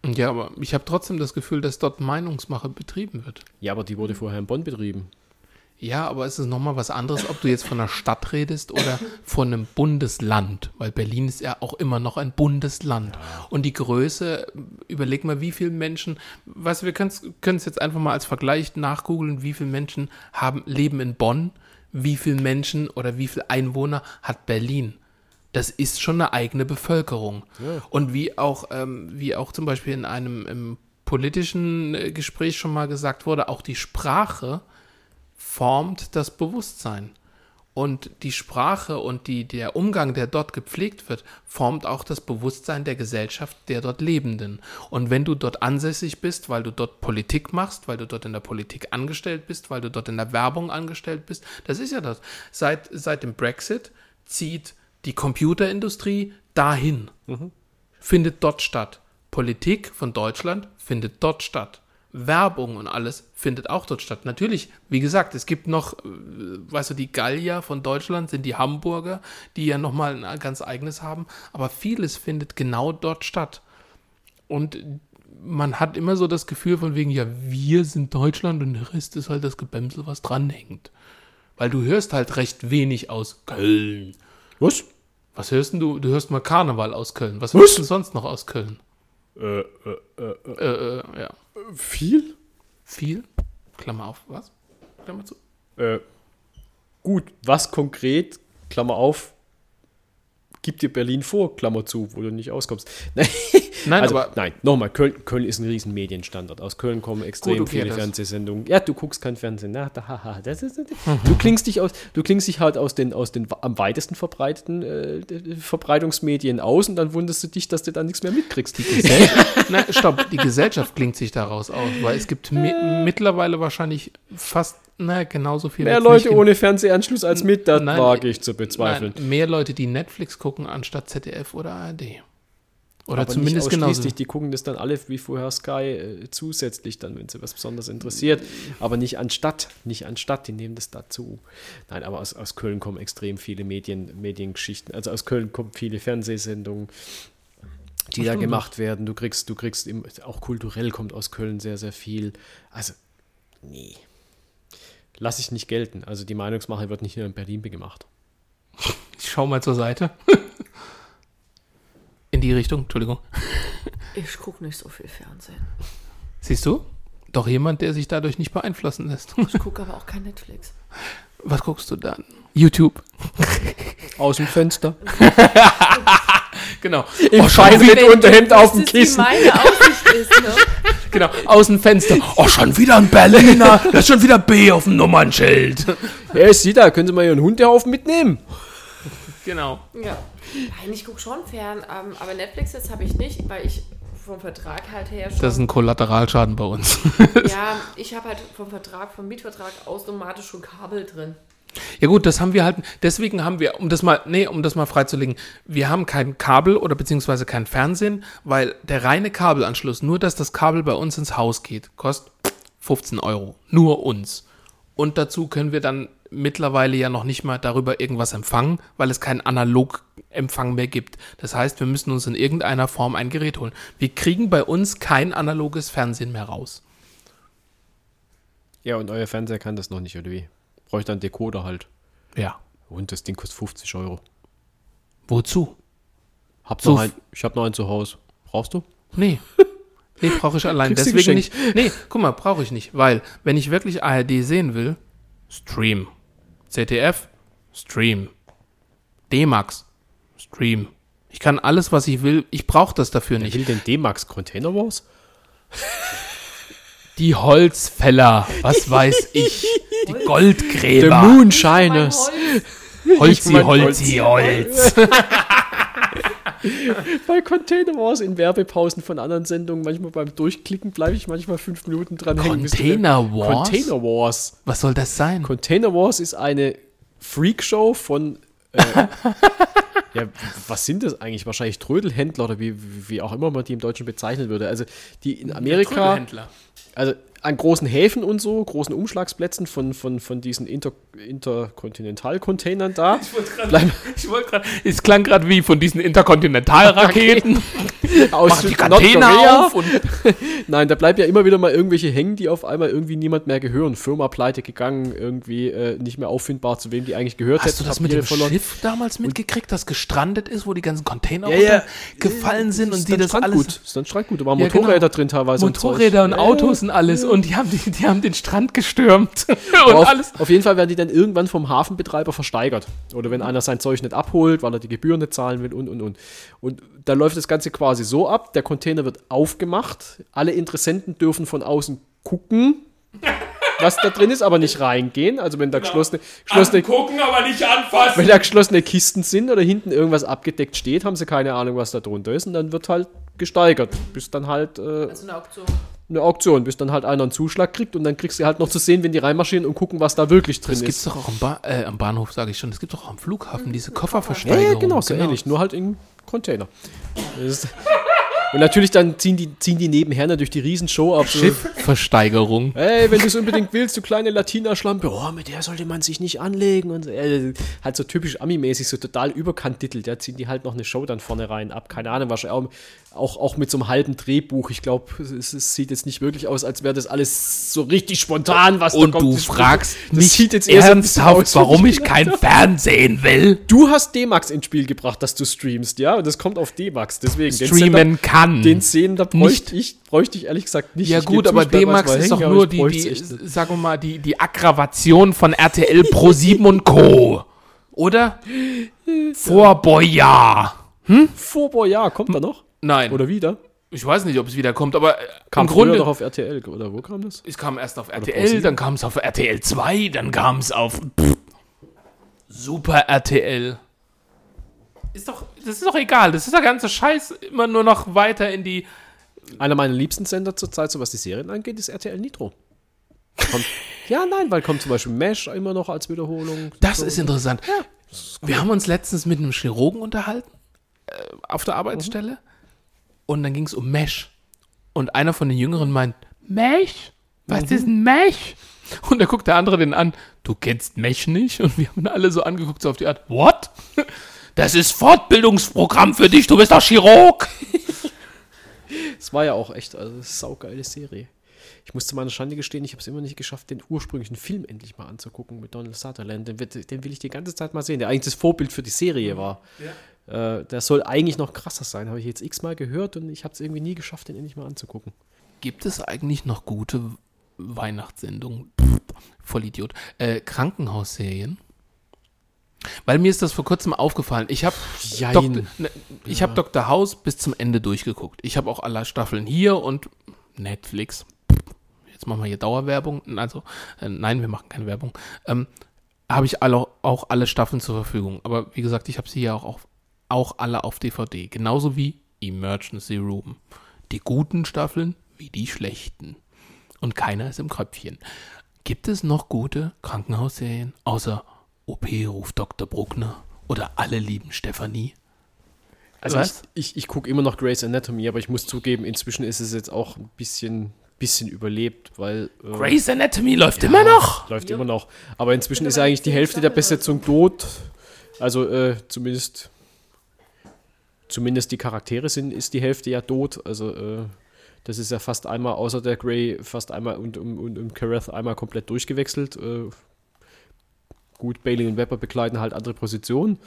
Ja, aber ich habe trotzdem das Gefühl, dass dort Meinungsmache betrieben wird. Ja, aber die wurde vorher in Bonn betrieben. Ja, aber es ist nochmal was anderes, ob du jetzt von einer Stadt redest oder von einem Bundesland, weil Berlin ist ja auch immer noch ein Bundesland. Und die Größe, überleg mal, wie viele Menschen, weißt du, wir können es jetzt einfach mal als Vergleich nachgoogeln, wie viele Menschen haben, leben in Bonn, wie viele Menschen oder wie viele Einwohner hat Berlin. Das ist schon eine eigene Bevölkerung. Und wie auch, ähm, wie auch zum Beispiel in einem politischen äh, Gespräch schon mal gesagt wurde, auch die Sprache formt das Bewusstsein. Und die Sprache und die, der Umgang, der dort gepflegt wird, formt auch das Bewusstsein der Gesellschaft der dort Lebenden. Und wenn du dort ansässig bist, weil du dort Politik machst, weil du dort in der Politik angestellt bist, weil du dort in der Werbung angestellt bist, das ist ja das. Seit, seit dem Brexit zieht die Computerindustrie dahin, findet dort statt. Politik von Deutschland findet dort statt. Werbung und alles findet auch dort statt. Natürlich, wie gesagt, es gibt noch, äh, weißt du, die Gallier von Deutschland sind die Hamburger, die ja nochmal ein ganz eigenes haben, aber vieles findet genau dort statt. Und man hat immer so das Gefühl von wegen, ja, wir sind Deutschland und der Rest ist halt das Gebämsel, was dranhängt. Weil du hörst halt recht wenig aus Köln. Was? Was hörst denn du? Du hörst mal Karneval aus Köln. Was Was? hörst du sonst noch aus Köln? Äh, äh, äh, äh, Äh, äh, ja. viel? Viel? Klammer auf, was? Klammer zu. Äh, gut, was konkret, Klammer auf, gibt dir Berlin vor, Klammer zu, wo du nicht auskommst. (laughs) Nein, also, aber nein, nochmal, Köln, Köln ist ein riesen Medienstandard. Aus Köln kommen extrem Gut, okay, viele das- Fernsehsendungen. Ja, du guckst kein Fernsehen. Na, da, haha, das ist, du klingst dich aus, du klingst dich halt aus den, aus den am weitesten verbreiteten äh, Verbreitungsmedien aus und dann wunderst du dich, dass du da nichts mehr mitkriegst. (laughs) Nein, stopp, die Gesellschaft klingt sich daraus aus, weil es gibt mi mittlerweile wahrscheinlich fast, naja, genauso viele. Mehr Leute ohne Fernsehanschluss als mit, das Nein, wage ich zu bezweifeln. Nein, mehr Leute, die Netflix gucken, anstatt ZDF oder ARD. Oder Aber zumindest nicht genauso. die gucken das dann alle wie vorher Sky äh, zusätzlich dann, wenn sie was besonders interessiert, aber nicht anstatt, nicht anstatt, die nehmen das dazu. Nein, aber aus, aus Köln kommen extrem viele Medien, Mediengeschichten, also aus Köln kommen viele Fernsehsendungen, die da gemacht werden. Du kriegst, du kriegst im, auch kulturell kommt aus Köln sehr, sehr viel. Also, nee. Lass ich nicht gelten. Also die Meinungsmache wird nicht nur in Berlin gemacht. Ich schau mal zur Seite. In die Richtung, Entschuldigung. Ich gucke nicht so viel Fernsehen. Siehst du? Doch jemand, der sich dadurch nicht beeinflussen lässt. Ich gucke aber auch kein Netflix. Was guckst du dann? YouTube. Aus dem Fenster. Genau. Im Oh, Schein mit Unterhemd auf dem wüsstest, wie Kissen. meine Aussicht ist, ne? Genau, aus dem Fenster. Oh, schon wieder ein Berliner. (laughs) Da ist schon wieder B auf dem Nummernschild. Hey, sieh da, können Sie mal Ihren Hundehaufen mitnehmen? Genau. Ja. Nein, ich gucke schon fern, ähm, aber Netflix jetzt habe ich nicht, weil ich vom Vertrag halt her schon. Das ist ein Kollateralschaden bei uns. ja, ich habe halt vom Vertrag, vom Mietvertrag automatisch schon Kabel drin. Ja gut, das haben wir halt, deswegen haben wir, um das mal, nee, um das mal freizulegen, wir haben kein Kabel oder beziehungsweise kein Fernsehen, weil der reine Kabelanschluss, nur dass das Kabel bei uns ins Haus geht, kostet 15 Euro. Nur uns. Und dazu können wir dann mittlerweile ja noch nicht mal darüber irgendwas empfangen, weil es keinen Analogempfang mehr gibt. Das heißt, wir müssen uns in irgendeiner Form ein Gerät holen. Wir kriegen bei uns kein analoges Fernsehen mehr raus. Ja, und euer Fernseher kann das noch nicht, oder wie? Bräuchte einen Decoder halt. Ja. Und das Ding kostet 50 Euro. Wozu? Hab So noch f- ein, ich habe noch einen zu Hause. Brauchst du? Nee. (laughs) Nee, brauche ich allein. Kriegst Deswegen nicht. Nee, guck mal, brauche ich nicht. Weil, wenn ich wirklich ARD sehen will, Stream. ZDF, Stream. D-Max, Stream. Ich kann alles, was ich will. Ich brauche das dafür Wer nicht. will denn D-Max Container Wars? (laughs) Die Holzfäller, was (laughs) weiß ich. Die Goldgräber. Moonshiners. Holzi, Holzi, Holz. (laughs) Bei Container Wars in Werbepausen von anderen Sendungen, manchmal beim Durchklicken bleibe ich manchmal fünf Minuten dran hängen. Container Wars? Container Wars. Was soll das sein? Container Wars ist eine Freakshow von. Äh, (laughs) ja, was sind das eigentlich? Wahrscheinlich Trödelhändler oder wie, wie wie auch immer man die im Deutschen bezeichnen würde. Also, die in Amerika. Trödelhändler. Also an großen Häfen und so, großen Umschlagsplätzen von, von, von diesen Inter, Interkontinentalcontainern da. Ich wollte gerade, (laughs) es klang gerade wie von diesen Interkontinentalraketen. (laughs) (laughs) aus Mach die Container auf und Nein, da bleiben ja immer wieder mal irgendwelche hängen, die auf einmal irgendwie niemand mehr gehören. Firma pleite gegangen, irgendwie äh, nicht mehr auffindbar, zu wem die eigentlich gehört Hast du hätten. das mit Papiere dem Schiff damals mitgekriegt, das gestrandet ist, wo die ganzen Container Ja, ja. gefallen sind und Ist die dann das alles Strandgut. Ist dann Strandgut. Da waren Ja, Motorräder genau. drin teilweise. und Motorräder und Zeug. Autos und alles und die haben, die, die haben den Strand gestürmt (laughs) und auf, alles. auf jeden Fall werden die dann irgendwann vom Hafenbetreiber versteigert. Oder wenn einer sein Zeug nicht abholt, weil er die Gebühren nicht zahlen will und und und. Und da läuft das Ganze quasi so ab: der Container wird aufgemacht, alle Interessenten dürfen von außen gucken, was da drin ist, aber nicht reingehen. Also wenn da geschlossene, geschlossene, gucken, aber nicht anfassen. wenn da geschlossene Kisten sind oder hinten irgendwas abgedeckt steht, haben sie keine Ahnung, was da drunter ist. Und dann wird halt gesteigert, bis dann halt äh, Also eine Auktion. Eine Auktion, bis dann halt einer einen Zuschlag kriegt und dann kriegst du halt noch zu sehen, wenn die reinmarschieren und gucken, was da wirklich drin Das gibt's ist. doch auch am, ba äh, am Bahnhof, sage ich schon. Das gibt doch auch am Flughafen, diese Ja, Kofferversteigerung. ja, genau, so ähnlich, nur halt in Container. Das (laughs) Und natürlich dann ziehen die, ziehen die nebenher natürlich die Riesenshow ab. So, Schiffversteigerung. Hey, wenn du es unbedingt willst, du kleine Latina-Schlampe, oh, mit der sollte man sich nicht anlegen. Und so, äh, halt so typisch Ami-mäßig, so total überkantitelt. Da ziehen die halt noch eine Show dann vorne rein ab. Keine Ahnung, wahrscheinlich auch, auch, auch mit so einem halben Drehbuch. Ich glaube, es, es sieht jetzt nicht wirklich aus, als wäre das alles so richtig spontan, was Und da kommt. du Das- fragst das mich sieht jetzt eher so ernsthaft, aus, warum ich kein Fernsehen will. Du hast D-Max ins Spiel gebracht, dass du streamst, ja? Und das kommt auf D-Max. Deswegen, den Streamen Sender- kann. Den Nicht. bräuchte ich, bräuchte ich ehrlich gesagt nicht. Ja Ich gut, aber D-Max ist doch nur die, die sagen wir mal, die, die Aggravation von RTL (laughs) Pro 7 und Co. Oder? Vor Boyard. Vor ja, kommt er noch? Nein. Oder wieder? Ich weiß nicht, ob es wieder kommt, aber äh, Kam im früher Grunde. doch auf RTL, oder wo kam das? es kam erst auf RTL, 7? dann kam es auf RTL 2, dann kam es auf pff, Super RTL. Ist doch, das ist doch egal. Das ist der ganze Scheiß immer nur noch weiter in die. Einer meiner liebsten Sender zurzeit, so was die Serien angeht, ist RTL Nitro. Kommt, (laughs) ja, nein, weil kommt zum Beispiel MASH immer noch als Wiederholung. Das So. ist interessant. Wir haben uns letztens mit einem Chirurgen unterhalten äh, auf der Arbeitsstelle und dann ging es um Mesh. Und einer von den Jüngeren meint, Mesh? Was ist ein Mesh? Und da guckt der andere den an, du kennst Mesh nicht? Und wir haben ihn alle so angeguckt, so auf die Art, what? Das ist Fortbildungsprogramm für dich, du bist doch Chirurg. Es war ja auch echt also, eine saugeile Serie. Ich muss zu meiner Schande gestehen, ich habe es immer nicht geschafft, den ursprünglichen Film endlich mal anzugucken mit Donald Sutherland. Den, den will ich die ganze Zeit mal sehen, der eigentlich das Vorbild für die Serie war. Äh, der soll eigentlich noch krasser sein, habe ich jetzt x-mal gehört und ich habe es irgendwie nie geschafft, den endlich mal anzugucken. Gibt es eigentlich noch gute Weihnachtssendungen? Pff, Vollidiot. Äh, Krankenhausserien? Weil mir ist das vor kurzem aufgefallen. Ich habe Jein. ne, ich hab Dr. House bis zum Ende durchgeguckt. Ich habe auch alle Staffeln hier und Netflix. Jetzt machen wir hier Dauerwerbung. Also, äh, nein, wir machen keine Werbung. Ähm, habe ich alle, auch alle Staffeln zur Verfügung. Aber wie gesagt, ich habe sie ja auch, auf, auch alle auf DVD. Genauso wie Emergency Room. Die guten Staffeln wie die schlechten. Und keiner ist im Kröpfchen. Gibt es noch gute Krankenhausserien außer OP ruft Dr. Bruckner oder Alle lieben Stefanie? Also Was? ich, ich, ich gucke immer noch Grey's Anatomy, aber ich muss zugeben, inzwischen ist es jetzt auch ein bisschen, bisschen überlebt, weil. äh, Grey's Anatomy läuft immer noch. Läuft Ja. immer noch. Aber inzwischen ist eigentlich die Hälfte der Besetzung tot. Also äh, zumindest. Zumindest die Charaktere sind, ist die Hälfte ja tot. Also äh, das ist ja fast einmal, außer der Grey, fast einmal und, und, und, und Kareth einmal komplett durchgewechselt. Äh, gut, Bailey und Webber bekleiden halt andere Positionen.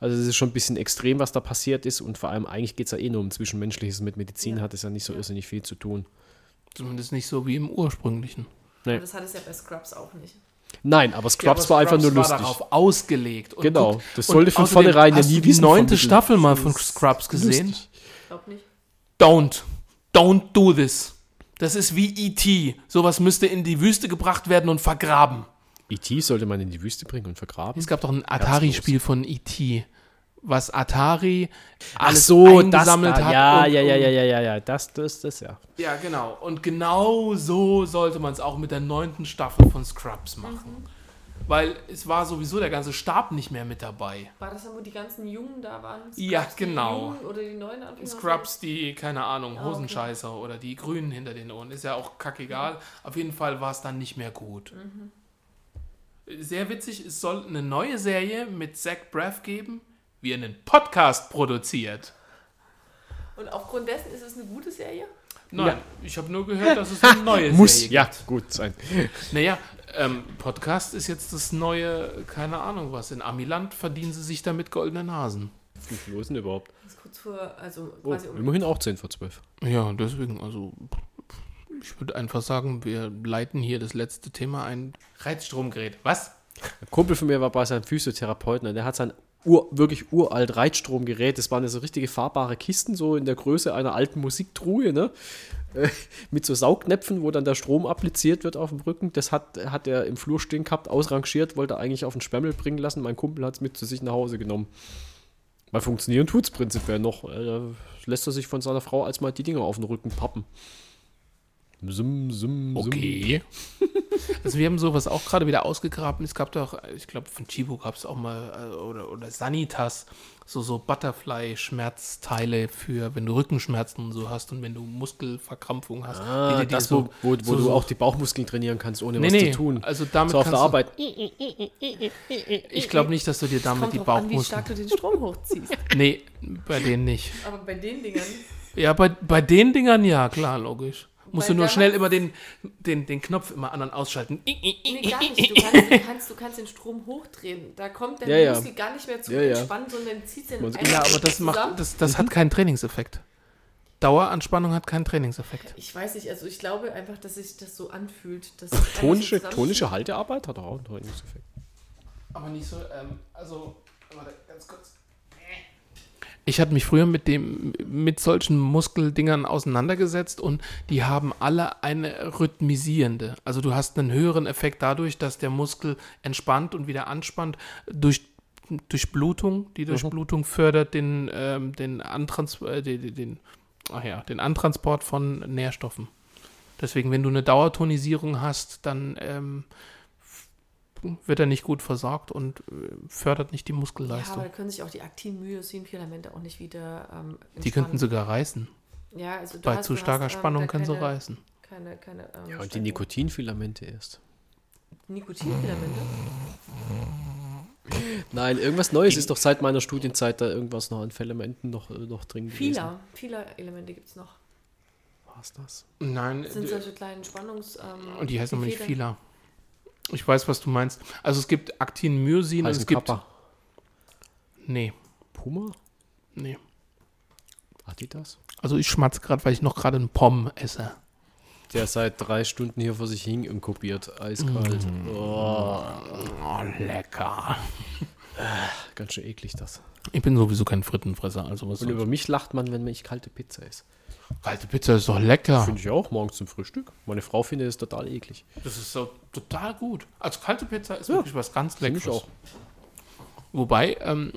Also es ist schon ein bisschen extrem, was da passiert ist. Und vor allem eigentlich geht es ja eh nur um Zwischenmenschliches. Mit Medizin Ja. hat es ja nicht so irrsinnig viel zu tun. Zumindest nicht so wie im ursprünglichen. Nee. Und das hat es ja bei Scrubs auch nicht. Nein, aber Scrubs war einfach nur Scrubs lustig. War darauf ausgelegt. Und Genau, guck- das und sollte von vornherein ja hast nie du die Wissen neunte. Staffel mal von Scrubs gesehen? lustig. Glaub nicht. Don't. Don't do this. Das ist wie E.T. Sowas müsste in die Wüste gebracht werden und vergraben. E.T. sollte man in die Wüste bringen und vergraben. Es gab doch ein Atari-Spiel von E.T., was Atari Ach alles so, das eingesammelt da, hat. ja, und, ja, ja, ja, ja, ja, ja, das, das, das, ja. Ja, genau. Und genau so sollte man es auch mit der neunten Staffel von Scrubs machen. Weil es war sowieso der ganze Stab nicht mehr mit dabei. War das dann, wo die ganzen Jungen da waren? Ja, die genau. Jungen oder die neuen Anfänger? Scrubs, die, keine Ahnung, Ah, okay. Hosenscheißer oder die Grünen hinter den Ohren. Ist ja auch kackegal. Auf jeden Fall war es dann nicht mehr gut. Sehr witzig, es soll eine neue Serie mit Zach Braff geben, wie er einen Podcast produziert. Und aufgrund dessen ist es eine gute Serie? Nein, ich habe nur gehört, dass es eine (laughs) neue Muss, Serie ja, gibt. gut sein. (laughs) Naja, ähm, Podcast ist jetzt das neue, keine Ahnung was. In Amiland verdienen sie sich damit goldene Nasen. Wie viel ist denn überhaupt? Das ist kurz vor, also Oh, quasi um. immerhin auch 10 vor 12. Ja, deswegen, also ich würde einfach sagen, wir leiten hier das letzte Thema ein. Reizstromgerät. Was? Ein Kumpel von mir war bei seinem Physiotherapeuten und der hat sein ur, wirklich uralt Reitstromgerät. Das waren ja so richtige fahrbare Kisten, so in der Größe einer alten Musiktruhe, ne? Äh, Mit so Saugnäpfen, wo dann der Strom appliziert wird auf dem Rücken. Das hat, hat er im Flur stehen gehabt, ausrangiert, wollte eigentlich auf den Spemmel bringen lassen. Mein Kumpel hat es mit zu sich nach Hause genommen. Weil funktionieren tut es prinzipiell noch. Äh, Da lässt er sich von seiner Frau als mal die Dinger auf den Rücken pappen. Sum, sum, Okay. (laughs) Also wir haben sowas auch gerade wieder ausgegraben. Es gab doch, ich glaube von Chibo gab es auch mal, äh, oder, oder Sanitas, so, so Butterfly-Schmerzteile für, wenn du Rückenschmerzen und so hast und wenn du Muskelverkrampfung hast. Ah, die die das, so- wo, wo, wo so- du so- auch die Bauchmuskeln trainieren kannst, ohne Nee, was nee, zu tun. also damit so auf kannst der du- Arbeit. Ich glaube nicht, dass du dir damit Kommt die drauf an, wie Bauchmuskeln... stark du den Strom hochziehst. (laughs) Nee, bei denen nicht. Aber bei den Dingern. Ja, bei, bei den Dingern ja, klar, logisch. Musst Weil du nur schnell immer den, den, den Knopf immer an und ausschalten. Nee, gar nicht. Du kannst, du, (laughs) kannst, du kannst den Strom hochdrehen. Da kommt der Ja, ja. Muskel gar nicht mehr zu Ja, ja. entspannen, sondern zieht den einfach Ja, aber das zusammen. macht, das, das hat keinen Trainingseffekt. Daueranspannung hat keinen Trainingseffekt. Ich weiß nicht, also ich glaube einfach, dass sich das so anfühlt. Dass Tonische, so tonische Haltearbeit hat auch einen Trainingseffekt. Aber nicht so, ähm, also, warte, ganz kurz. Ich hatte mich früher mit dem, mit solchen Muskeldingern auseinandergesetzt und die haben alle eine rhythmisierende. Also du hast einen höheren Effekt dadurch, dass der Muskel entspannt und wieder anspannt durch Durchblutung. Die Durchblutung fördert den, ähm, den, Antrans äh, den, den- den, ach ja, den Antransport von Nährstoffen. Deswegen, wenn du eine Dauertonisierung hast, dann ähm, wird er nicht gut versorgt und äh, fördert nicht die Ja, aber Muskelleistung. da können sich auch die Aktin-Myosin-Filamente auch nicht wieder ähm, die könnten sogar reißen. ja, also du Bei hast- zu starker hast, ähm, Spannung können sie keine- reißen. Keine, keine, ähm, Ja, und die Steigerung. Nikotinfilamente erst. Nikotinfilamente? Nein, irgendwas Neues ist doch seit meiner Studienzeit da irgendwas noch an Filamenten noch, äh, noch drin gewesen. Vieler, vieler Elemente gibt es noch. War's das? Nein, Das sind solche kleinen Spannungs... Ähm, und die heißen aber nicht Federn. Fila. Ich weiß, was du meinst. Also es gibt Actin, Myosin und es gibt. Kappa. Nee, Puma? nee. Adidas? Also ich schmatze gerade, weil ich noch gerade einen Pom esse. Der seit drei Stunden hier vor sich hing und kopiert. Eiskalt. Oh. Oh, lecker. (laughs) Ganz schön eklig das. Ich bin sowieso kein Frittenfresser, also was Und über mich lacht man, wenn ich kalte Pizza esse. Kalte Pizza ist doch lecker. Finde ich auch morgens zum Frühstück. Meine Frau findet es total eklig. Das ist so total gut. Also kalte Pizza ist wirklich was ganz Finde ich Leckeres. auch. Wobei, ähm,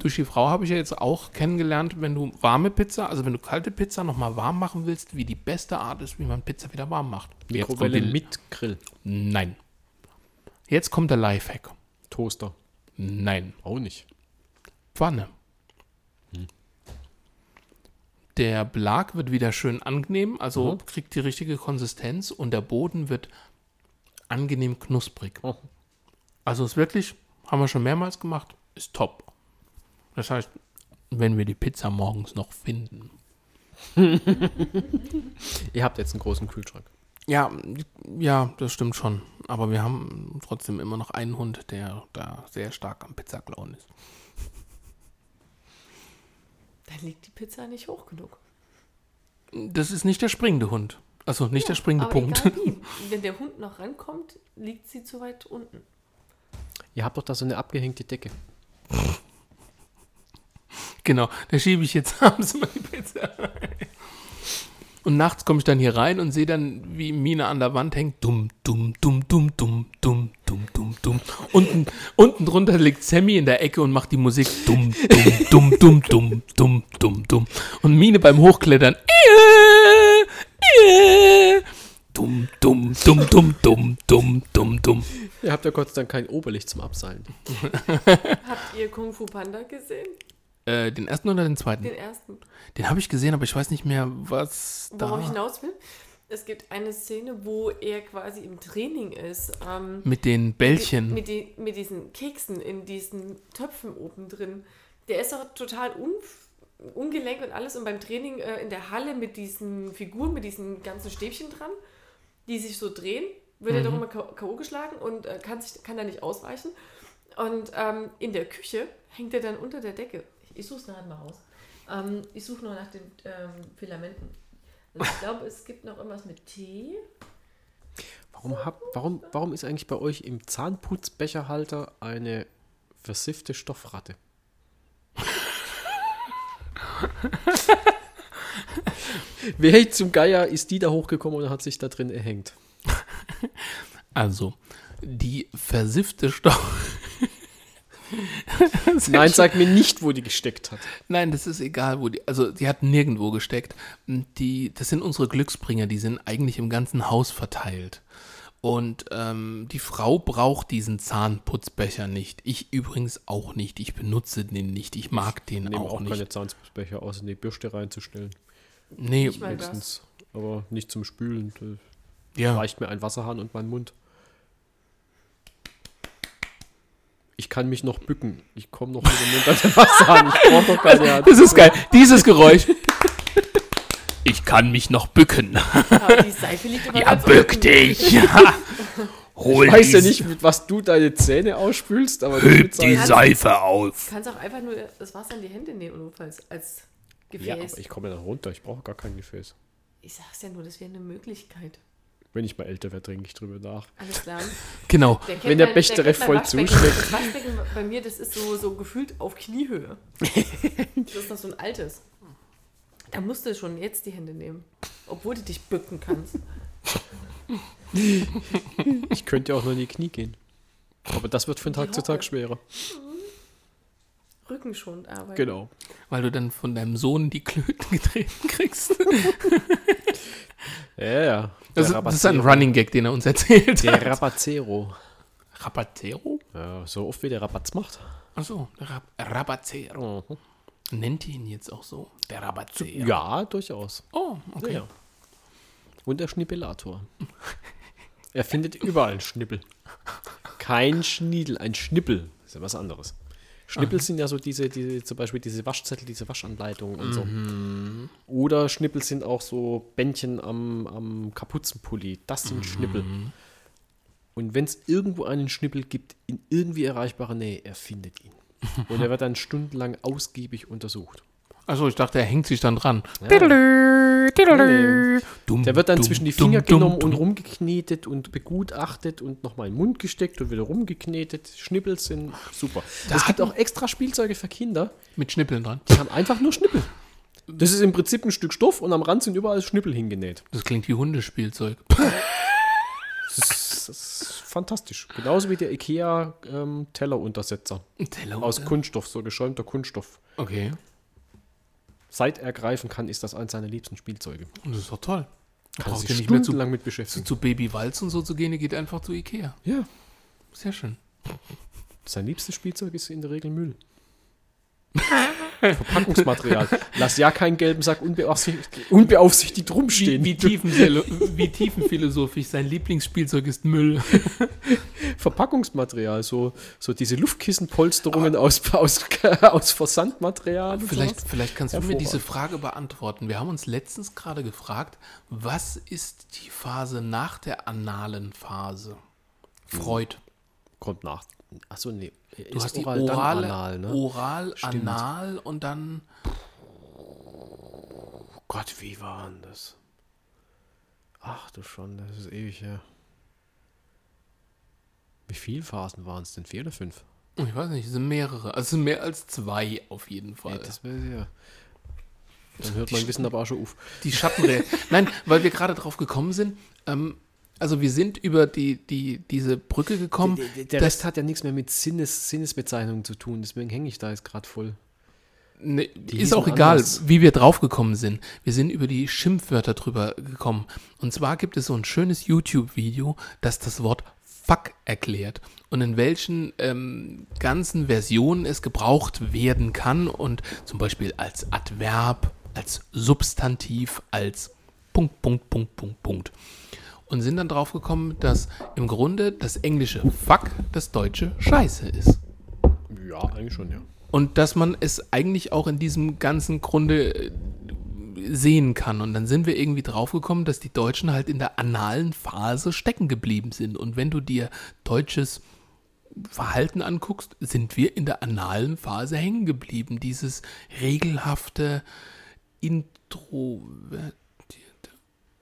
durch die Frau habe ich ja jetzt auch kennengelernt, wenn du warme Pizza, also wenn du kalte Pizza nochmal warm machen willst, wie die beste Art ist, wie man Pizza wieder warm macht. Mikrowelle mit Grill. Nein. Jetzt kommt der Lifehack. Toaster. Nein. Auch nicht. Pfanne. Der Belag wird wieder schön angenehm, also Mhm. kriegt die richtige Konsistenz und der Boden wird angenehm knusprig. Oh. Also ist wirklich, haben wir schon mehrmals gemacht, ist top. Das heißt, wenn wir die Pizza morgens noch finden. (laughs) Ihr habt jetzt einen großen Kühlschrank. Ja, ja, das stimmt schon. Aber wir haben trotzdem immer noch einen Hund, der da sehr stark am Pizzaklauen ist. Dann liegt die Pizza nicht hoch genug. Das ist nicht der springende Hund. Also nicht der springende Aber Punkt. egal wie. (laughs) Wenn der Hund noch rankommt, liegt sie zu weit unten. Ihr habt doch da so eine abgehängte Decke. Genau, da schiebe ich jetzt (laughs) abends immer die Pizza. Und nachts komme ich dann hier rein und sehe dann, wie Mine an der Wand hängt. Dumm, dumm, dumm, dumm, dumm, dumm, dumm, dumm, dumm. Unten, unten drunter liegt Sammy in der Ecke und macht die Musik. Dumm, dumm, dumm, dumm, dumm, dumm, dumm, dumm. Und Mine beim Hochklettern. Äh, äh. Dumm, dumm, dumm, dumm, dumm, dumm, dumm, dumm. Ihr habt ja Gott sei Dank kein Oberlicht zum Abseilen. Habt ihr Kung Fu Panda gesehen? Äh, den ersten oder den zweiten? Den ersten. Den habe ich gesehen, aber ich weiß nicht mehr, was Worauf ich da hinaus will? Es gibt eine Szene, wo er quasi im Training ist. Ähm, mit den Bällchen. Mit, die, mit diesen Keksen in diesen Töpfen oben drin. Der ist auch total un, ungelenk und alles. Und beim Training äh, in der Halle mit diesen Figuren, mit diesen ganzen Stäbchen dran, die sich so drehen, wird er doch immer K- K.O. geschlagen und äh, kann, sich, kann da nicht ausweichen. Und ähm, in der Küche hängt er dann unter der Decke. Ich, suche es nachher mal raus. Ähm, ich suche nur nach den ähm, Filamenten. Also ich glaube, es gibt noch irgendwas mit Tee. Warum, hab, warum, warum ist eigentlich bei euch im Zahnputzbecherhalter eine versiffte Stoffratte? (laughs) Wer zum Geier ist die da hochgekommen und hat sich da drin erhängt? Also, die versiffte Stoff. (laughs) Nein, sag mir nicht, wo die gesteckt hat. Nein, das ist egal, wo die. Also, die hat nirgendwo gesteckt. Die, das sind unsere Glücksbringer, die sind eigentlich im ganzen Haus verteilt. Und ähm, die Frau braucht diesen Zahnputzbecher nicht. Ich übrigens auch nicht. Ich benutze den nicht. Ich mag den Ich nehme auch, auch nicht. keine Zahnputzbecher aus, in die Bürste reinzustellen. nee. Höchstens. Aber nicht zum Spülen. Da ja. reicht mir ein Wasserhahn und mein Mund. Ich kann mich noch bücken. Ich komme noch mit dem Mund an den Wasserhahn. Ich brauche noch keine Hand. Das ist geil. Dieses Geräusch. Ich kann mich noch bücken. Aber die Seife liegt immer Ja, bück dich. (laughs) Ja. Hol Ich weiß ja nicht, mit was du deine Zähne ausspülst, aber Heb die die Seife. Auf. Du kannst auch einfach nur das Wasser in die Hände nehmen, notfalls als Ja, Gefäß. aber ich komme ja dann runter. Ich brauche gar kein Gefäß. ich sag's ja nur, das wäre eine Möglichkeit. Wenn ich mal älter werde, trinke ich drüber nach. Alles klar. (laughs) Genau. Der Wenn der mein- Bechtere voll zuschlägt. Das (laughs) Waschbecken bei mir, das ist so, so gefühlt auf Kniehöhe. (laughs) Das ist noch so ein altes. Da musst du schon jetzt die Hände nehmen. Obwohl du dich bücken kannst. Ich könnte ja auch nur in die Knie gehen. Aber das wird von Tag zu Tag schwerer. Rückenschonend arbeiten. Genau. Weil du dann von deinem Sohn die Klöten getreten kriegst. Ja, ja. Das, Der das ist ein. Running Gag, den er uns erzählt Der hat. Rabazero. Rapazero? Ja, so oft wie der Rabatz macht. Achso, der Rab Rabazero. Nennt ihr ihn jetzt auch so? Der Rabazero. Ja, durchaus. Oh, okay. Ja. Und der Schnippelator. er findet überall einen Schnippel. Kein Schniedel, ein Schnippel. Das ist ja was anderes. Schnippel sind ja so diese, diese, zum Beispiel diese Waschzettel, diese Waschanleitungen und so. Oder Schnippel sind auch so Bändchen am, am Kapuzenpulli. Das sind Schnippel. Und wenn es irgendwo einen Schnippel gibt, in irgendwie erreichbarer Nähe, er findet ihn. (laughs) Und er wird dann stundenlang ausgiebig untersucht. Achso, ich dachte, er hängt sich dann dran. Dumm, Der wird dann zwischen die Finger genommen und rumgeknetet und begutachtet und nochmal in den Mund gesteckt und wieder rumgeknetet. Schnippel sind super. es gibt auch extra Spielzeuge für Kinder, Mit Schnippeln dran. die haben einfach nur Schnippel. Das ist im Prinzip ein Stück Stoff und am Rand sind überall Schnippel hingenäht. Das klingt wie Hundespielzeug. Das ist, das ist fantastisch. Genauso wie der IKEA-Telleruntersetzer. Teller Aus Kunststoff, so geschäumter Kunststoff. Okay. Seit er greifen kann, ist das eins seiner liebsten Spielzeuge. Und das ist doch toll. Kann Braucht sich nicht mehr zu, stundenlang mit zu, beschäftigen. zu Baby Walz und so zu gehen, ihr geht einfach zu Ikea. Ja. Sehr schön. Sein liebstes Spielzeug ist in der Regel Müll. Verpackungsmaterial. Lass ja keinen gelben Sack unbeaufsichtigt, unbeaufsichtigt rumstehen. Wie, tiefen, wie tiefenphilosophisch. Sein Lieblingsspielzeug ist Müll. (laughs) Verpackungsmaterial, so, so diese Luftkissenpolsterungen aus, aus, (laughs) aus Versandmaterial. Vielleicht, sowas. vielleicht kannst du mir diese Frage beantworten. Wir haben uns letztens gerade gefragt, was ist die Phase nach der analen Phase? Freud. Kommt nach. Achso, nee. Du hast die orale, anal, ne? oral, Stimmt. anal und dann Oh Gott, wie war denn das? Ach du schon, das ist ewig her. Wie viele Phasen waren es denn? Vier oder fünf? ich weiß nicht, es sind mehrere. Also es sind mehr als zwei auf jeden Fall. Ja, das wäre ja. Dann hört mein Wissen aber auch schon auf. Die Schattenrä (laughs) Nein, weil wir gerade drauf gekommen sind. Ähm, also wir sind über die, die, diese Brücke gekommen. Der, der dass- Rest hat ja nichts mehr mit Sinnes, Sinnesbezeichnungen zu tun, deswegen hänge ich da jetzt gerade voll. Ne, ist auch egal, anders. wie wir draufgekommen sind. Wir sind über die Schimpfwörter drüber gekommen. Und zwar gibt es so ein schönes YouTube-Video, das das Wort Fuck erklärt und in welchen ähm, ganzen Versionen es gebraucht werden kann und zum Beispiel als Adverb, als Substantiv, als Punkt, Punkt, Punkt, Punkt, Punkt. Und sind dann draufgekommen, dass im Grunde das englische Fuck das deutsche Scheiße ist. Ja, eigentlich schon, ja. Und dass man es eigentlich auch in diesem ganzen Grunde äh, sehen kann. Und dann sind wir irgendwie draufgekommen, dass die Deutschen halt in der analen Phase stecken geblieben sind. Und wenn du dir deutsches Verhalten anguckst, sind wir in der analen Phase hängen geblieben. Dieses regelhafte, introvertierte.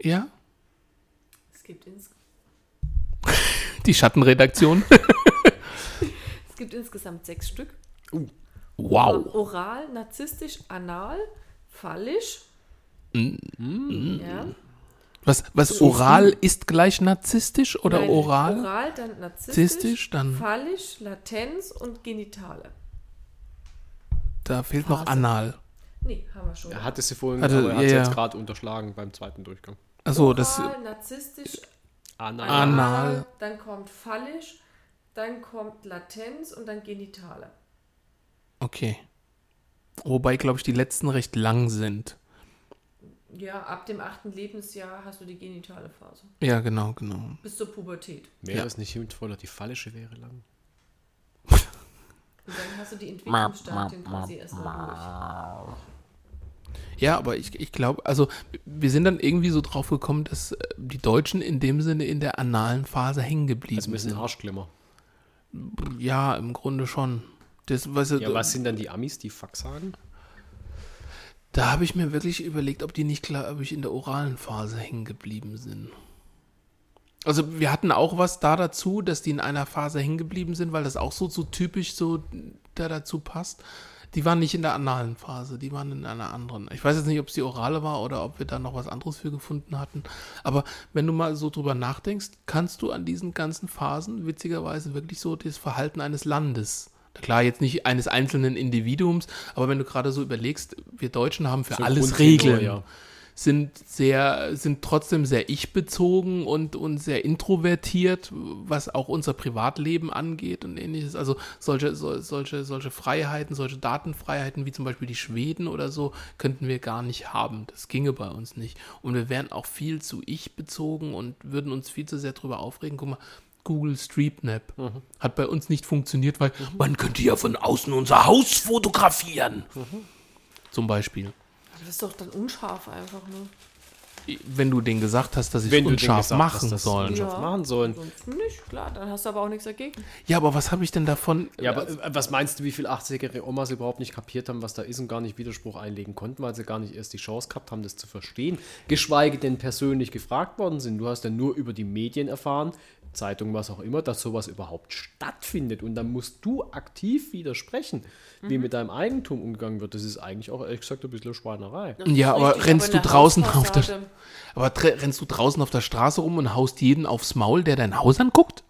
Ja? Es gibt, ins, Die Schattenredaktion. (laughs) es gibt insgesamt sechs Stück. wow. Oral, narzisstisch, anal, phallisch. Mm. Ja. Was, was oral ist gleich narzisstisch oder Nein, oral? Oral, dann narzisstisch, dann- phallisch, Latenz und Genitale. Da fehlt noch Phase. anal. Nee, haben wir schon. Er hatte sie vorhin, Hatte- aber er hat ja, sie ja. jetzt gerade unterschlagen beim zweiten Durchgang. Achso, das. Narzisstisch, Anal. Anal. dann kommt phallisch, dann kommt Latenz und dann Genitale. Okay. Wobei, glaube ich, die letzten recht lang sind. Ja, ab dem achten Lebensjahr hast du die genitale Phase. Ja, genau, genau. Bis zur Pubertät. Wäre Ja. es nicht sinnvoller, die phallische wäre lang? Und dann hast du die Entwicklungsstadien quasi erst mal durch. Ja, aber ich, ich glaube, also wir sind dann irgendwie so drauf gekommen, dass äh, die Deutschen in dem Sinne in der analen Phase hängen geblieben Also ein bisschen sind. Arschklemmer. Ja, im Grunde schon. Das, du, Ja, was sind dann die Amis, die Fuck sagen? Da habe ich mir wirklich überlegt, ob die nicht klar, ob ich in der oralen Phase hängen geblieben sind. Also wir hatten auch was da dazu, dass die in einer Phase hängen geblieben sind, weil das auch so, so typisch so da dazu passt. Die waren nicht in der analen Phase, die waren in einer anderen. Ich weiß jetzt nicht, ob es die orale war oder ob wir da noch was anderes für gefunden hatten. Aber wenn du mal so drüber nachdenkst, kannst du an diesen ganzen Phasen witzigerweise wirklich so das Verhalten eines Landes. Klar, jetzt nicht eines einzelnen Individuums, aber wenn du gerade so überlegst, wir Deutschen haben für So alles Regeln ja. Sind sehr, sind trotzdem sehr ich-bezogen und, und sehr introvertiert, was auch unser Privatleben angeht und ähnliches. Also solche, so, solche, solche Freiheiten, solche Datenfreiheiten wie zum Beispiel die Schweden oder so, könnten wir gar nicht haben. Das ginge bei uns nicht. Und wir wären auch viel zu ich-bezogen und würden uns viel zu sehr drüber aufregen. Guck mal, Google Street Map hat bei uns nicht funktioniert, weil man könnte ja von außen unser Haus fotografieren. Zum Beispiel. Das ist doch dann unscharf einfach nur. wenn du denen gesagt hast, dass sie es Wenn unscharf machen hast, sollen. unscharf machen sollen. Ansonsten nicht, klar, dann hast du aber auch nichts dagegen. Ja, aber was habe ich denn davon? Ja, aber äh, was meinst du, wie viele 80-jährige Omas überhaupt nicht kapiert haben, was da ist und gar nicht Widerspruch einlegen konnten, weil sie gar nicht erst die Chance gehabt haben, das zu verstehen, geschweige denn persönlich gefragt worden sind. Du hast ja nur über die Medien erfahren, Zeitung, was auch immer, dass sowas überhaupt stattfindet und dann musst du aktiv widersprechen, wie mit deinem Eigentum umgegangen wird. Das ist eigentlich auch ehrlich gesagt ein bisschen Schweinerei. ja, aber Richtig, rennst aber du draußen auf der aber rennst du draußen auf der Straße rum und haust jeden aufs Maul, der dein Haus anguckt?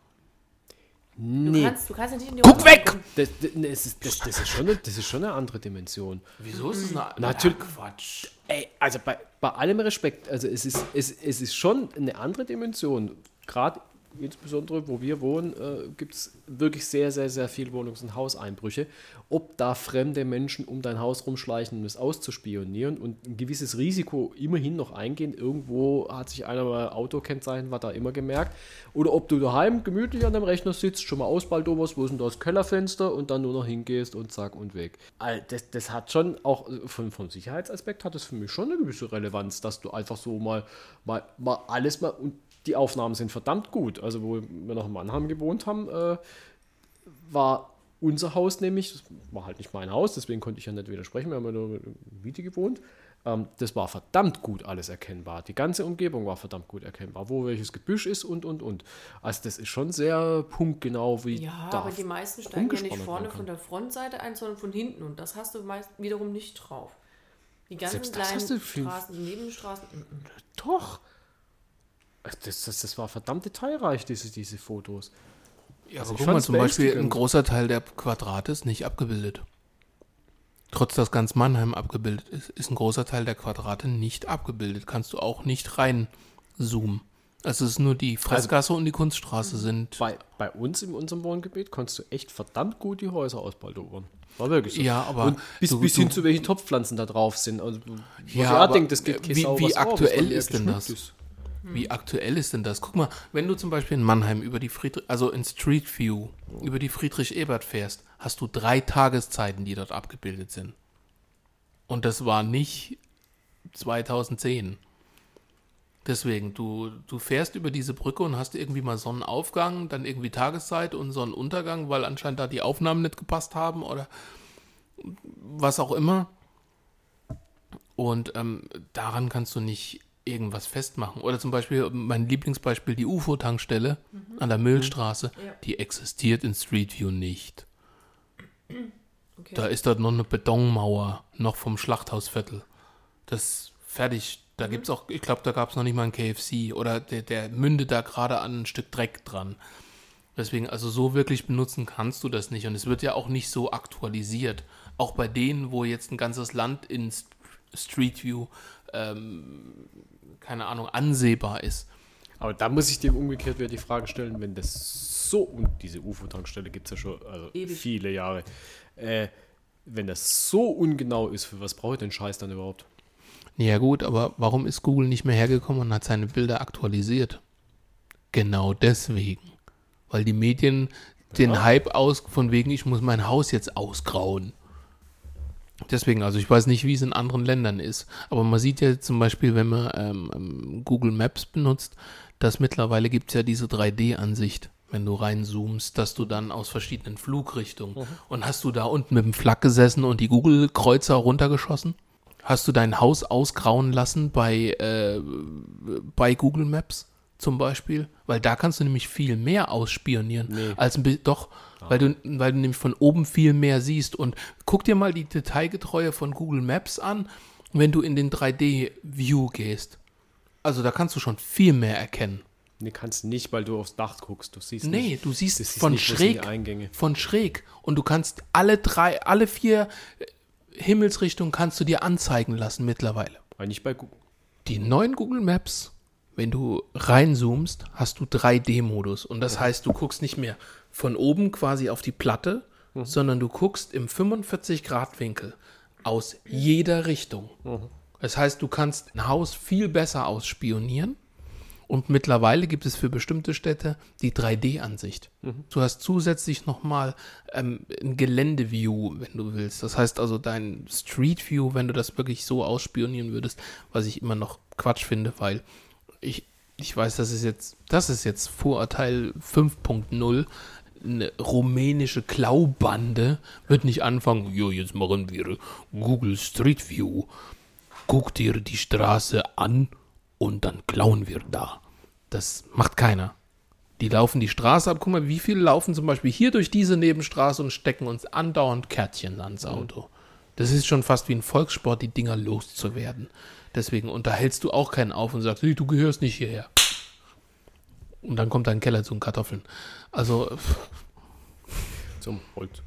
Du, Nee, kannst, du kannst nicht in die Guck Räume weg! das, das, das, ist, das, das, ist schon eine, das ist schon eine andere Dimension. Wieso ist es eine Natürlich- Quatsch. Ey, also bei, bei allem Respekt, also es ist, es, es ist schon eine andere Dimension. Gerade insbesondere, wo wir wohnen, äh, gibt es wirklich sehr, sehr, sehr viel Wohnungs- und Hauseinbrüche. Ob da fremde Menschen um dein Haus rumschleichen, um es auszuspionieren und ein gewisses Risiko immerhin noch eingehen. Irgendwo hat sich einer mal Autokennzeichen, was da immer gemerkt. Oder ob du daheim gemütlich an deinem Rechner sitzt, schon mal ausbaldoberst, wo ist denn das Kellerfenster und dann nur noch hingehst und zack und weg. All Das, das hat schon auch äh, von, vom Sicherheitsaspekt hat das für mich schon eine gewisse Relevanz, dass du einfach so mal, mal, mal alles mal und die Aufnahmen sind verdammt gut. Also wo wir noch in Mannheim gewohnt haben, äh, war unser Haus nämlich, das war halt nicht mein Haus, deswegen konnte ich ja nicht widersprechen, wir haben ja nur in Miete gewohnt. Ähm, das war verdammt gut alles erkennbar. Die ganze Umgebung war verdammt gut erkennbar, wo welches Gebüsch ist und und und. Also das ist schon sehr punktgenau, wie Ja, da aber die meisten steigen ja nicht vorne von der Frontseite ein, sondern von hinten. Und das hast du meist wiederum nicht drauf. Die ganzen Selbst kleinen Straßen, Nebenstraßen. mm, mm. Doch. Das, das, das war verdammt detailreich, diese, diese Fotos. Ja, Also aber guck mal, zum Beispiel ein großer Teil der Quadrate ist nicht abgebildet. Trotz dass ganz Mannheim abgebildet ist, ist ein großer Teil der Quadrate nicht abgebildet. Kannst du auch nicht reinzoomen. Also es ist nur die Fressgasse und die Kunststraße sind. Bei, bei uns in unserem Wohngebiet konntest du echt verdammt gut die Häuser ausbaldobern. War wirklich so. Ja, aber Und bis, du- bis hin zu welche Topfpflanzen da drauf sind. Also, Ja, aber denke, das geht wie- wie aktuell ist denn das? ist. Wie aktuell ist denn das? Guck mal, wenn du zum Beispiel in Mannheim über die Friedrich, also in Street View über die Friedrich-Ebert fährst, hast du drei Tageszeiten, die dort abgebildet sind. Und das war nicht 2010. Deswegen, du, du fährst über diese Brücke und hast irgendwie mal Sonnenaufgang, dann irgendwie Tageszeit und Sonnenuntergang, weil anscheinend da die Aufnahmen nicht gepasst haben oder was auch immer. Und ähm, daran kannst du nicht irgendwas festmachen. Oder zum Beispiel mein Lieblingsbeispiel, die UFO-Tankstelle an der Müllstraße, die existiert in Street View nicht. Okay. Da ist dort noch eine Betonmauer, noch vom Schlachthausviertel. Das ist fertig. Da gibt's auch, ich glaube, da gab es noch nicht mal ein KFC. Oder der, der mündet da gerade an ein Stück Dreck dran. Deswegen, also so wirklich benutzen kannst du das nicht. Und es wird ja auch nicht so aktualisiert. Auch bei denen, wo jetzt ein ganzes Land in St- Street View, ähm, keine Ahnung, ansehbar ist. Aber da muss ich dem umgekehrt wieder die Frage stellen, wenn das so, und diese UFO-Tankstelle gibt es ja schon also Ewig. viele Jahre, äh, wenn das so ungenau ist, für was brauche ich den Scheiß dann überhaupt? Ja gut, aber warum ist Google nicht mehr hergekommen und hat seine Bilder aktualisiert? Genau deswegen. Weil die Medien den Hype aus, von wegen, ich muss mein Haus jetzt ausgrauen. Deswegen, also ich weiß nicht, wie es in anderen Ländern ist, aber man sieht ja zum Beispiel, wenn man ähm, ähm, Google Maps benutzt, dass mittlerweile gibt es ja diese 3D-Ansicht, wenn du reinzoomst, dass du dann aus verschiedenen Flugrichtungen und hast du da unten mit dem Flak gesessen und die Google-Kreuzer runtergeschossen? Hast du dein Haus ausgrauen lassen bei, äh, bei Google Maps zum Beispiel? Weil da kannst du nämlich viel mehr ausspionieren Nee. als doch, weil du, weil du nämlich von oben viel mehr siehst. Und guck dir mal die Detailgetreue von Google Maps an, wenn du in den 3D-View gehst. Also da kannst du schon viel mehr erkennen. Nee, kannst nicht, weil du aufs Dach guckst. Du siehst Nee, nicht, du siehst du siehst von nicht, schräg, Eingänge. von schräg. Und du kannst alle drei, alle vier äh, Himmelsrichtungen kannst du dir anzeigen lassen mittlerweile. Weil nicht bei Google. Die neuen Google Maps, wenn du reinzoomst, hast du 3D-Modus. Und das heißt, du guckst nicht mehr von oben quasi auf die Platte, sondern du guckst im 45-Grad-Winkel aus jeder Richtung. Das heißt, du kannst ein Haus viel besser ausspionieren Und mittlerweile gibt es für bestimmte Städte die 3D-Ansicht. Du hast zusätzlich nochmal ähm, ein Gelände-View, wenn du willst. Das heißt also dein Street-View, wenn du das wirklich so ausspionieren würdest, was ich immer noch Quatsch finde, weil ich, ich weiß, das ist jetzt, das ist jetzt Vorurteil 5.0. Eine rumänische Klaubande wird nicht anfangen, jo, jetzt machen wir Google Street View. Guck dir die Straße an und dann klauen wir da. Das macht keiner. Die laufen die Straße ab. Guck mal, wie viele laufen zum Beispiel hier durch diese Nebenstraße und stecken uns andauernd Kärtchen ans Auto. Das ist schon fast wie ein Volkssport, die Dinger loszuwerden. Deswegen unterhältst du auch keinen auf und sagst, hey, du gehörst nicht hierher. Und dann kommt dein Keller zu den Kartoffeln. Also, (laughs) Zum Holz.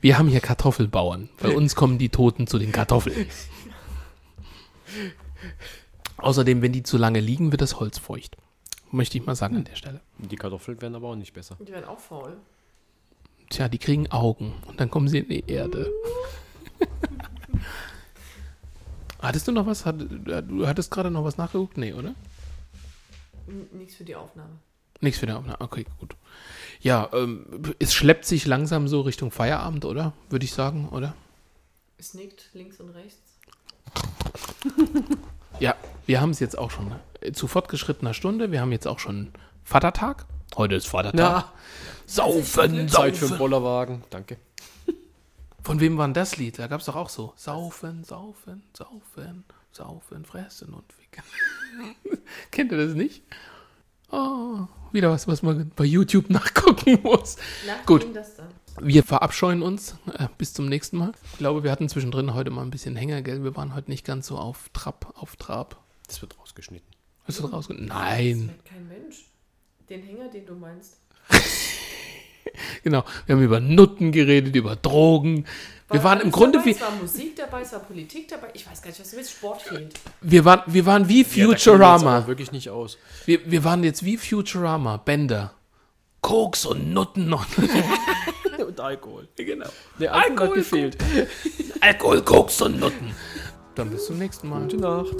wir haben hier Kartoffelbauern. Bei (laughs) uns kommen die Toten zu den Kartoffeln. Außerdem, wenn die zu lange liegen, wird das Holz feucht. Möchte ich mal sagen an der Stelle. Die Kartoffeln werden aber auch nicht besser. Die werden auch faul. Tja, die kriegen Augen und dann kommen sie in die Erde. (laughs) Hattest du noch was? Hat- Du hattest gerade noch was nachgeguckt? Nee, oder? N nichts für die Aufnahme. Nichts für die Aufnahme. Okay, gut. Ja, ähm, es schleppt sich langsam so Richtung Feierabend, oder? Würde ich sagen, oder? Es nickt links und rechts. (laughs) Ja, wir haben es jetzt auch schon ne? zu fortgeschrittener Stunde. Wir haben jetzt auch schon Vatertag. Heute ist Vatertag. Na, saufen, Zeit für einen saufen. Bollerwagen. Danke. (laughs) Von wem war denn das Lied? Da gab es doch auch so. Saufen, saufen, saufen, saufen, fressen und ficken. (laughs) Kennt ihr das nicht? Oh, wieder was, was man bei YouTube (laughs) nachgucken muss. Nach Gut. das? Wir verabscheuen uns. Äh, bis zum nächsten Mal. Ich glaube, wir hatten zwischendrin heute mal ein bisschen Hänger, gell? Wir waren heute nicht ganz so auf Trab, auf Trab. Das wird rausgeschnitten. Hast du das rausge- Das Nein. hört kein Mensch. Den Hänger, den du meinst. (laughs) Genau. Wir haben über Nutten geredet, über Drogen. Wir War waren im Grunde dabei, wie, Es war Musik dabei, es war Politik dabei. Ich weiß gar nicht, was du willst. Sport fehlt. wir waren, wir waren wie Ja, Futurama. aber wirklich nicht aus. Wir, wir waren jetzt wie Futurama, Bänder. Koks und Nutten und (laughs) Und Alkohol. genau. Der Alkohol, Alkohol, hat gefehlt. Alkohol, Koks und Nutten. Dann bis zum nächsten Mal. Gute Nacht.